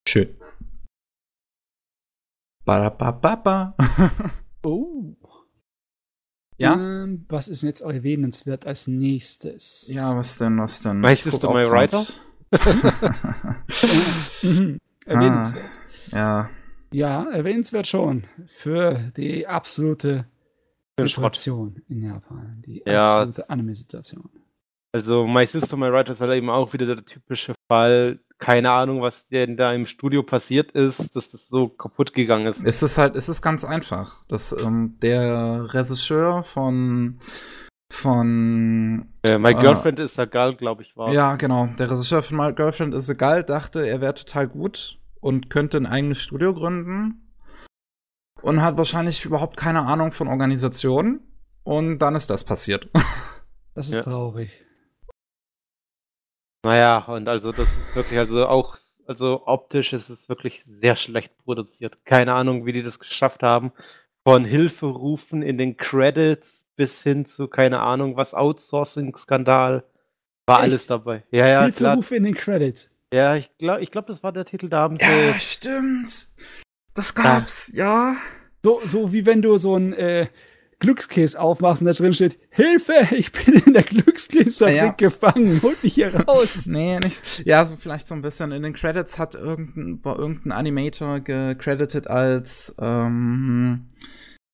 Schön. Ba-da-ba-ba-ba. Oh. ja? Ähm, was ist jetzt erwähnenswert als nächstes? Ja, was denn, was denn? Weißt du, auch Writer? grad. Mhm. Erwähnenswert. ja. Ja, erwähnenswert schon. Für die absolute. Situation in Japan. Die Ja. absolute Anime-Situation. Also My Sister, My Writer ist halt eben auch wieder der typische Fall. Keine Ahnung, was denn da im Studio passiert ist, dass das so kaputt gegangen ist. Es ist halt, es ist ganz einfach. Das, ähm, der Regisseur von von Äh, My Ah. Girlfriend is a Girl, glaube ich, war. Ja, genau. Der Regisseur von My Girlfriend is a Gull dachte, er wäre total gut und könnte ein eigenes Studio gründen. Und hat wahrscheinlich überhaupt keine Ahnung von Organisation. Und dann ist das passiert. Das ist Ja. traurig. Naja, und also das ist wirklich, also auch, also optisch ist es wirklich sehr schlecht produziert. Keine Ahnung, wie die das geschafft haben. Von Hilferufen in den Credits bis hin zu, keine Ahnung, was, Outsourcing-Skandal. War Echt? alles dabei. Ja, ja, klar. Hilferuf in den Credits. Ja, ich glaube, ich glaub, das war der Titel, da haben sie. ja, stimmt. Das gab's, ja. So, so wie wenn du so ein äh, Glückskäse aufmachst und da drin steht, Hilfe, ich bin in der Glückskäsefabrik Ja. gefangen, holt mich hier raus. Nee, nicht. Ja, so vielleicht so ein bisschen. In den Credits hat irgendein, war irgendein Animator gecredited als, ähm,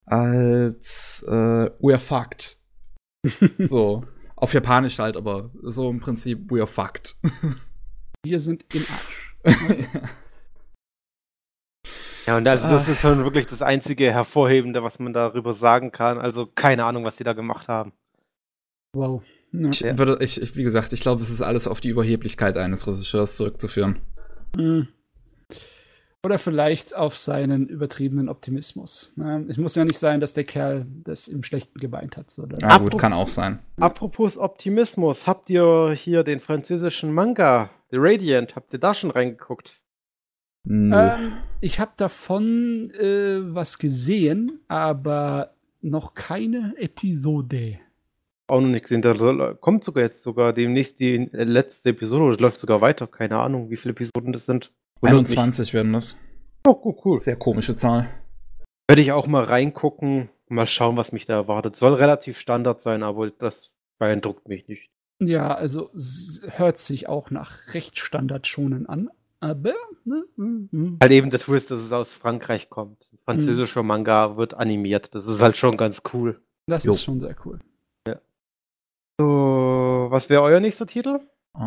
als, äh, we're fucked. so. Auf Japanisch halt, aber so im Prinzip we're fucked. Wir sind im Arsch. Ja, und also das ist schon wirklich das einzige Hervorhebende, was man darüber sagen kann. Also keine Ahnung, was sie da gemacht haben. Wow. Ja. Ich Ja. würde, ich, ich, wie gesagt, ich glaube, es ist alles auf die Überheblichkeit eines Regisseurs zurückzuführen. Hm. Oder vielleicht auf seinen übertriebenen Optimismus. Es muss ja nicht sein, dass der Kerl das im Schlechten gemeint hat. Sondern Ja, gut, Apropos- kann auch sein. Apropos Optimismus, habt ihr hier den französischen Manga, The Radiant, habt ihr da schon reingeguckt? Nö. ähm, ich habe davon äh, was gesehen, aber noch keine Episode. Auch noch nicht gesehen. Da kommt sogar jetzt sogar demnächst die äh, letzte Episode oder läuft sogar weiter. Keine Ahnung, wie viele Episoden das sind. Wundert mich. 21 werden das. Oh, cool, cool. Sehr komische Zahl. Werde ich auch mal reingucken, mal schauen, was mich da erwartet. Soll relativ Standard sein, aber das beeindruckt mich nicht. Ja, also hört sich auch nach recht Standard schonen an. Aber, ne, mm, mm. Halt eben der Twist, dass es aus Frankreich kommt. Ein französischer Manga wird animiert. Das ist halt schon ganz cool. das Jo. ist schon sehr cool. So, was wäre euer nächster Titel? Äh, äh,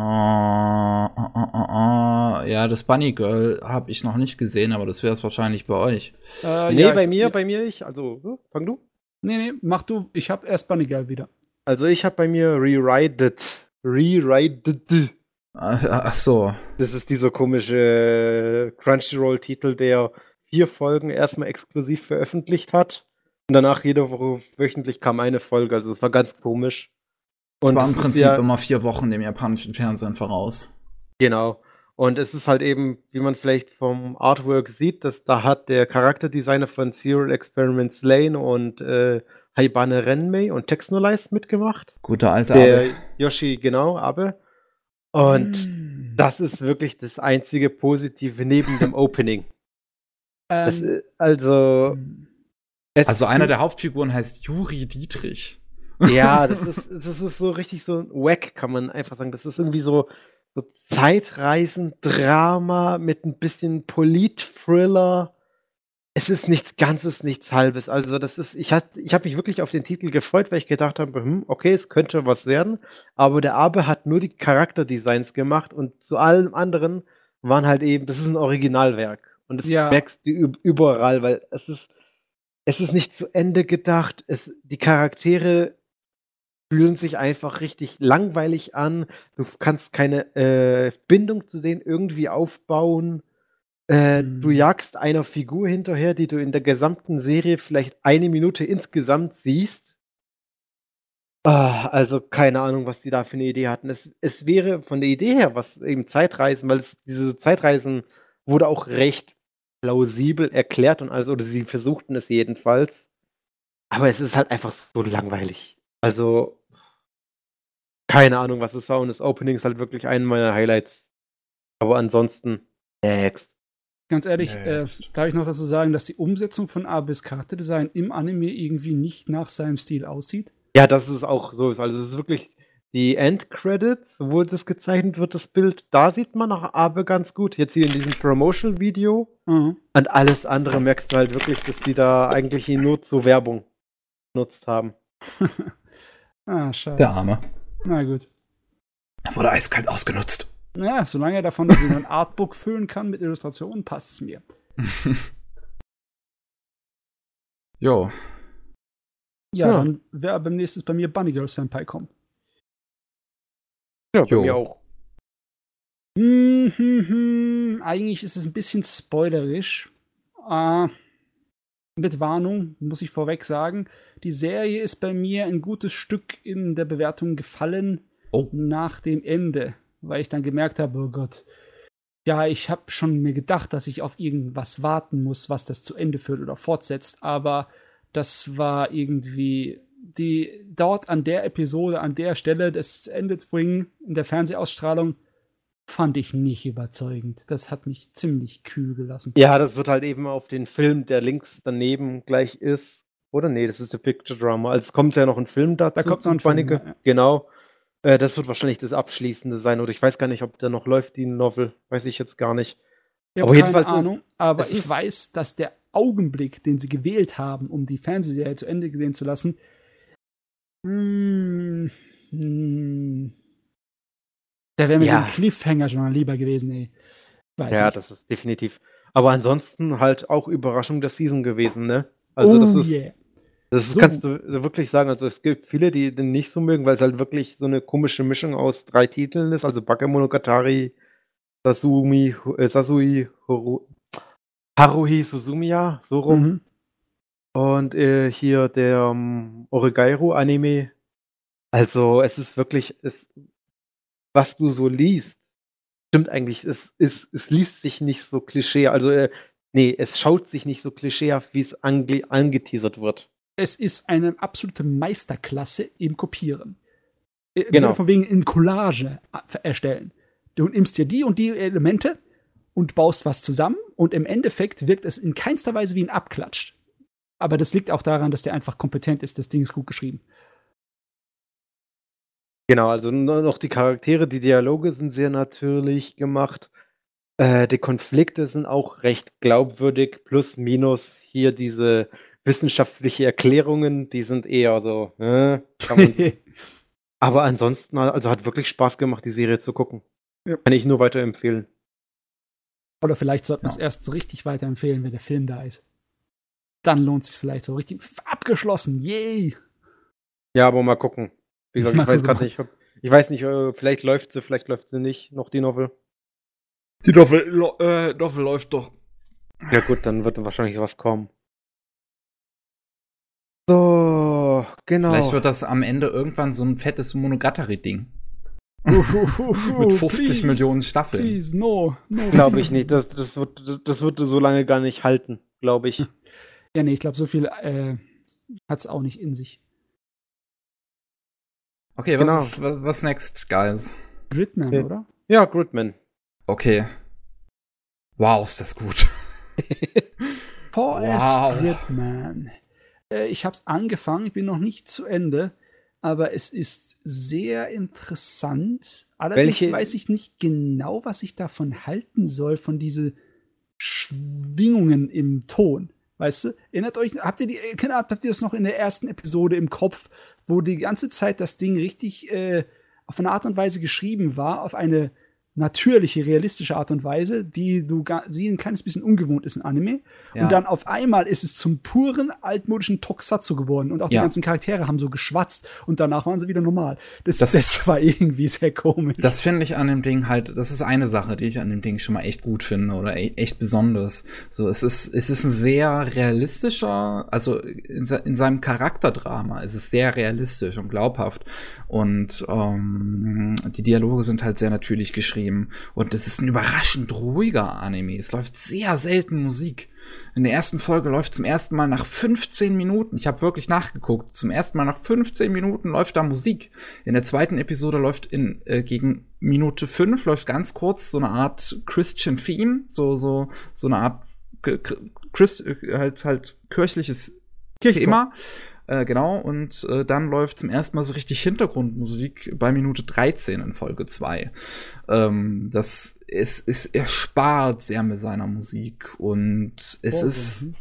äh, ja, das Bunny Girl habe ich noch nicht gesehen, aber das wäre es wahrscheinlich bei euch. Äh, nee, ja, bei ich- mir, ja. bei mir ich. Also, hm, fang du. Nee, nee, mach du. Ich hab erst Bunny Girl wieder. Also ich habe bei mir Rewrited. Rewrited. Ach, ach so. Das ist dieser komische Crunchyroll-Titel, der vier Folgen erstmal exklusiv veröffentlicht hat. Und danach jede Woche wöchentlich kam eine Folge. Also es war ganz komisch. Das war es im ist Prinzip ja- immer vier Wochen dem japanischen Fernsehen voraus. Genau. Und es ist halt eben, wie man vielleicht vom Artwork sieht, dass da hat der Charakterdesigner von Serial Experiments Lane und äh, Haibane Renmei und Texnolize mitgemacht. Guter alter Der Abe. Yoshi, genau, Abe. Und Mm. das ist wirklich das einzige Positive neben dem Opening. Das, Ähm, äh, also, es Also einer der Hauptfiguren heißt Juri Dietrich. Ja, das ist, das ist so richtig so ein Wack, kann man einfach sagen. Das ist irgendwie so, so Zeitreisen-Drama mit ein bisschen Polit-Thriller. Es ist nichts Ganzes, nichts Halbes. Also, das ist, ich hatte, ich habe mich wirklich auf den Titel gefreut, weil ich gedacht habe, hm, okay, es könnte was werden. Aber der Abe hat nur die Charakterdesigns gemacht und zu allem anderen waren halt eben, das ist ein Originalwerk. Und es Ja. wächst üb- überall, weil es ist, es ist nicht zu Ende gedacht. Es, die Charaktere fühlen sich einfach richtig langweilig an. Du kannst keine äh, Bindung zu denen irgendwie aufbauen. Äh, Mhm. Du jagst einer Figur hinterher, die du in der gesamten Serie vielleicht eine Minute insgesamt siehst. Ah, also keine Ahnung, was die da für eine Idee hatten. Es, es wäre von der Idee her, was eben Zeitreisen, weil es, diese Zeitreisen wurde auch recht plausibel erklärt und also, oder sie versuchten es jedenfalls. Aber es ist halt einfach so langweilig. Also, keine Ahnung, was es war. Und das Opening ist halt wirklich einen meiner Highlights. Aber ansonsten, next. Ganz ehrlich, äh, darf ich noch dazu sagen, dass die Umsetzung von Abes Charakterdesign im Anime irgendwie nicht nach seinem Stil aussieht? Ja, das ist auch so. Also, es ist wirklich die Endcredits, wo das gezeichnet wird, das Bild. Da sieht man nach Abe ganz gut. Jetzt hier in diesem Promotional-Video. Mhm. Und alles andere merkst du halt wirklich, dass die da eigentlich ihn nur zur Werbung genutzt haben. Ah, schade. Der Arme. Na gut. Wurde eiskalt ausgenutzt. Ja, solange er davon wieder ein Artbook füllen kann mit Illustrationen, passt es mir. Jo. Ja, Ja. dann wäre beim nächsten bei mir Bunny Girl Senpai kommen. Ja, bei Jo. mir auch. Hm, hm, hm. Eigentlich ist es ein bisschen spoilerisch. Äh, mit Warnung muss ich vorweg sagen, die Serie ist bei mir ein gutes Stück in der Bewertung gefallen Oh. nach dem Ende, weil ich dann gemerkt habe, oh Gott, ja, ich habe schon mir gedacht, dass ich auf irgendwas warten muss, was das zu Ende führt oder fortsetzt, aber das war irgendwie die dort an der Episode, an der Stelle das zu Ende zu bringen, in der Fernsehausstrahlung, fand ich nicht überzeugend. Das hat mich ziemlich kühl gelassen. Ja, das wird halt eben auf den Film, der links daneben gleich ist. Oder nee, das ist der Picture Drama. Also es kommt ja noch ein Film dazu. Da kommt noch ein Film, ja. Genau. Äh, das wird wahrscheinlich das Abschließende sein. Oder ich weiß gar nicht, ob der noch läuft, die Novel. Weiß ich jetzt gar nicht. Ich Aber jedenfalls keine ist- Ahnung, aber ich weiß, dass der Augenblick, den sie gewählt haben, um die Fernsehserie zu Ende gehen zu lassen, hm, der wäre mit Ja. dem Cliffhanger schon mal lieber gewesen, ey. Weiß ja, nicht. das ist definitiv. Aber ansonsten halt auch Überraschung der Season gewesen, ne? Also das oh ist, yeah. Das So kannst du wirklich sagen. Also es gibt viele, die den nicht so mögen, weil es halt wirklich so eine komische Mischung aus drei Titeln ist. Also Bakemonogatari, Sasumi, äh, Sasui, Horu, Haruhi Suzumiya, so rum. Mhm. Und äh, hier der ähm, Oregairu-Anime. Also es ist wirklich, es, was du so liest, stimmt eigentlich. Es, es, es liest sich nicht so klischee. Also, äh, nee, es schaut sich nicht so klischeehaft, wie es ange angeteasert wird. Es ist eine absolute Meisterklasse im Kopieren. Im Genau. Sinne von wegen in Collage äh, erstellen. Du nimmst dir die und die Elemente und baust was zusammen und im Endeffekt wirkt es in keinster Weise wie ein Abklatsch. Aber das liegt auch daran, dass der einfach kompetent ist. Das Ding ist gut geschrieben. Genau, also nur noch die Charaktere, die Dialoge sind sehr natürlich gemacht. Äh, die Konflikte sind auch recht glaubwürdig, plus minus hier diese wissenschaftliche Erklärungen, die sind eher so. Äh, aber ansonsten, also hat wirklich Spaß gemacht, die Serie zu gucken. Ja. Kann ich nur weiterempfehlen. Oder vielleicht sollten wir es erst so richtig weiterempfehlen, wenn der Film da ist. Dann lohnt es sich vielleicht so richtig abgeschlossen. Yay! Ja, aber mal gucken. Wie gesagt, ich weiß gerade nicht, ob, ich weiß nicht, äh, vielleicht läuft sie, vielleicht läuft sie nicht, noch die Novel. Die Novel, äh, Novel läuft doch. Ja gut, dann wird wahrscheinlich was kommen. So, genau. Vielleicht wird das am Ende irgendwann so ein fettes Monogatari-Ding. Mit 50 please, Millionen Staffeln. Please, no, no. Glaube ich nicht. Das, das, wird, das wird so lange gar nicht halten, glaube ich. Ja, nee, ich glaube, so viel äh, hat es auch nicht in sich. Okay, was, genau. ist, was, was next, guys? Gridman, okay. oder? Ja, Gridman. Okay. Wow, ist das gut. VS wow. Gridman. Äh, ich habe es angefangen, ich bin noch nicht zu Ende, aber es ist sehr interessant. Allerdings Welche? weiß ich nicht genau, was ich davon halten soll, von diesen Schwingungen im Ton. Weißt du? Erinnert euch, habt ihr die, habt ihr das noch in der ersten Episode im Kopf, wo die ganze Zeit das Ding richtig äh, auf eine Art und Weise geschrieben war, auf eine natürliche, realistische Art und Weise, die du sie ein kleines bisschen ungewohnt ist in Anime. Ja. Und dann auf einmal ist es zum puren altmodischen Tokusatsu geworden und auch die ja. ganzen Charaktere haben so geschwatzt und danach waren sie wieder normal. Das, das, das war irgendwie sehr komisch. Das finde ich an dem Ding halt, das ist eine Sache, die ich an dem Ding schon mal echt gut finde oder e echt besonders. So, es ist, es ist ein sehr realistischer, also in, in seinem Charakterdrama ist es sehr realistisch und glaubhaft und ähm, die Dialoge sind halt sehr natürlich geschrieben Stream. Und es ist ein überraschend ruhiger Anime. Es läuft sehr selten Musik. In der ersten Folge läuft zum ersten Mal nach 15 Minuten. Ich habe wirklich nachgeguckt. Zum ersten Mal nach 15 Minuten läuft da Musik. In der zweiten Episode läuft in äh, gegen Minute 5 läuft ganz kurz so eine Art Christian Theme, so so so eine Art Christ, äh, halt halt kirchliches Thema. Äh, genau, und äh, dann läuft zum ersten Mal so richtig Hintergrundmusik bei Minute 13 in Folge 2. Ähm, das ist, ist, er spart sehr mit seiner Musik und es oh, ist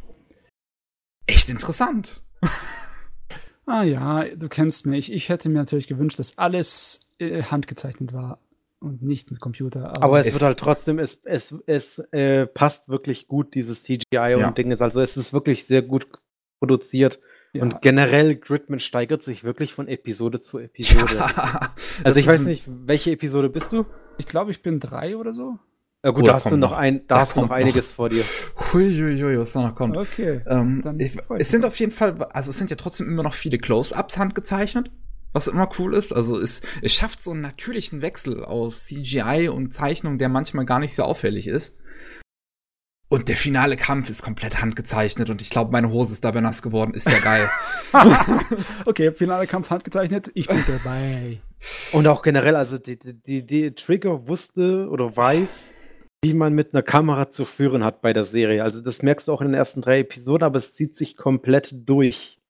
echt interessant. Ah ja, du kennst mich. Ich hätte mir natürlich gewünscht, dass alles äh, handgezeichnet war und nicht mit Computer. Aber, aber es, es, wird halt trotzdem, es, es, es äh, passt wirklich gut, dieses CGI ja. und Dinge. Also es ist wirklich sehr gut produziert. Ja. Und generell, Gridman steigert sich wirklich von Episode zu Episode. Ja, also ich weiß nicht, welche Episode bist du? Ich glaube, ich bin drei oder so. Ja gut, oh, da hast du noch, ein, da, da hast du noch einiges noch. vor dir. Huiuiui, was da noch kommt. Okay. Ähm, ich, es sind auf jeden Fall, also es sind ja trotzdem immer noch viele Close-Ups handgezeichnet, was immer cool ist. Also es, es schafft so einen natürlichen Wechsel aus CGI und Zeichnung, der manchmal gar nicht so auffällig ist. Und der finale Kampf ist komplett handgezeichnet und ich glaube, meine Hose ist dabei nass geworden. Ist ja geil. okay, finale Kampf handgezeichnet. Ich bin dabei. Und auch generell, also die, die, die Trigger wusste oder weiß, wie man mit einer Kamera zu führen hat bei der Serie. Also das merkst du auch in den ersten drei Episoden, aber es zieht sich komplett durch.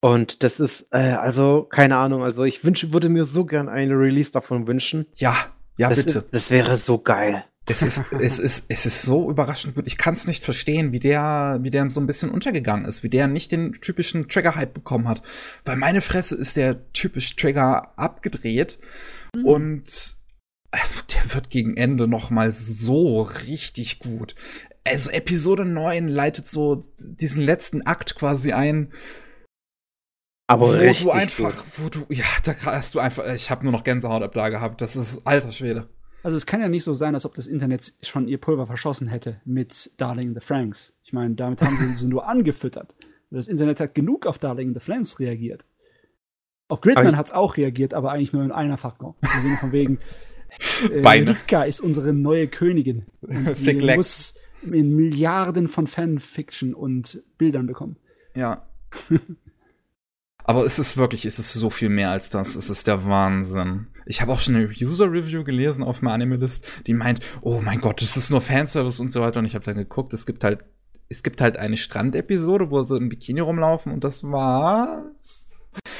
Und das ist, äh, also, keine Ahnung, also ich wünsche, würde mir so gern eine Release davon wünschen. Ja, ja, das bitte. Ist, das wäre so geil. Es ist, es ist, es ist so überraschend gut. Ich kann es nicht verstehen, wie der, wie der so ein bisschen untergegangen ist, wie der nicht den typischen Trigger-Hype bekommen hat. Weil meine Fresse ist der typisch Trigger abgedreht mhm. und äh, der wird gegen Ende noch mal so richtig gut. Also Episode 9 leitet so diesen letzten Akt quasi ein. Aber wo du einfach, gut. wo du, ja, da hast du einfach, ich habe nur noch Gänsehaut ab da gehabt. Das ist alter Schwede. Also es kann ja nicht so sein, als ob das Internet schon ihr Pulver verschossen hätte mit Darling in the Franks. Ich meine, damit haben sie sie nur angefüttert. Das Internet hat genug auf Darling in the Franks reagiert. Auch Gridman hat es auch reagiert, aber eigentlich nur in einer Faktor. Im Sinne von wegen, äh, Rika ist unsere neue Königin. Und sie muss in Milliarden von Fanfiction und Bildern bekommen. Ja. Aber es ist wirklich, es ist so viel mehr als das. Es ist der Wahnsinn. Ich habe auch schon eine User-Review gelesen auf meinem Anime-List, die meint, oh mein Gott, das ist nur Fanservice und so weiter. Und ich habe dann geguckt, es gibt halt, es gibt halt eine Strandepisode, wo sie im Bikini rumlaufen und das war.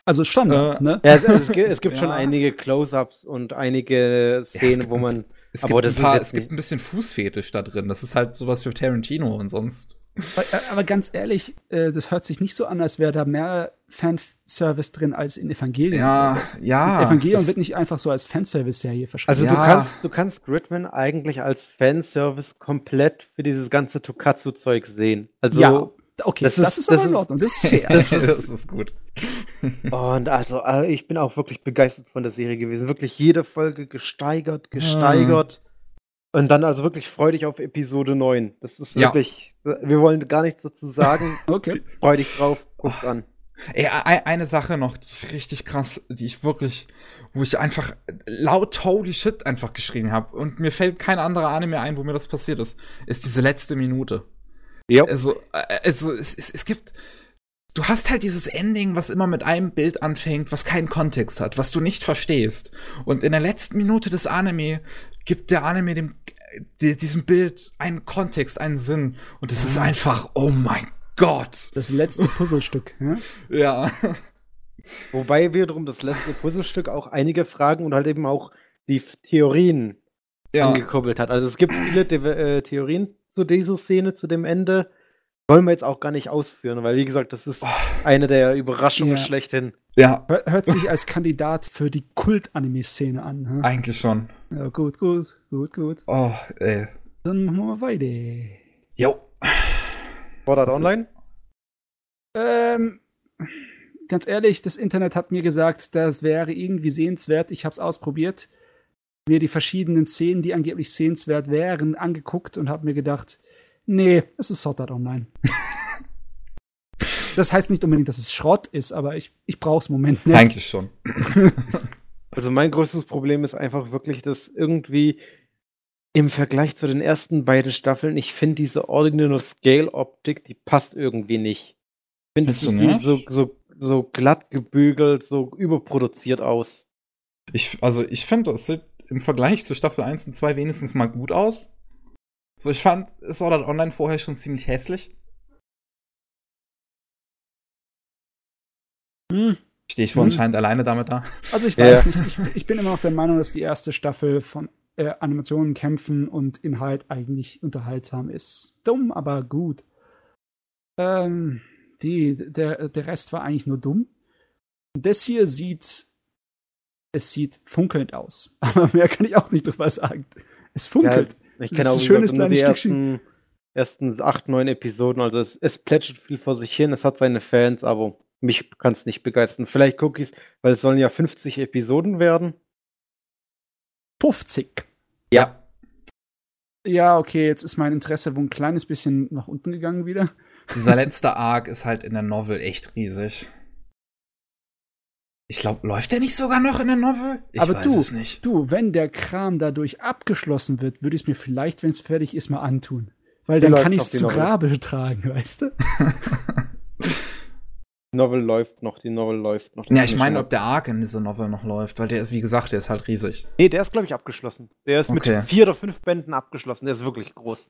Also Standard, Äh, ne? Ja, es, es, gibt- es gibt Ja. schon einige Close-Ups und einige Ja, Szenen, gibt wo man. Es Aber gibt, das ein ist paar, es gibt ein bisschen Fußfetisch da drin. Das ist halt sowas für Tarantino und sonst. Aber, aber ganz ehrlich, äh, das hört sich nicht so an, als wäre da mehr Fanservice drin als in Evangelion. Ja, Also, ja. Evangelion das- wird nicht einfach so als Fanservice-Serie verschrieben. Also du, Ja. kannst, du kannst Gridman eigentlich als Fanservice komplett für dieses ganze Tokatsu-Zeug sehen. Also, ja, okay, das das ist, ist- aber das in ist- Ordnung, das ist fair. das ist gut. und also äh, ich bin auch wirklich begeistert von der Serie gewesen. Wirklich jede Folge gesteigert, gesteigert. Und dann also wirklich freudig auf Episode 9. Das ist Ja. wirklich, wir wollen gar nichts dazu sagen. okay. Freu dich drauf, guck's an. Ey, ei- eine Sache noch, die ich richtig krass, die ich wirklich, wo ich einfach laut holy shit einfach geschrien habe und mir fällt kein anderer Anime ein, wo mir das passiert ist, ist diese letzte Minute. Ja. Also, äh, also es, es, es gibt, du hast halt dieses Ending, was immer mit einem Bild anfängt, was keinen Kontext hat, was du nicht verstehst. Und in der letzten Minute des Anime gibt der Anime dem, die, diesem Bild einen Kontext, einen Sinn. Und es ist einfach, oh mein Gott. Das letzte Puzzlestück. Ja? Ja. Wobei wiederum das letzte Puzzlestück auch einige Fragen und halt eben auch die Theorien Ja. angekurbelt hat. Also es gibt viele The äh, Theorien zu dieser Szene, zu dem Ende. Wollen wir jetzt auch gar nicht ausführen, weil wie gesagt, das ist eine der Überraschungen Ja. schlechthin. Ja, Hör- Hört sich als Kandidat für die Kult-Anime-Szene an. Hm? eigentlich schon. Ja, gut, gut, gut, gut. Oh, ey. Dann machen wir weiter. Jo. Art Also- Online? Ähm, ganz ehrlich, das Internet hat mir gesagt, das wäre irgendwie sehenswert. Ich habe es ausprobiert, mir die verschiedenen Szenen, die angeblich sehenswert wären, angeguckt und habe mir gedacht, nee, es ist Sword Art Online. das heißt nicht unbedingt, dass es Schrott ist, aber ich, ich brauche es im Moment nicht. Eigentlich schon. Also mein größtes Problem ist einfach wirklich, dass irgendwie im Vergleich zu den ersten beiden Staffeln, ich finde diese Ordinal Scale Optik, die passt irgendwie nicht. Ich finde, es Findest sieht du so, nicht? so, so glatt gebügelt, so überproduziert aus. Ich, also ich finde, es sieht im Vergleich zu Staffel 1 und 2 wenigstens mal gut aus. So, ich fand Sword Art Online vorher schon ziemlich hässlich. Hm. Stehe ich wohl Hm. anscheinend alleine damit da. Also ich Ja. weiß nicht, ich, ich bin immer noch der Meinung, dass die erste Staffel von äh, Animationen, Kämpfen und Inhalt eigentlich unterhaltsam ist. Dumm, aber gut. Ähm, die, der, der Rest war eigentlich nur dumm. Das hier sieht, es sieht funkelnd aus. Aber mehr kann ich auch nicht drüber sagen. Es funkelt. Ich Das kenne ist auch ein schönes nur die kleines Stückchen. ersten, ersten acht, neun Episoden. Also es, es plätschert viel vor sich hin, es hat seine Fans, aber mich kann es nicht begeistern. Vielleicht gucke ich es, weil es sollen ja 50 Episoden werden. 50. Ja. Ja, okay, jetzt ist mein Interesse wohl ein kleines bisschen nach unten gegangen wieder. Dieser letzte Arc ist halt in der Novel echt riesig. Ich glaube, läuft der nicht sogar noch in der Novel? Ich Aber weiß du, es nicht. Du, wenn der Kram dadurch abgeschlossen wird, würde ich es mir vielleicht, wenn es fertig ist, mal antun. Weil dann läuft kann ich es die zu. Grabe tragen, weißt du? Die Novel läuft noch, die Novel läuft noch. Ja, ist ich meine, ob der Arc in dieser Novel noch läuft, weil der ist, wie gesagt, der ist halt riesig. Nee, der ist, glaube ich, abgeschlossen. Der ist Okay. mit vier oder fünf Bänden abgeschlossen. Der ist wirklich groß.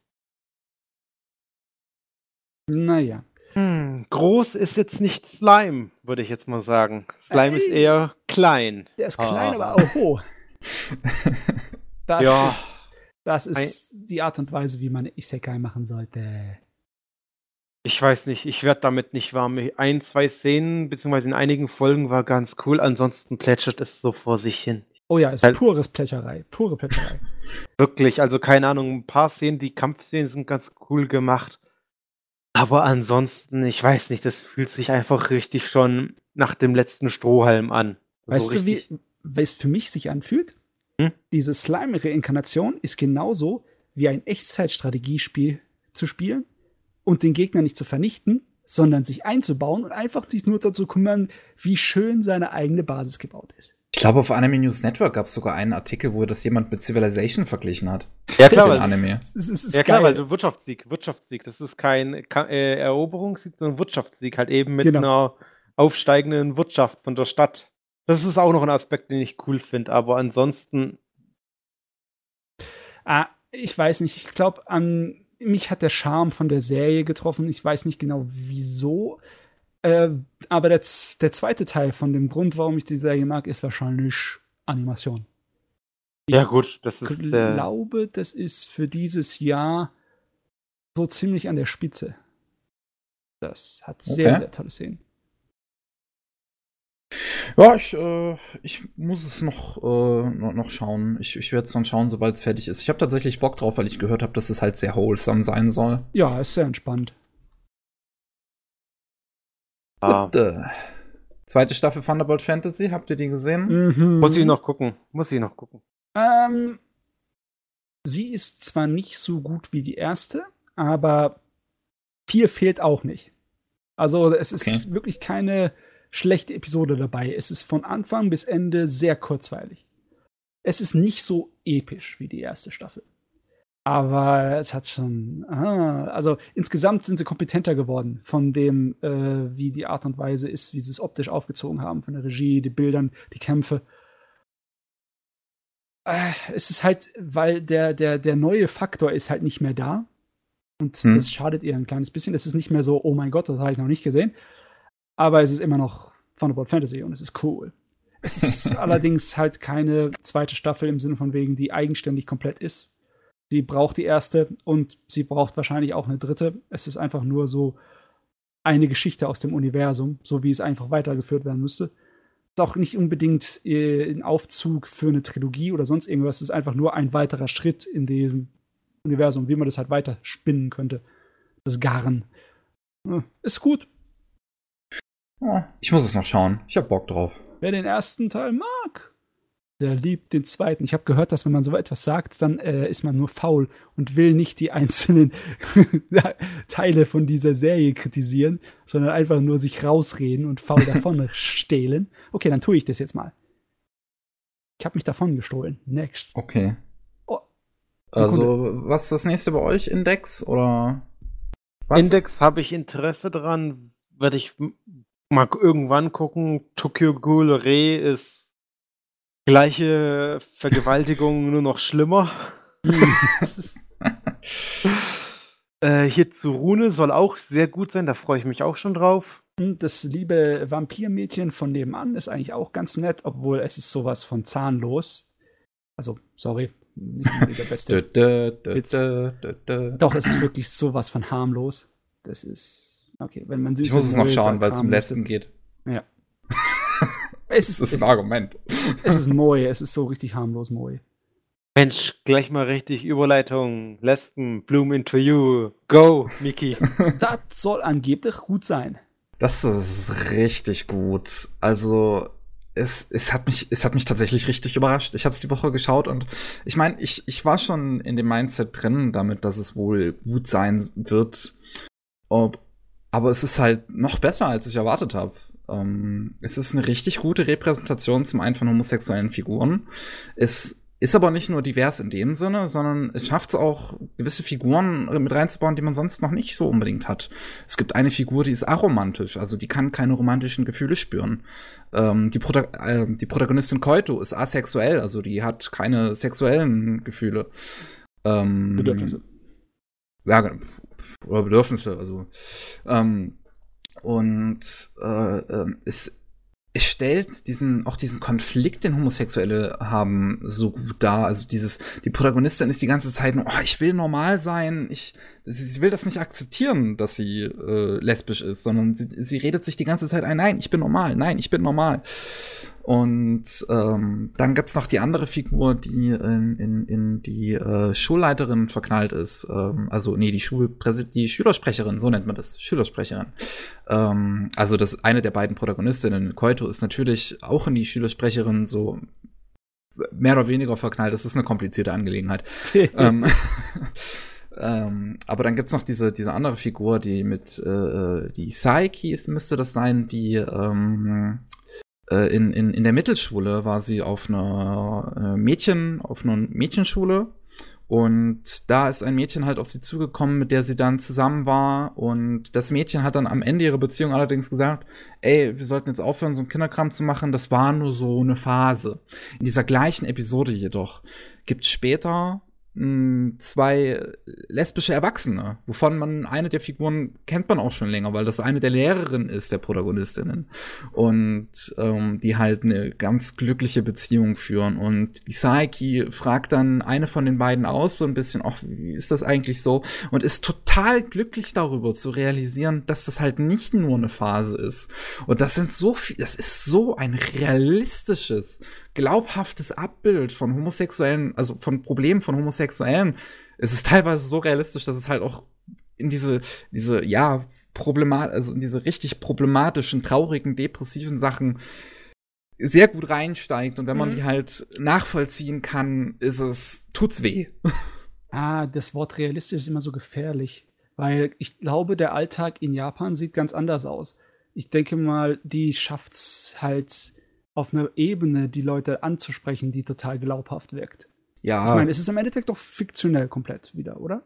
Naja. Hm, groß ist jetzt nicht Slime, würde ich jetzt mal sagen. Slime ist Ey. eher klein. Der ist klein, Ah. aber auch hoch. Das Ja. ist, das ist die Art und Weise, wie man Isekai machen sollte. Ich weiß nicht, ich werde damit nicht warm. Ein, zwei Szenen, beziehungsweise in einigen Folgen war ganz cool, ansonsten plätschert es so vor sich hin. Oh ja, ist pures Plätscherei. Pure Plätscherei. Wirklich, also keine Ahnung, ein paar Szenen, die Kampfszenen sind ganz cool gemacht. Aber ansonsten, ich weiß nicht, das fühlt sich einfach richtig schon nach dem letzten Strohhalm an. Weißt so du, wie wie es für mich sich anfühlt? Hm? Diese Slime-Reinkarnation ist genauso wie ein Echtzeitstrategiespiel zu spielen und den Gegner nicht zu vernichten, sondern sich einzubauen und einfach sich nur dazu kümmern, wie schön seine eigene Basis gebaut ist. Ich glaube, auf Anime News Network gab es sogar einen Artikel, wo das jemand mit Civilization verglichen hat. Ja, Das klar, ist weil, Anime. Es ist, es ist ja, klar, weil Wirtschaftssieg, Wirtschaftssieg, das ist kein äh, Eroberungssieg, sondern Wirtschaftssieg, halt eben mit Genau. einer aufsteigenden Wirtschaft von der Stadt. Das ist auch noch ein Aspekt, den ich cool finde, aber ansonsten. Ah, ich weiß nicht. Ich glaube, an mich hat der Charme von der Serie getroffen. Ich weiß nicht genau wieso. Äh, aber der, der zweite Teil von dem Grund, warum ich die Serie mag, ist wahrscheinlich Animation. Ich ja, gut, das ist. Ich glaube, das ist für dieses Jahr so ziemlich an der Spitze. Das hat sehr, okay. sehr tolle Szenen. Ja, ich, äh, ich muss es noch, äh, noch schauen. Ich, ich werde es dann schauen, sobald es fertig ist. Ich habe tatsächlich Bock drauf, weil ich gehört habe, dass es halt sehr wholesome sein soll. Ja, ist sehr entspannt. Ah. Gut, äh, zweite Staffel Thunderbolt Fantasy, habt ihr die gesehen? Mhm. Muss ich noch gucken. Muss ich noch gucken. Ähm, sie ist zwar nicht so gut wie die erste, aber viel fehlt auch nicht. Also es ist okay. wirklich keine schlechte Episode dabei. Es ist von Anfang bis Ende sehr kurzweilig. Es ist nicht so episch wie die erste Staffel. Aber es hat schon. Aha, also insgesamt sind sie kompetenter geworden von dem, äh, wie die Art und Weise ist, wie sie es optisch aufgezogen haben, von der Regie, die Bildern, die Kämpfe. Äh, es ist halt, weil der, der, der neue Faktor ist halt nicht mehr da. Und hm. das schadet ihr ein kleines bisschen. Es ist nicht mehr so, oh mein Gott, das habe ich noch nicht gesehen. Aber es ist immer noch Thunderbolt Fantasy und es ist cool. Es ist allerdings halt keine zweite Staffel im Sinne von wegen, die eigenständig komplett ist. Sie braucht die erste und sie braucht wahrscheinlich auch eine dritte. Es ist einfach nur so eine Geschichte aus dem Universum, so wie es einfach weitergeführt werden müsste. Ist auch nicht unbedingt äh, ein Aufzug für eine Trilogie oder sonst irgendwas. Es ist einfach nur ein weiterer Schritt in dem Universum, wie man das halt weiter spinnen könnte. Das Garn. Ist gut. Ich muss es noch schauen. Ich hab Bock drauf. Wer den ersten Teil mag, der liebt den zweiten. Ich habe gehört, dass wenn man so etwas sagt, dann äh, ist man nur faul und will nicht die einzelnen Teile von dieser Serie kritisieren, sondern einfach nur sich rausreden und faul davon stehlen. Okay, dann tue ich das jetzt mal. Ich habe mich davon gestohlen. Next. Okay. Oh. Also, was ist das nächste bei euch? Index oder was? Index habe ich Interesse dran, werde ich mal irgendwann gucken. Tokyo Ghoul Re ist gleiche Vergewaltigung, nur noch schlimmer. äh, hier zu Rune soll auch sehr gut sein, da freue ich mich auch schon drauf. Das liebe Vampirmädchen von nebenan ist eigentlich auch ganz nett, obwohl es ist sowas von zahnlos. Also, sorry, nicht der beste Witz. Doch, es ist wirklich sowas von harmlos. Das ist Okay, wenn man süß Ich muss es noch schauen, weil es um Lesben geht. Ja. es ist, das ist ein Argument. Es ist Moe, es ist so richtig harmlos Moe. Mensch, gleich mal richtig Überleitung. Lesben, Bloom into you. Go, Miki. das soll angeblich gut sein. Das ist richtig gut. Also, es, es, hat mich, es hat mich tatsächlich richtig überrascht. Ich habe es die Woche geschaut und ich meine, ich, ich war schon in dem Mindset drin damit, dass es wohl gut sein wird. Ob, aber es ist halt noch besser, als ich erwartet habe. Ähm, es ist eine richtig gute Repräsentation zum einen von homosexuellen Figuren. Es ist aber nicht nur divers in dem Sinne, sondern es schafft es auch, gewisse Figuren mit reinzubauen, die man sonst noch nicht so unbedingt hat. Es gibt eine Figur, die ist aromantisch, also die kann keine romantischen Gefühle spüren. Ähm, die, Prota äh, die Protagonistin Koito ist asexuell, also die hat keine sexuellen Gefühle. Ähm, Bedürfnisse. Ja, oder Bedürfnisse. Also ähm, und äh, äh, es, es stellt diesen auch diesen Konflikt, den Homosexuelle haben, so gut dar. Also dieses die Protagonistin ist die ganze Zeit nur, oh, ich will normal sein, ich sie, sie will das nicht akzeptieren, dass sie äh, lesbisch ist, sondern sie, sie redet sich die ganze Zeit ein, nein, ich bin normal, nein, ich bin normal. Und ähm, dann gibt's noch die andere Figur, die in, in, in die äh, Schulleiterin verknallt ist. Ähm, also, nee, die, Schulpräsid die Schülersprecherin, so nennt man das, Schülersprecherin. Ähm, also, das eine der beiden Protagonistinnen, Koito, ist natürlich auch in die Schülersprecherin so mehr oder weniger verknallt. Das ist eine komplizierte Angelegenheit. ähm, ähm, aber dann gibt's noch diese, diese andere Figur, die mit äh, äh die Saiki müsste das sein, die ähm, äh, in, in, in der Mittelschule war sie auf einer äh, Mädchen, auf einer Mädchenschule Und da ist ein Mädchen halt auf sie zugekommen, mit der sie dann zusammen war. Und das Mädchen hat dann am Ende ihrer Beziehung allerdings gesagt, ey, wir sollten jetzt aufhören, so einen Kinderkram zu machen. Das war nur so eine Phase. In dieser gleichen Episode jedoch gibt später zwei lesbische Erwachsene, wovon man eine der Figuren kennt man auch schon länger, weil das eine der Lehrerinnen ist der Protagonistinnen. Und ähm, die halt eine ganz glückliche Beziehung führen. Und die Saiki fragt dann eine von den beiden aus so ein bisschen, ach, wie ist das eigentlich so? Und ist total glücklich darüber zu realisieren, dass das halt nicht nur eine Phase ist. Und das sind so viel, das ist so ein realistisches glaubhaftes Abbild von homosexuellen, also von Problemen von Homosexuellen. Es ist teilweise so realistisch, dass es halt auch in diese, diese, ja, problemat, also in diese richtig problematischen, traurigen, depressiven Sachen sehr gut reinsteigt. Und wenn man mhm. die halt nachvollziehen kann, ist es, tut's weh. Ah, das Wort realistisch ist immer so gefährlich. Weil ich glaube, der Alltag in Japan sieht ganz anders aus. Ich denke mal, die schafft's halt auf einer Ebene die Leute anzusprechen, die total glaubhaft wirkt. Ja. Ich meine, es ist im Endeffekt doch fiktionell komplett wieder, oder?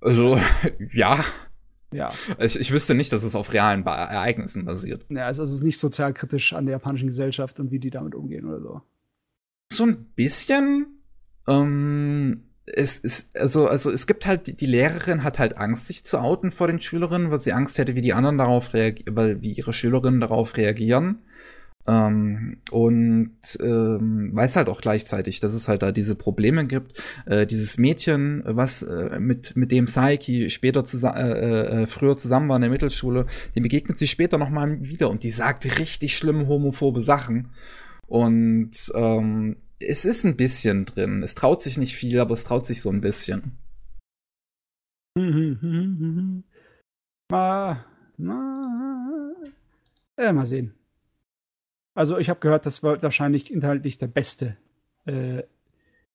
Also, ja. Ja. Ich, ich wüsste nicht, dass es auf realen ba Ereignissen basiert. Ja, also es ist nicht sozialkritisch an der japanischen Gesellschaft und wie die damit umgehen oder so. So ein bisschen. Ähm, es ist, also, also es gibt halt, die Lehrerin hat halt Angst, sich zu outen vor den Schülerinnen, weil sie Angst hätte, wie die anderen darauf reagieren, weil wie ihre Schülerinnen darauf reagieren. Ähm, und ähm, weiß halt auch gleichzeitig, dass es halt da diese Probleme gibt. Äh, dieses Mädchen, was äh, mit, mit dem Saiki später zusammen, äh, äh, früher zusammen war in der Mittelschule, dem begegnet sie später noch mal wieder und die sagt richtig schlimme homophobe Sachen. Und ähm, es ist ein bisschen drin. Es traut sich nicht viel, aber es traut sich so ein bisschen. Mal, mal, äh, mal sehen. Also ich habe gehört, das wird wahrscheinlich inhaltlich der beste äh,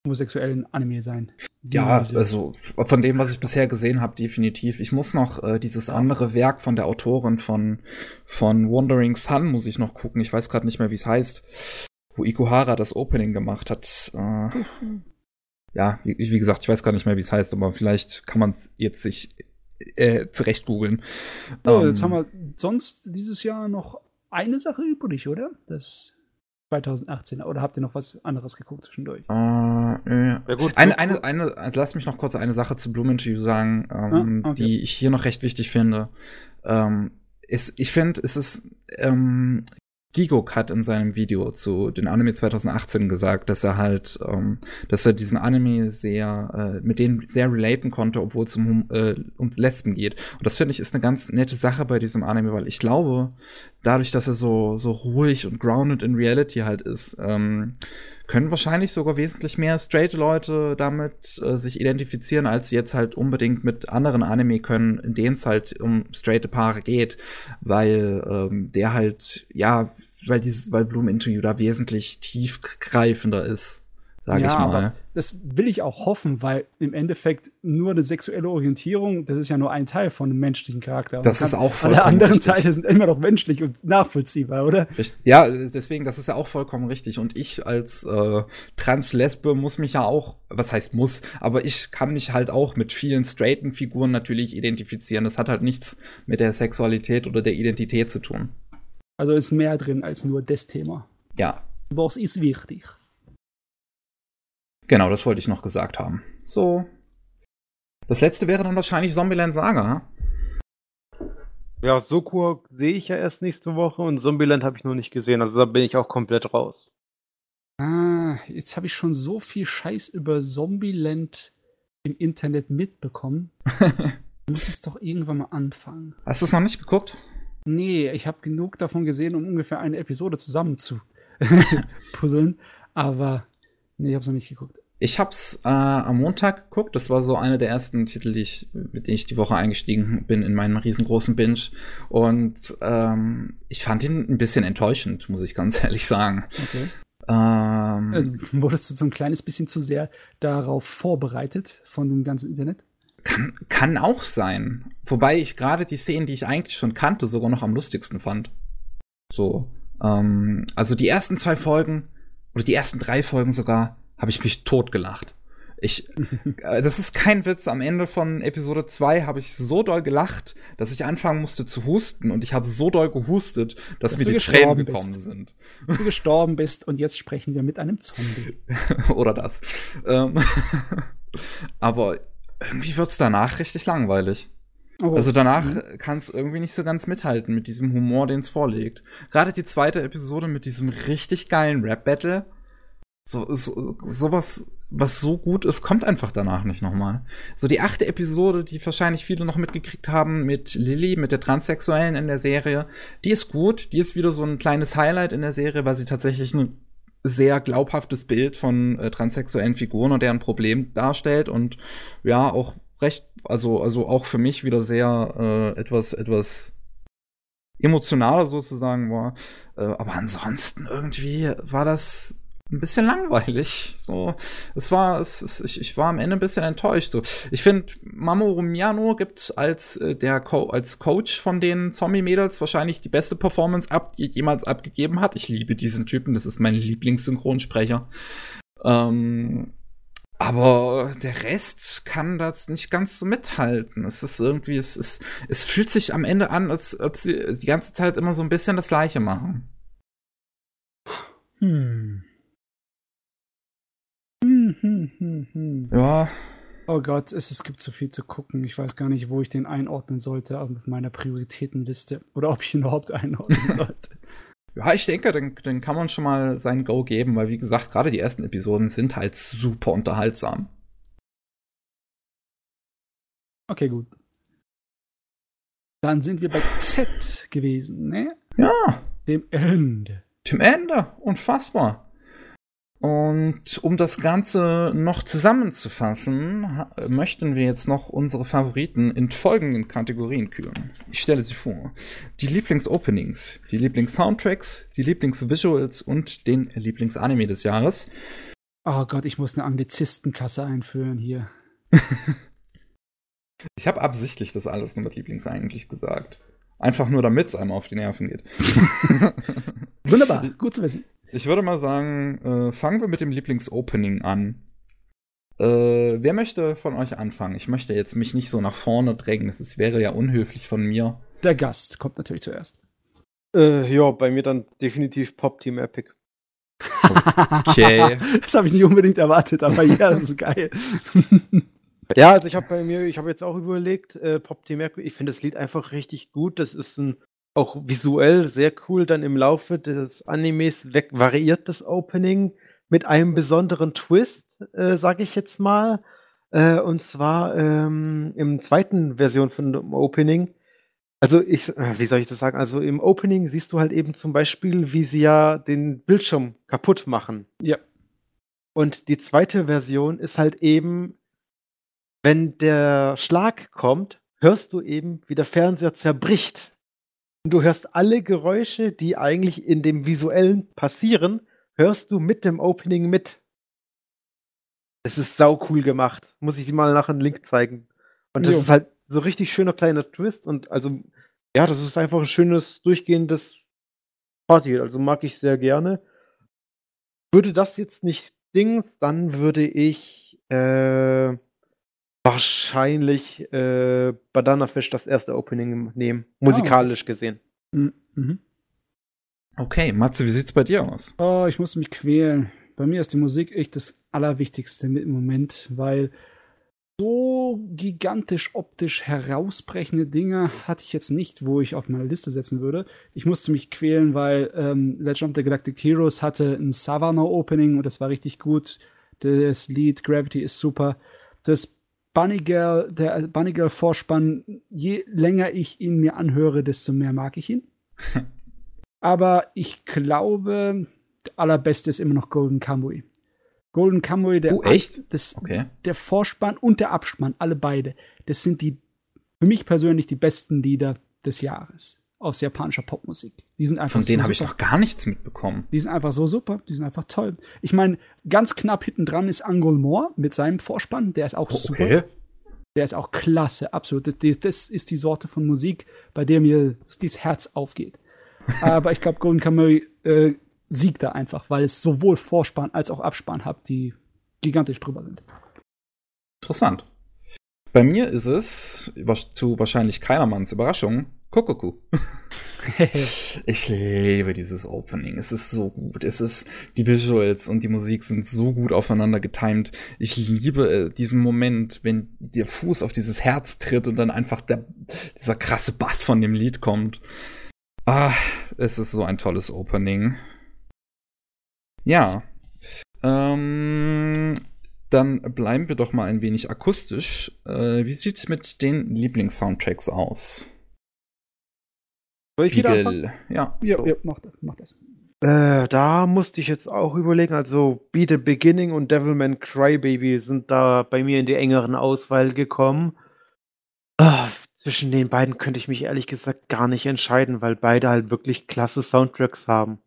homosexuellen Anime sein. Ja, also von dem, was ich bisher gesehen habe, definitiv. Ich muss noch äh, dieses andere Werk von der Autorin von von Wandering Sun muss ich noch gucken. Ich weiß gerade nicht mehr, wie es heißt, wo Ikuhara das Opening gemacht hat. Äh, ja, wie, wie, gesagt, ich weiß gar nicht mehr, wie es heißt, aber vielleicht kann man es jetzt sich äh, zurecht googeln. Oh, ähm, jetzt haben wir sonst dieses Jahr noch eine Sache übrig, oder? Das 2018. Oder habt ihr noch was anderes geguckt zwischendurch? Uh, ja. ja gut, eine, eine, eine, also lass mich noch kurz eine Sache zu Blumenthal sagen, ähm, ah, okay. die ich hier noch recht wichtig finde. Ähm, ist, ich finde, es ist ähm, Gigok hat in seinem Video zu den Anime 2018 gesagt, dass er halt, ähm, dass er diesen Anime sehr, äh, mit denen sehr relaten konnte, obwohl es um, äh, um Lesben geht. Und das finde ich ist eine ganz nette Sache bei diesem Anime, weil ich glaube, dadurch, dass er so, so ruhig und grounded in Reality halt ist, ähm, können wahrscheinlich sogar wesentlich mehr straight Leute damit äh, sich identifizieren, als sie jetzt halt unbedingt mit anderen Anime können, in denen es halt um straight Paare geht, weil ähm, der halt, ja, weil dieses, weil Bloom You da wesentlich tiefgreifender ist sage ja, ich mal. das will ich auch hoffen, weil im Endeffekt nur eine sexuelle Orientierung, das ist ja nur ein Teil von einem menschlichen Charakter. Das ist auch vollkommen Alle anderen richtig. Teile sind immer noch menschlich und nachvollziehbar, oder? Ja, deswegen, das ist ja auch vollkommen richtig. Und ich als äh, Translesbe muss mich ja auch, was heißt muss, aber ich kann mich halt auch mit vielen straighten Figuren natürlich identifizieren. Das hat halt nichts mit der Sexualität oder der Identität zu tun. Also ist mehr drin als nur das Thema. Ja. Was ist wichtig? Genau, das wollte ich noch gesagt haben. So. Das letzte wäre dann wahrscheinlich Zombieland Saga. Ja, Soko sehe ich ja erst nächste Woche und Zombieland habe ich noch nicht gesehen, also da bin ich auch komplett raus. Ah, jetzt habe ich schon so viel Scheiß über Zombieland im Internet mitbekommen. Muss ich doch irgendwann mal anfangen. Hast du es noch nicht geguckt? Nee, ich habe genug davon gesehen, um ungefähr eine Episode zusammen zu puzzeln. Aber Nee, ich hab's noch nicht geguckt. Ich hab's äh, am Montag geguckt. Das war so einer der ersten Titel, die ich, mit denen ich die Woche eingestiegen bin in meinen riesengroßen Binge. Und ähm, ich fand ihn ein bisschen enttäuschend, muss ich ganz ehrlich sagen. Okay. Ähm, also, wurdest du so ein kleines bisschen zu sehr darauf vorbereitet von dem ganzen Internet? Kann, kann auch sein. Wobei ich gerade die Szenen, die ich eigentlich schon kannte, sogar noch am lustigsten fand. So. Ähm, also die ersten zwei Folgen oder die ersten drei Folgen sogar, habe ich mich totgelacht. Ich, äh, das ist kein Witz. Am Ende von Episode 2 habe ich so doll gelacht, dass ich anfangen musste zu husten und ich habe so doll gehustet, dass, dass mir die Tränen gekommen bist. sind. Du gestorben bist und jetzt sprechen wir mit einem Zombie. Oder das. Ähm, aber irgendwie wird's danach richtig langweilig. Oh. Also danach mhm. kann es irgendwie nicht so ganz mithalten mit diesem Humor, den es vorlegt. Gerade die zweite Episode mit diesem richtig geilen Rap-Battle. So, so, sowas was so gut ist, kommt einfach danach nicht nochmal. So die achte Episode, die wahrscheinlich viele noch mitgekriegt haben mit Lilly, mit der Transsexuellen in der Serie, die ist gut. Die ist wieder so ein kleines Highlight in der Serie, weil sie tatsächlich ein sehr glaubhaftes Bild von äh, transsexuellen Figuren und deren Problem darstellt und ja, auch recht, also, also auch für mich wieder sehr äh, etwas, etwas emotionaler sozusagen war. Äh, aber ansonsten irgendwie war das ein bisschen langweilig. So, es war, es, es, ich, ich war am Ende ein bisschen enttäuscht. So, ich finde, Mamoru Miyano gibt als äh, der Co als Coach von den Zombie-Mädels wahrscheinlich die beste Performance ab, die jemals abgegeben hat. Ich liebe diesen Typen, das ist mein Lieblingssynchronsprecher. Ähm, aber der Rest kann das nicht ganz so mithalten. Es ist irgendwie, es, ist, es fühlt sich am Ende an, als ob sie die ganze Zeit immer so ein bisschen das Gleiche machen. Hm. Hm, hm, hm, ja. Oh Gott, es, es gibt so viel zu gucken. Ich weiß gar nicht, wo ich den einordnen sollte auf meiner Prioritätenliste. Oder ob ich ihn überhaupt einordnen sollte. Ja, ich denke, dann, dann kann man schon mal sein Go geben, weil wie gesagt, gerade die ersten Episoden sind halt super unterhaltsam. Okay, gut. Dann sind wir bei Z gewesen, ne? Ja. Dem Ende. Dem Ende. Unfassbar. Und um das Ganze noch zusammenzufassen, möchten wir jetzt noch unsere Favoriten in folgenden Kategorien küren. Ich stelle sie vor. Die Lieblingsopenings, die Lieblingssoundtracks, die Lieblingsvisuals und den Lieblingsanime des Jahres. Oh Gott, ich muss eine Anglizistenkasse einführen hier. ich habe absichtlich das alles nur mit Lieblings eigentlich gesagt. Einfach nur, damit es einem auf die Nerven geht. Wunderbar, gut zu wissen. Ich würde mal sagen, äh, fangen wir mit dem Lieblingsopening an. Äh, wer möchte von euch anfangen? Ich möchte jetzt mich nicht so nach vorne drängen. Das wäre ja unhöflich von mir. Der Gast kommt natürlich zuerst. Äh, ja, bei mir dann definitiv Pop Team Epic. Okay. das habe ich nicht unbedingt erwartet, aber ja, das ist geil. ja, also ich habe bei mir, ich habe jetzt auch überlegt, äh, Pop Team Epic, ich finde das Lied einfach richtig gut. Das ist ein auch visuell sehr cool dann im Laufe des Animes weg variiert das Opening mit einem besonderen Twist, äh, sage ich jetzt mal. Äh, und zwar ähm, im zweiten Version von dem Opening. Also ich, äh, wie soll ich das sagen? Also im Opening siehst du halt eben zum Beispiel, wie sie ja den Bildschirm kaputt machen. Ja. Und die zweite Version ist halt eben, wenn der Schlag kommt, hörst du eben, wie der Fernseher zerbricht. Und du hörst alle Geräusche, die eigentlich in dem Visuellen passieren, hörst du mit dem Opening mit. Es ist sau cool gemacht. Muss ich dir mal nachher einen Link zeigen. Und das jo. ist halt so richtig schöner kleiner Twist und also, ja, das ist einfach ein schönes, durchgehendes Party. Also mag ich sehr gerne. Würde das jetzt nicht Dings, dann würde ich äh, wahrscheinlich äh, Banana Fish das erste Opening nehmen, musikalisch oh. gesehen. Mhm. mhm. Okay, Matze, wie sieht's bei dir aus? Oh, ich muss mich quälen. Bei mir ist die Musik echt das Allerwichtigste im Moment, weil so gigantisch optisch herausbrechende Dinge hatte ich jetzt nicht, wo ich auf meine Liste setzen würde. Ich musste mich quälen, weil ähm, Legend of the Galactic Heroes hatte ein Savannah Opening und das war richtig gut. Das Lied Gravity ist super. Das Bunny Girl, der Bunny Girl Vorspann, je länger ich ihn mir anhöre, desto mehr mag ich ihn. Aber ich glaube, der allerbeste ist immer noch Golden Kamuy. Golden Kamuy, der, oh, echt? Das, okay. der Vorspann und der Abspann, alle beide, das sind die, für mich persönlich die besten Lieder des Jahres aus japanischer Popmusik. Die sind einfach Von denen so habe ich noch gar nichts mitbekommen. Die sind einfach so super, die sind einfach toll. Ich meine, ganz knapp hinten dran ist Angol Moore mit seinem Vorspann, der ist auch okay. super. Der ist auch klasse, absolut. Das, das, ist die Sorte von Musik, bei der mir das Herz aufgeht. Aber ich glaube, Golden Kamuy äh, siegt da einfach, weil es sowohl Vorspann als auch Abspann hat, die gigantisch drüber sind. Interessant. Bei mir ist es, zu wahrscheinlich keinermanns Überraschung, Kokoku. ich liebe dieses Opening. Es ist so gut. Es ist, die Visuals und die Musik sind so gut aufeinander getimed. Ich liebe äh, diesen Moment, wenn der Fuß auf dieses Herz tritt und dann einfach der, dieser krasse Bass von dem Lied kommt. Ah, es ist so ein tolles Opening. Ja. Ähm, dann bleiben wir doch mal ein wenig akustisch. Äh, wie sieht's mit den Lieblingssoundtracks aus? Soll ich wieder Ja. Ja, ja, mach das. Mach das. Äh, da musste ich jetzt auch überlegen. Also, Be the Beginning und Devilman Crybaby sind da bei mir in die engeren Auswahl gekommen. Ah, zwischen den beiden könnte ich mich ehrlich gesagt gar nicht entscheiden, weil beide halt wirklich klasse Soundtracks haben.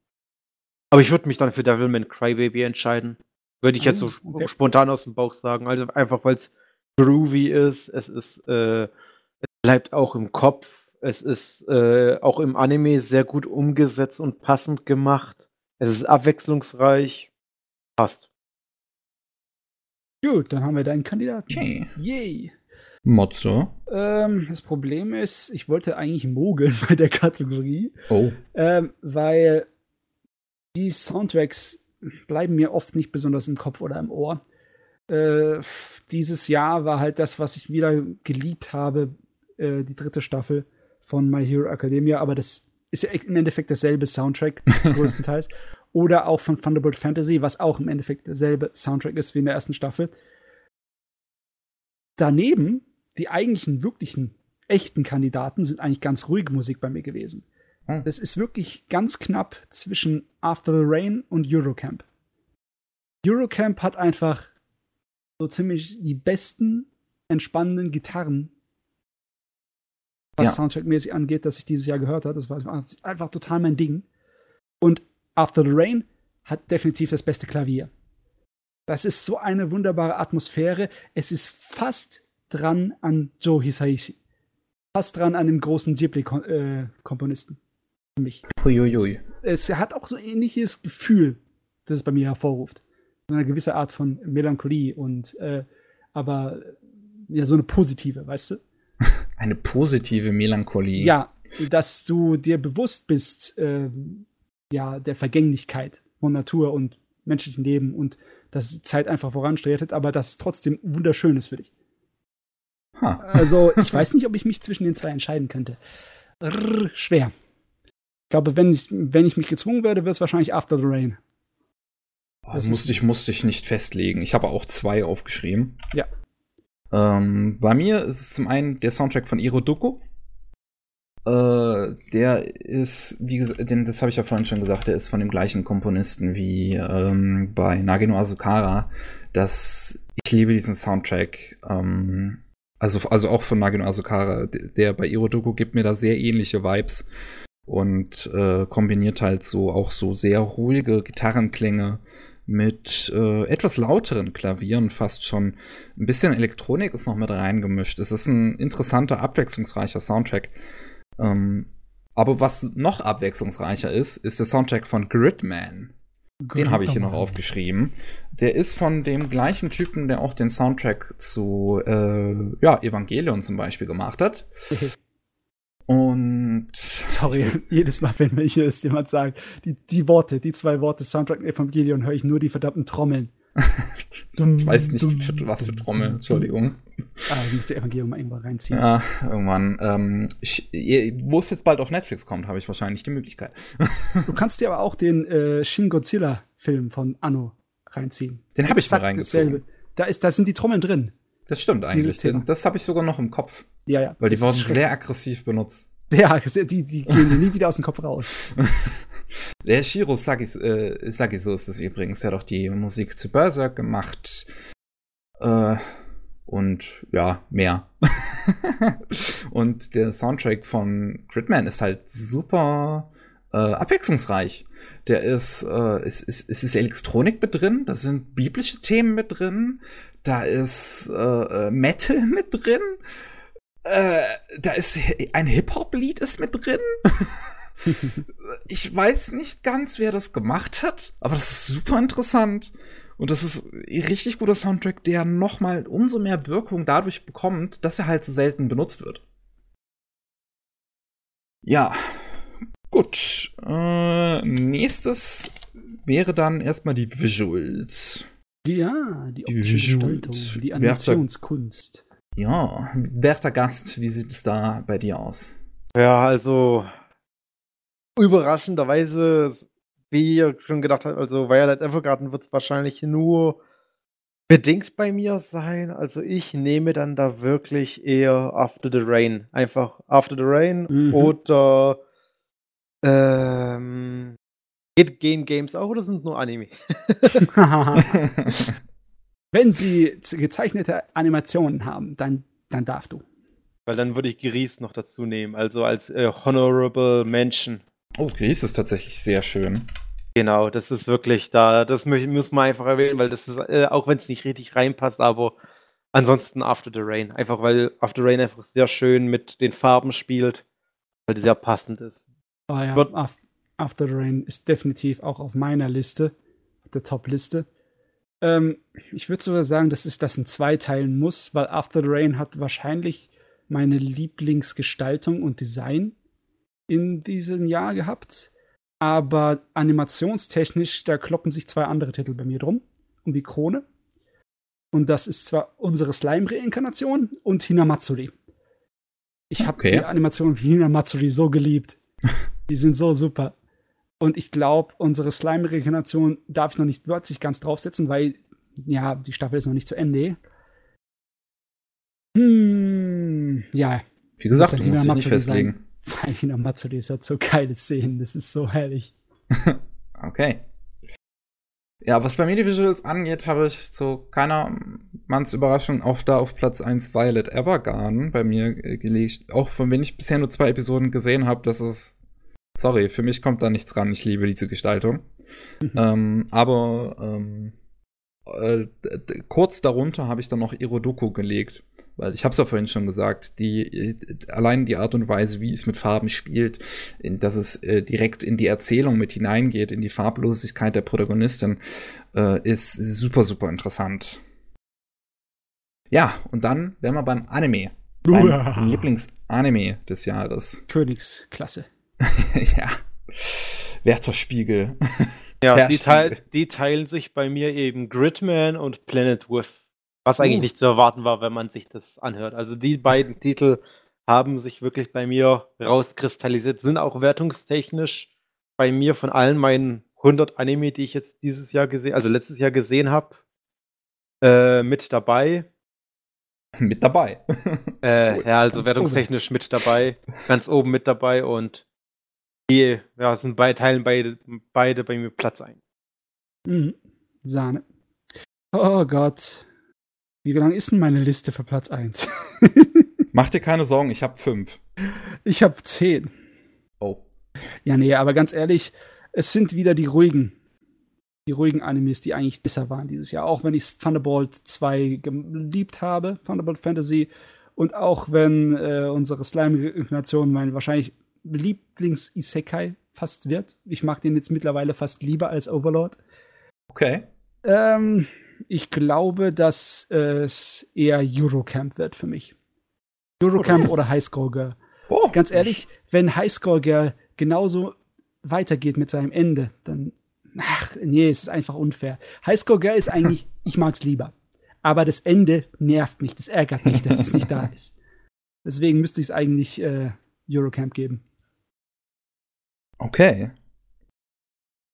Aber ich würde mich dann für Devilman Crybaby entscheiden. Würde ich jetzt so ah, okay. spontan aus dem Bauch sagen. Also einfach, weil es groovy ist. Es ist, äh, es bleibt auch im Kopf es ist äh, auch im Anime sehr gut umgesetzt und passend gemacht. Es ist abwechslungsreich. Passt. Gut, dann haben wir deinen Kandidaten. Okay. Yay. Motzo. Ähm, das Problem ist, ich wollte eigentlich mogeln bei der Kategorie. Oh. Ähm, weil die Soundtracks bleiben mir oft nicht besonders im Kopf oder im Ohr. Äh, dieses Jahr war halt das, was ich wieder geliebt habe, äh, die dritte Staffel von My Hero Academia, aber das ist ja im Endeffekt derselbe Soundtrack, größtenteils. Oder auch von Thunderbolt Fantasy, was auch im Endeffekt derselbe Soundtrack ist wie in der ersten Staffel. Daneben, die eigentlichen, wirklichen, echten Kandidaten sind eigentlich ganz ruhige Musik bei mir gewesen. Hm. Das ist wirklich ganz knapp zwischen After the Rain und Eurocamp. Eurocamp hat einfach so ziemlich die besten, entspannenden Gitarren was ja. Soundtrack-mäßig angeht, das ich dieses Jahr gehört habe. Das war einfach total mein Ding. Und After the Rain hat definitiv das beste Klavier. Das ist so eine wunderbare Atmosphäre. Es ist fast dran an Joe Hisaishi. Fast dran an dem großen Ghibli-Komponisten. Für mich. Uiuiui. Es, es hat auch so ein ähnliches Gefühl, das es bei mir hervorruft. So eine gewisse Art von Melancholie und äh, aber ja, so eine positive, weißt du? Eine positive Melancholie. Ja, dass du dir bewusst bist, äh, ja, der Vergänglichkeit von Natur und menschlichen Leben und dass Zeit einfach voranstretet, aber dass es trotzdem wunderschön ist für dich. Huh. Also, ich weiß nicht, ob ich mich zwischen den zwei entscheiden könnte. Rrr, schwer. Ich glaube, wenn ich, wenn ich mich gezwungen werde, wird es wahrscheinlich After the Rain. Oh, musste, ich, musste ich nicht festlegen. Ich habe auch zwei aufgeschrieben. Ja. Ähm, bei mir ist es zum einen der Soundtrack von Iroduko. Äh, der ist, wie gesagt, das habe ich ja vorhin schon gesagt, der ist von dem gleichen Komponisten wie ähm, bei Nagino Asukara. Das, ich liebe diesen Soundtrack. Ähm, also, also auch von Nagino Asukara. Der bei Iroduko gibt mir da sehr ähnliche Vibes und äh, kombiniert halt so auch so sehr ruhige Gitarrenklänge mit äh, etwas lauteren Klavieren fast schon. Ein bisschen Elektronik ist noch mit reingemischt. Es ist ein interessanter, abwechslungsreicher Soundtrack. Ähm, aber was noch abwechslungsreicher ist, ist der Soundtrack von Gridman. Den habe ich hier noch aufgeschrieben. Der ist von dem gleichen Typen, der auch den Soundtrack zu äh, ja, Evangelion zum Beispiel gemacht hat. Und. Sorry, jedes Mal, wenn mich jetzt jemand sagt, die, die Worte, die zwei Worte Soundtrack Evangelion, höre ich nur die verdammten Trommeln. ich weiß nicht, für, was für Trommeln, Entschuldigung. Ah, ich müsste Evangelion mal irgendwann reinziehen. Ja, irgendwann. Ähm, ich, wo es jetzt bald auf Netflix kommt, habe ich wahrscheinlich die Möglichkeit. du kannst dir aber auch den äh, Shin Godzilla-Film von Anno reinziehen. Den habe ich mal reingezogen. Da, ist, da sind die Trommeln drin. Das stimmt eigentlich. Den, das habe ich sogar noch im Kopf. Ja, ja. Weil die wurden sehr aggressiv benutzt. Ja, die, die gehen mir nie wieder aus dem Kopf raus. Der Shiro Sagis, äh, Sagiso ist es übrigens. Er hat auch die Musik zu Berserk gemacht. Äh, und ja, mehr. und der Soundtrack von Gridman ist halt super äh, abwechslungsreich. Der ist, äh, es, es, es ist Elektronik mit drin, da sind biblische Themen mit drin, da ist äh, äh, Metal mit drin. Äh, da ist ein Hip-Hop-Lied ist mit drin. ich weiß nicht ganz, wer das gemacht hat, aber das ist super interessant. Und das ist ein richtig guter Soundtrack, der nochmal umso mehr Wirkung dadurch bekommt, dass er halt so selten benutzt wird. Ja, gut. Äh, nächstes wäre dann erstmal die Visuals. Ja, die, Die Visuals. Gestaltung, die Animationskunst. Ja, werter Gast, wie sieht es da bei dir aus? Ja, also überraschenderweise, wie ihr schon gedacht habt, also Violet Evergarden wird es wahrscheinlich nur bedingt bei mir sein. Also ich nehme dann da wirklich eher After the Rain. Einfach After the Rain Mhm. oder ähm, geht, gehen Games auch oder sind nur Anime? Wenn sie gezeichnete Animationen haben, dann, dann darfst du. Weil dann würde ich Gries noch dazu nehmen, also als äh, Honorable Mention. oh, Gries ist tatsächlich sehr schön. Genau, das ist wirklich da, das mü- muss man einfach erwähnen, weil das ist, äh, auch wenn es nicht richtig reinpasst, aber ansonsten After the Rain. Einfach weil After the Rain einfach sehr schön mit den Farben spielt, weil die sehr passend ist. Oh ja, After the Rain ist definitiv auch auf meiner Liste, auf der Top-Liste. Ähm, ich würde sogar sagen, dass ich das in zwei teilen muss, weil After the Rain hat wahrscheinlich meine Lieblingsgestaltung und Design in diesem Jahr gehabt. Aber animationstechnisch, da kloppen sich zwei andere Titel bei mir drum, um die Krone. Und das ist zwar unsere Slime-Reinkarnation und Hinamatsuri. Ich habe Okay. die Animation wie Hinamatsuri so geliebt. Die sind so super. Und ich glaube, unsere Slime-Reinkarnation darf ich noch nicht wörtlich ganz draufsetzen, weil, ja, die Staffel ist noch nicht zu Ende. Hm, ja, Wie gesagt, Muss du ja musst dich nicht festlegen. weil Hinamatsuri ist hat so geile Szenen. Das ist so herrlich. Okay. Ja, was bei mir die Visuals angeht, habe ich zu keiner Manns Überraschung auch da auf Platz 1 Violet Evergarden bei mir äh, gelegt. Auch von wenn ich bisher nur zwei Episoden gesehen habe, das ist. Sorry, für mich kommt da nichts ran. Ich liebe diese Gestaltung. ähm, aber ähm, äh, kurz darunter habe ich dann noch Irodoku gelegt. Weil ich habe es ja vorhin schon gesagt, die äh, allein die Art und Weise, wie es mit Farben spielt, in, dass es äh, direkt in die Erzählung mit hineingeht, in die Farblosigkeit der Protagonistin, äh, ist super, super interessant. Ja, und dann wären wir beim Anime. Mein. Lieblingsanime des Jahres. Königsklasse. ja. Wertherspiegel. Ja, Ja, die, teil, die teilen sich bei mir eben Gridman und Planet With. Was eigentlich Uh. nicht zu erwarten war, wenn man sich das anhört. Also die beiden Titel haben sich wirklich bei mir rauskristallisiert, sind auch wertungstechnisch bei mir von allen meinen 100 Anime, die ich jetzt dieses Jahr gesehen, also letztes Jahr gesehen habe, äh, mit dabei. Mit dabei. Äh, Cool. ja, also Ganz wertungstechnisch mit dabei, ganz oben mit dabei und die ja, sind bei Teilen beide, beide bei mir Platz ein. Mhm. Sahne. Oh Gott. Wie lang ist denn meine Liste für Platz 1? Mach dir keine Sorgen, ich habe fünf. ich habe 10. Oh. Ja, nee, aber ganz ehrlich, es sind wieder die ruhigen. Die ruhigen Animes, die eigentlich besser waren dieses Jahr. Auch wenn ich Thunderbolt 2 geliebt habe, Thunderbolt Fantasy. Und auch wenn äh, unsere Slime-Inkarnation mein wahrscheinlich Lieblings-Isekai fast wird. Ich mag den jetzt mittlerweile fast lieber als Overlord. Okay. Ähm, ich glaube, dass es eher Eurocamp wird für mich. Eurocamp oder Highscore Girl. Oh. Ganz ehrlich, wenn Highscore Girl genauso weitergeht mit seinem Ende, dann. Ach, nee, es ist einfach unfair. Highscore Girl ist eigentlich, ich mag's lieber. Aber das Ende nervt mich, das ärgert mich, dass es nicht da ist. Deswegen müsste ich es eigentlich äh, Eurocamp geben. Okay.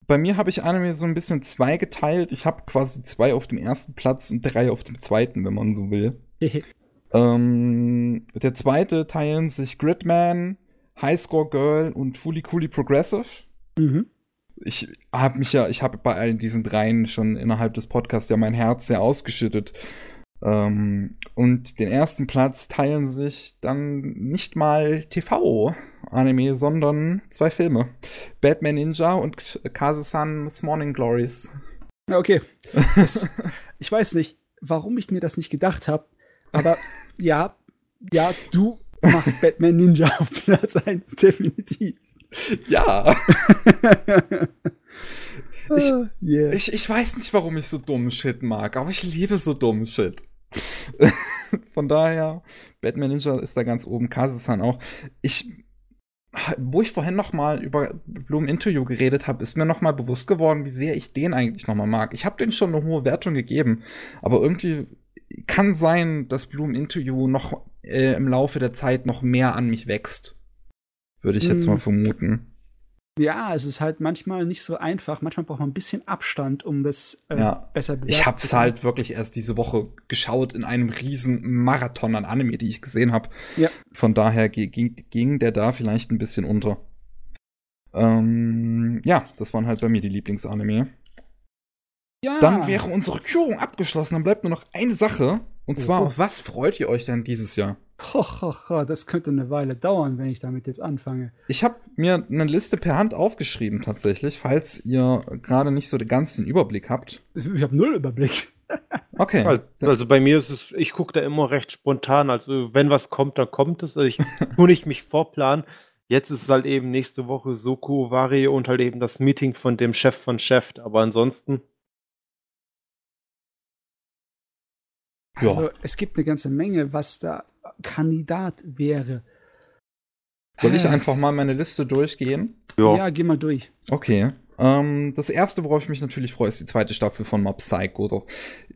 Bei mir habe ich Anime so ein bisschen zweigeteilt. Ich habe quasi zwei auf dem ersten Platz und drei auf dem zweiten, wenn man so will. Ähm, der zweite teilen sich Gridman, Highscore Girl und Fully Coolly Progressive. mhm. Ich habe mich ja, ich habe bei allen diesen dreien schon innerhalb des Podcasts ja mein Herz sehr ausgeschüttet. Ähm, und den ersten Platz teilen sich dann nicht mal TV-Anime, sondern zwei Filme. Batman Ninja und Kase-san's Morning Glories. Okay. Das, ich weiß nicht, warum ich mir das nicht gedacht habe, aber ja, ja, du machst Batman Ninja auf Platz 1, definitiv. Ja. Ich, uh, yeah. ich, ich weiß nicht, warum ich so dummen Shit mag, aber ich liebe so dummen Shit. Von daher, Batman Ninja ist da ganz oben, Kazasan auch. Ich, wo ich vorhin noch mal über Bloom Interview geredet habe, ist mir noch mal bewusst geworden, wie sehr ich den eigentlich noch mal mag. Ich habe den schon eine hohe Wertung gegeben, aber irgendwie kann sein, dass Bloom Interview noch äh, im Laufe der Zeit noch mehr an mich wächst. Würde ich jetzt mm. mal vermuten. Ja, es ist halt manchmal nicht so einfach. Manchmal braucht man ein bisschen Abstand, um das äh, ja. besser bewerten Ich habe es halt wirklich erst diese Woche geschaut in einem riesen Marathon an Anime, die ich gesehen habe. Ja. Von daher ging, ging der da vielleicht ein bisschen unter. Ähm, ja, das waren halt bei mir die Lieblingsanime. Ja. Dann wäre unsere Kürung abgeschlossen. Dann bleibt nur noch eine Sache. Und zwar, oh. auf was freut ihr euch denn dieses Jahr? Ho, ho, ho, das könnte eine Weile dauern, wenn ich damit jetzt anfange. Ich habe mir eine Liste per Hand aufgeschrieben, tatsächlich, falls ihr gerade nicht so den ganzen Überblick habt. Ich habe null Überblick. okay. Also, bei mir ist es, ich gucke da immer recht spontan. Also wenn was kommt, dann kommt es. Also ich tue nicht mich vorplanen. Jetzt ist es halt eben nächste Woche Soko Vari und halt eben das Meeting von dem Chef von Chef. Aber ansonsten Also ja. es gibt eine ganze Menge, was da Kandidat wäre. Soll ich äh. einfach mal meine Liste durchgehen? Ja, ja geh mal durch. Okay. Ähm, das erste, worauf ich mich natürlich freue, ist die zweite Staffel von Mob Psycho.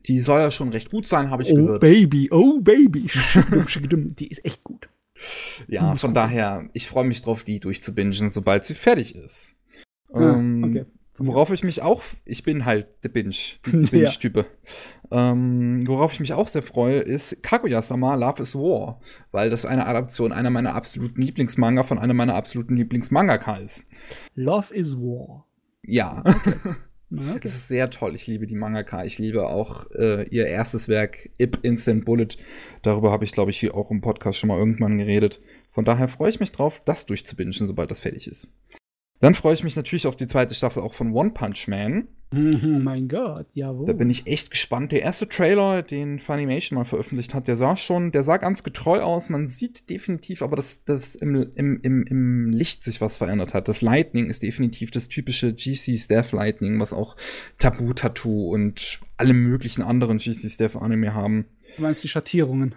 Die soll ja schon recht gut sein, habe ich oh, gehört. Oh Baby, oh Baby. die ist echt gut. Ja, von gut. daher, ich freue mich drauf, die durchzubingen, sobald sie fertig ist. Ja, ähm, okay. Worauf ich mich auch, ich bin halt der Binge, die Binge-Type. Ja. Ähm, worauf ich mich auch sehr freue, ist Kaguya-sama Love is War, weil das eine Adaption einer meiner absoluten Lieblingsmanga von einer meiner absoluten Lieblingsmangaka ist. Love is War. Ja. Okay. Okay. Das ist sehr toll. Ich liebe die Mangaka. Ich liebe auch äh, ihr erstes Werk, Ip Instant Bullet. Darüber habe ich, glaube ich, hier auch im Podcast schon mal irgendwann geredet. Von daher freue ich mich drauf, das durchzubingen, sobald das fertig ist. Dann freue ich mich natürlich auf die zweite Staffel auch von One Punch Man. Mhm, mein Gott, jawohl. Da bin ich echt gespannt. Der erste Trailer, den Funimation mal veröffentlicht hat, der sah schon, der sah ganz getreu aus. Man sieht definitiv aber, dass, dass im, im, im, im Licht sich was verändert hat. Das Lightning ist definitiv das typische GC Staff Lightning, was auch Tabu Tattoo und alle möglichen anderen GC Staff Anime haben. Du meinst die Schattierungen?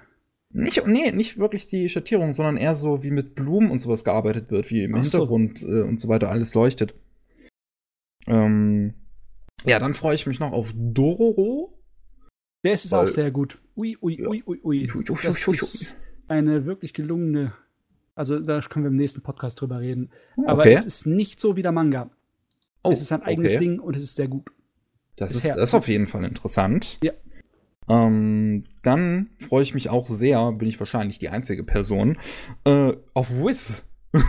Nicht, nee, nicht wirklich die Schattierung, sondern eher so, wie mit Blumen und sowas gearbeitet wird, wie im Ach Hintergrund so. äh, und so weiter alles leuchtet. Ähm, ja, dann freue ich mich noch auf Dororo. Der ist es auch sehr gut. Ui, ui, ui, ui, ui. Das ist eine wirklich gelungene. Also, da können wir im nächsten Podcast drüber reden. Aber okay. es ist nicht so wie der Manga. Oh, es ist ein eigenes okay. Ding und es ist sehr gut. Das, ist, das ist auf jeden Fall interessant. Ja. Ähm, dann freue ich mich auch sehr, bin ich wahrscheinlich die einzige Person, äh, auf Wiz.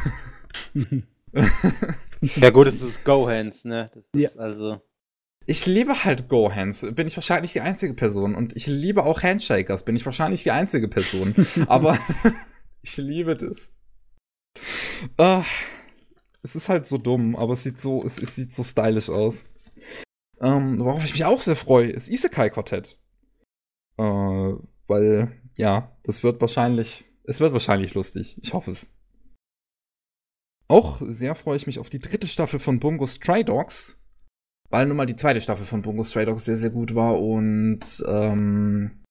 ja gut, es ist Gohands, ne? ja. also. Ich liebe halt Gohands, bin ich wahrscheinlich die einzige Person. Und ich liebe auch Handshakers, bin ich wahrscheinlich die einzige Person. Aber ich liebe das. Uh, es ist halt so dumm, aber es sieht so, es, es sieht so stylisch aus. Ähm, worauf ich mich auch sehr freue, ist Isekai Quartett. Äh, weil, ja, das wird wahrscheinlich, es wird wahrscheinlich lustig. Ich hoffe es. Auch sehr freue ich mich auf die dritte Staffel von Bungo Stray Dogs, weil nun mal die zweite Staffel von Bungo Stray Dogs sehr, sehr gut war und ähm,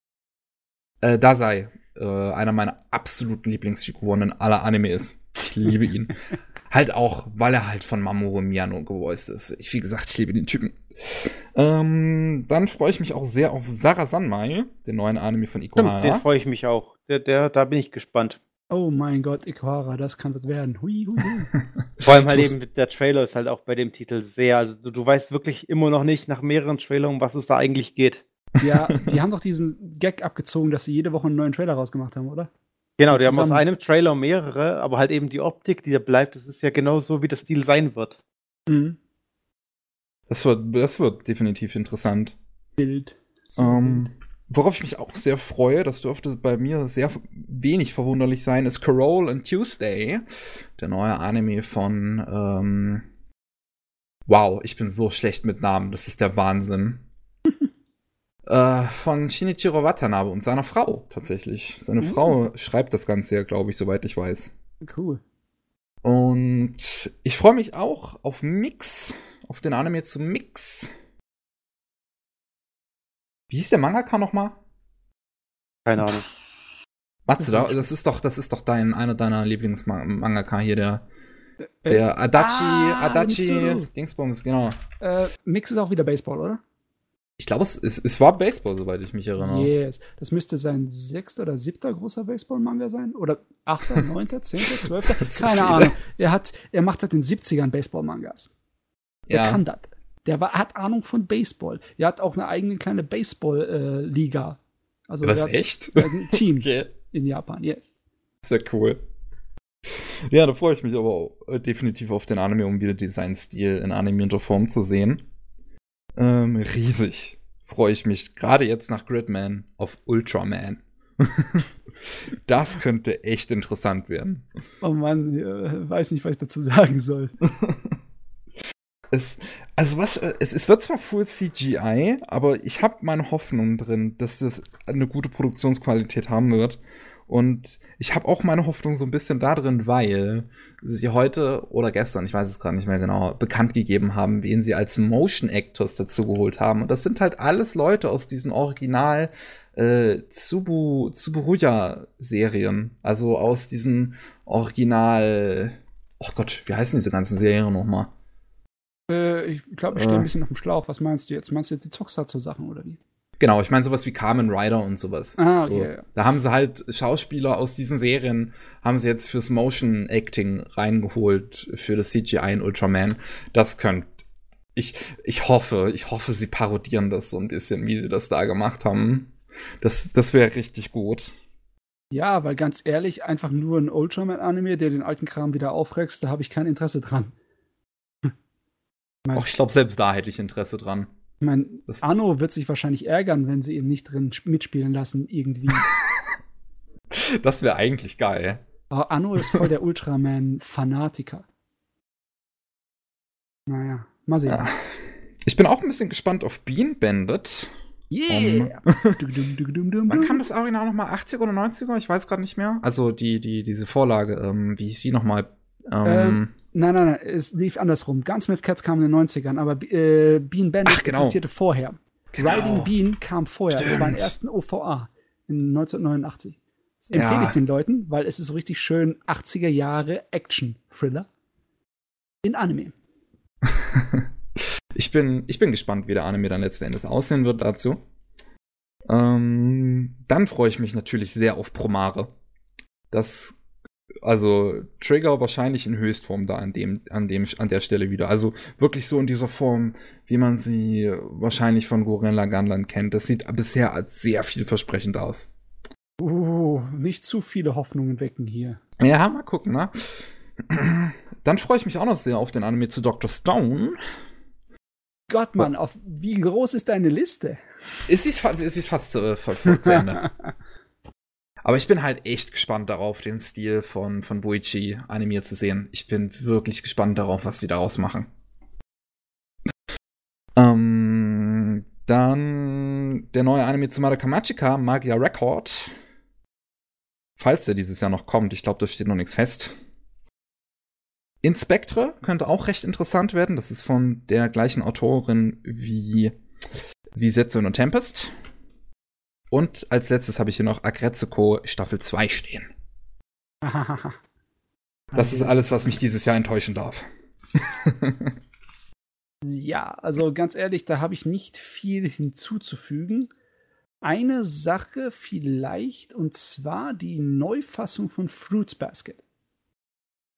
äh, Dasei äh, einer meiner absoluten Lieblingsfiguren in aller Anime ist. Ich liebe ihn. halt auch, weil er halt von Mamoru Miyano gevoiced ist. Ich, wie gesagt, ich liebe den Typen. Ähm, dann freue ich mich auch sehr auf Sarah Sanmai, den neuen Anime von Ikuhara. Den freue ich mich auch. Der, der, da bin ich gespannt. Oh mein Gott, Ikuhara, das kann was werden. Hui, hui, hui. Vor allem halt eben, der Trailer ist halt auch bei dem Titel sehr, also du, du weißt wirklich immer noch nicht nach mehreren Trailern, um was es da eigentlich geht. Ja, die haben doch diesen Gag abgezogen, dass sie jede Woche einen neuen Trailer rausgemacht haben, oder? Genau, die haben aus einem Trailer mehrere, aber halt eben die Optik, die da bleibt, das ist ja genau so, wie das Stil sein wird. Mhm. Das wird, das wird definitiv interessant. Bild. Ähm, worauf ich mich auch sehr freue, das dürfte bei mir sehr wenig verwunderlich sein, ist Carol and Tuesday, der neue Anime von ähm, Wow, ich bin so schlecht mit Namen, das ist der Wahnsinn. äh, von Shinichiro Watanabe und seiner Frau tatsächlich. Seine mhm. Frau schreibt das Ganze ja, glaube ich, soweit ich weiß. Cool. Und ich freue mich auch auf Mix auf den Anime zu Mix. Wie hieß der Mangaka nochmal? Keine Ahnung. Matze, da, das ist doch, das ist doch dein, einer deiner Lieblingsmangaka hier, der, der Adachi, ah, Adachi. Dingsbums, genau. Äh, Mix ist auch wieder Baseball, oder? Ich glaube, es, es, es war Baseball, soweit ich mich erinnere. Yes. Das müsste sein sechster oder siebter großer Baseball-Manga sein. Oder achter, neunter, zehnter, zwölfter. Keine. Ahnung. Er, hat, er macht seit den 70ern Baseball-Mangas. Der ja. kann das. Der war, hat Ahnung von Baseball. Er hat auch eine eigene kleine Baseball-Liga. also Was, er hat echt? ein Team Okay. in Japan, yes. Sehr cool. Ja, da freue ich mich aber auch, äh, definitiv auf den Anime, um wieder Designstil in animierter Form zu sehen. Ähm, riesig freue ich mich, gerade jetzt nach Gridman, auf Ultraman. das könnte echt interessant werden. Oh Mann, äh, weiß nicht, was ich dazu sagen soll. Es, also was, äh, es, es wird zwar Full CGI, aber ich habe meine Hoffnung drin, dass das eine gute Produktionsqualität haben wird. Und ich habe auch meine Hoffnung so ein bisschen da drin, weil sie heute oder gestern, ich weiß es gerade nicht mehr genau, bekannt gegeben haben, wen sie als Motion Actors dazu geholt haben. Und das sind halt alles Leute aus diesen Original äh, Tsubu, Tsuburuya-Serien. Also aus diesen Original. Oh Gott, wie heißen diese ganzen Serien nochmal? Äh, ich glaube, ich stehe ein bisschen auf dem Schlauch. Was meinst du jetzt? Meinst du jetzt die Tokusatsu-Sachen oder wie? Genau, ich meine sowas wie Carmen Rider und sowas. Ah, so, okay, ja. Da haben sie halt Schauspieler aus diesen Serien, haben sie jetzt fürs Motion Acting reingeholt, für das CGI in Ultraman. Das könnte. Ich, ich hoffe, ich hoffe, sie parodieren das so ein bisschen, wie sie das da gemacht haben. Das, das wäre richtig gut. Ja, weil ganz ehrlich, einfach nur ein Ultraman-Anime, der den alten Kram wieder aufreckst, da habe ich kein Interesse dran. Auch ich glaube, selbst da hätte ich Interesse dran. Ich meine, Das- Anno wird sich wahrscheinlich ärgern, wenn sie ihn nicht drin sp- mitspielen lassen, irgendwie. Das wäre eigentlich geil. Aber Anno ist voll der Ultraman-Fanatiker. Naja, mal sehen. Ja. Ich bin auch ein bisschen gespannt auf Bean Bandit. Yeah! Dum, Wann kam das Original nochmal? 80er oder 90er? Ich weiß gerade nicht mehr. Also die, die, diese Vorlage, ähm, wie hieß die nochmal? Ähm, Ähm, Nein, nein, nein, es lief andersrum. Gunsmith Cats kam in den 90ern, aber äh, Bean Bandit Ach, genau. existierte vorher. Genau. Riding Bean kam vorher. Das war im Stimmt. ersten OVA in 1989. Das empfehle Ja. ich den Leuten, weil es ist so richtig schön 80er Jahre Action-Thriller in Anime. ich, bin, ich bin gespannt, wie der Anime dann letzten Endes aussehen wird dazu. Ähm, dann freue ich mich natürlich sehr auf Promare. Das, also Trigger wahrscheinlich in Höchstform da an dem, an dem, an der Stelle wieder. Also wirklich so in dieser Form, wie man sie wahrscheinlich von Gurren Lagann kennt. Das sieht bisher als sehr vielversprechend aus. Uh, nicht zu viele Hoffnungen wecken hier. Ja, mal gucken, ne? Dann freue ich mich auch noch sehr auf den Anime zu Dr. Stone. Gott, Mann, auf wie groß ist deine Liste? Ist sie fa- ist fast äh, zu Ende. Aber ich bin halt echt gespannt darauf, den Stil von, von Boichi animiert zu sehen. Ich bin wirklich gespannt darauf, was sie daraus machen. Ähm, dann der neue Anime zu Madoka Magica, Magia Record. Falls der dieses Jahr noch kommt, ich glaube, da steht noch nichts fest. Inspectre könnte auch recht interessant werden. Das ist von der gleichen Autorin wie, wie Setsu no Tempest. Und als letztes habe ich hier noch Agretsuko Staffel 2 stehen. Das ist alles, was mich dieses Jahr enttäuschen darf. Ja, also ganz ehrlich, da habe ich nicht viel hinzuzufügen. Eine Sache vielleicht, und zwar die Neufassung von Fruits Basket.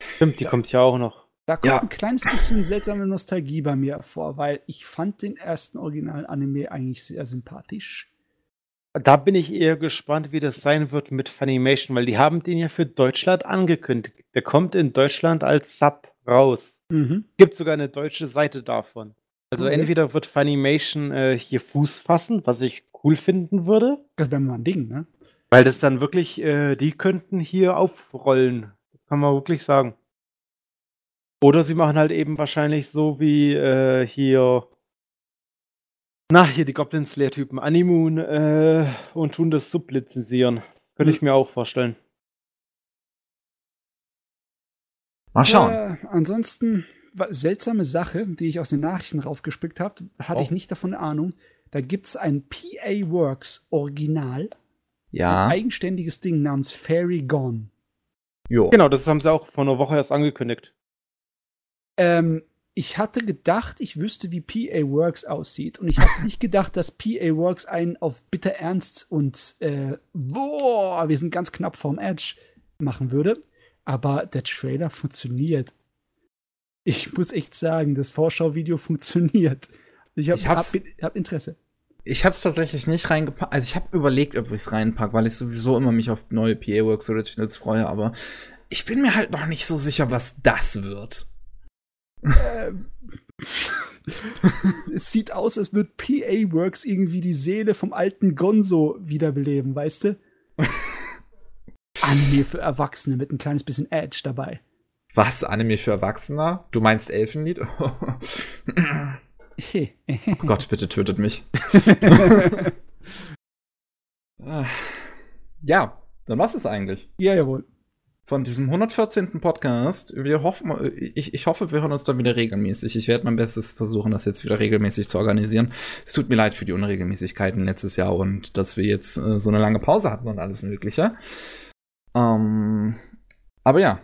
Stimmt, die kommt ja auch noch. Da kommt Ja. ein kleines bisschen seltsame Nostalgie bei mir vor, weil ich fand den ersten Original-Anime eigentlich sehr sympathisch. Da bin ich eher gespannt, wie das sein wird mit Funimation, weil die haben den ja für Deutschland angekündigt. Der kommt in Deutschland als Sub raus. Mhm. Gibt sogar eine deutsche Seite davon. Also Okay. entweder wird Funimation äh, hier Fuß fassen, was ich cool finden würde, Das wäre mal ein Ding, ne? weil das dann wirklich, äh, die könnten hier aufrollen. Kann man wirklich sagen. Oder sie machen halt eben wahrscheinlich so wie äh, hier, na, hier die Goblin Slayer-Typen, Animoon, äh, und tun das sublizenzieren. Könnte ich mir auch vorstellen. Mal schauen. Äh, ansonsten, seltsame Sache, die ich aus den Nachrichten raufgespickt habe, hatte Oh. ich nicht davon Ahnung. Da gibt es ein PA Works Original, Ja. ein eigenständiges Ding namens Fairy Gone. Jo. Genau, das haben sie auch vor einer Woche erst angekündigt. Ähm, ich hatte gedacht, ich wüsste, wie PA Works aussieht. Und ich hatte nicht gedacht, dass PA Works einen auf bitter Ernst und äh, boah, wir sind ganz knapp vorm Edge machen würde. Aber der Trailer funktioniert. Ich muss echt sagen, das Vorschauvideo funktioniert. Ich habe hab, hab Interesse. Ich habe es tatsächlich nicht reingepackt. Also ich habe überlegt, ob ich es reinpacke, weil ich sowieso immer mich auf neue PA Works Originals freue, aber ich bin mir halt noch nicht so sicher, was das wird. Ähm, es sieht aus, als würde PA Works irgendwie die Seele vom alten Gonzo wiederbeleben, weißt du? Anime für Erwachsene mit ein kleines bisschen Edge dabei. Was? Anime für Erwachsene? Du meinst Elfenlied? Oh Gott, bitte tötet mich. Ja, dann war's es eigentlich. ja, jawohl. Von diesem 114. Podcast. Wir hoffen, ich, ich hoffe, wir hören uns dann wieder regelmäßig. Ich werde mein Bestes versuchen, das jetzt wieder regelmäßig zu organisieren. Es tut mir leid für die Unregelmäßigkeiten letztes Jahr und dass wir jetzt äh, so eine lange Pause hatten und alles Mögliche. Ähm, aber ja,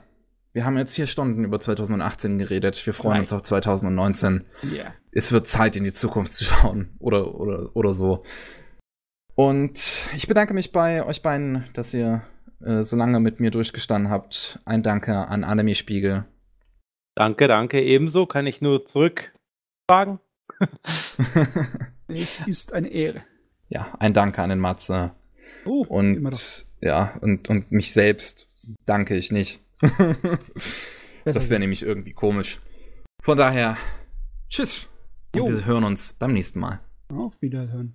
wir haben jetzt vier Stunden über 2018 geredet. Wir freuen Drei. uns auf 2019 Ja. es wird Zeit, in die Zukunft zu schauen. Oder, oder, oder so. Und ich bedanke mich bei euch beiden, dass ihr äh, so lange mit mir durchgestanden habt. Ein Danke an Anime Spiegel. Danke, danke. Ebenso kann ich nur zurückfragen. Es ist eine Ehre. ja, ein Danke an den Matze. Doch. Und ja, und, und mich selbst danke ich nicht. Das wäre nämlich irgendwie komisch. Von daher, tschüss. Und wir hören uns beim nächsten Mal. Auf Wiederhören.